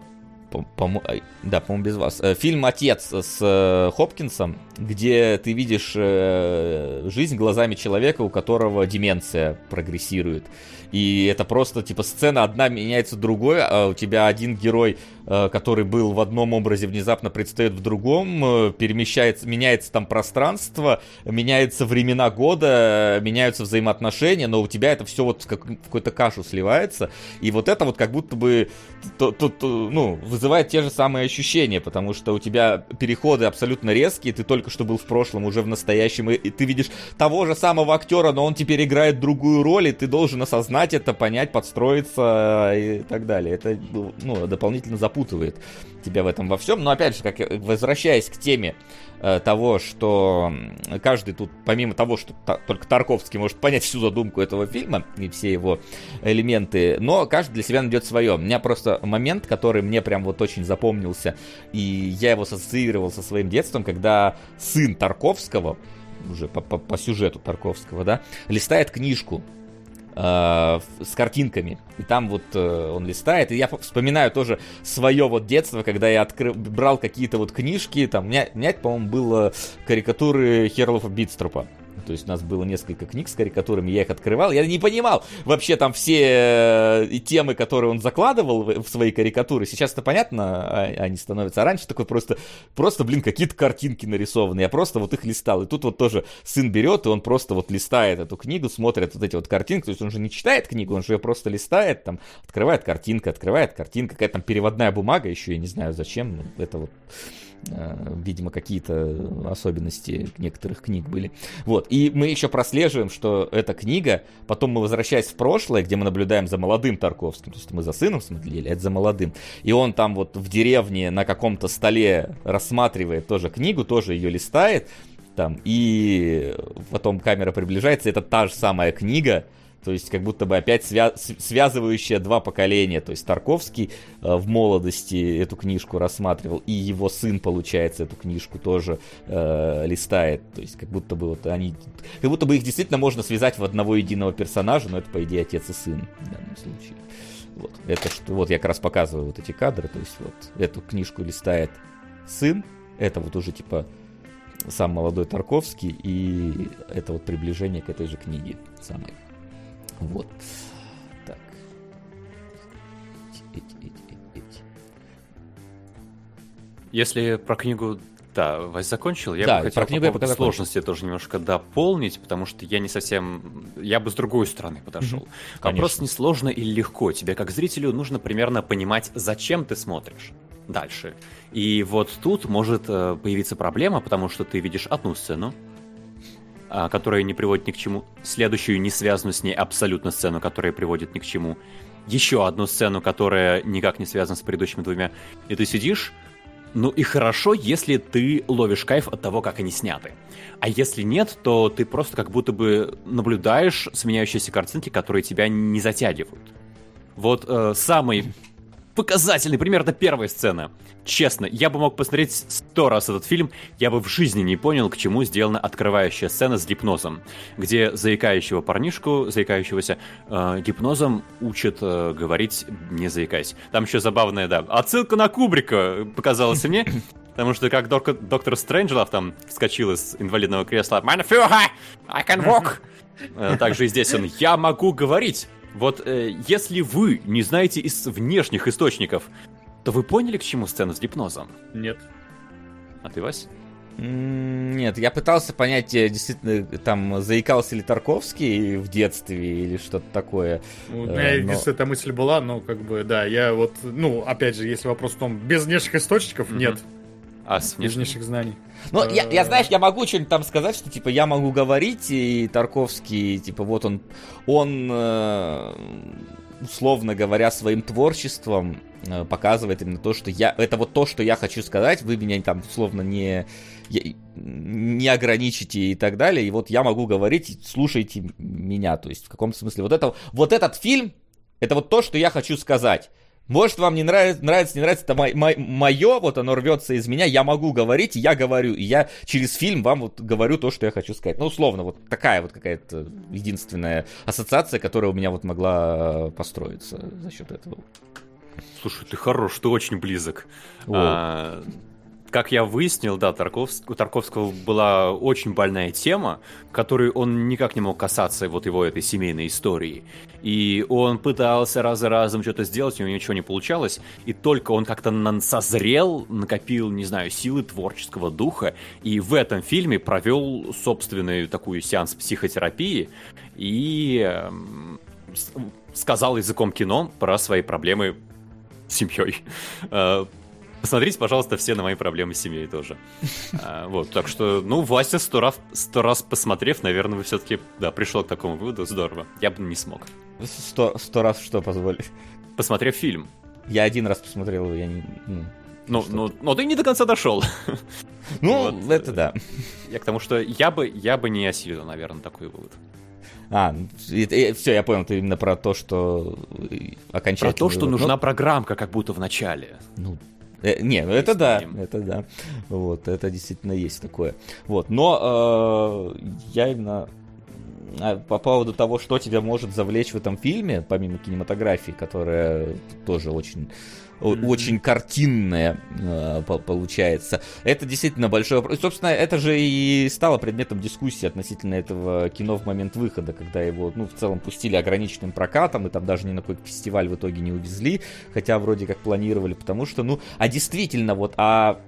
по, по, да, по-моему, без вас. Э, фильм «Отец» с э, Хопкинсом, где ты видишь э, жизнь глазами человека, у которого деменция прогрессирует. и это просто, типа, сцена одна меняется другой, а у тебя один герой, который был в одном образе, внезапно предстает в другом, э, перемещается, меняется там пространство, меняются времена года, меняются взаимоотношения, но у тебя это все вот в какую-то кашу сливается, и вот это вот как будто бы, то, то, то, ну, вызывает те же самые ощущения, потому что у тебя переходы абсолютно резкие, ты только что был в прошлом, уже в настоящем, и, и ты видишь того же самого актера, но он теперь играет другую роль, и ты должен осознать это, понять, подстроиться и так далее. Это ну, дополнительно запутывает тебя в этом во всем. Но опять же, как возвращаясь к теме э, того, что каждый тут, помимо того, что та, только Тарковский может понять всю задумку этого фильма и все его элементы, но каждый для себя найдет свое. У меня просто момент, который мне прям вот очень запомнился, и я его ассоциировал со своим детством, когда сын Тарковского, уже по, по, по сюжету Тарковского, да, листает книжку с картинками. И там вот э, он листает. И я вспоминаю тоже свое вот детство, когда я откры... брал какие-то вот книжки. Там, у меня, у меня по-моему, было карикатуры Херлофа Битстропа. То есть у нас было несколько книг с карикатурами, я их открывал. Я не понимал вообще там все э, темы, которые он закладывал в свои карикатуры. Сейчас это понятно, а, они становятся. А раньше такой просто, просто, блин, какие-то картинки нарисованы. Я просто вот их листал. И тут вот тоже сын берет, и он просто вот листает эту книгу, смотрит вот эти вот картинки. То есть он же не читает книгу, он же ее просто листает, там, открывает картинка, открывает картинка, какая-то там переводная бумага еще, я не знаю зачем, но это вот видимо, какие-то особенности некоторых книг были. Вот. И мы еще прослеживаем, что эта книга, потом мы возвращаясь в прошлое, где мы наблюдаем за молодым Тарковским, то есть мы за сыном смотрели, а это за молодым. И он там вот в деревне на каком-то столе рассматривает тоже книгу, тоже ее листает, там, и потом камера приближается, это та же самая книга, то есть как будто бы опять свя- связывающая два поколения. То есть Тарковский э, в молодости эту книжку рассматривал, и его сын, получается, эту книжку тоже э, листает. То есть как будто бы вот они... Как будто бы их действительно можно связать в одного единого персонажа, но это, по идее, отец и сын в данном случае. Вот, это что, вот я как раз показываю вот эти кадры, то есть вот эту книжку листает сын, это вот уже типа сам молодой Тарковский, и это вот приближение к этой же книге самой. Вот. Так. Если про книгу да, Вась закончил. Я да, бы хотел про книгу по поводу сложности тоже немножко дополнить, потому что я не совсем... Я бы с другой стороны подошел. Угу, Вопрос не сложно или легко. Тебе, как зрителю, нужно примерно понимать, зачем ты смотришь дальше. И вот тут может э, появиться проблема, потому что ты видишь одну сцену, которая не приводит ни к чему, следующую не связанную с ней абсолютно сцену, которая приводит ни к чему, еще одну сцену, которая никак не связана с предыдущими двумя, и ты сидишь, ну и хорошо, если ты ловишь кайф от того, как они сняты. А если нет, то ты просто как будто бы наблюдаешь сменяющиеся картинки, которые тебя не затягивают. Вот э, самый показательный пример это первая сцена. Честно, я бы мог посмотреть сто раз этот фильм, я бы в жизни не понял, к чему сделана открывающая сцена с гипнозом, где заикающего парнишку, заикающегося э, гипнозом учат э, говорить не заикаясь. Там еще забавная, да, отсылка на Кубрика показалась мне, [LAUGHS] Потому что как док- доктор Стрэнджлов там вскочил из инвалидного кресла «Mein Führer, I can walk!» [LAUGHS] э, Также и здесь он «Я могу говорить!» Вот э, если вы не знаете из внешних источников, то вы поняли, к чему сцена с гипнозом? Нет. А ты, Вась? Нет, я пытался понять, э, действительно, там, заикался ли Тарковский в детстве или что-то такое. Ну, у меня э, но... эта мысль была, но как бы, да, я вот, ну, опять же, если вопрос в том, без внешних источников, mm-hmm. нет. А с внешних знаний. Ну, я, я, знаешь, я могу что-нибудь там сказать, что, типа, я могу говорить, и Тарковский, типа, вот он, он, э, условно говоря, своим творчеством э, показывает именно то, что я, это вот то, что я хочу сказать, вы меня там, условно, не, не ограничите и так далее, и вот я могу говорить, слушайте меня, то есть, в каком смысле, вот это, вот этот фильм, это вот то, что я хочу сказать. Может, вам не нравится, нравится, не нравится, это мое, вот оно рвется из меня, я могу говорить, я говорю, и я через фильм вам вот говорю то, что я хочу сказать. Ну, условно, вот такая вот какая-то единственная ассоциация, которая у меня вот могла построиться за счет этого. Слушай, ты хорош, ты очень близок. А, как я выяснил, да, Тарковск, у Тарковского была очень больная тема, которой он никак не мог касаться вот его этой семейной истории. И он пытался раз за разом что-то сделать, у него ничего не получалось. И только он как-то созрел, накопил, не знаю, силы творческого духа. И в этом фильме провел собственную такую сеанс психотерапии. И э, сказал языком кино про свои проблемы с семьей. Э, посмотрите, пожалуйста, все на мои проблемы с семьей тоже. А, вот, так что, ну, Вася сто раз, сто раз посмотрев, наверное, вы все-таки, да, пришел к такому выводу, здорово. Я бы не смог. Сто, сто раз что позволить? Посмотрев фильм. Я один раз посмотрел его, я не... Ну, ну, ну, но ты не до конца дошел. Ну, вот. это да. Я к тому, что я бы, я бы не осилил, наверное, такой вывод. А, все, я понял, ты именно про то, что окончательно... Про то, что нужна программка, как будто в начале. Ну, э, не, ну это да, это да. Вот, это действительно есть такое. Вот, но э, я именно а, по поводу того, что тебя может завлечь в этом фильме, помимо кинематографии, которая тоже очень mm-hmm. очень картинная э, получается. Это действительно большой вопрос. Собственно, это же и стало предметом дискуссии относительно этого кино в момент выхода, когда его, ну, в целом пустили ограниченным прокатом, и там даже ни на какой фестиваль в итоге не увезли, хотя вроде как планировали, потому что, ну, а действительно, вот, а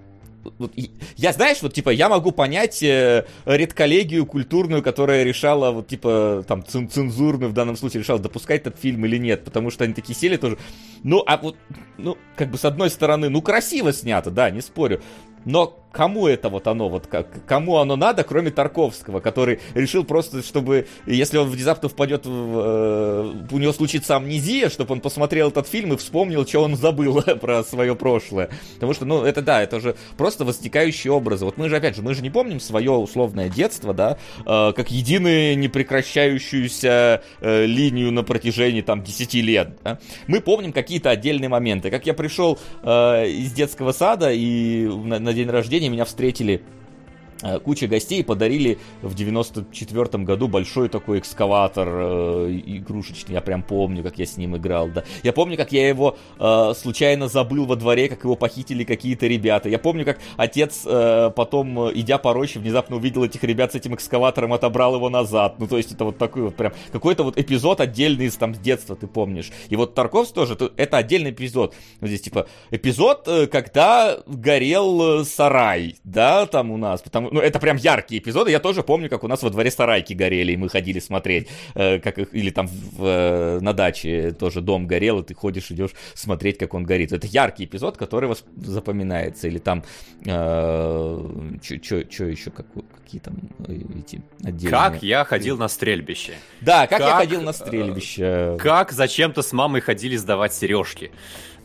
вот, я, знаешь, вот, типа, я могу понять э, редколлегию культурную, которая решала, вот, типа, там, цензурную в данном случае решала, допускать этот фильм или нет, потому что они такие сели тоже. Ну, а вот, ну, как бы, с одной стороны, ну, красиво снято, да, не спорю, но кому это вот оно, вот как, кому оно надо, кроме Тарковского, который решил просто, чтобы, если он внезапно впадет в, э, у него случится амнезия, чтобы он посмотрел этот фильм и вспомнил, что он забыл [LAUGHS] про свое прошлое. Потому что, ну, это да, это же просто возникающие образы. Вот мы же, опять же, мы же не помним свое условное детство, да, э, как единую непрекращающуюся э, линию на протяжении, там, 10 лет, да? Мы помним какие-то отдельные моменты. Как я пришел э, из детского сада и на, день рождения меня встретили куча гостей подарили в 94 году большой такой экскаватор э, игрушечный, я прям помню, как я с ним играл, да. Я помню, как я его э, случайно забыл во дворе, как его похитили какие-то ребята. Я помню, как отец э, потом, идя по роще, внезапно увидел этих ребят с этим экскаватором, отобрал его назад. Ну, то есть это вот такой вот прям, какой-то вот эпизод отдельный из там с детства, ты помнишь. И вот Тарковский тоже, это отдельный эпизод. Вот здесь типа эпизод, э, когда горел э, сарай, да, там у нас, потому ну, это прям яркие эпизоды. Я тоже помню, как у нас во дворе сарайки горели, и мы ходили смотреть, э, как их, или там в, э, на даче тоже дом горел, и ты ходишь, идешь смотреть, как он горит. Это яркий эпизод, который вас запоминается. Или там, э, что еще, как, какие там э, эти отдельные... Как я ходил на стрельбище. Да, как, как я ходил на стрельбище. Как зачем-то с мамой ходили сдавать сережки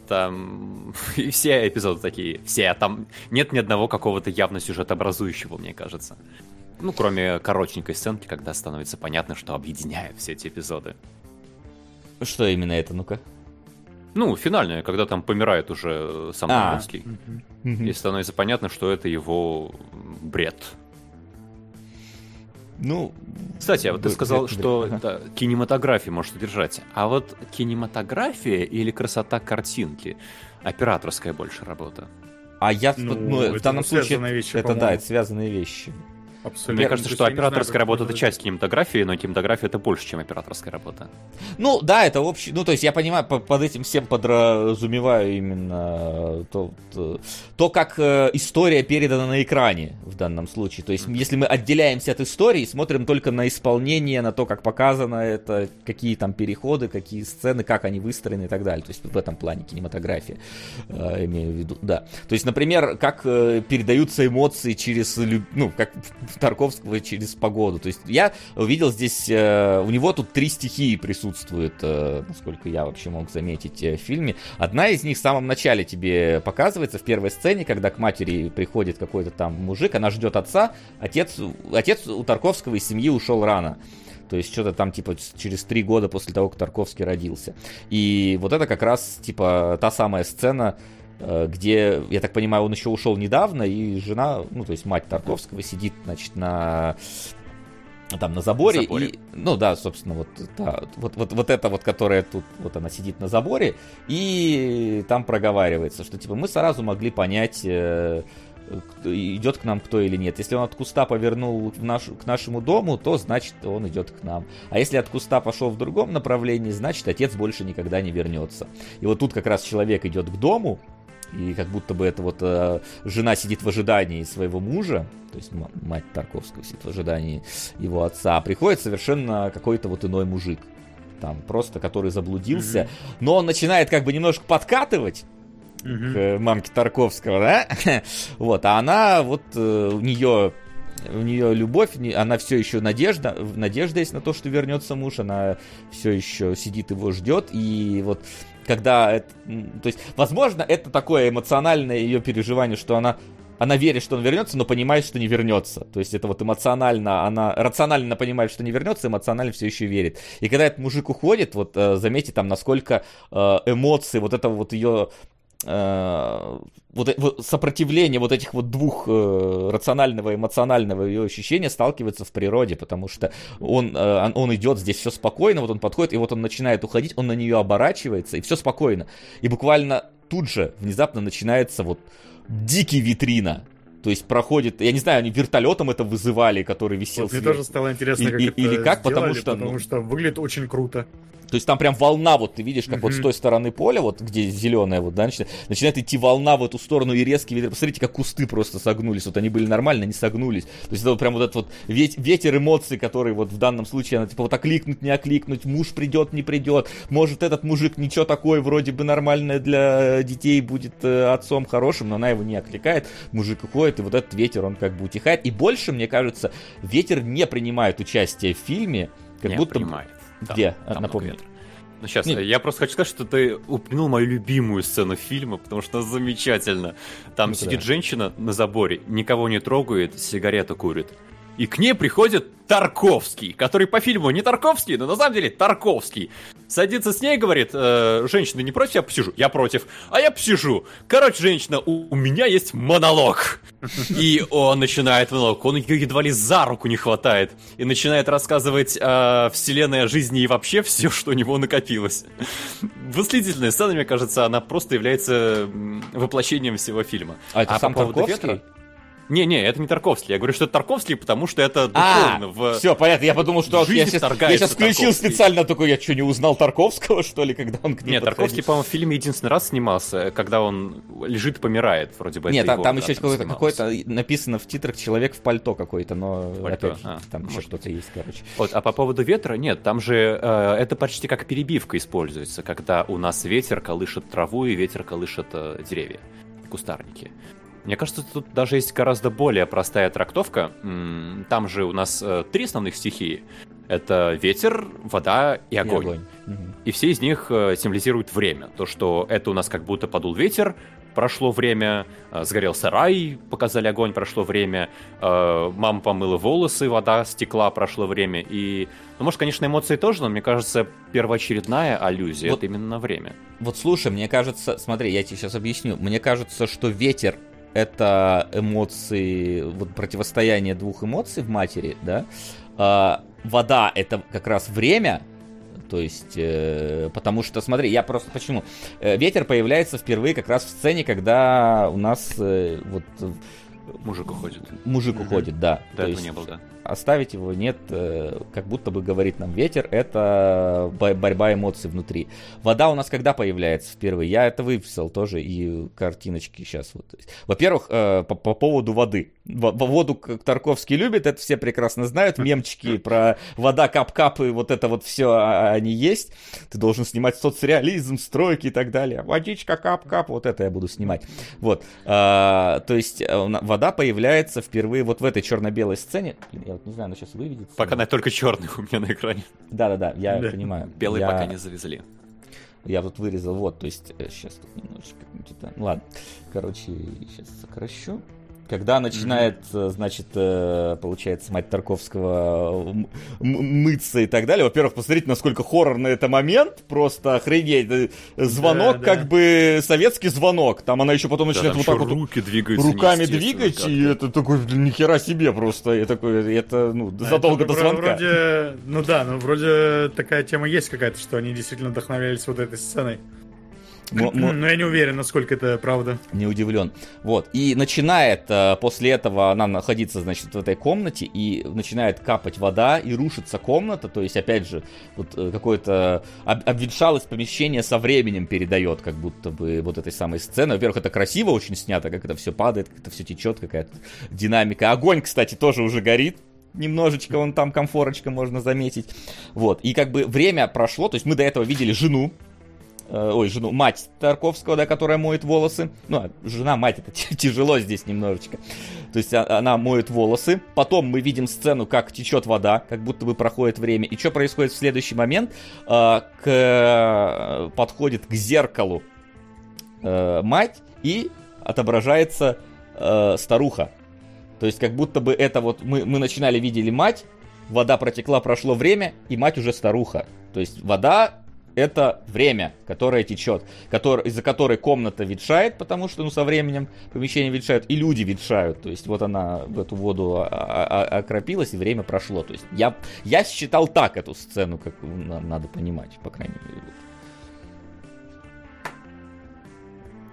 там [LAUGHS] и все эпизоды такие, все, а там нет ни одного какого-то явно сюжетообразующего, мне кажется. Ну, кроме коротенькой сценки, когда становится понятно, что объединяет все эти эпизоды. Что именно это, ну-ка? Ну, финальная, когда там помирает уже сам а. И становится понятно, что это его бред. Ну, кстати, а вот ты сказал, что да, кинематография может удержать. А вот кинематография или красота картинки? Операторская больше работа. А я ну, ну в данном случае вещи, это да, это связанные вещи. Абсолютно. Мне кажется, что операторская работа это часть кинематографии, но кинематография это больше, чем операторская работа. Ну, да, это общий. Ну, то есть я понимаю, под этим всем подразумеваю именно то, то, то как э, история передана на экране в данном случае. То есть, если мы отделяемся от истории, смотрим только на исполнение, на то, как показано это, какие там переходы, какие сцены, как они выстроены и так далее. То есть в этом плане кинематография, э, имею в виду, да. То есть, например, как э, передаются эмоции через, ну, как Тарковского через погоду. То есть я увидел здесь, э, у него тут три стихии присутствуют, э, насколько я вообще мог заметить э, в фильме. Одна из них в самом начале тебе показывается, в первой сцене, когда к матери приходит какой-то там мужик, она ждет отца, отец, отец у Тарковского из семьи ушел рано. То есть что-то там типа через три года после того, как Тарковский родился. И вот это как раз типа та самая сцена, где, я так понимаю, он еще ушел недавно, и жена, ну, то есть мать Тарковского сидит, значит, на там на заборе, заборе. и ну да собственно вот да, вот вот вот это вот которая тут вот она сидит на заборе и там проговаривается что типа мы сразу могли понять э, идет к нам кто или нет. Если он от куста повернул в нашу, к нашему дому, то значит он идет к нам. А если от куста пошел в другом направлении, значит отец больше никогда не вернется. И вот тут как раз человек идет к дому, и как будто бы это вот э, жена сидит в ожидании своего мужа, то есть мать Тарковского сидит в ожидании его отца, а приходит совершенно какой-то вот иной мужик, там просто который заблудился, mm-hmm. но он начинает как бы немножко подкатывать, к э, мамке Тарковского, да? [LAUGHS] вот, а она, вот э, у нее у нее любовь, она все еще надежда, надежда есть на то, что вернется муж, она все еще сидит его ждет, и вот когда, это, то есть, возможно, это такое эмоциональное ее переживание, что она она верит, что он вернется, но понимает, что не вернется. То есть это вот эмоционально, она рационально понимает, что не вернется, эмоционально все еще верит. И когда этот мужик уходит, вот э, заметьте там, насколько эмоции, вот это вот ее Э, вот, вот сопротивление вот этих вот двух э, рационального и эмоционального ее ощущения сталкивается в природе, потому что он, э, он идет здесь все спокойно, вот он подходит, и вот он начинает уходить, он на нее оборачивается, и все спокойно. И буквально тут же внезапно начинается вот дикий витрина. То есть проходит, я не знаю, они вертолетом это вызывали, который висел. Вот мне тоже стало интересно, и, как и, это или как, сделали, потому что, потому ну, что выглядит очень круто. То есть там прям волна, вот ты видишь, как mm-hmm. вот с той стороны поля, вот где зеленая, вот, да, начинает, начинает идти волна в эту сторону и резкий ветер. Посмотрите, как кусты просто согнулись. Вот они были нормально, они согнулись. То есть это вот прям вот этот вот ветер эмоций, который вот в данном случае, она типа вот окликнуть, не окликнуть, муж придет, не придет. Может, этот мужик ничего такое, вроде бы нормальное для детей будет э, отцом хорошим, но она его не окликает. Мужик уходит, и вот этот ветер, он как бы утихает. И больше, мне кажется, ветер не принимает участие в фильме, как не будто... Принимает. Где? Там Напомни. Ну, сейчас, Нет. я просто хочу сказать, что ты упомянул мою любимую сцену фильма, потому что она замечательна. Там ну, сидит да. женщина на заборе, никого не трогает, сигарету курит. И к ней приходит Тарковский, который по фильму не Тарковский, но на самом деле Тарковский. Садится с ней и говорит, э, женщина, не против, я посижу? Я против. А я посижу. Короче, женщина, у, у меня есть монолог. И он начинает монолог. Он ее едва ли за руку не хватает. И начинает рассказывать о вселенной, о жизни и вообще все, что у него накопилось. Восхитительная сцена, мне кажется, она просто является воплощением всего фильма. А это а сам Тарковский? Ветра, не-не, это не Тарковский. Я говорю, что это Тарковский, потому что это духовно. А, в... все, понятно. Я подумал, что я сейчас, я сейчас включил специально такой, я что, не узнал Тарковского, что ли, когда он к ним Нет, Тарковский, по-моему, в фильме единственный раз снимался, когда он лежит и помирает, вроде бы. Нет, там, там еще какой-то, какой-то написано в титрах человек в пальто какой-то, но пальто. опять же, а, там еще что-то есть, короче. Вот, а по поводу ветра, нет, там же э, это почти как перебивка используется, когда у нас ветер колышет траву и ветер колышет э, деревья, кустарники. Мне кажется, тут даже есть гораздо более простая трактовка. Там же у нас э, три основных стихии. Это ветер, вода и огонь. И, огонь. и все из них э, символизируют время. То, что это у нас как будто подул ветер, прошло время, э, сгорел сарай, показали огонь, прошло время, мама помыла волосы, вода стекла, прошло время. И, ну, может, конечно, эмоции тоже, но мне кажется, первоочередная аллюзия вот, это именно время. Вот слушай, мне кажется, смотри, я тебе сейчас объясню. Мне кажется, что ветер это эмоции, вот противостояние двух эмоций в матери, да. А, вода это как раз время, то есть, э, потому что, смотри, я просто почему? Э, ветер появляется впервые как раз в сцене, когда у нас э, вот Мужик уходит. Мужик уходит, да. До этого есть, не был, да. Оставить его нет, э, как будто бы говорит нам ветер, это борьба эмоций внутри. Вода у нас когда появляется впервые? Я это выписал тоже и картиночки сейчас. Вот. Во-первых, э, по, по поводу воды. Воду Тарковский любит, это все прекрасно знают. Мемчики про вода кап-кап и вот это вот все а, они есть. Ты должен снимать соцреализм, стройки и так далее. Водичка кап-кап, вот это я буду снимать. Вот. А, то есть э, вода появляется впервые вот в этой черно-белой сцене. Я вот не знаю, она сейчас выведется. Пока она только черный [LAUGHS] у меня на экране. Да-да-да, я да. понимаю. Белый я... пока не завезли. Я тут вырезал, вот, то есть, сейчас э, тут немножечко, ну, ладно, короче, сейчас сокращу. Когда начинает, mm-hmm. значит, э, получается, мать Тарковского мыться и так далее. Во-первых, посмотрите, насколько хоррорный это момент. Просто охренеть. Звонок, да, как да. бы советский звонок. Там она еще потом начинает да, вот так вот руки двигаются руками двигать. И это такой, нихера себе просто. И такой, это, ну, а задолго это, до звонка. Вроде, ну да, ну вроде такая тема есть какая-то, что они действительно вдохновлялись вот этой сценой. Но я не уверен, насколько это правда. Не удивлен. Вот. И начинает э, после этого она находиться, значит, в этой комнате, и начинает капать вода, и рушится комната. То есть, опять же, вот э, какое-то об, обветшалость помещение со временем передает, как будто бы вот этой самой сцены. Во-первых, это красиво очень снято, как это все падает, как это все течет, какая-то динамика. Огонь, кстати, тоже уже горит немножечко он там комфорочка можно заметить. Вот, и как бы время прошло, то есть мы до этого видели жену, Э, ой, жену, мать Тарковского, да, которая моет волосы. Ну, а жена, мать, это [LAUGHS] тяжело здесь немножечко. То есть а, она моет волосы. Потом мы видим сцену, как течет вода, как будто бы проходит время. И что происходит в следующий момент? Э, к, подходит к зеркалу э, мать и отображается старуха. То есть как будто бы это вот мы, мы начинали видели мать, вода протекла, прошло время, и мать уже старуха. То есть вода это время, которое течет, который, из-за которой комната ветшает, потому что ну, со временем помещение ветшает, и люди ветшают. То есть вот она в эту воду окропилась, и время прошло. То есть я, я считал так эту сцену, как надо понимать, по крайней мере.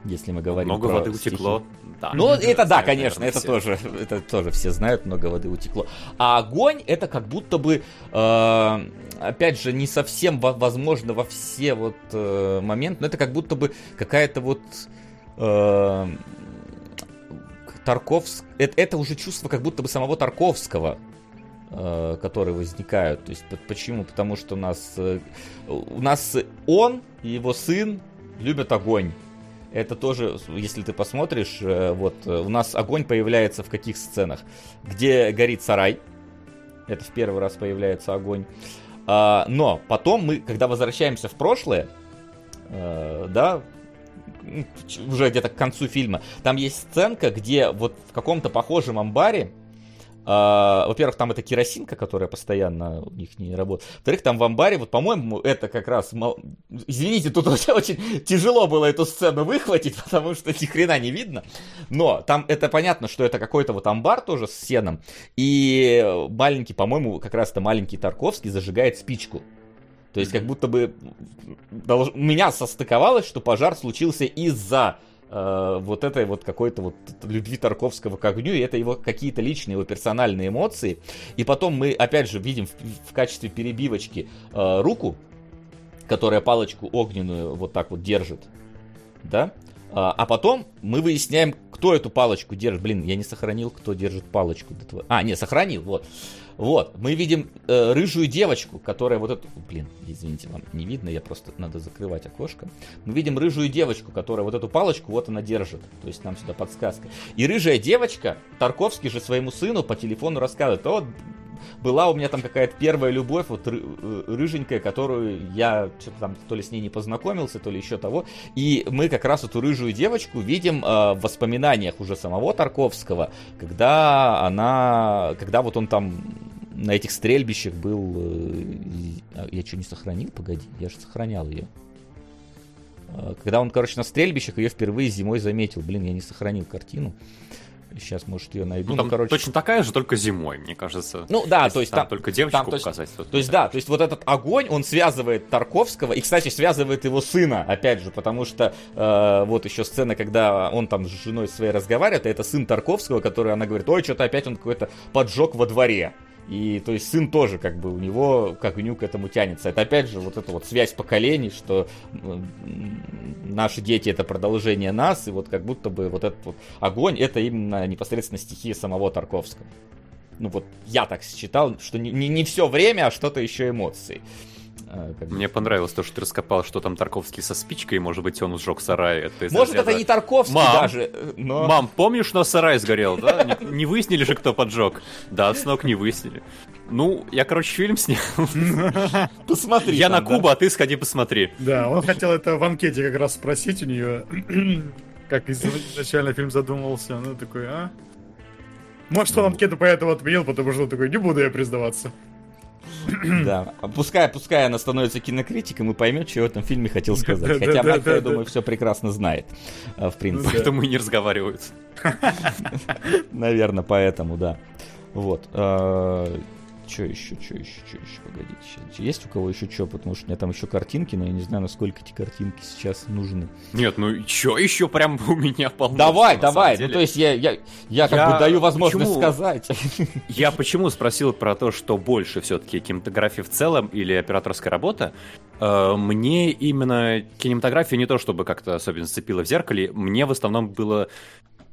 Если мы говорим Много про воды утекло. Да. Ну, это да, конечно, это все. тоже, это тоже все знают, много воды утекло. А огонь это как будто бы, э, опять же, не совсем возможно во все вот э, моменты, но это как будто бы какая-то вот э, Тарковск, это, это уже чувство как будто бы самого Тарковского, э, которые возникают. То есть почему? Потому что у нас э, у нас он и его сын любят огонь это тоже, если ты посмотришь, э, вот э, у нас огонь появляется в каких сценах? Где горит сарай, это в первый раз появляется огонь. А, но потом мы, когда возвращаемся в прошлое, э, да, уже где-то к концу фильма, там есть сценка, где вот в каком-то похожем амбаре а, во-первых, там это керосинка, которая постоянно у них не работает. Во-вторых, там в амбаре, вот, по-моему, это как раз... Извините, тут [LAUGHS] очень тяжело было эту сцену выхватить, [LAUGHS] потому что ни хрена не видно. Но там это понятно, что это какой-то вот амбар тоже с сеном. И маленький, по-моему, как раз-то маленький Тарковский зажигает спичку. То есть как будто бы у меня состыковалось, что пожар случился из-за э, вот этой вот какой-то вот любви Тарковского к огню, и это его какие-то личные, его персональные эмоции. И потом мы, опять же, видим в, в качестве перебивочки э, руку, которая палочку огненную вот так вот держит, да, а, а потом мы выясняем, кто эту палочку держит. Блин, я не сохранил, кто держит палочку. А, не, сохранил, вот. Вот, мы видим э, рыжую девочку, которая вот эту... Блин, извините, вам не видно, я просто... Надо закрывать окошко. Мы видим рыжую девочку, которая вот эту палочку вот она держит. То есть нам сюда подсказка. И рыжая девочка, Тарковский же своему сыну по телефону рассказывает, вот была у меня там какая-то первая любовь, вот э, рыженькая, которую я что-то там то ли с ней не познакомился, то ли еще того. И мы как раз эту рыжую девочку видим э, в воспоминаниях уже самого Тарковского, когда она, когда вот он там на этих стрельбищах был... Э, я что, не сохранил? Погоди, я же сохранял ее. Э, когда он, короче, на стрельбищах ее впервые зимой заметил. Блин, я не сохранил картину. Сейчас, может, ее найду. Ну, ну там короче... точно такая же, только зимой, мне кажется. Ну да, то есть там, там только девочку там, показать. То есть, то есть да, то есть вот этот огонь, он связывает Тарковского, и, кстати, связывает его сына, опять же, потому что э, вот еще сцена, когда он там с женой своей разговаривает, а это сын Тарковского, который она говорит, ой, что-то опять он какой-то поджог во дворе. И то есть сын тоже как бы у него как ню к этому тянется. Это опять же вот эта вот связь поколений, что наши дети это продолжение нас, и вот как будто бы вот этот вот огонь это именно непосредственно стихия самого Тарковского. Ну вот я так считал, что не, не, не все время, а что-то еще эмоции. А, Мне понравилось то, что ты раскопал, что там Тарковский со спичкой, может быть, он сжег сарай. Это может, это не Тарковский Мам, даже, но... Мам, помнишь, что сарай сгорел, да? Не, не выяснили же, кто поджег? Да, снок не выяснили. Ну, я, короче, фильм снял. [LAUGHS] Посмотри. Я на Кубу, а ты сходи посмотри. Да, он хотел это в анкете как раз спросить у нее, [CLEARS THROAT] как изначально фильм задумывался. Ну, такой, а? Может, он анкету поэтому отменил, потому что он такой, не буду я признаваться. Да. Пускай, пускай она становится кинокритиком и поймет, что в этом фильме хотел сказать. Хотя Марк, я думаю, все прекрасно знает. Э, в принципе. Поэтому и не разговаривают. [LAUGHS] Наверное, поэтому, да. Вот. Что еще, что еще, что еще, погодите, сейчас. Есть у кого еще что, потому что у меня там еще картинки, но я не знаю, насколько эти картинки сейчас нужны. Нет, ну что еще прям [LAUGHS] у меня полно. Давай, давай, ну то есть я, я, я как я... бы даю возможность почему... сказать. [LAUGHS] Я почему спросил про то, что больше все-таки кинематография в целом или операторская работа? Э, мне именно кинематография не то, чтобы как-то особенно зацепила в зеркале, мне в основном было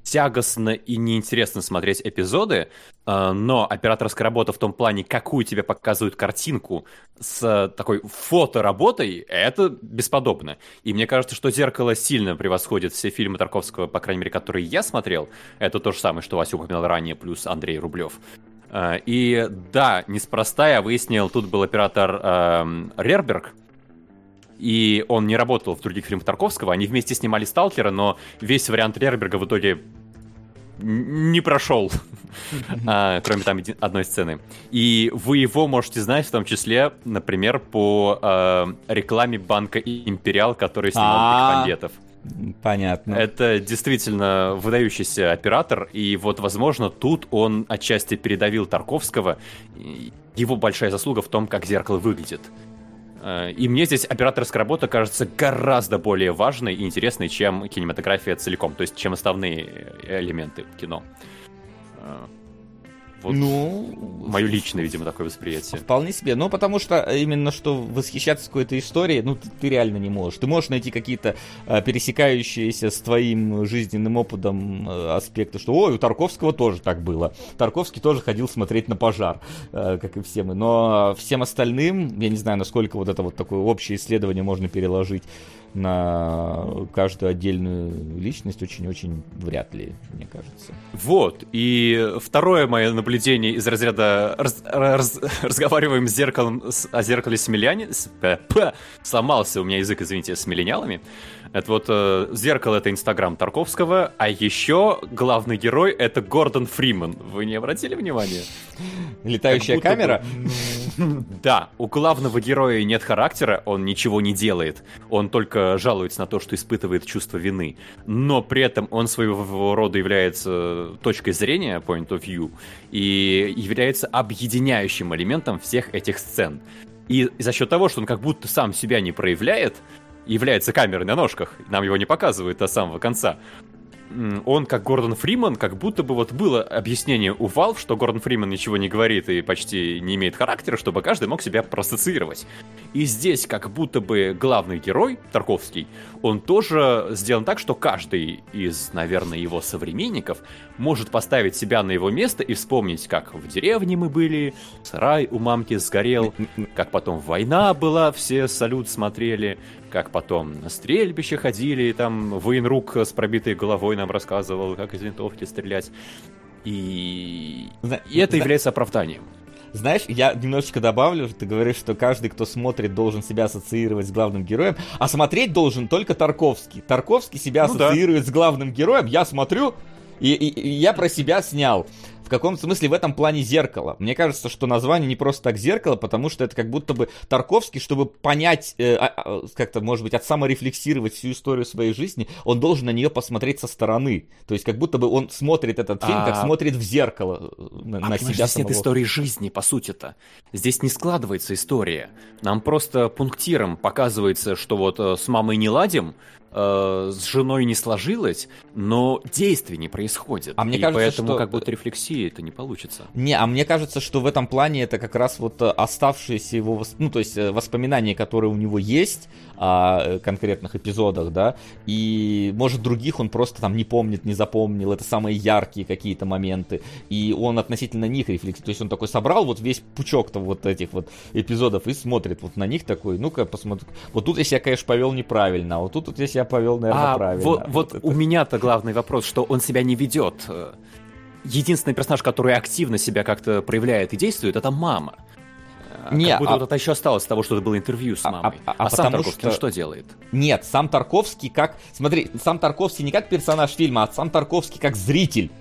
тягостно и неинтересно смотреть эпизоды, э, но операторская работа в том плане, какую тебе показывают картинку с такой фотоработой, это бесподобно. И мне кажется, что «Зеркало» сильно превосходит все фильмы Тарковского, по крайней мере, которые я смотрел. Это то же самое, что Вася упоминал ранее, плюс Андрей Рублев. Э, и да, неспроста я выяснил, тут был оператор э, Рерберг, и он не работал в других фильмах Тарковского. Они вместе снимали «Сталкера», но весь вариант Рерберга в итоге не прошел, а, кроме там одной сцены. И вы его можете знать в том числе, например, по э, рекламе банка Империал, который снимал Бекмамбетов. Понятно. Это действительно выдающийся оператор, и вот, возможно, тут он отчасти передавил Тарковского. Его большая заслуга в том, как зеркало выглядит. Э, и мне здесь операторская работа кажется гораздо более важной и интересной, чем кинематография целиком, то есть чем основные элементы кино. Вот ну, мое личное, видимо, такое восприятие. Вполне себе. Ну, потому что именно что восхищаться какой-то историей, ну, ты, ты реально не можешь. Ты можешь найти какие-то э, пересекающиеся с твоим жизненным опытом э, аспекты, что, ой, у Тарковского тоже так было. Тарковский тоже ходил смотреть на пожар, э, как и все мы. Но всем остальным, я не знаю, насколько вот это вот такое общее исследование можно переложить на каждую отдельную личность очень-очень вряд ли, мне кажется. Вот, и второе мое наблюдение из разряда раз, раз, разговариваем с зеркалом, с, о зеркале с миллиане, с, п, п, сломался у меня язык, извините, с миллениалами. Это вот э, зеркало это Инстаграм Тарковского, а еще главный герой это Гордон Фриман. Вы не обратили внимания? Летающая камера? Да, у главного героя нет характера, он ничего не делает. Он только жалуется на то, что испытывает чувство вины. Но при этом он своего рода является точкой зрения, point of view, и является объединяющим элементом всех этих сцен. И за счет того, что он как будто сам себя не проявляет, является камерой на ножках, нам его не показывают до самого конца, он, как Гордон Фриман, как будто бы вот было объяснение у Valve, что Гордон Фриман ничего не говорит и почти не имеет характера, чтобы каждый мог себя проассоциировать. И здесь как будто бы главный герой, Тарковский, он тоже сделан так, что каждый из, наверное, его современников может поставить себя на его место и вспомнить, как в деревне мы были, сарай у мамки сгорел, как потом война была, все салют смотрели, как потом на стрельбище ходили, и там военрук с пробитой головой нам рассказывал, как из винтовки стрелять. И, и это является оправданием. Знаешь, я немножечко добавлю, ты говоришь, что каждый, кто смотрит, должен себя ассоциировать с главным героем, а смотреть должен только Тарковский. Тарковский себя ну, ассоциирует да. с главным героем, я смотрю, и, и, и я про себя снял каком смысле в этом плане зеркало. Мне кажется, что название не просто так зеркало, потому что это как будто бы Тарковский, чтобы понять, э, а, а, как-то, может быть, от саморефлексировать всю историю своей жизни, он должен на нее посмотреть со стороны. То есть как будто бы он смотрит этот фильм, а... как смотрит в зеркало э, на, а, на себя здесь самого. нет истории жизни, по сути-то. Здесь не складывается история. Нам просто пунктиром показывается, что вот э, с мамой не ладим, э, с женой не сложилось, но действий не происходит. А мне и кажется, поэтому что... как будто рефлексии это не получится. Не, а мне кажется, что в этом плане это как раз вот э, оставшиеся его, ну то есть э, воспоминания, которые у него есть о э, конкретных эпизодах, да, и может других он просто там не помнит, не запомнил, это самые яркие какие-то моменты, и он относительно них рефлексирует, то есть он такой собрал вот весь пучок-то вот этих вот эпизодов и смотрит вот на них такой, ну-ка посмотрю, вот тут если я, конечно, повел неправильно, а вот тут вот если я повел, наверное, а, правильно. Вот, вот, вот у меня-то главный вопрос, что он себя не ведет. Единственный персонаж, который активно себя как-то проявляет и действует, это мама. Не, как будто а... вот это еще осталось с того, что это было интервью с а, мамой. А, а, а, а сам Тарковский что... что делает? Нет, сам Тарковский как... Смотри, сам Тарковский не как персонаж фильма, а сам Тарковский как зритель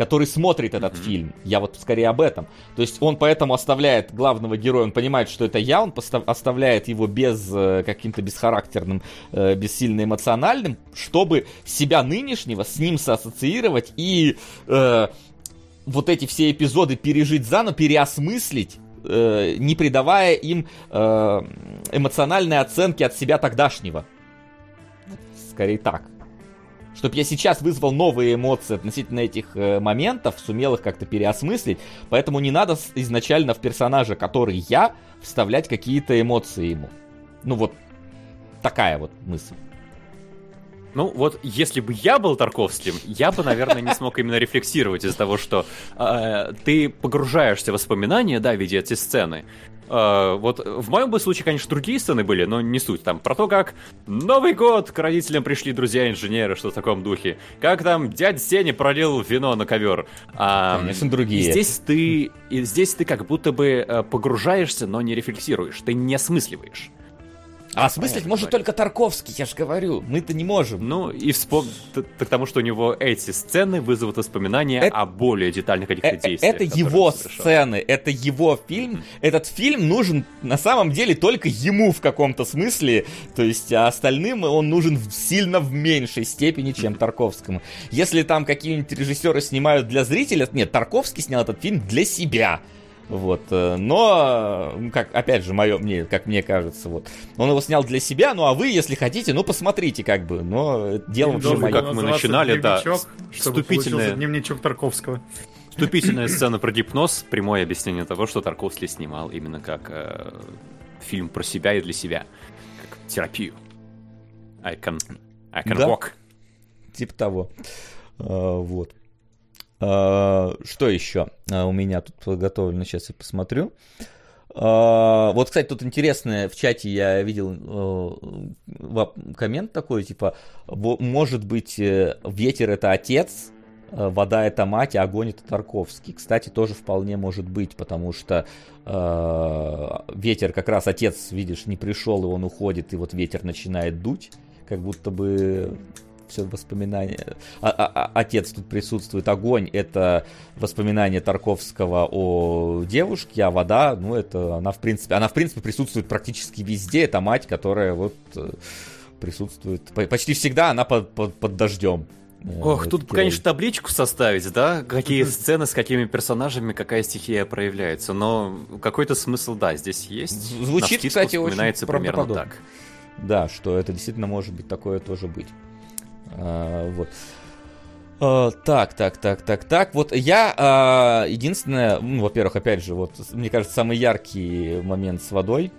который смотрит этот mm-hmm. фильм. Я вот скорее об этом. То есть он поэтому оставляет главного героя, он понимает, что это я, он постав- оставляет его без э, каким-то бесхарактерным, э, бессильно эмоциональным, чтобы себя нынешнего с ним соассоциировать и э, вот эти все эпизоды пережить заново, переосмыслить э, не придавая им э, эмоциональной оценки от себя тогдашнего. Скорее так. Чтобы я сейчас вызвал новые эмоции относительно этих э, моментов, сумел их как-то переосмыслить. Поэтому не надо изначально в персонажа, который я, вставлять какие-то эмоции ему. Ну вот такая вот мысль. Ну вот, если бы я был Тарковским, я бы, наверное, не смог именно рефлексировать из-за того, что э, ты погружаешься в воспоминания, да, видя эти сцены. Э, вот в моем бы случае, конечно, другие сцены были, но не суть. Там про то, как Новый год к родителям пришли друзья-инженеры, что в таком духе. Как там дядя Сеня пролил вино на ковер. А, конечно, другие. И здесь ты, и здесь ты как будто бы э, погружаешься, но не рефлексируешь, ты не осмысливаешь. А осмыслить может только Тарковский, я же говорю. Мы-то не можем. Ну, и вспом... к тому, что у него эти сцены вызовут воспоминания это... о более детальных каких-то э, действиях. Это его сцены, это его фильм. Этот фильм нужен на самом деле только ему в каком-то смысле. То есть, а остальным он нужен сильно в меньшей степени, чем Тарковскому. Если там какие-нибудь режиссеры снимают для зрителя, нет, Тарковский снял этот фильм для себя. Вот. Э, но, как, опять же, мое мне, как мне кажется, вот. Он его снял для себя, ну а вы, если хотите, ну посмотрите, как бы. Но дело вообще мое. Как мы начинали, да. Вступительная... Дневничок Тарковского. Вступительная сцена про гипноз, прямое объяснение того, что Тарковский снимал именно как э, фильм про себя и для себя, как терапию. I can, I can да? walk. Типа того. Uh, вот. А, что еще а, у меня тут подготовлено? Сейчас я посмотрю. А, вот, кстати, тут интересное, в чате я видел коммент такой, типа, может быть, э, ветер это отец, вода это мать, а огонь это Тарковский. Кстати, тоже вполне может быть, потому что э, ветер как раз отец, видишь, не пришел, и он уходит, и вот ветер начинает дуть, как будто бы все воспоминания. А, а, а, отец тут присутствует. Огонь — это воспоминание Тарковского о девушке, а вода, ну, это она, в принципе, она, в принципе, присутствует практически везде. Это мать, которая вот э, присутствует почти всегда, она под, под, под дождем. Э, Ох, тут, герой. конечно, табличку составить, да? Какие сцены, с какими персонажами, какая стихия проявляется. Но какой-то смысл, да, здесь есть. Звучит, кстати, очень примерно так. Да, что это действительно может быть такое тоже быть. А, вот. Uh, так, так, так, так, так. Вот я uh, единственное, ну, во-первых, опять же, вот мне кажется, самый яркий момент с водой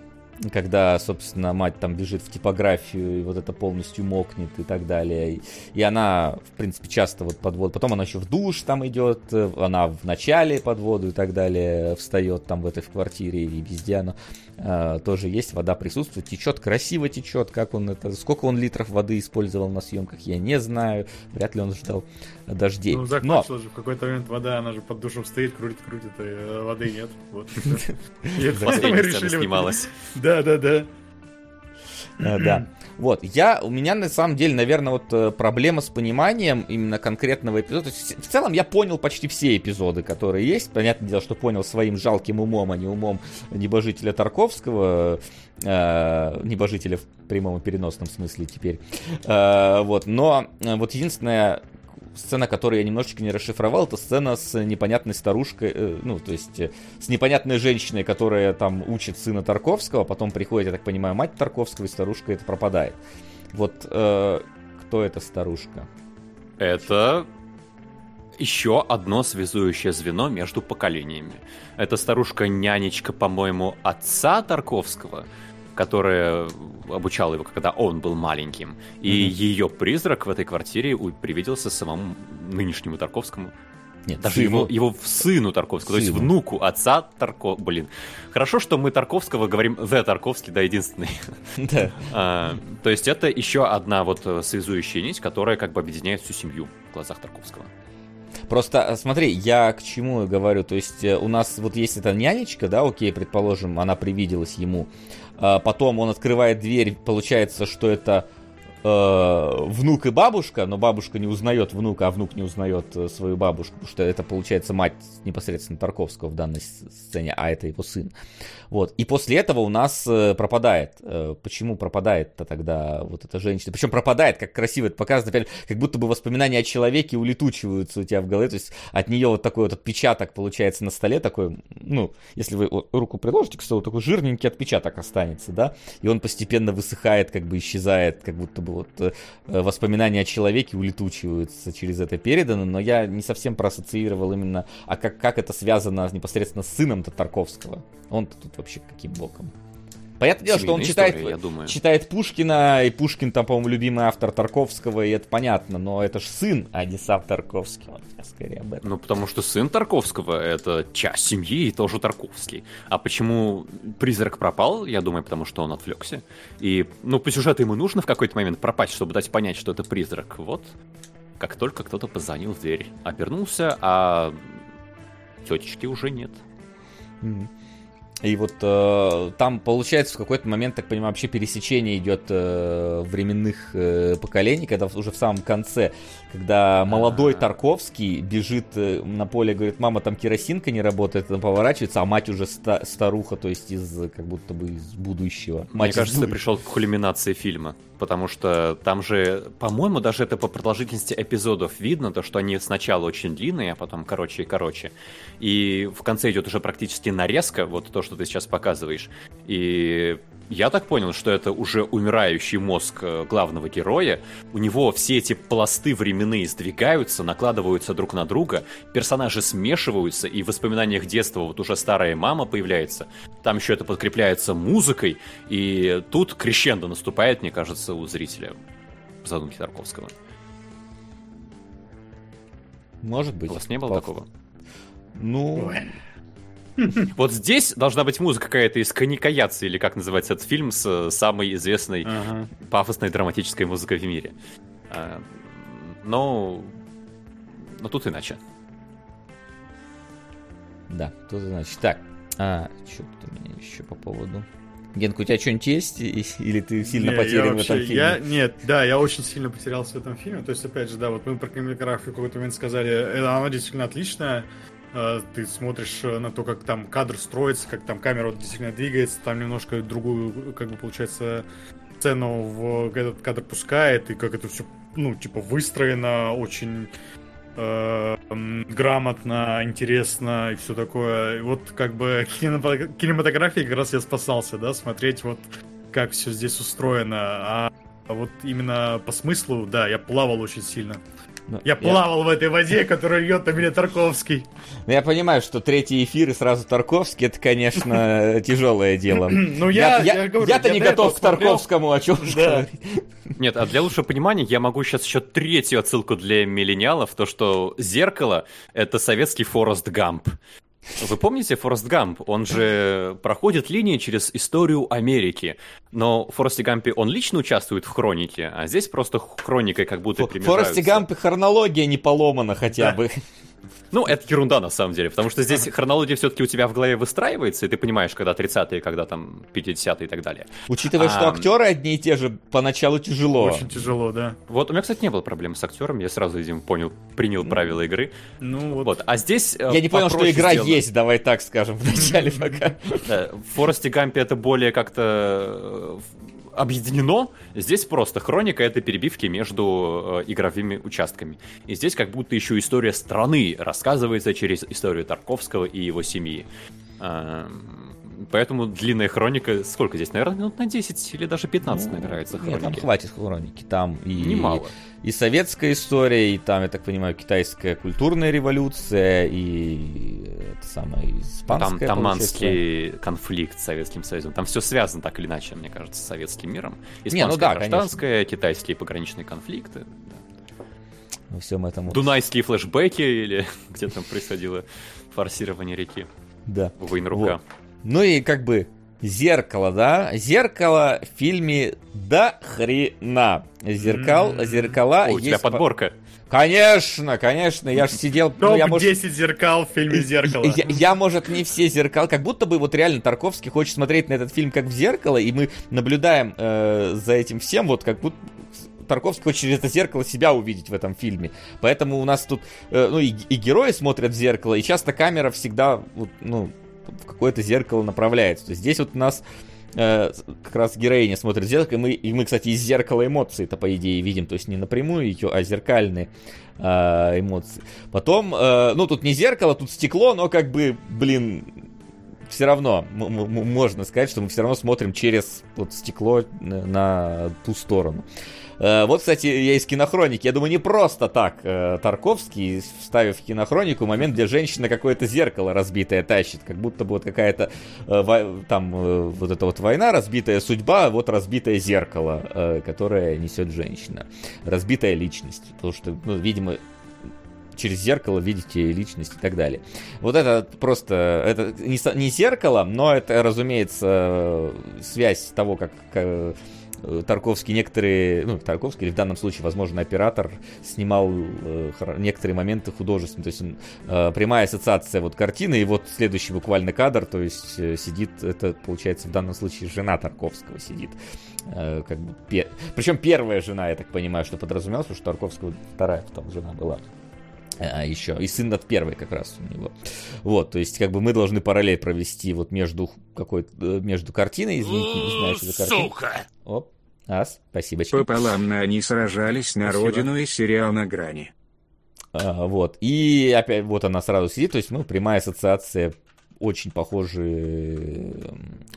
когда, собственно, мать там бежит в типографию, и вот это полностью мокнет и так далее. И, и она, в принципе, часто вот под воду. Потом она еще в душ там идет, она в начале под воду и так далее встает там в этой в квартире, и везде она э, тоже есть, вода присутствует, течет, красиво течет, как он это, сколько он литров воды использовал на съемках, я не знаю, вряд ли он ждал дождей. Ну, Но... же в какой-то момент вода, она же под душем стоит, крутит, крутит, и э, воды нет. Вот. [LAUGHS] Последняя снималась. Да, да, да. Да. Вот, я, у меня на самом деле, наверное, вот э, проблема с пониманием именно конкретного эпизода. в целом я понял почти все эпизоды, которые есть. Понятное дело, что понял своим жалким умом, а не умом небожителя Тарковского. Э, небожителя в прямом и переносном смысле теперь. Э, вот, но э, вот единственное, сцена, которую я немножечко не расшифровал, это сцена с непонятной старушкой, э, ну, то есть э, с непонятной женщиной, которая там учит сына Тарковского, потом приходит, я так понимаю, мать Тарковского, и старушка это пропадает. Вот э, кто эта старушка? Это еще одно связующее звено между поколениями. Это старушка-нянечка, по-моему, отца Тарковского, которая обучала его, когда он был маленьким. И mm-hmm. ее призрак в этой квартире привиделся самому нынешнему Тарковскому. Нет, даже сыну. его, его сыну Тарковского, сыну. то есть внуку отца Тарко... Блин. Хорошо, что мы Тарковского говорим The Тарковский, да, единственный. [LAUGHS] Да. а, то есть это еще одна вот э, связующая нить, которая как бы объединяет всю семью в глазах Тарковского. Просто э, смотри, я к чему говорю, то есть э, у нас вот есть эта нянечка, да, окей, предположим, она привиделась ему, а потом он открывает дверь, получается, что это э, внук и бабушка, но бабушка не узнает внука, а внук не узнает э, свою бабушку, потому что это получается мать непосредственно Тарковского в данной сцене, а это его сын. Вот. И после этого у нас э, пропадает. Почему пропадает-то тогда вот эта женщина? Причем пропадает, как красиво это показано, опять, как будто бы воспоминания о человеке улетучиваются у тебя в голове, то есть от нее вот такой вот отпечаток получается на столе, такой, ну, если вы руку приложите к столу, такой жирненький отпечаток останется, да, и он постепенно высыхает, как бы исчезает, как будто бы вот э, воспоминания о человеке улетучиваются через это передано, но я не совсем проассоциировал именно, а как, как это связано непосредственно с сыном Татарковского. Он-то тут вообще каким боком? Понятное дело, что он читает, история, я думаю. читает Пушкина, и Пушкин там, по-моему, любимый автор Тарковского, и это понятно, но это ж сын, а не сам Тарковский. Вот я скорее об этом. Ну, потому что сын Тарковского — это часть семьи и тоже Тарковский. А почему призрак пропал? Я думаю, потому что он отвлекся. И, ну, по сюжету ему нужно в какой-то момент пропасть, чтобы дать понять, что это призрак. Вот, как только кто-то позвонил в дверь. Обернулся, а тетечки уже нет. Mm-hmm. И вот э, там получается в какой-то момент, так понимаю, вообще пересечение идет э, временных э, поколений, когда уже в самом конце, когда молодой Тарковский бежит э, на поле, говорит, мама, там керосинка не работает, он поворачивается, а мать уже ста- старуха, то есть из как будто бы из будущего. Мать Мне кажется, ты пришел к кульминации фильма потому что там же, по-моему, даже это по продолжительности эпизодов видно, то, что они сначала очень длинные, а потом короче и короче. И в конце идет уже практически нарезка, вот то, что ты сейчас показываешь. И я так понял, что это уже умирающий мозг э, главного героя. У него все эти пласты временные сдвигаются, накладываются друг на друга, персонажи смешиваются, и в воспоминаниях детства вот уже старая мама появляется. Там еще это подкрепляется музыкой, и тут крещендо наступает, мне кажется, у зрителя задумки Тарковского. Может быть. У вас не было такого? Ну... [LAUGHS] Вот здесь должна быть музыка какая-то из Каникаяцы, или как называется этот фильм с э, самой известной ага. пафосной драматической музыкой в мире. А, но... Но тут иначе. Да, тут иначе. Так, а, что тут у меня еще по поводу... Генка, у тебя что-нибудь есть? Или ты сильно не, потерян вообще, в этом фильме? Я, нет, да, я очень сильно потерялся в этом фильме. То есть, опять же, да, вот мы про кинематографию в какой-то момент сказали, э, она действительно отличная. Э, ты смотришь э, на то, как там кадр строится, как там камера вот действительно двигается, там немножко другую, как бы получается, сцену в этот кадр пускает, и как это все, ну, типа, выстроено очень э, грамотно, интересно и все такое. И вот как бы кинематографии как раз я спасался, да, смотреть вот как все здесь устроено. А вот именно по смыслу, да, я плавал очень сильно. Но ну, я плавал я... в этой воде, которую льет на меня Тарковский. Ну, я понимаю, что третий эфир и сразу Тарковский, это, конечно, [LAUGHS] тяжелое дело. Ну, я... Я-то не готов к Тарковскому, о чем говорить. Нет, а для лучшего понимания я могу сейчас еще третью отсылку для миллениалов, то, что «Зеркало» — это советский Форест Гамп. Вы помните Форест Гамп? Он же проходит линии через историю Америки. Но в Форесте Гампе он лично участвует в хронике, а здесь просто хроникой как будто В Форесте Гампе хронология не поломана хотя да. бы. Ну, это ерунда на самом деле, потому что здесь хронология все-таки у тебя в голове выстраивается, и ты понимаешь, когда 30-е, когда там 50-е и так далее. Учитывая, а... что актеры одни и те же, поначалу тяжело. Очень тяжело, да. Вот у меня, кстати, не было проблем с актером, я сразу, видимо, понял, принял правила игры. Ну вот. вот. А здесь э, Я не понял, что игра сделано. есть, давай так скажем, в начале пока. В Форесте Гампе это более как-то э, объединено. Здесь просто хроника — это перебивки между э, игровыми участками. И здесь как будто еще история страны рассказывается через историю Тарковского и его семьи. Э, поэтому длинная хроника, сколько здесь, наверное, минут на 10 или даже 15 ну, набирается хроники. Нет, там хватит хроники, там и... Немало. И, и советская история, и там, я так понимаю, китайская культурная революция, и это самое испанская, Там таманский конфликт с Советским Союзом. Там все связано так или иначе, мне кажется, с советским миром. Испанская, Не, ну да, гражданская, конечно. китайские пограничные конфликты. Да. Во всем этом... Дунайские флешбеки или [LAUGHS] где там происходило форсирование реки. Да. Войнрука. Вот. Ну и как бы зеркало, да? Зеркало в фильме до хрена. Зеркал, зеркала. О, у тебя подборка. Конечно, конечно, я же сидел... Топ ну, я, может... 10 зеркал в фильме «Зеркало». Я, я, может, не все зеркал, как будто бы вот реально Тарковский хочет смотреть на этот фильм как в «Зеркало», и мы наблюдаем э, за этим всем, вот как будто Тарковский хочет через это зеркало себя увидеть в этом фильме. Поэтому у нас тут, э, ну, и, и герои смотрят в зеркало, и часто камера всегда, вот, ну, в какое-то зеркало направляется. То есть здесь вот у нас э, как раз героиня смотрит в зеркало, и мы, и мы, кстати, из зеркала эмоции-то, по идее, видим, то есть не напрямую ее, а зеркальные э, эмоции. Потом, э, ну, тут не зеркало, тут стекло, но как бы, блин, все равно можно сказать, что мы все равно смотрим через вот стекло на, ту сторону. Э, вот, кстати, я из кинохроники. Я думаю, не просто так э, Тарковский, вставив в кинохронику момент, где женщина какое-то зеркало разбитое тащит. Как будто бы вот какая-то э, там вот эта вот война, разбитая судьба, вот разбитое зеркало, которое несет женщина. Разбитая личность. Потому что, ну, видимо, через зеркало видите личность и так далее. Вот это просто, это не, не зеркало, но это, разумеется, связь того, как, как Э, Тарковский некоторые, ну, Тарковский, или в данном случае, возможно, оператор снимал э, некоторые моменты художественные, то есть э, прямая ассоциация вот картины, и вот следующий буквально кадр, то есть э, сидит, это получается в данном случае жена Тарковского сидит, э, как бы, пе... причем первая жена, я так понимаю, что подразумевалось, что Тарковского вторая потом жена была а еще. И сын от первой как раз у него. Вот, то есть, как бы мы должны параллель провести вот между какой э, между картиной, извините, не знаю, что за картина. Сука! Оп, ас, спасибо. Пополам на они сражались на спасибо. родину и сериал на грани. А, вот, и опять вот она сразу сидит, то есть, ну, прямая ассоциация очень похожий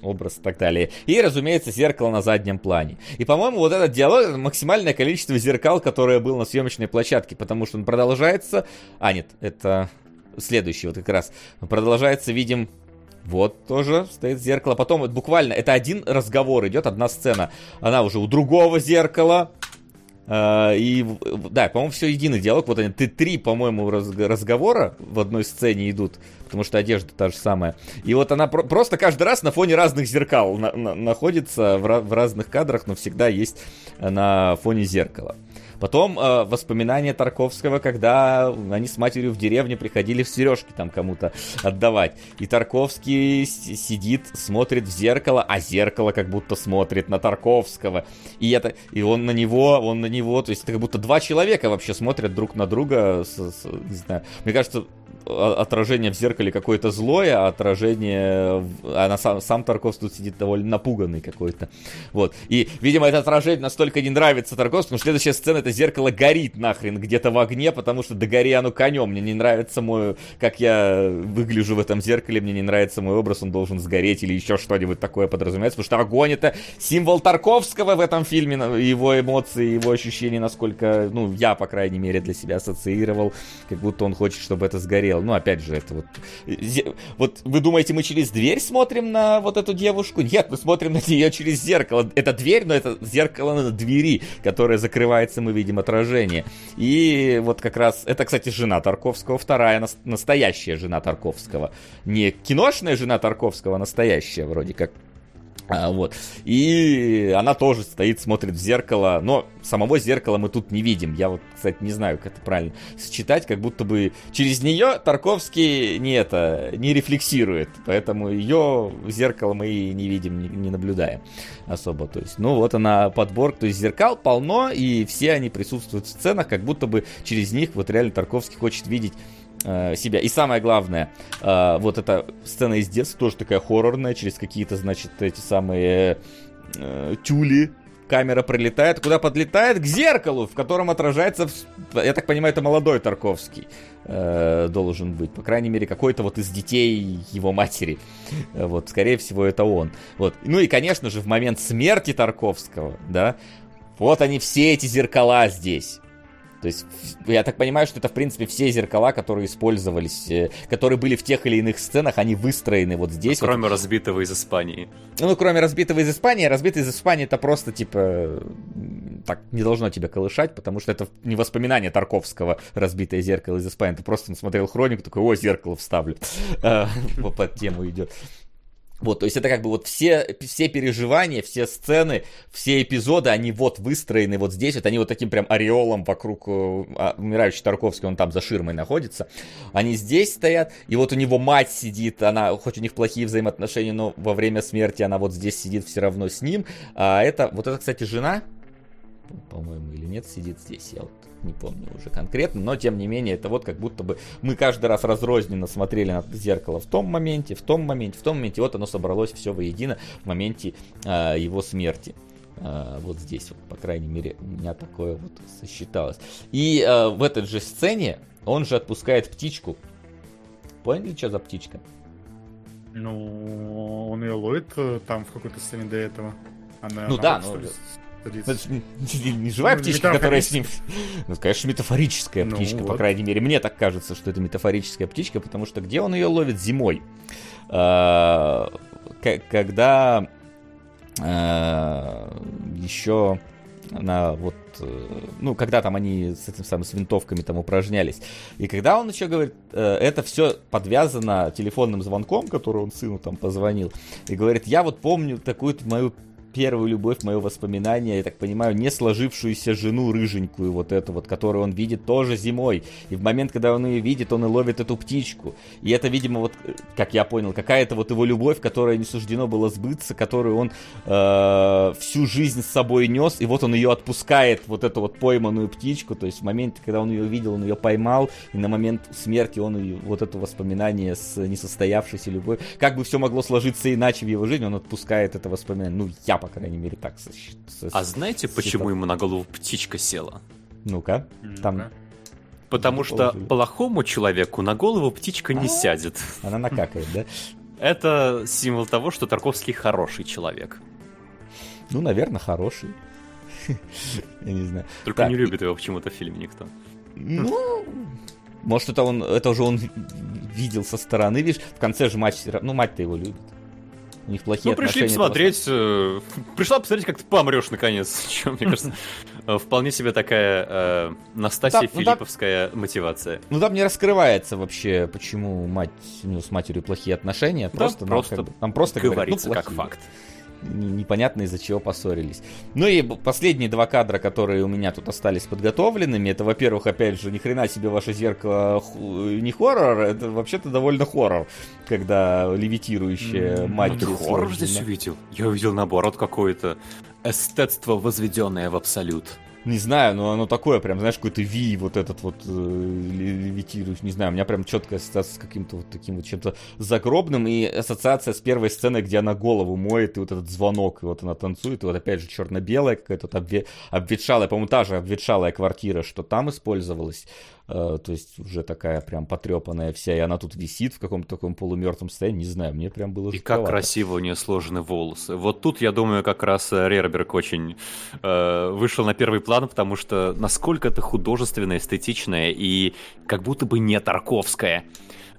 образ и так далее. И, разумеется, зеркало на заднем плане. И, по-моему, вот этот диалог, максимальное количество зеркал, которое было на съемочной площадке, потому что он продолжается... А, нет, это следующий вот как раз. Продолжается, видим, вот тоже стоит зеркало. Потом вот буквально это один разговор идет, одна сцена. Она уже у другого зеркала. Uh, и да, по-моему, все единый диалог. Вот они, ты три, по-моему, разговора в одной сцене идут потому что одежда та же самая. И вот она про- просто каждый раз на фоне разных зеркал на- на- находится в, ra- в разных кадрах, но всегда есть на фоне зеркала. Потом э, воспоминания Тарковского, когда они с матерью в деревне приходили в сережки там кому-то отдавать. И Тарковский сидит, смотрит в зеркало, а зеркало как будто смотрит на Тарковского. И, это, и он на него, он на него, то есть это как будто два человека вообще смотрят друг на друга. С, с, не знаю. Мне кажется, отражение в зеркале какое-то злое, а отражение... А сам, сам Тарковский тут сидит довольно напуганный какой-то. Вот. И, видимо, это отражение настолько не нравится Тарковскому, что следующая сцена это зеркало горит нахрен где-то в огне, потому что да гори оно конем. Мне не нравится мой... Как я выгляжу в этом зеркале, мне не нравится мой образ, он должен сгореть или еще что-нибудь такое подразумевается, потому что огонь это символ Тарковского в этом фильме, его эмоции, его ощущения, насколько, ну, я, по крайней мере, для себя ассоциировал, как будто он хочет, чтобы это сгорело смотрел. Ну, опять же, это вот... Вот вы думаете, мы через дверь смотрим на вот эту девушку? Нет, мы смотрим на нее через зеркало. Это дверь, но это зеркало на двери, которое закрывается, мы видим отражение. И вот как раз... Это, кстати, жена Тарковского, вторая настоящая жена Тарковского. Не киношная жена Тарковского, а настоящая вроде как. А, вот. И она тоже стоит, смотрит в зеркало, но самого зеркала мы тут не видим. Я вот, кстати, не знаю, как это правильно сочетать, как будто бы через нее Тарковский не это, не рефлексирует, поэтому ее зеркало мы и не видим, не, не наблюдаем особо. То есть, ну вот она подборка, то есть зеркал полно, и все они присутствуют в сценах, как будто бы через них вот реально Тарковский хочет видеть э, себя. И самое главное, э, вот эта сцена из детства тоже такая хоррорная, через какие-то, значит, эти самые э, тюли. Камера прилетает, куда подлетает? К зеркалу, в котором отражается, я так понимаю, это молодой Тарковский должен быть, по крайней мере, какой-то вот из детей его матери, вот, скорее всего, это он, вот, ну и, конечно же, в момент смерти Тарковского, да, вот они все эти зеркала здесь, то есть, я так понимаю, что это, в принципе, все зеркала, которые использовались, э, которые были в тех или иных сценах, они выстроены вот здесь. Кроме вот. разбитого из Испании. Ну, кроме разбитого из Испании, разбитый из Испании это просто, типа, так не должно тебя колышать, потому что это не воспоминание Тарковского «Разбитое зеркало из Испании». Ты просто смотрел хронику, такой, о, зеркало вставлю. [LAUGHS] Э, под тему идет. Вот, то есть это как бы вот все, все переживания, все сцены, все эпизоды, они вот выстроены вот здесь, вот они вот таким прям ореолом вокруг э, а, умирающий Тарковский, он там за ширмой находится. Они здесь стоят, и вот у него мать сидит, она, хоть у них плохие взаимоотношения, но во время смерти она вот здесь сидит все равно с ним. А это, вот это, кстати, жена по-моему, или нет, сидит здесь, я вот не помню уже конкретно, но тем не менее, это вот как будто бы мы каждый раз разрозненно смотрели на зеркало в том моменте, в том моменте, в том моменте, вот оно собралось все воедино в моменте э, его смерти. Uh, вот здесь, вот, по крайней мере, у меня такое вот сосчиталось. И uh, в этой же сцене он же отпускает птичку. Поняли, что за птичка? Ну, он ее ловит э, там в какой-то сцене до этого. Она, ну да, ну, не, не живая ну, птичка, которая с ним... [LAUGHS] Ну, конечно, метафорическая ну, птичка, по крайней мере. Мне так кажется, что это метафорическая птичка, потому что где он ее ловит зимой? А, когда а, еще на вот, э, ну, когда там они с этим самым, с винтовками там упражнялись. И когда он еще говорит, э, это все подвязано телефонным звонком, который он сыну там позвонил, и говорит, я вот помню такую мою первую любовь, мое воспоминание, я так понимаю, не сложившуюся жену рыженькую, вот эту вот, которую он видит тоже зимой. И в момент, когда он ее видит, он и ловит эту птичку. И это, видимо, вот, как я понял, какая-то вот его любовь, которая не суждено было сбыться, которую он э, всю жизнь с собой нес, и вот он ее отпускает, вот эту вот пойманную птичку, то есть в момент, когда он ее видел, он ее поймал, и на момент смерти он ее, вот это воспоминание с несостоявшейся любовью, как бы все могло сложиться иначе в его жизни, он отпускает это воспоминание. Ну, я по крайней мере, так. Со, со, а знаете, почему ему на голову птичка села? Ну-ка, там... Потому что плохому человеку на голову птичка не сядет. Она накакает, да? Это символ того, что Тарковский хороший человек. Ну, наверное, хороший. Я не знаю. Только не любит его почему-то в фильме никто. Ну, может, это он, это уже он видел со стороны, видишь, в конце же матч, ну, мать-то его любит. У них плохие ну, пришли посмотреть. Просто... Э, [LAUGHS] пришла посмотреть, как ты помрешь, наконец. [LAUGHS] Чем, мне кажется, э, вполне себе такая э, Настасья ну, Филипповская мотивация. Ну, там не раскрывается вообще, почему мать, у него с матерью плохие отношения. Просто, просто, там просто говорится говорят, ну, как факт непонятно из-за чего поссорились. Ну и последние два кадра, которые у меня тут остались подготовленными, это, во-первых, опять же, ни хрена себе ваше зеркало не хоррор, это вообще-то довольно хоррор, когда левитирующая мать... Ну, ты хоррор здесь увидел? Я увидел, наоборот, какое-то эстетство, возведенное в абсолют не знаю, но оно такое, прям, знаешь, какой-то Ви, вот этот вот э, левитирующий, не знаю, у меня прям четкая ассоциация с каким-то вот таким вот чем-то загробным, и ассоциация с первой сценой, где она голову моет, и вот этот звонок, и вот она танцует, и вот опять же черно-белая какая-то вот обве... обветшалая, по-моему, та же обветшалая квартира, что там использовалась, то есть уже такая прям потрепанная вся, и она тут висит в каком-то таком полумертвом состоянии, не знаю, мне прям было И как красиво у нее сложены волосы. Вот тут, я думаю, как раз э, Рерберг очень э, вышел на первый план, потому что насколько это художественное, эстетичное и как будто бы не Тарковское.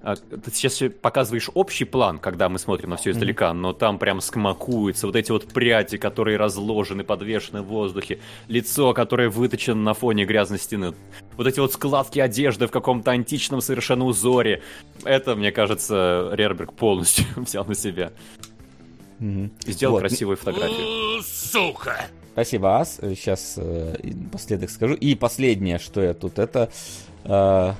А, ты сейчас показываешь общий план, когда мы смотрим на все издалека, но там прям скмакуются вот эти вот пряди, которые разложены, подвешены в воздухе, лицо, которое выточено на фоне грязной стены, вот эти вот складки одежды в каком-то античном совершенно узоре. Это, мне кажется, Рерберг полностью [LAUGHS] взял на себя. Mm-hmm. И сделал вот. красивую фотографию. Сука! Спасибо, Ас. Сейчас э, последок скажу. И последнее, что я тут, это... Э,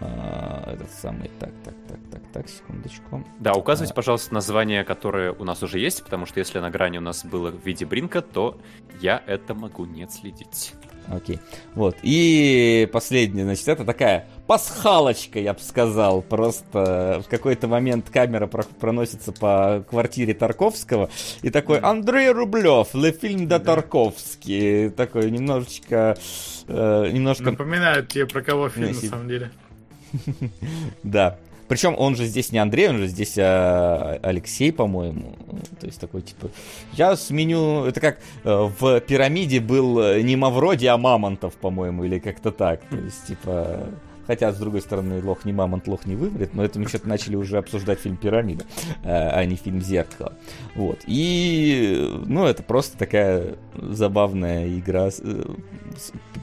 а, этот самый, так, так, так, так, так, секундочку. Да, указывайте, а... пожалуйста, название, которое у нас уже есть, потому что если на грани у нас было в виде бринка, то я это могу не отследить. Окей. Вот. И последнее, значит, это такая пасхалочка, я бы сказал. Просто в какой-то момент камера про- проносится по квартире Тарковского. И такой Андрей Рублев, Le фильм до да. Тарковский. Такой немножечко... Э, немножко... Напоминает тебе про кого фильм, на самом деле. Да. Причем он же здесь не Андрей, он же здесь а, Алексей, по-моему. То есть такой типа. Я сменю. Это как э, в пирамиде был э, не Мавроди, а Мамонтов, по-моему, или как-то так. То есть, типа. Хотя, с другой стороны, лох не мамонт, лох не вымрет, но это мы что-то начали уже обсуждать фильм «Пирамида», а не фильм «Зеркало». Вот. И, ну, это просто такая забавная игра,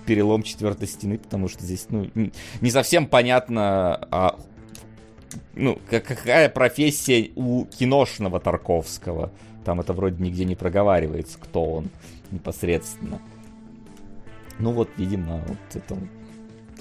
перелом четвертой стены, потому что здесь, ну, не совсем понятно, а ну, какая профессия у киношного Тарковского. Там это вроде нигде не проговаривается, кто он непосредственно. Ну вот, видимо, вот это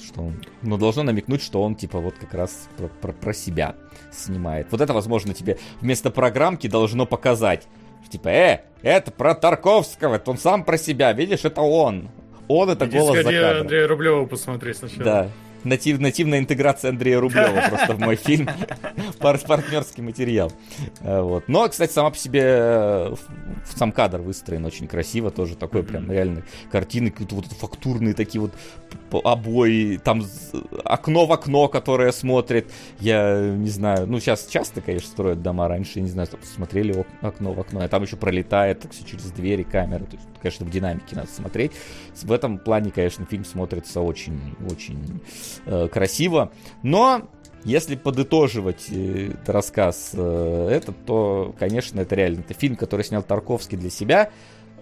что он, ну, должно намекнуть, что он, типа, вот как раз про, про, про себя снимает. Вот это, возможно, тебе вместо программки должно показать, Типа, э, это про Тарковского, это он сам про себя, видишь, это он. Он это Иди голос за кадром. Андрея Рублева посмотри сначала. Да. Натив, нативная интеграция Андрея Рублева [LAUGHS] просто в мой фильм. Пар, партнерский материал. Э, Вот. Но, кстати, сама по себе э, сам кадр выстроен очень красиво. Тоже такой прям реально картины, какие-то вот фактурные такие вот обои, там окно в окно, которое смотрит. Я не знаю, ну сейчас часто, конечно, строят дома. Раньше, я не знаю, смотрели ок- окно в окно. А там еще пролетает так все через двери камеры. То есть, конечно, в динамике надо смотреть. В этом плане, конечно, фильм смотрится очень-очень э, красиво. Но если подытоживать э, рассказ э, этот, то, конечно, это реально это фильм, который снял Тарковский для себя.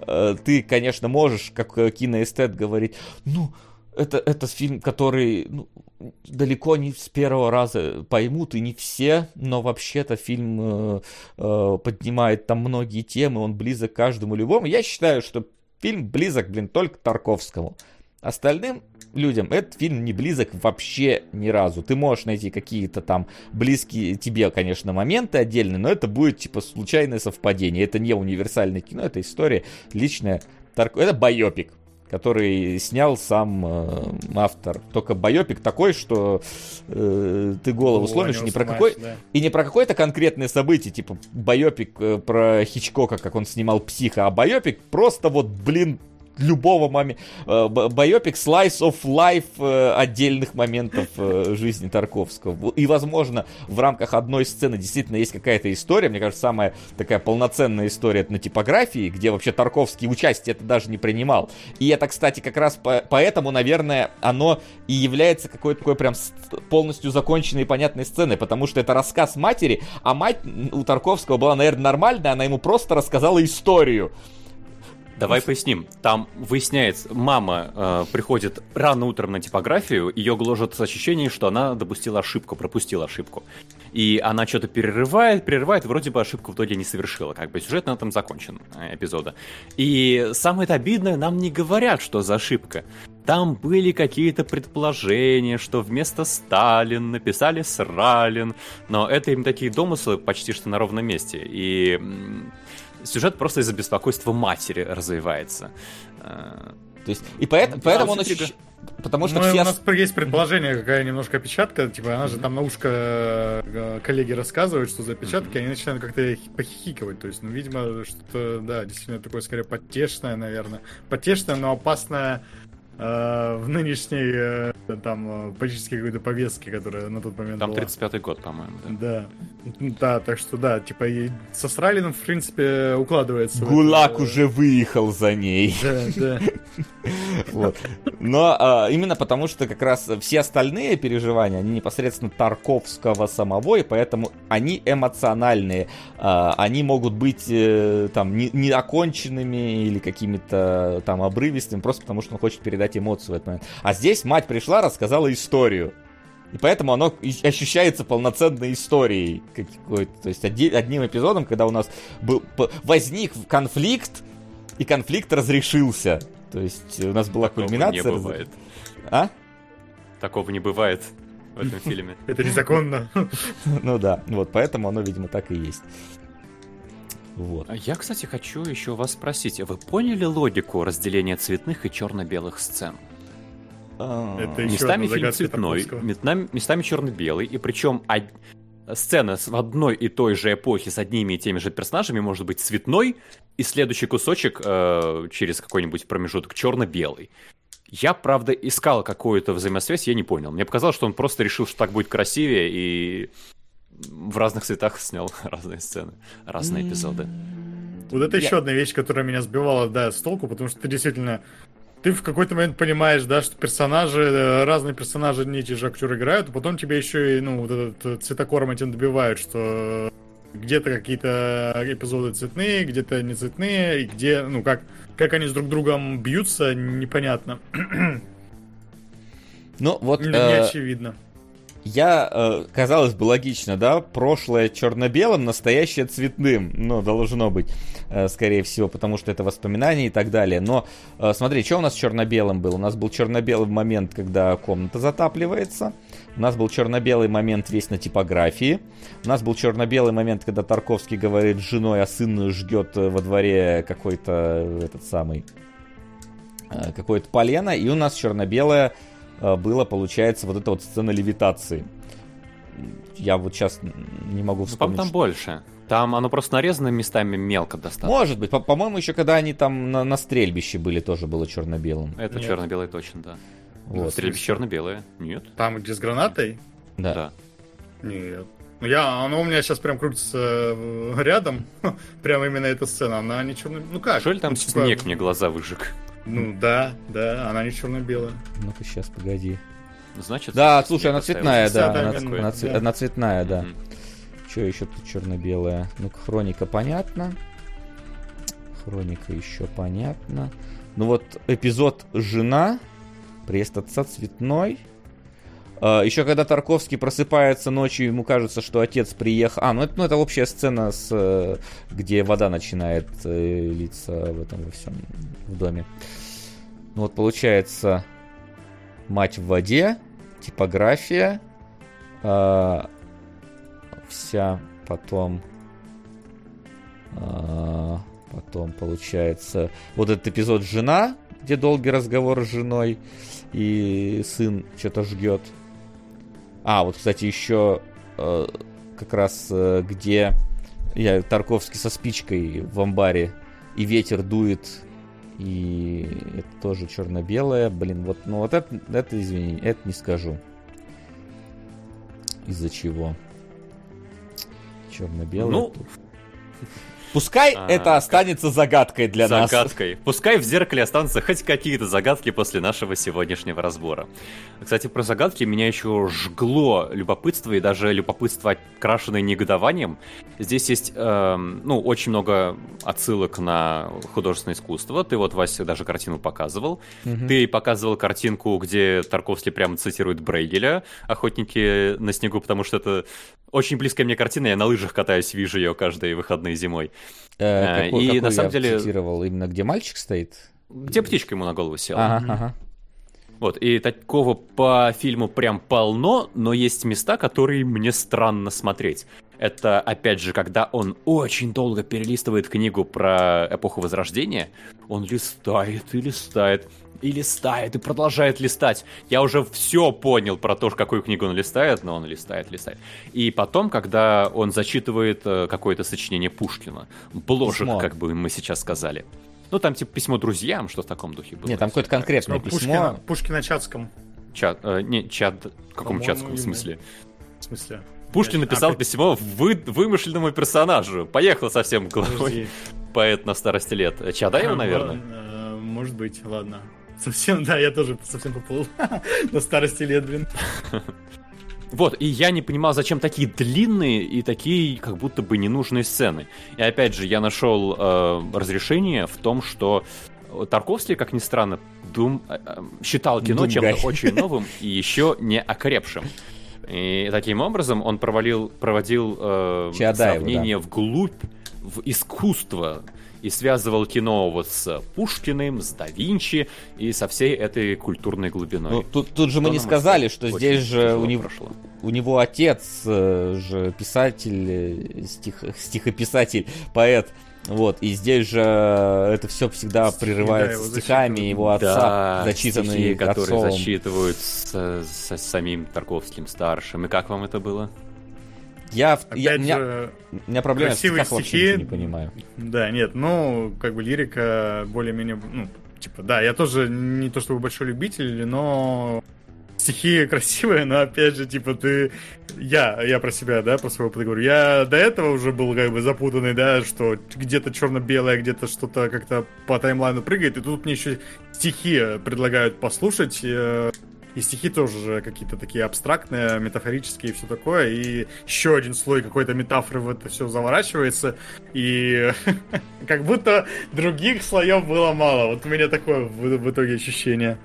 Э, ты, конечно, можешь, как э, киноэстет, говорить, ну, это, это фильм, который ну, далеко не с первого раза поймут, и не все, но вообще-то фильм э, э, поднимает там многие темы, он близок каждому любому. Я считаю, что фильм близок, блин, только Тарковскому. Остальным людям этот фильм не близок вообще ни разу. Ты можешь найти какие-то там близкие тебе, конечно, моменты отдельные, но это будет типа случайное совпадение. Это не универсальное кино, это история личная. Тарк- Это байопик который снял сам э, автор. Только байопик такой, что э, ты голову О, сломишь не не про какой да. и не про какое-то конкретное событие, типа байопик э, про Хичкока, как он снимал психа, а байопик просто вот, блин, любого момента. Байопик slice of life э, отдельных моментов э, жизни Тарковского. И, возможно, в рамках одной сцены действительно есть какая-то история. Мне кажется, самая такая полноценная история это на типографии, где вообще Тарковский участие это даже не принимал. И это, кстати, как раз по- поэтому, наверное, оно и является какой-то такой прям полностью законченной и понятной сценой, потому что это рассказ матери, а мать у Тарковского была, наверное, нормальная, она ему просто рассказала историю. Давай поясним. Там выясняется, мама э, приходит рано утром на типографию, ее гложет ощущение, что она допустила ошибку, пропустила ошибку. И она что-то перерывает, перерывает, вроде бы ошибку в итоге не совершила. Как бы сюжет на этом закончен э, эпизода. И самое это обидное, нам не говорят, что за ошибка. Там были какие-то предположения, что вместо Сталин написали Сралин, но это им такие домыслы почти что на ровном месте. И сюжет просто из-за беспокойства матери развивается. Э, То есть, и поэтому, поэтому он ощущ- Потому что Ну, все... у нас есть предположение, какая немножко опечатка. Типа, она же там на ушко э, коллеги рассказывают, что за опечатки, они начинают как-то хи- похихикивать. То есть, ну, видимо, что-то, да, действительно такое, скорее, потешное, наверное. Потешное, но опасное в нынешней, э, там, э, политической какой-то повестке, которая на тот момент Там была. 35-й год, по-моему. да. Да. Да, так что, да, типа, и со Стралином, в принципе, укладывается. Гулаг это, э, уже выехал за ней. Да, да. [LAUGHS] Вот. Но а, именно потому, что как раз все остальные переживания, они непосредственно Тарковского самого, и поэтому они эмоциональные. А, они могут быть э, там не, не оконченными или какими-то там обрывистыми, просто потому что он хочет передать эмоцию в этот момент. А здесь мать пришла, рассказала историю. И поэтому оно ощущается полноценной историей какой-то. То есть оди- одним эпизодом, когда у нас был, возник конфликт, и конфликт разрешился. То есть у нас была Такого кульминация. не бывает. А? Такого не бывает в этом [LAUGHS] фильме. Это незаконно. [LAUGHS] Ну да, вот поэтому оно, видимо, так и есть. Вот. А Я, кстати, хочу еще вас спросить, вы поняли логику разделения цветных и черно-белых сцен? А, Это еще местами одна фильм цветной, местами, местами черно-белый, и причем сцена с- в одной и той же эпохе с одними и теми же персонажами может быть цветной, и следующий кусочек э, через какой-нибудь промежуток черно-белый. Я, правда, искал какую-то взаимосвязь, я не понял. Мне показалось, что он просто решил, что так будет красивее, и в разных цветах снял [LAUGHS] разные сцены, разные эпизоды. Вот это еще одна вещь, которая меня сбивала, да, с толку, потому что ты действительно... Ты в какой-то момент понимаешь, да, что персонажи, э, разные персонажи, не те же актеры играют, а потом тебе еще и, ну, вот этот э, цветокором этим добивают, что где-то какие-то эпизоды цветные, где-то не цветные, и где, ну, как, как они с друг другом бьются, непонятно. Ну вот, Не, э, не очевидно. Я, э, казалось бы, логично, да, прошлое черно-белым, настоящее цветным, ну, должно быть, э, скорее всего, потому что это воспоминания и так далее. Но э, смотри, что у нас черно-белым был? У нас был черно-белый момент, когда комната затапливается, у нас был черно-белый момент весь на типографии, у нас был черно-белый момент, когда Тарковский говорит с женой, а сын ждет во дворе какой-то этот самый какое-то полено, и у нас черно-белое было, получается, вот эта вот сцена левитации. Я вот сейчас не могу ну, вспомнить. Ну, там больше. Там оно просто нарезано местами мелко достаточно. Может быть. По- моему еще когда они там на, на стрельбище были, тоже было черно-белым. Это черно-белое точно, да. Вот. Стрельбище черно-белое. Нет. Там, где с гранатой? Да. да. Нет. Ну, я, оно у меня сейчас прям крутится э, рядом. [LAUGHS] прям именно эта сцена. Она не черно... Ну как? Что ли там ну, типа... снег мне глаза выжег? Ну да, да, она не черно-белая. Ну-ка сейчас, погоди. Значит, да, слушай, она цветная, да. Она, она, да. она цветная, да. Mm-hmm. Что еще тут черно-белая? Ну-ка, хроника понятно. Хроника еще понятно. Ну вот эпизод жена, приезд отца цветной. А, Еще когда Тарковский просыпается ночью, ему кажется, что отец приехал. А, ну это, ну, это общая сцена, с, э, где вода начинает э, литься в этом во всем в доме. Ну вот получается мать в воде, типография, э, вся потом э, потом получается вот этот эпизод жена, где долгий разговор с женой и сын что-то ждет. А, вот, кстати, еще э, как раз э, где я Тарковский со спичкой в амбаре, и ветер дует, и это тоже черно-белое. Блин, вот, ну вот это, это, извини, это не скажу. Из-за чего? Черно-белое. Ну, Пускай а, это останется загадкой для загадкой. нас. Загадкой. Пускай в зеркале останутся хоть какие-то загадки после нашего сегодняшнего разбора. Кстати, про загадки меня еще жгло любопытство, и даже любопытство, окрашенное негодованием. Здесь есть, э, ну, очень много отсылок на художественное искусство. Ты вот, Вася, даже картину показывал. Угу. Ты показывал картинку, где Тарковский прямо цитирует Брейгеля «Охотники на снегу», потому что это очень близкая мне картина, я на лыжах катаюсь, вижу ее каждые выходные зимой. Э, какой, и какой на самом деле... цитировал? Именно где мальчик стоит? Где птичка ему на голову села. Ага, ага. Вот, и такого по фильму прям полно, но есть места, которые мне странно смотреть. Это, опять же, когда он очень долго перелистывает книгу про эпоху Возрождения, он листает и листает и листает, и продолжает листать. Я уже все понял про то, какую книгу он листает, но он листает, листает. И потом, когда он зачитывает э, какое-то сочинение Пушкина, бложек, Письмо. как бы мы сейчас сказали. Ну, там типа письмо друзьям, что в таком духе было. Нет, там какое-то конкретное письмо. Пушкина, Пушкина Чатском. Чат, э, не, чат, в каком чатском смысле? В смысле? Пушкин написал а, письмо вы, вымышленному персонажу. Поехал совсем головой. Поэт на старости лет. Чадаева, наверное? Э, может быть, ладно. Совсем, да, я тоже совсем поплыл. [LAUGHS] На старости лет, блин. Вот, и я не понимал, зачем такие длинные и такие как будто бы ненужные сцены. И опять же, я нашел э, разрешение в том, что Тарковский, как ни странно, дум, э, э считал кино чем-то [LAUGHS] очень новым и еще не окрепшим. И таким образом он провалил, проводил э, сравнение да. вглубь, в искусство и связывал кино вот с Пушкиным, с да Винчи и со всей этой культурной глубиной. Ну, тут, тут же мы не сказали, что здесь же у него, прошло. у него отец э, же писатель, э, стих, стихописатель, поэт. Вот, и здесь же это все всегда стихи, прерывается да, стихами его отца, да, зачитанные стихи, которые отцом. зачитывают с, с, с самим Тарковским старшим. И как вам это было? Я, Опять я, же, меня, у меня проблема с стихах вообще не понимаю. Да, нет, ну, как бы лирика более-менее, ну, типа, да, я тоже не то чтобы большой любитель, но стихи красивые, но опять же, типа, ты... Я, я про себя, да, про опыт говорю. Я до этого уже был как бы запутанный, да, что где-то черно-белое, где-то что-то как-то по таймлайну прыгает, и тут мне еще стихи предлагают послушать, э, и стихи тоже какие-то такие абстрактные, метафорические и все такое. И еще один слой какой-то метафоры в это все заворачивается. И [LAUGHS] как будто других слоев было мало. Вот у меня такое в, итоге ощущение.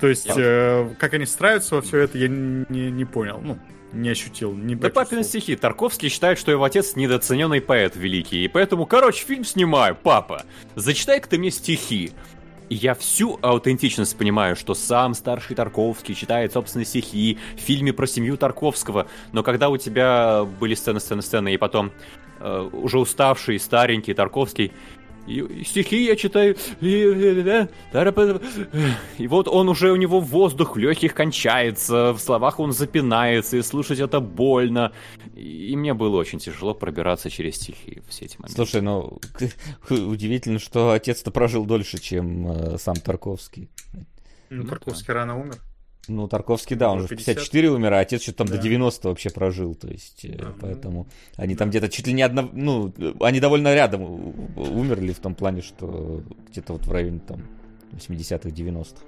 То есть, э, как они стараются во все это, я не, не понял. Ну, не ощутил, не Да папины стихи. Тарковский считает, что его отец недооцененный поэт великий. И поэтому, короче, фильм снимаю, папа. Зачитай-ка ты мне стихи. Я всю аутентичность понимаю, что сам старший Тарковский читает собственные стихи в фильме про семью Тарковского. Но когда у тебя были сцены, сцены, сцены, и потом э, уже уставший, старенький Тарковский и, стихи я читаю. И, и вот он уже, у него воздух в легких кончается, в словах он запинается, и слушать это больно. И мне было очень тяжело пробираться через стихи все эти моменты. Слушай, ну, удивительно, что отец-то прожил дольше, чем э, сам Тарковский. Ну, ну Тарковский да. рано умер. Ну, Тарковский, да, он же в 54 умер, а отец что-то там да. до 90 вообще прожил, то есть, э, да, поэтому ну... они там где-то чуть ли не одно, ну, они довольно рядом умерли в том плане, что где-то вот в районе там 80-х, 90-х.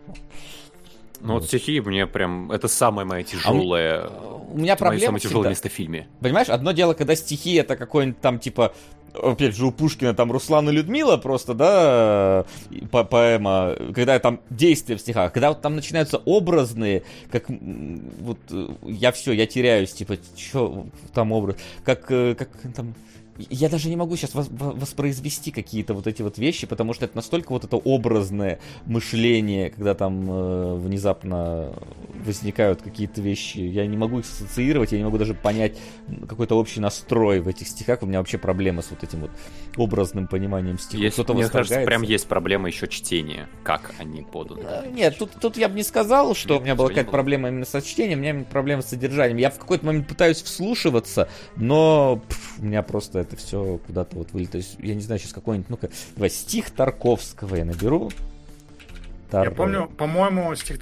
Ну вот стихи мне прям, это самое моя тяжелое, а у, у меня проблема самое тяжелое место в фильме. Понимаешь, одно дело, когда стихи это какой-нибудь там типа опять же, у Пушкина там Руслан и Людмила просто, да, по поэма, когда там действия в стихах, когда вот там начинаются образные, как вот я все, я теряюсь, типа, что там образ, как, э, как там я даже не могу сейчас воспроизвести какие-то вот эти вот вещи, потому что это настолько вот это образное мышление, когда там э, внезапно возникают какие-то вещи. Я не могу их ассоциировать, я не могу даже понять какой-то общий настрой в этих стихах. У меня вообще проблема с вот этим вот образным пониманием стихов. Есть, Кто-то мне кажется, прям есть проблема еще чтения, как они поданы. Э, нет, тут, тут я бы не сказал, что Нет, у меня была какая-то проблема именно со чтением, у меня проблема с содержанием. Я в какой-то момент пытаюсь вслушиваться, но пф, у меня просто это все куда-то вот вылетает. То есть, я не знаю, сейчас какой-нибудь, ну-ка, давай, стих Тарковского я наберу. Тар... Я помню, по-моему, стих,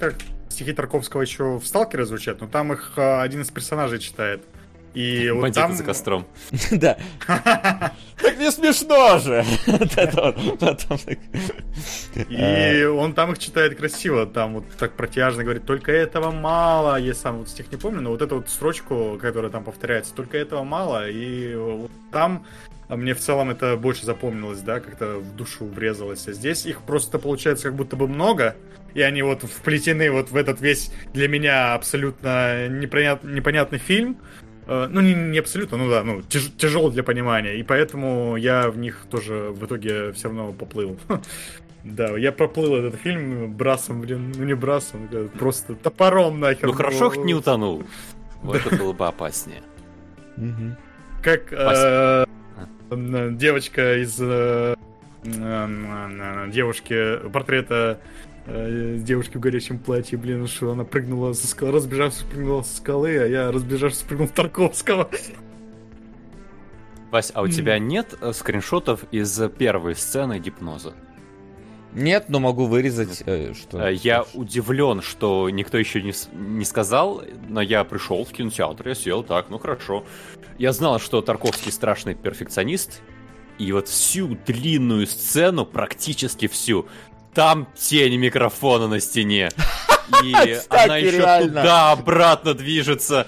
стихи Тарковского еще в «Сталкере» звучат, но там их а, один из персонажей читает. И вот Бандиты там... за костром. [LAUGHS] Да. Так не смешно же. И он там их читает красиво, там вот так протяжно говорит, только этого мало. Я сам вот стих не помню, но вот эту вот строчку, которая там повторяется, только этого мало. И там мне в целом это больше запомнилось, да, как-то в душу врезалось. А здесь их просто получается как будто бы много, и они вот вплетены вот в этот весь для меня абсолютно непонятный фильм. Э, ну, не, не абсолютно, ну да, ну, тяж, тяжело для понимания. И поэтому я в них тоже в итоге все равно поплыл. [LAUGHS] Да, я проплыл этот фильм брасом, блин, ну не брасом, просто топором нахер. Ну хорошо, хоть не утонул. [LAUGHS] Вот это было бы опаснее. Как э, девочка из э, девушки портрета э, девушки в горячем платье, блин, что она прыгнула со скалы, разбежавшись, прыгнула со скалы, а я разбежавшись, прыгнул в Тарковского. Вась, а у тебя нет э, скриншотов из первой сцены гипноза? Нет, но могу вырезать, э, что... Э, я удивлен, что никто еще не, не сказал, но я пришел в кинотеатр, я сел так, ну хорошо. Я знал, что Тарковский страшный перфекционист, и вот всю длинную сцену, практически всю, там тень микрофона на стене. [LAUGHS] И она еще туда-обратно движется.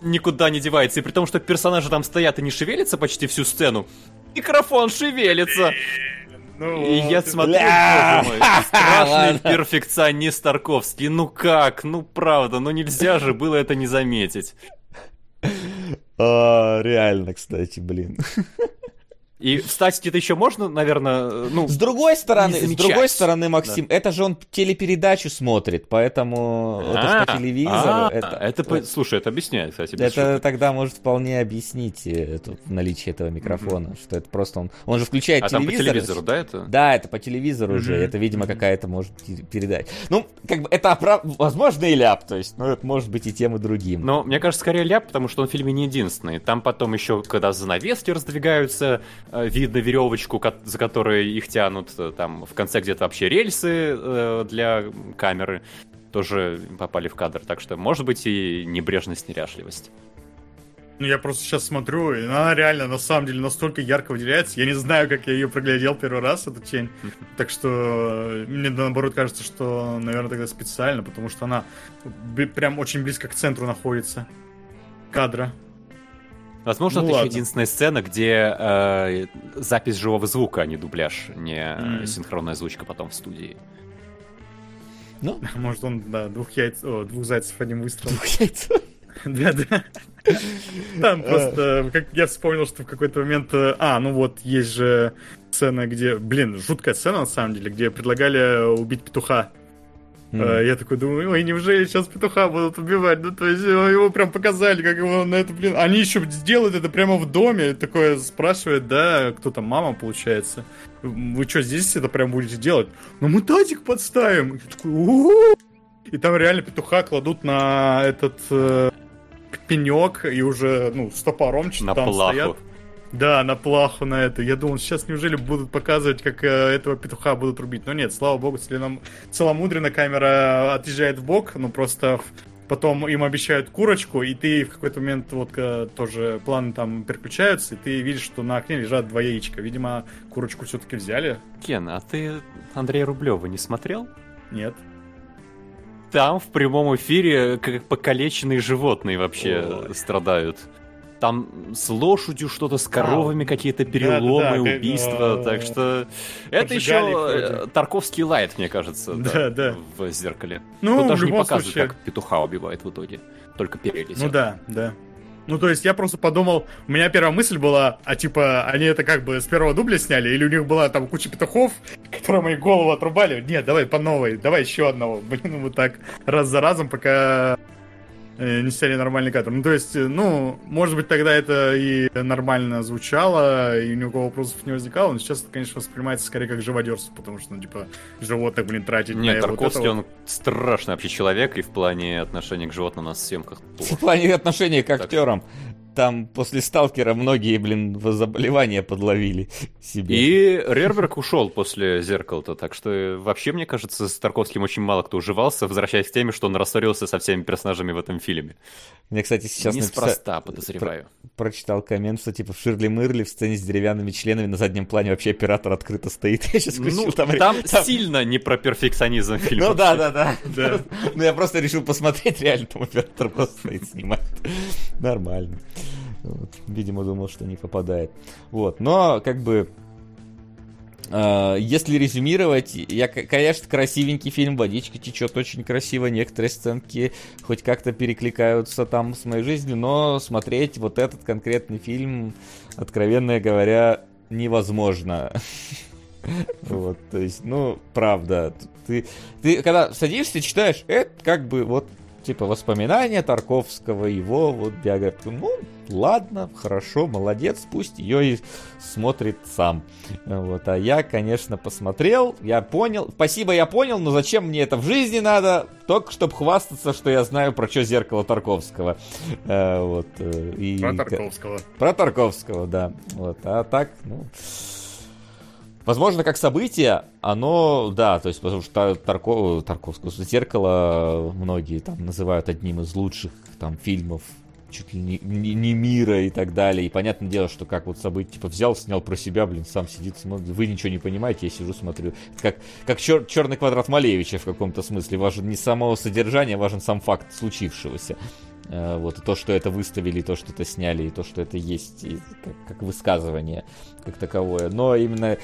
Никуда не девается. И при том, что персонажи там стоят и не шевелятся почти всю сцену, микрофон шевелится. Ну, и вот, я смотрю, боже мой, [LAUGHS] страшный перфекционист Тарковский. Ну как? Ну правда, ну нельзя же было это не заметить. А, реально, кстати, блин. [LAUGHS] И встать это еще можно, наверное, ну... С другой стороны, с другой стороны, Максим, да. это же он телепередачу смотрит, поэтому а, это же по телевизору. А, это, это, по... слушай, это объясняет, кстати. Это шуток. тогда может вполне объяснить э, это, наличие этого микрофона, mm-hmm. что это просто он... Он же включает а телевизор. А по телевизору, да, это? Да, это по телевизору mm-hmm. же, это, видимо, какая-то может передать. Ну, как бы это, оправ... возможно, и ляп, то есть, ну, это может быть и тем, и другим. Но мне кажется, скорее ляп, потому что он в фильме не единственный. Там потом еще, когда занавески раздвигаются, Э, видно веревочку, за которой их тянут, э, там в конце где-то вообще рельсы э, для камеры тоже попали в кадр, так что может быть и небрежность, неряшливость. Ну, я просто сейчас смотрю, и она реально, на самом деле, настолько ярко выделяется. Я не знаю, как я ее проглядел первый раз, эту тень. [LAUGHS] Так что мне, наоборот, кажется, что, наверное, тогда специально, потому что она прям очень близко к центру находится кадра. Возможно, ну, это ладно. еще единственная сцена, где э, запись живого звука, а не дубляж, не mm. синхронная озвучка потом в студии. Ну? Может, он, да, двух яиц, о, двух зайцев одним выстрелом. Двух яиц. [LAUGHS] Да, да. Там просто, как я вспомнил, что в какой-то момент, э, а, ну вот, есть же сцена, где, блин, жуткая сцена на самом деле, где предлагали убить петуха. Mm. Я такой думаю, ой, неужели сейчас петуха будут убивать? Ну, то есть его прям показали, как его на это, блин. Они еще сделают это прямо в доме. Такое спрашивает, да, кто там, мама, получается. Вы что, здесь это прям будете делать? Ну, мы тазик подставим. Я такой, У-у-у! И там реально петуха кладут на этот э, пенек и уже, ну, стопором что-то там плаху. стоят. Да, на плаху на это. Я думал, сейчас неужели будут показывать, как э, этого петуха будут рубить. Но нет, слава богу, целом... целомудренно камера отъезжает в бок, ну просто потом им обещают курочку, и ты в какой-то момент вот э, тоже планы там переключаются, и ты видишь, что на окне лежат два яичка. Видимо, курочку все-таки взяли. Кен, а ты Андрея Рублева не смотрел? Нет. Там в прямом эфире как покалеченные животные вообще Ой. страдают. Там с лошадью что-то, с коровами какие-то переломы, да, да, убийства. Да, так что это еще Тарковский лайт, мне кажется, да, да, в зеркале. Ну, Тут даже не показывают, случае... как петуха убивает в итоге. Только перелетел. Ну да, да. Ну, то есть я просто подумал, у меня первая мысль была, а типа, они это как бы с первого дубля сняли, или у них была там куча петухов, [LAUGHS] которые мои голову отрубали? Нет, давай по новой, давай еще одного. [LAUGHS] Блин, вот так раз за разом, пока Э, не сняли нормальный кадр. Ну, то есть, э, ну, может быть, тогда это и нормально звучало, и ни у кого вопросов не возникало, но сейчас это, конечно, воспринимается скорее как живодерство, потому что, ну, типа, животных, блин, тратить Нет, на Тарковский, вот он страшный вообще человек, и в плане отношения к животным на съемках. В плане отношения к актерам там после Сталкера многие, блин, заболевания подловили себе. И Рерберг ушел после Зеркала-то, так что вообще, мне кажется, с Тарковским очень мало кто уживался, возвращаясь к теме, что он рассорился со всеми персонажами в этом фильме. Мне, кстати, сейчас Неспроста, написа... подозреваю. Про... Прочитал коммент, что типа в Ширли Мырли в сцене с деревянными членами на заднем плане вообще оператор открыто стоит. [LAUGHS] Я сейчас включил, ну, там, там, там сильно не про перфекционизм [LAUGHS] фильм. Ну да, да, да. да. [LAUGHS] Ну я просто решил посмотреть, реально там оператор просто стоит, снимает. Нормально. Вот. Видимо, думал, что не попадает. Вот. Но, как бы, э, если резюмировать, я, конечно, красивенький фильм, водичка течет очень красиво, некоторые сценки хоть как-то перекликаются там с моей жизнью, но смотреть вот этот конкретный фильм, откровенно говоря, невозможно. [LAUGHS] Вот, то есть, ну, правда, ты, ты когда садишься, читаешь, это как бы вот типа воспоминания Тарковского, его вот биографию. Ну, ладно, хорошо, молодец, пусть ее и смотрит сам. Вот, а я, конечно, посмотрел, я понял. Спасибо, я понял, но зачем мне это в жизни надо? Только чтобы хвастаться, что я знаю про что зеркало Тарковского. Э, вот, э, и... Про Тарковского. Про Тарковского, да. Вот, а так, ну... Возможно, как событие, оно, да, то есть, потому что Тарко, Тарковского зеркало многие там называют одним из лучших там фильмов чуть ли не, не, не мира и так далее. И понятное дело, что как вот событие, типа, взял, снял про себя, блин, сам сидит, смотрит. Вы ничего не понимаете, я сижу, смотрю. как, как чер, черный квадрат Малевича в каком-то смысле. Важен не само содержание, важен сам факт случившегося. Э, вот, и то, что это выставили, и то, что это сняли, и то, что это есть, и как, как высказывание как таковое. Но именно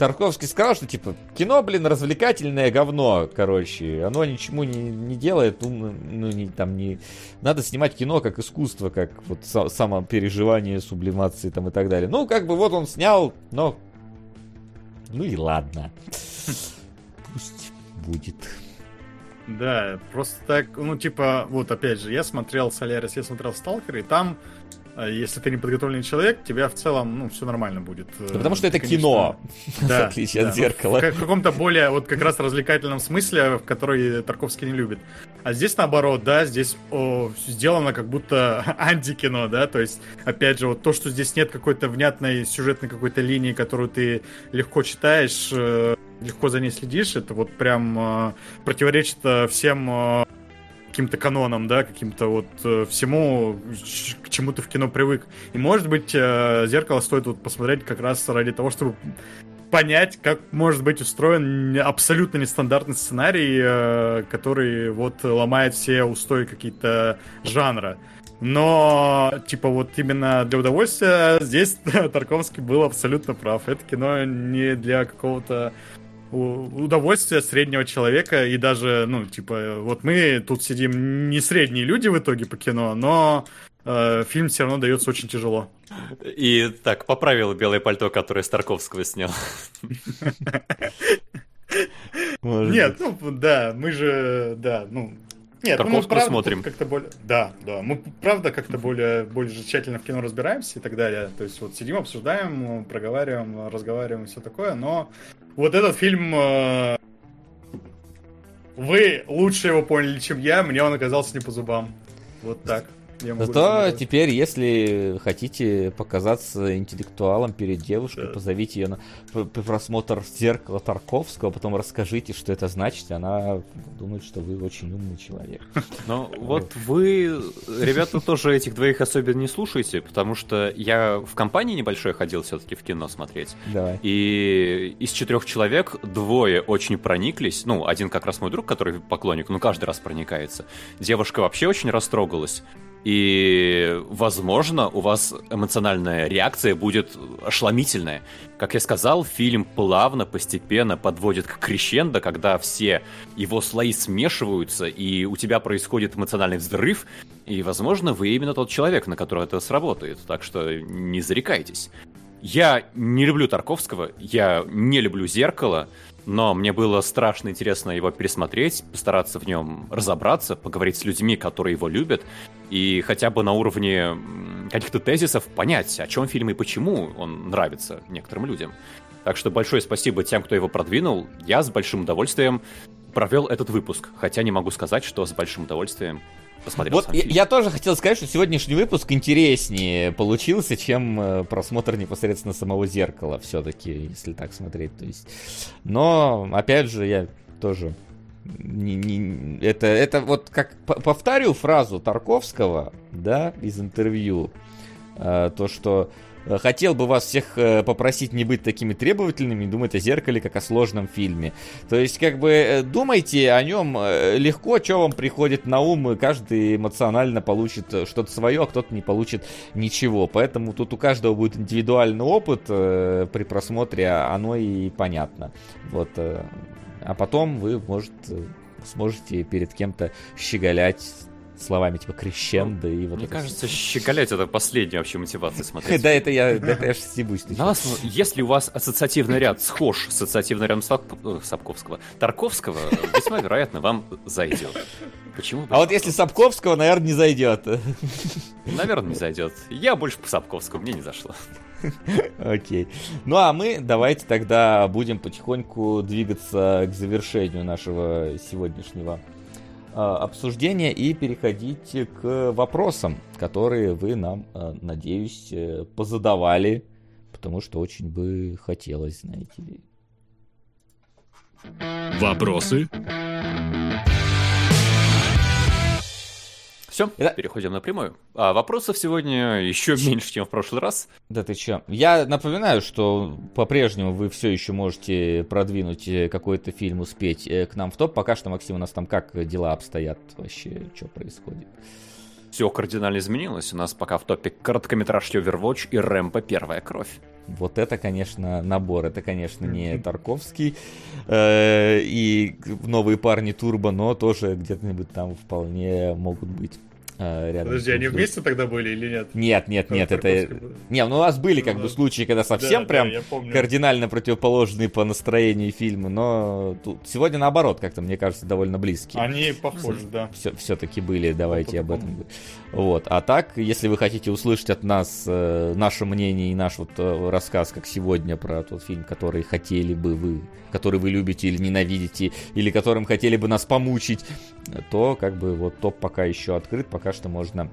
Тарковский сказал, что типа кино, блин, развлекательное говно, короче, оно ничему не, не делает, ну, ну не, там не надо снимать кино как искусство, как вот самопереживание, сублимации там и так далее. Ну, как бы вот он снял, но ну и ладно, пусть будет. Да, просто так, ну типа, вот опять же, я смотрел Солярис, я смотрел Сталкер, и там если ты не подготовленный человек, тебя в целом, ну, все нормально будет. Да потому что это конечно, кино, [LAUGHS] [LAUGHS] да, в отличие да, от зеркала. В, в каком-то более, вот как раз развлекательном смысле, в который Тарковский не любит. А здесь наоборот, да, здесь о, сделано как будто [LAUGHS] антикино, да, то есть, опять же, вот то, что здесь нет какой-то внятной сюжетной какой-то линии, которую ты легко читаешь, э, легко за ней следишь, это вот прям э, противоречит э, всем каким-то канонам, да, каким-то вот э, всему, к чему ты в кино привык. И, может быть, э, «Зеркало» стоит вот посмотреть как раз ради того, чтобы понять, как может быть устроен абсолютно нестандартный сценарий, э, который вот ломает все устои какие-то жанра. Но, типа, вот именно для удовольствия здесь [LAUGHS] Тарковский был абсолютно прав. Это кино не для какого-то удовольствие среднего человека, и даже, ну, типа, вот мы тут сидим не средние люди в итоге по кино, но э, фильм все равно дается очень тяжело. И так, поправил белое пальто, которое Старковского снял. Нет, ну да, мы же, да, ну, нет, ну, мы правда смотрим. Как-то более... Да, да. Мы правда как-то более, более тщательно в кино разбираемся и так далее. То есть вот сидим, обсуждаем, проговариваем, разговариваем и все такое. Но вот этот фильм... Э, вы лучше его поняли, чем я. Мне он оказался не по зубам. Вот так. Зато теперь, если хотите показаться интеллектуалом перед девушкой, да. позовите ее на просмотр зеркала Тарковского, потом расскажите, что это значит, и она думает, что вы очень умный человек. [LAUGHS] Ну, вот вы, ребята, тоже этих двоих особенно не слушаете, потому что я в компании небольшой ходил все-таки в кино смотреть. Давай. И из четырех человек двое очень прониклись. Ну, один как раз мой друг, который поклонник, ну, каждый раз проникается. Девушка вообще очень растрогалась. И, возможно, у вас эмоциональная реакция будет ошеломительная. Как я сказал, фильм плавно, постепенно подводит к крещендо, когда все его слои смешиваются, и у тебя происходит эмоциональный взрыв, и, возможно, вы именно тот человек, на которого это сработает. Так что не зарекайтесь. Я не люблю Тарковского, я не люблю «Зеркало», но мне было страшно интересно его пересмотреть, постараться в нем разобраться, поговорить с людьми, которые его любят, и хотя бы на уровне каких-то тезисов понять, о чем фильм и почему он нравится некоторым людям. Так что большое спасибо тем, кто его продвинул. Я с большим удовольствием провел этот выпуск, хотя не могу сказать, что с большим удовольствием посмотрел вот я, я тоже хотел сказать, что сегодняшний выпуск интереснее получился, чем э, просмотр непосредственно самого зеркала, все-таки, если так смотреть. То есть, но опять же, я тоже не, не, это, это вот как повторю фразу Тарковского, да, из интервью, э, то, что хотел бы вас всех э, попросить не быть такими требовательными, думать о зеркале как о сложном фильме. То есть, как бы, э, думайте о нем легко, что вам приходит на ум, каждый эмоционально получит что-то свое, а кто-то не получит ничего. Поэтому тут у каждого будет индивидуальный опыт при просмотре, а оно и понятно. Вот. А потом вы, может, сможете перед кем-то щеголять словами типа крещендо и вот Мне кажется, щеголять это последняя вообще мотивация [LAUGHS] смотреть. Да, это я, это я стебусь. Если у вас ассоциативный ряд схож с ассоциативным рядом э, Сапковского, Тарковского, весьма вероятно, вам зайдет. Почему? А вот если Сапковского, наверное, не зайдет. [LAUGHS] Наверное, не зайдет. Я больше по Сапковскому, мне не зашло. Окей. Ну а мы давайте тогда будем потихоньку двигаться к завершению нашего сегодняшнего обсуждения и переходить к вопросам, которые вы нам, а, надеюсь, э, позадавали, потому что очень бы хотелось, знаете ли. Вопросы? Все, Это... переходим напрямую. А вопросов сегодня еще меньше, чем в прошлый раз. Да ты че? Я напоминаю, что по-прежнему вы все еще можете продвинуть э, какой-то фильм, успеть э, к нам в топ. Пока что, Максим, у нас там как дела обстоят вообще, что происходит? Все кардинально изменилось. У нас пока в топе короткометражки Overwatch и Рэмпо Первая Кровь. Вот это, конечно, набор. Это, конечно, не Тарковский э, и новые парни Турбо, но тоже где-нибудь там вполне могут быть. А, рядом. Подожди, они вместе тогда были или нет? Нет, нет, нет, это... Не, ну у нас были как бы случаи, когда совсем прям кардинально противоположные по настроению фильмы, но тут сегодня наоборот, как-то, мне кажется, довольно близкие. Они похожи, да. Все, все-таки были, давайте об этом. Вот. А так, если вы хотите услышать от нас э, наше мнение и наш вот э, рассказ, как сегодня, про тот фильм, который хотели бы вы, который вы любите или ненавидите, или которым хотели бы нас помучить, то как бы вот топ пока еще открыт, пока что можно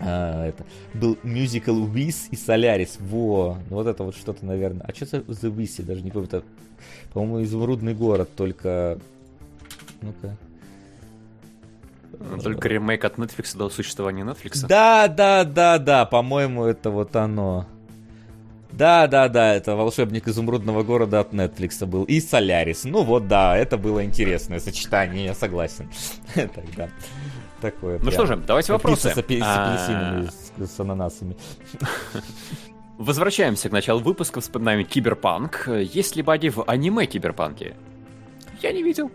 а, это был мюзикл Wiz и Солярис. Во, ну вот это вот что-то, наверное. А что за The Wiz? Я даже не помню. Это, по-моему, изумрудный город, только... Ну-ка. Только ремейк от Netflix до существования Netflix. Да, да, да, да, по-моему, это вот оно. Да, да, да, это волшебник изумрудного города от Netflix был. И Солярис. Ну вот, да, это было интересное сочетание, я согласен. [LAUGHS] Тогда. Такое. Ну что же, давайте вопросы. С, с апельсинами, с, с ананасами. [LAUGHS] Возвращаемся к началу выпуска, вспоминаем Киберпанк. Есть ли баги в аниме Киберпанке? Я не видел.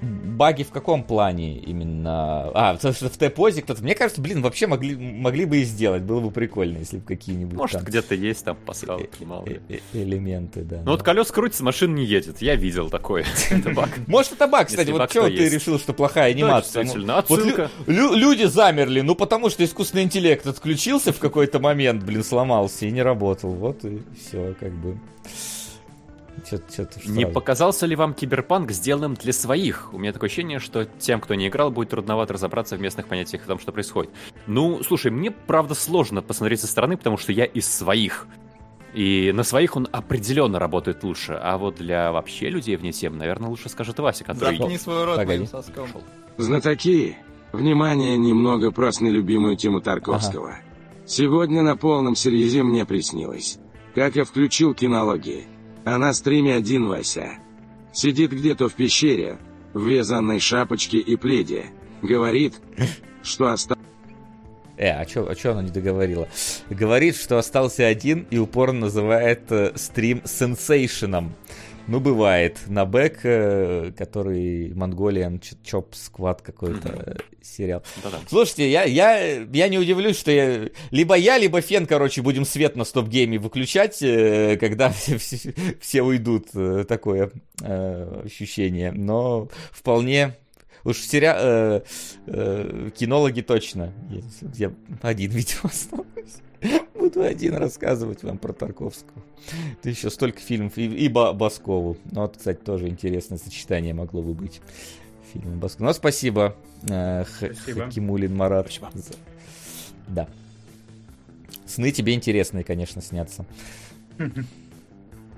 Баги в каком плане именно? А, в, в Т-позе кто-то... Мне кажется, блин, вообще могли, могли бы и сделать. Было бы прикольно, если бы какие-нибудь Может, там где-то есть там пасхалки, э- ли. э- э- элементы, да. Ну вот колес крутится, машина не едет. Я видел [LAUGHS] [LAUGHS] баг. Может, это баг, кстати. Вот то ты решил, что плохая Да, анимация? лю- люди замерли, ну потому что искусственный интеллект отключился в какой-то момент, блин, сломался и не работал. Вот и все, как бы. Что-то Не показался ли вам Киберпанк сделанным для своих? У меня такое ощущение, что тем, кто не играл, будет трудновато разобраться в местных понятиях о том, что происходит. Ну, слушай, мне правда сложно посмотреть со стороны, потому что я из своих. И на своих он определенно работает лучше. А вот для вообще людей вне тем, наверное, лучше скажет Вася, который... Заткни свой рот Погоди. моим соском. Знатоки, внимание, немного про нелюбимую тему Тарковского. Сегодня на полном серьезе мне приснилось, как я включил кинологи, а на стриме один Вася. Сидит где-то в пещере, в вязаной шапочке и пледе. Говорит, что осталось Э, а чё, а чё она не договорила? Говорит, что остался один и упорно называет э, стрим сенсейшеном. Ну, бывает. На бэк, э, который Ch- Chop Squad какой-то э, сериал. Да-да. Слушайте, я, я, я не удивлюсь, что я... Либо я, либо Фен, короче, будем свет на стоп-гейме выключать, э, когда [LAUGHS] все, все- все уйдут. Такое ощущение. Но вполне... Уж сериал... э, э, кинологи точно. Я, я один, [LAUGHS] видимо, останусь. Буду один рассказывать вам про Тарковского. Это еще столько фильмов. И, и Ба- Баскову. Ну, вот, кстати, тоже интересное сочетание могло бы быть. Фильм Басков. Ну, спасибо, э, Спасибо. Хакимулин Марат. Спасибо. Да. Сны тебе интересные, конечно, снятся. [LAUGHS]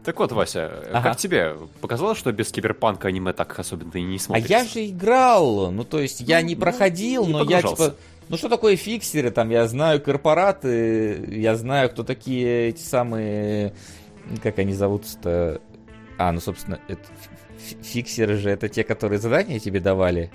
Так вот, Вася, Ага. как тебе? Показалось, что без Киберпанка аниме так особенно и не А смотрится? я же играл. Ну, то есть, я Ну, не ну, проходил, не но я погружался. типа. Ну что такое фиксеры? Там я знаю корпораты, я знаю, кто такие эти самые. Как они зовутся-то? А, ну, собственно, фиксеры же это те, которые задания тебе давали.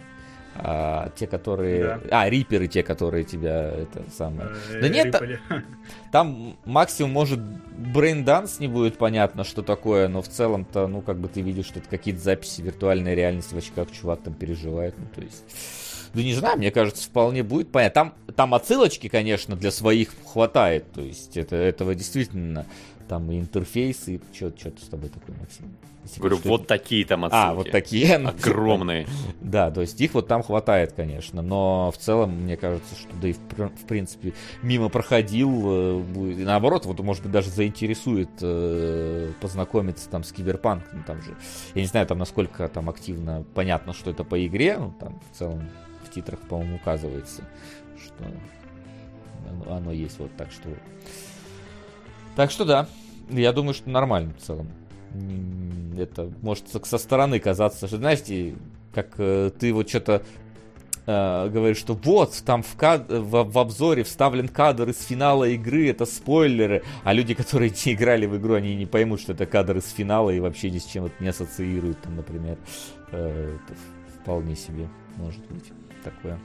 А те, которые. А, риперы, те, которые тебя это самое. Да нет, та- [LAUGHS] Там максимум, может, braindance не будет понятно, что такое, но в целом-то, ну, как бы ты видишь, что это какие-то записи виртуальной реальности в очках чувак там переживает, ну, то есть... Да не знаю, мне кажется, вполне будет понятно. Там, там отсылочки, конечно, для своих хватает, то есть это, этого действительно там и интерфейсы, и что с тобой такое, Максим? Если Говорю, что вот такие там отсылки. А, вот такие. ну, Огромные. [LAUGHS] да, то есть их вот там хватает, конечно, но в целом, мне кажется, что да и в, пр- в принципе мимо проходил, э, и наоборот, вот может быть даже заинтересует э, познакомиться там с Киберпанк, ну там же, я не знаю, там насколько там активно понятно, что это по игре, ну там в целом в титрах, по-моему, указывается, что оно, оно есть вот так что. Так что да, я думаю, что нормально в целом. Это может со- стороны казаться, что, знаете, как э, ты вот что-то э, говоришь, что вот, там в, кад- в, в обзоре вставлен кадр из финала игры, это спойлеры, а люди, которые не играли в игру, они не поймут, что это кадр из финала и вообще ни с чем это не ассоциируют, там, например. Э, это вполне себе может быть такое.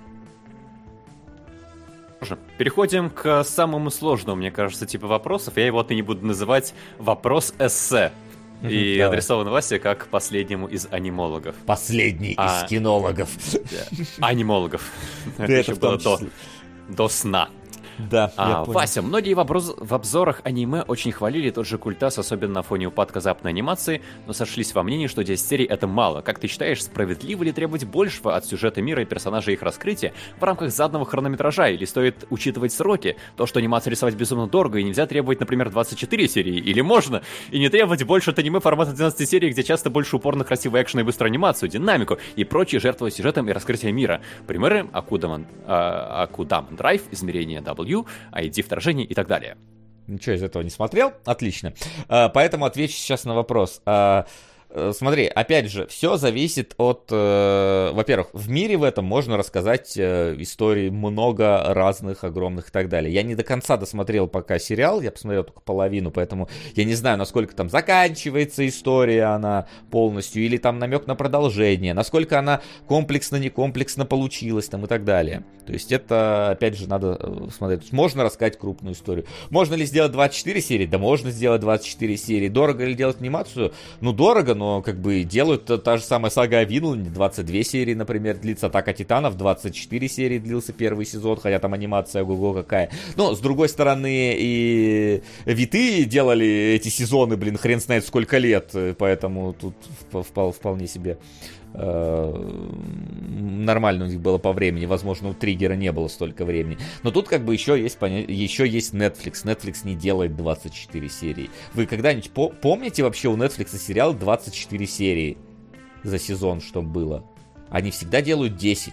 Переходим к самому сложному, мне кажется, типу вопросов. Я его отныне буду называть вопрос-эссе. И Давай. адресован Васе как последнему из анимологов. Последний А. из кинологов. Анимологов. Это это еще было до, до сна. Да, А. Вася, многие в, оброз- в обзорах аниме очень хвалили тот же культас, особенно на фоне упадка западной анимации, но сошлись во мнении, что 10 серий это мало. Как ты считаешь, справедливо ли требовать большего от сюжета мира и персонажей их раскрытия в рамках заданного хронометража, или стоит учитывать сроки? То, что анимацию рисовать безумно дорого, и нельзя требовать, например, 24 серии, или можно? И не требовать больше от аниме формата 12 серий, где часто больше упор на красивый экшен и быструю анимацию, динамику и прочие жертвы сюжетом и раскрытием мира. Примеры Акудаман, а, Акудаман Драйв, измерение W, ID вторжение и так далее. Ничего из этого не смотрел? Отлично. А, Поэтому отвечу сейчас на вопрос. Э, смотри, опять же, все зависит от... Э, во-первых, в мире в этом можно рассказать э, истории много разных, огромных и так далее. Я не до конца досмотрел пока сериал, я посмотрел только половину, поэтому я не знаю, насколько там заканчивается история она полностью, или там намек на продолжение, насколько она комплексно, не комплексно получилась там и так далее. То есть это, опять же, надо э, смотреть. Можно рассказать крупную историю. Можно ли сделать 24 серии? Да можно сделать 24 серии. Дорого ли делать анимацию? Ну, дорого, но как бы делают та же самая сага о Винланде, 22 серии, например, длится Атака Титанов, 24 серии длился первый сезон, хотя там анимация ого какая. Но, с другой стороны, и Виты делали эти сезоны, блин, хрен знает сколько лет, поэтому тут вполне себе э, нормально у них было по времени. Возможно, у Триггера не было столько времени. Но тут как бы еще есть, еще есть Netflix. Netflix не делает 24 серии. Вы когда-нибудь по- помните вообще у Netflix сериал 24 серии за сезон, что было? Они всегда делают 10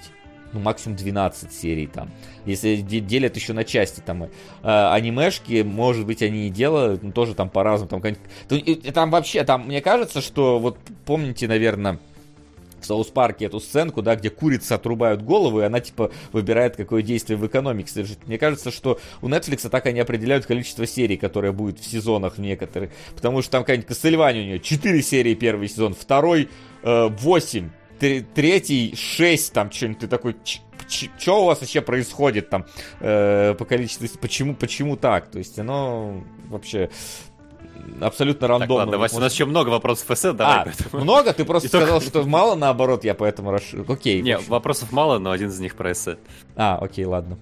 ну, максимум 12 серий там. Если делят еще на части там э, анимешки, может быть, они и делают, но тоже там по-разному. Там, там вообще, там, мне кажется, что вот помните, наверное, в Соус Парке эту сценку, да, где курицы отрубают голову, и она, типа, выбирает, какое действие в экономике совершить. Мне кажется, что у Netflix так они определяют количество серий, которые будет в сезонах в некоторых. Потому что там какая-нибудь Кастельвания у нее 4 серии первый сезон, второй э, 8, третий 6, там что-нибудь ты такой что у вас вообще происходит там э, по количеству, почему, почему так? То есть оно вообще абсолютно рандомно. Так, ладно, Вася, у нас еще много вопросов ФС, давай. А, [LAUGHS] поэтому... много? Ты просто сказал, что мало, наоборот, я поэтому расширил. Окей. Не, вопросов мало, но один из них про эссе. А, окей, ладно.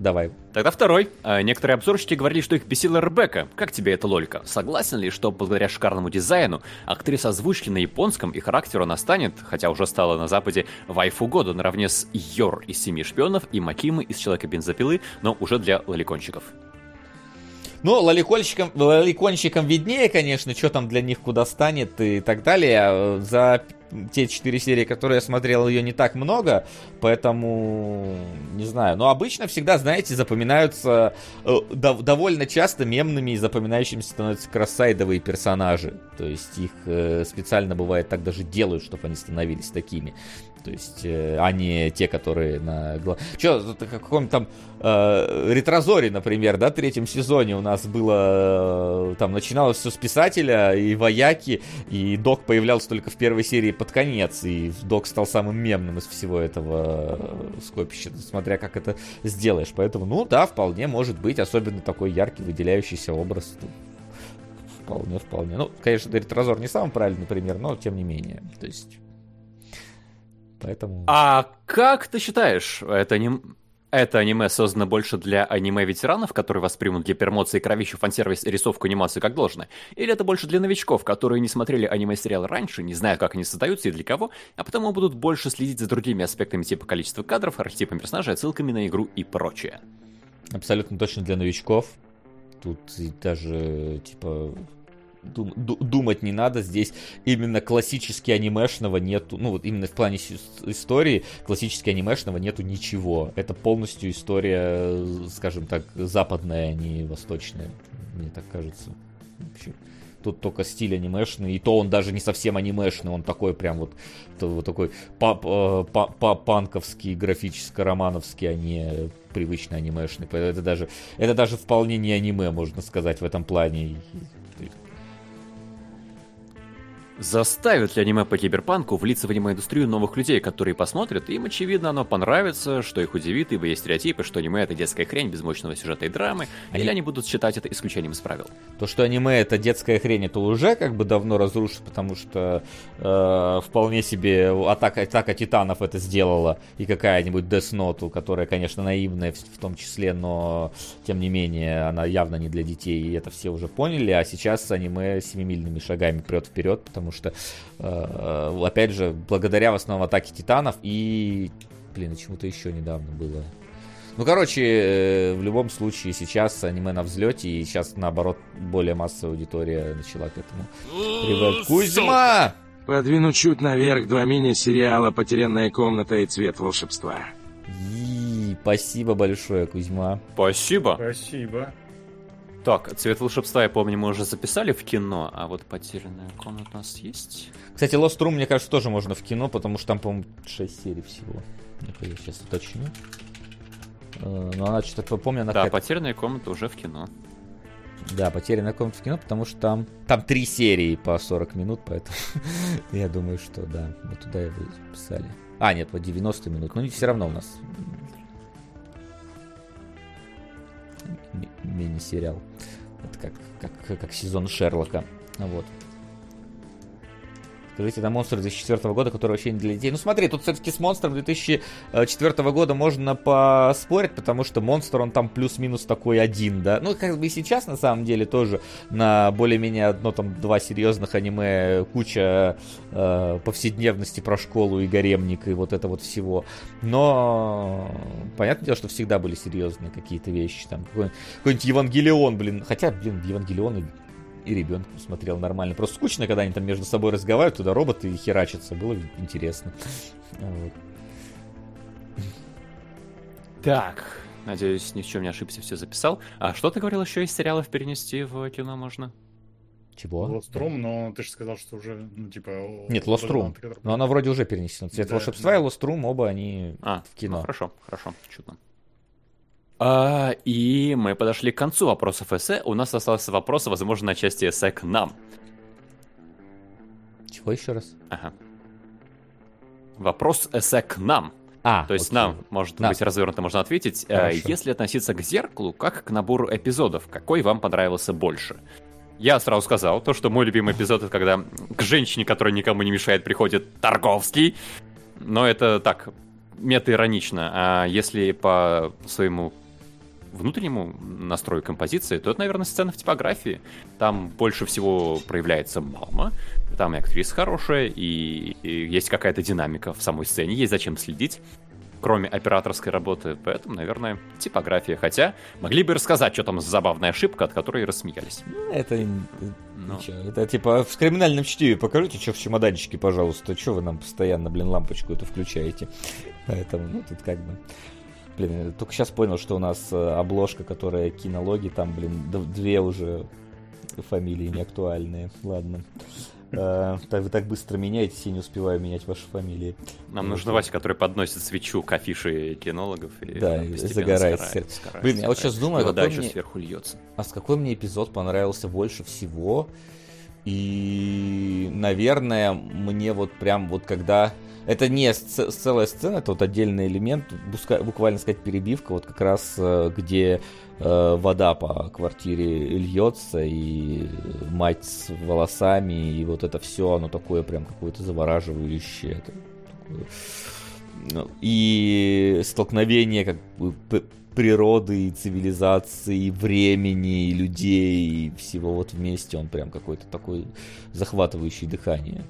Давай. Тогда второй. А, некоторые обзорщики говорили, что их бесила Ребекка. Как тебе эта лолька? Согласен ли, что благодаря шикарному дизайну, актриса озвучки на японском и характеру она станет, хотя уже стала на Западе, вайфу года наравне с Йор из «Семи шпионов» и Макимы из «Человека-бензопилы», но уже для лоликончиков. Ну, лоликонщикам, лоликонщикам виднее, конечно, что там для них куда станет и так далее. За те четыре серии, которые я смотрел, ее не так много, поэтому не знаю. Но обычно всегда, знаете, запоминаются э, дов- довольно часто мемными и запоминающимися становятся кроссайдовые персонажи. То есть их э, специально бывает так даже делают, чтобы они становились такими. То есть, э, а не те, которые на... Че, каком-то там э, Ретрозоре, например, да, третьем сезоне у нас было... Э, там начиналось все с писателя и вояки, и Док появлялся только в первой серии под конец, и Док стал самым мемным из всего этого э, скопища, смотря как это сделаешь. Поэтому, ну да, вполне может быть, особенно такой яркий выделяющийся образ. Вполне, вполне. Ну, конечно, Ретрозор не самый правильный пример, но тем не менее. То есть... Поэтому... А как ты считаешь, это не... Это аниме создано больше для аниме-ветеранов, которые воспримут гипермоции, кровищу, фан-сервис, рисовку, анимацию как должное? Или это больше для новичков, которые не смотрели аниме-сериал раньше, не знают, как они создаются и для кого, а потому будут больше следить за другими аспектами типа количества кадров, архетипом персонажей, отсылками на игру и прочее? Абсолютно точно для новичков. Тут даже, типа, дум, думать не надо. Здесь именно классически анимешного нету, ну вот именно в плане истории классически анимешного нету ничего. Это полностью история, скажем так, западная, а не восточная, мне так кажется. Вообще. Тут только стиль анимешный, и то он даже не совсем анимешный, он такой прям вот, вот такой э, панковский, графическо-романовский, а не привычный анимешный. Это даже, это даже вполне не аниме, можно сказать, в этом плане. Заставит ли аниме по киберпанку влиться в аниме-индустрию новых людей, которые посмотрят, им, очевидно, оно понравится, что их удивит, ибо есть стереотипы, что аниме — это детская хрень без мощного сюжета и драмы, они... или они будут считать это исключением из правил. То, что аниме — это детская хрень, это уже как бы давно разрушено, потому что э, вполне себе атака, атака титанов это сделала, и какая-нибудь Death Note, которая, конечно, наивная в, в том числе, но, тем не менее, она явно не для детей, и это все уже поняли, а сейчас аниме семимильными шагами прет вперед, потому потому что, э, опять же, благодаря в основном атаке титанов и, блин, чему-то еще недавно было. Ну, короче, э, в любом случае, сейчас аниме на взлете, и сейчас, наоборот, более массовая аудитория начала к этому привыкать. Кузьма! Подвину чуть наверх два мини-сериала «Потерянная комната» и «Цвет волшебства». И, спасибо большое, Кузьма. Спасибо. Спасибо. Так, цвет волшебства, я помню, мы уже записали в кино, а вот потерянная комната у нас есть. Кстати, Lost Room, мне кажется, тоже можно в кино, потому что там, по-моему, 6 серий всего. Ну-ка, я сейчас уточню. Э, Но она что-то, помню, она Да, какая-то- потерянная комната уже в кино. Да, потерянная комната в кино, потому что там, там три серии по 40 минут, поэтому [LAUGHS] я думаю, что да, мы туда его записали. А, нет, по 90 минут, но все равно у нас ми- мини-сериал. Это как, как, как сезон Шерлока. Вот. Скажите, это монстр 2004 года, который вообще не для детей. Ну смотри, тут все-таки с монстром 2004 года можно поспорить, потому что монстр, он там плюс-минус такой один, да. Ну, как бы и сейчас, на самом деле, тоже на более-менее одно, там, два серьезных аниме, куча э, повседневности про школу и гаремник и вот это вот всего. Но понятное дело, что всегда были серьезные какие-то вещи. Там какой- какой-нибудь Евангелион, блин. Хотя, блин, Евангелион и и ребенку смотрел нормально. Просто скучно, когда они там между собой разговаривают, туда роботы херачатся. Было интересно. Вот. Так, надеюсь, ни в чем не ошибся, все записал. А что ты говорил еще из сериалов перенести в кино можно? Чего? Lost Room, но ты же сказал, что уже, ну, типа... Нет, Lost Room. варианты, которые- Но она вроде уже перенесена. Цвет Да, волшебства да. и Lost Room оба они А, в кино. ну, хорошо, хорошо, чудно. А, и мы подошли к концу вопросов эссе. У нас остался вопрос, возможно, на части эссе к нам. Чего еще раз? Ага. Вопрос эссе к нам. А, То есть окей. нам, может Да. быть, развернуто можно ответить. Э, Хорошо. Если относиться к зеркалу, как к набору эпизодов, какой вам понравился больше? Я сразу сказал, то, что мой любимый эпизод, это когда к женщине, которая никому не мешает, приходит Тарковский. Но это так, мета-иронично. А если по своему внутреннему настрою композиции, то это, наверное, сцена в типографии. Там больше всего проявляется мама, там и актриса хорошая, и, и есть какая-то динамика в самой сцене, есть зачем следить, кроме операторской работы. Поэтому, наверное, типография. Хотя могли бы рассказать, что там за забавная ошибка, от которой рассмеялись. Ну, Это, э, Ну. ничего. это типа в криминальном чтиве покажите, что в чемоданчике, пожалуйста. Что вы нам постоянно, блин, лампочку эту включаете? Поэтому, ну, тут как бы... Блин, я только сейчас понял, что у нас э, обложка, которая кинологи, там, блин, две уже фамилии не актуальные. Ладно. Так- Вы так быстро меняетесь, я не успеваю менять ваши фамилии. Нам Вот. нужен Вася, который подносит свечу к афише кинологов. И Да, и загорается сгорает, сгорает, Блин, я вот щас думаю, вода еще мне- сверху льется. А с какой мне эпизод понравился больше всего? И, наверное, мне вот прям вот когда... Это не сц- целая сцена, это вот отдельный элемент, буквально сказать перебивка, вот как раз э, где э, вода по квартире льется, и мать с волосами, и вот это все, оно такое прям какое-то завораживающее. это такое. Ну, И столкновение как бы природы и цивилизации, и времени, и людей, и всего вот вместе, он прям какой-то такой захватывающий дыхание.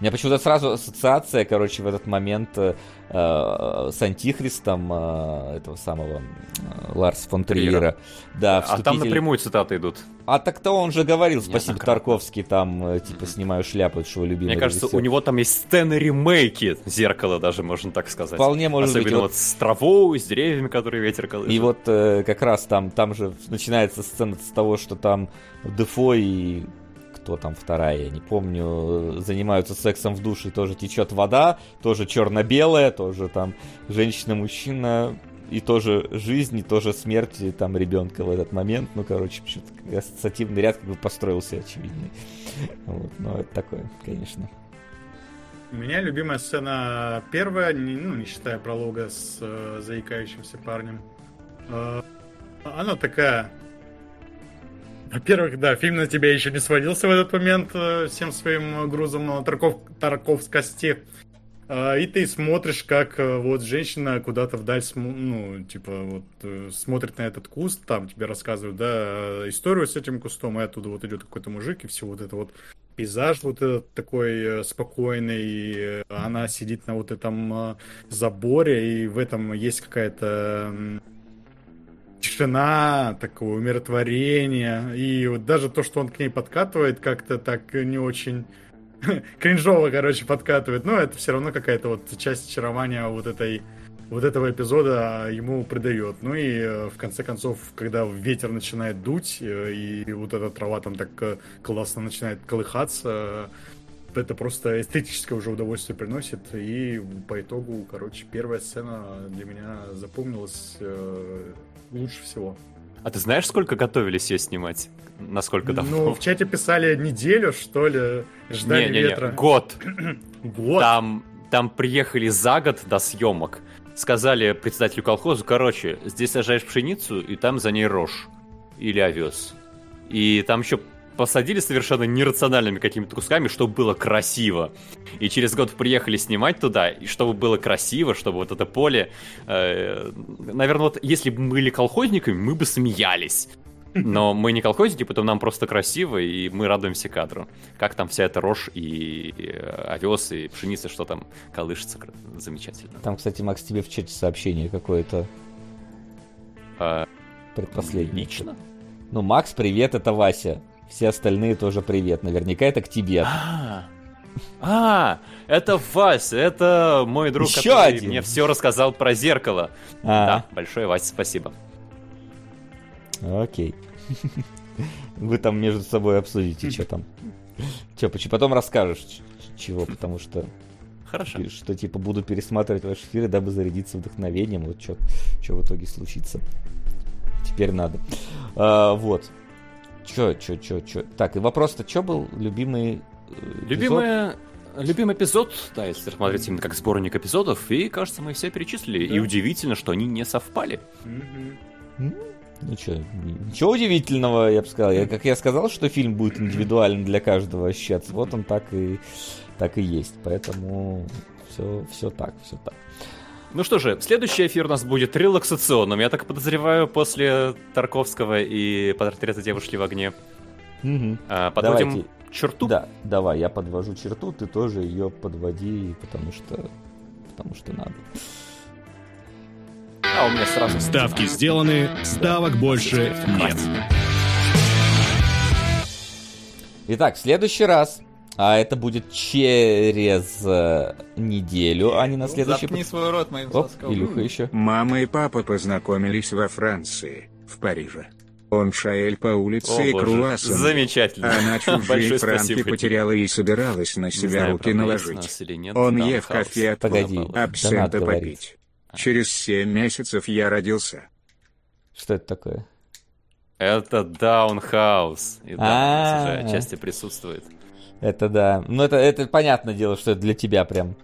У меня почему-то сразу ассоциация, короче, в этот момент э, э, с Антихристом э, этого самого э, Ларса фон Триера. Да, А там вступитель- напрямую цитаты идут. А так-то он же говорил, спасибо, Неоднократно. Тарковский, там, э, типа, снимаю шляпу, это что любимый Мне кажется, режиссер. у него там есть сцены ремейки зеркала, даже можно так сказать. Вполне может быть, Особенно вот- вот с травой, с деревьями, которые ветер колышет. И вот э, как раз там, там же начинается сцена с того, что там Дефо и кто там вторая, я не помню, э, занимаются сексом в душе, тоже течет вода, тоже черно-белая, тоже там женщина-мужчина, и тоже жизнь, и тоже смерть там ребенка в этот момент. Ну, короче, ассоциативный ряд как бы построился очевидный. Вот, но это такое, конечно. У меня любимая сцена первая, не, ну, не считая пролога с э, заикающимся парнем. Э, она такая... Во-первых, да, фильм на тебя еще не сводился в этот момент э, всем своим грузом э, Тарков, Тарковскости. Э, и ты смотришь, как э, вот женщина куда-то вдаль, ну, типа, вот э, смотрит на этот куст, там тебе рассказывают, да, э, историю с этим кустом, и оттуда вот идет какой-то мужик, и все вот это вот пейзаж вот этот такой э, спокойный, э, она сидит на вот этом э, заборе, и в этом есть какая-то тишина, такое умиротворение, и вот даже то, что он к ней подкатывает, как-то так не очень [LAUGHS] кринжово, короче, подкатывает, но это все равно какая-то вот часть очарования вот этой вот этого эпизода ему придает. Ну и э, в конце концов, когда ветер начинает дуть, э, и вот эта трава там так э, классно начинает колыхаться, это просто эстетическое уже удовольствие приносит. И по итогу, короче, первая сцена для меня запомнилась лучше всего. А ты знаешь, сколько готовились ее снимать? Насколько давно? Ну, в чате писали неделю, что ли, ждали не, не, ветра. Не, год. [CLEARS THROAT] год? Там, там приехали за год до съемок сказали председателю колхоза, короче, здесь сажаешь пшеницу, и там за ней рожь. Или овес. И там еще посадили совершенно нерациональными какими-то кусками, чтобы было красиво. И через год приехали снимать туда, и чтобы было красиво, чтобы вот это поле... Э, наверное, вот если бы мы были колхозниками, мы бы смеялись. Но мы не колхозники, потом нам просто красиво, и мы радуемся кадру. Как там вся эта рожь и э, овес, и пшеница, что там колышется. Замечательно. Там, кстати, Макс, тебе в чате сообщение какое-то. А, Предпоследнее. Лично? Ну, Макс, привет, это Вася. Все остальные тоже привет. Наверняка это к тебе. А, а это Вася, это мой друг, Еще который один. мне все рассказал про зеркало. А. Да, большое Вася, спасибо. Окей. Вы там между собой обсудите, что там. Че, потом расскажешь, чего, потому что... Хорошо. Что, типа, буду пересматривать ваши эфиры, дабы зарядиться вдохновением. Вот что, что в итоге случится. Теперь надо. А, вот. Чё, чё, чё, чё. Так, и вопрос-то, что был любимый э, Любимый, любимый эпизод, да, если смотреть именно как сборник эпизодов, и, кажется, мы все перечислили. Да. И удивительно, что они не совпали. Mm-hmm. Ну что, ничего удивительного, я бы сказал. Я, как я сказал, что фильм будет индивидуальным для каждого ощущаться, вот он так и, так и есть. Поэтому все, все так, все так. Ну что же, следующий эфир у нас будет релаксационным. Я так подозреваю, после Тарковского и портрета девушки в огне. Угу. А, подводим Давайте. черту? Да, давай, я подвожу черту, ты тоже ее подводи, потому что, потому что надо. А у меня сразу... Ставки сделаны, ставок больше нет. Итак, в следующий раз а это будет через э, неделю, а не на следующий. Запни свой рот моим Оп, соском. Илюха еще. Мама и папа познакомились во Франции, в Париже. Он шаэль по улице О, и круассан. Замечательно. Она чужие франки потеряла и собиралась на себя знаю, руки наложить. Нет, Он ев кофе от Погоди, абсента попить. Через семь месяцев я родился. Что это такое? Это Даунхаус. И уже отчасти присутствует. Это да. Ну, это, это понятное дело, что это для тебя прям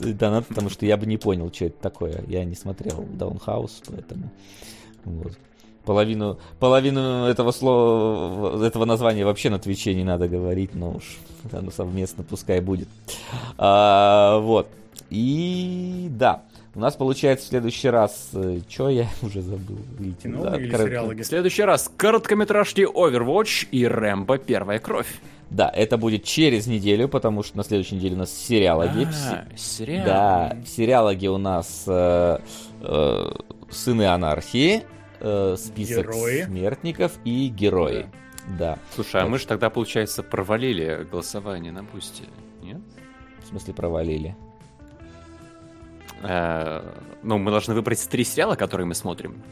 донат, потому что я бы не понял, что это такое. Я не смотрел Даунхаус, поэтому... Вот. Половину, половину этого слова, этого названия вообще на Твиче не надо говорить, но уж оно совместно пускай будет. А, вот. И да. У нас получается в следующий раз... Э, Че я [LAUGHS] уже забыл? Видите, Кино да, или корот... сериалы? В следующий раз короткометражки Overwatch и Рэмбо Первая Кровь. Да, это будет через неделю, потому что на следующей неделе у нас сериалоги. А, сериал. Да, в сериалоге у нас э, э, Сыны Анархии, э, список герои. смертников и герои. Да. Слушай, так. а мы же тогда, получается, провалили голосование на Boosty, нет? В смысле провалили? Э, ну, мы должны выбрать три сериала, которые мы смотрим.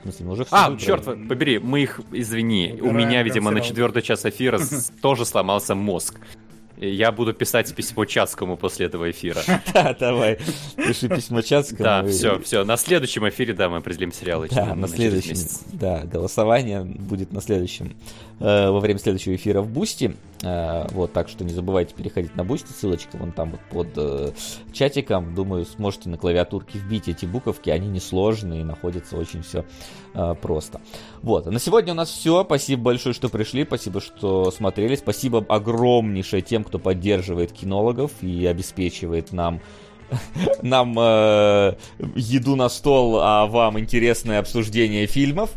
В смысле, мы уже а, черт побери, мы их, извини, Убираем у меня, видимо, на четвертый час эфира [LAUGHS] тоже сломался мозг. Я буду писать письмо Чацкому после этого эфира. [LAUGHS] Да, давай. Пиши письмо Чацкому. Да, все, все. На следующем эфире, да, мы определим сериалы. Да, на следующем. Да, голосование будет на следующем. Э, во время следующего эфира в Boosty. Э, вот, так что не забывайте переходить на Boosty. Ссылочка вон там вот под э, чатиком. Думаю, сможете на клавиатурке вбить эти буковки. Они несложные, находятся очень все просто. Вот, на сегодня у нас все. Спасибо большое, что пришли. Спасибо, что смотрели. Спасибо огромнейшее тем, кто поддерживает кинологов и обеспечивает нам [LAUGHS] нам э, еду на стол, а вам интересное обсуждение фильмов.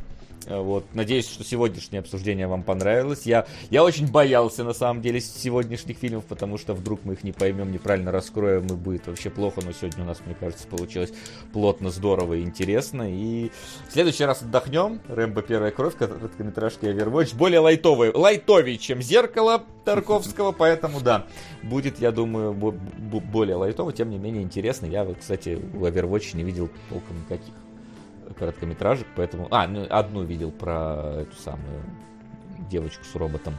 Э, вот. Надеюсь, что сегодняшнее обсуждение вам понравилось. Я, я очень боялся, на самом деле, сегодняшних фильмов, потому что вдруг мы их не поймем, неправильно раскроем, и будет вообще плохо. Но сегодня у нас, мне кажется, получилось плотно, здорово и интересно. И в следующий раз отдохнем. Рэмбо Первая кровь, короткометражки Overwatch. Более лайтовый, лайтовее, чем Зеркало Тарковского, поэтому да, будет, я думаю, более лайтово, тем не менее интересно. Я, кстати, в Overwatch не видел толком никаких короткометражек, поэтому... А, ну, одну видел про эту самую девочку с роботом.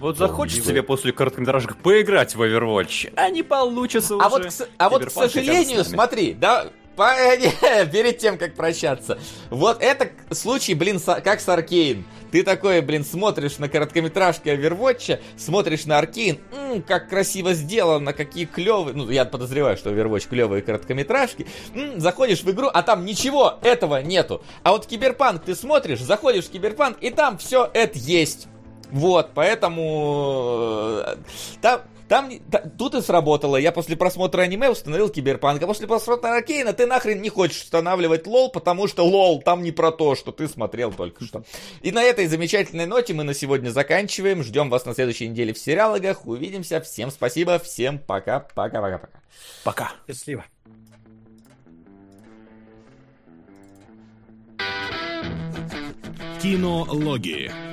Вот захочешь себе после короткометражек поиграть в Overwatch, а не получится а уже. Вот, а вот, к сожалению, смотри, да, [LAUGHS] перед тем, как прощаться. Вот это случай, блин, как с Аркейн. Ты такой, блин, смотришь на короткометражки Overwatch, смотришь на Аркейн, м-м, как красиво сделано, какие клевые, ну, я подозреваю, что Overwatch клевые короткометражки, м-м, заходишь в игру, а там ничего этого нету. А вот Киберпанк ты смотришь, заходишь в Киберпанк, и там все это есть. Вот, поэтому э, там, там, та, тут и сработало. Я после просмотра аниме установил Киберпанк, а после просмотра Аркейна ты нахрен не хочешь устанавливать LoL, потому что LoL там не про то, что ты смотрел только что. И на этой замечательной ноте мы на сегодня заканчиваем. Ждем вас на следующей неделе в сериалогах. Увидимся. Всем спасибо. Всем пока. Пока-пока-пока. Пока. Счастливо. Кинологии.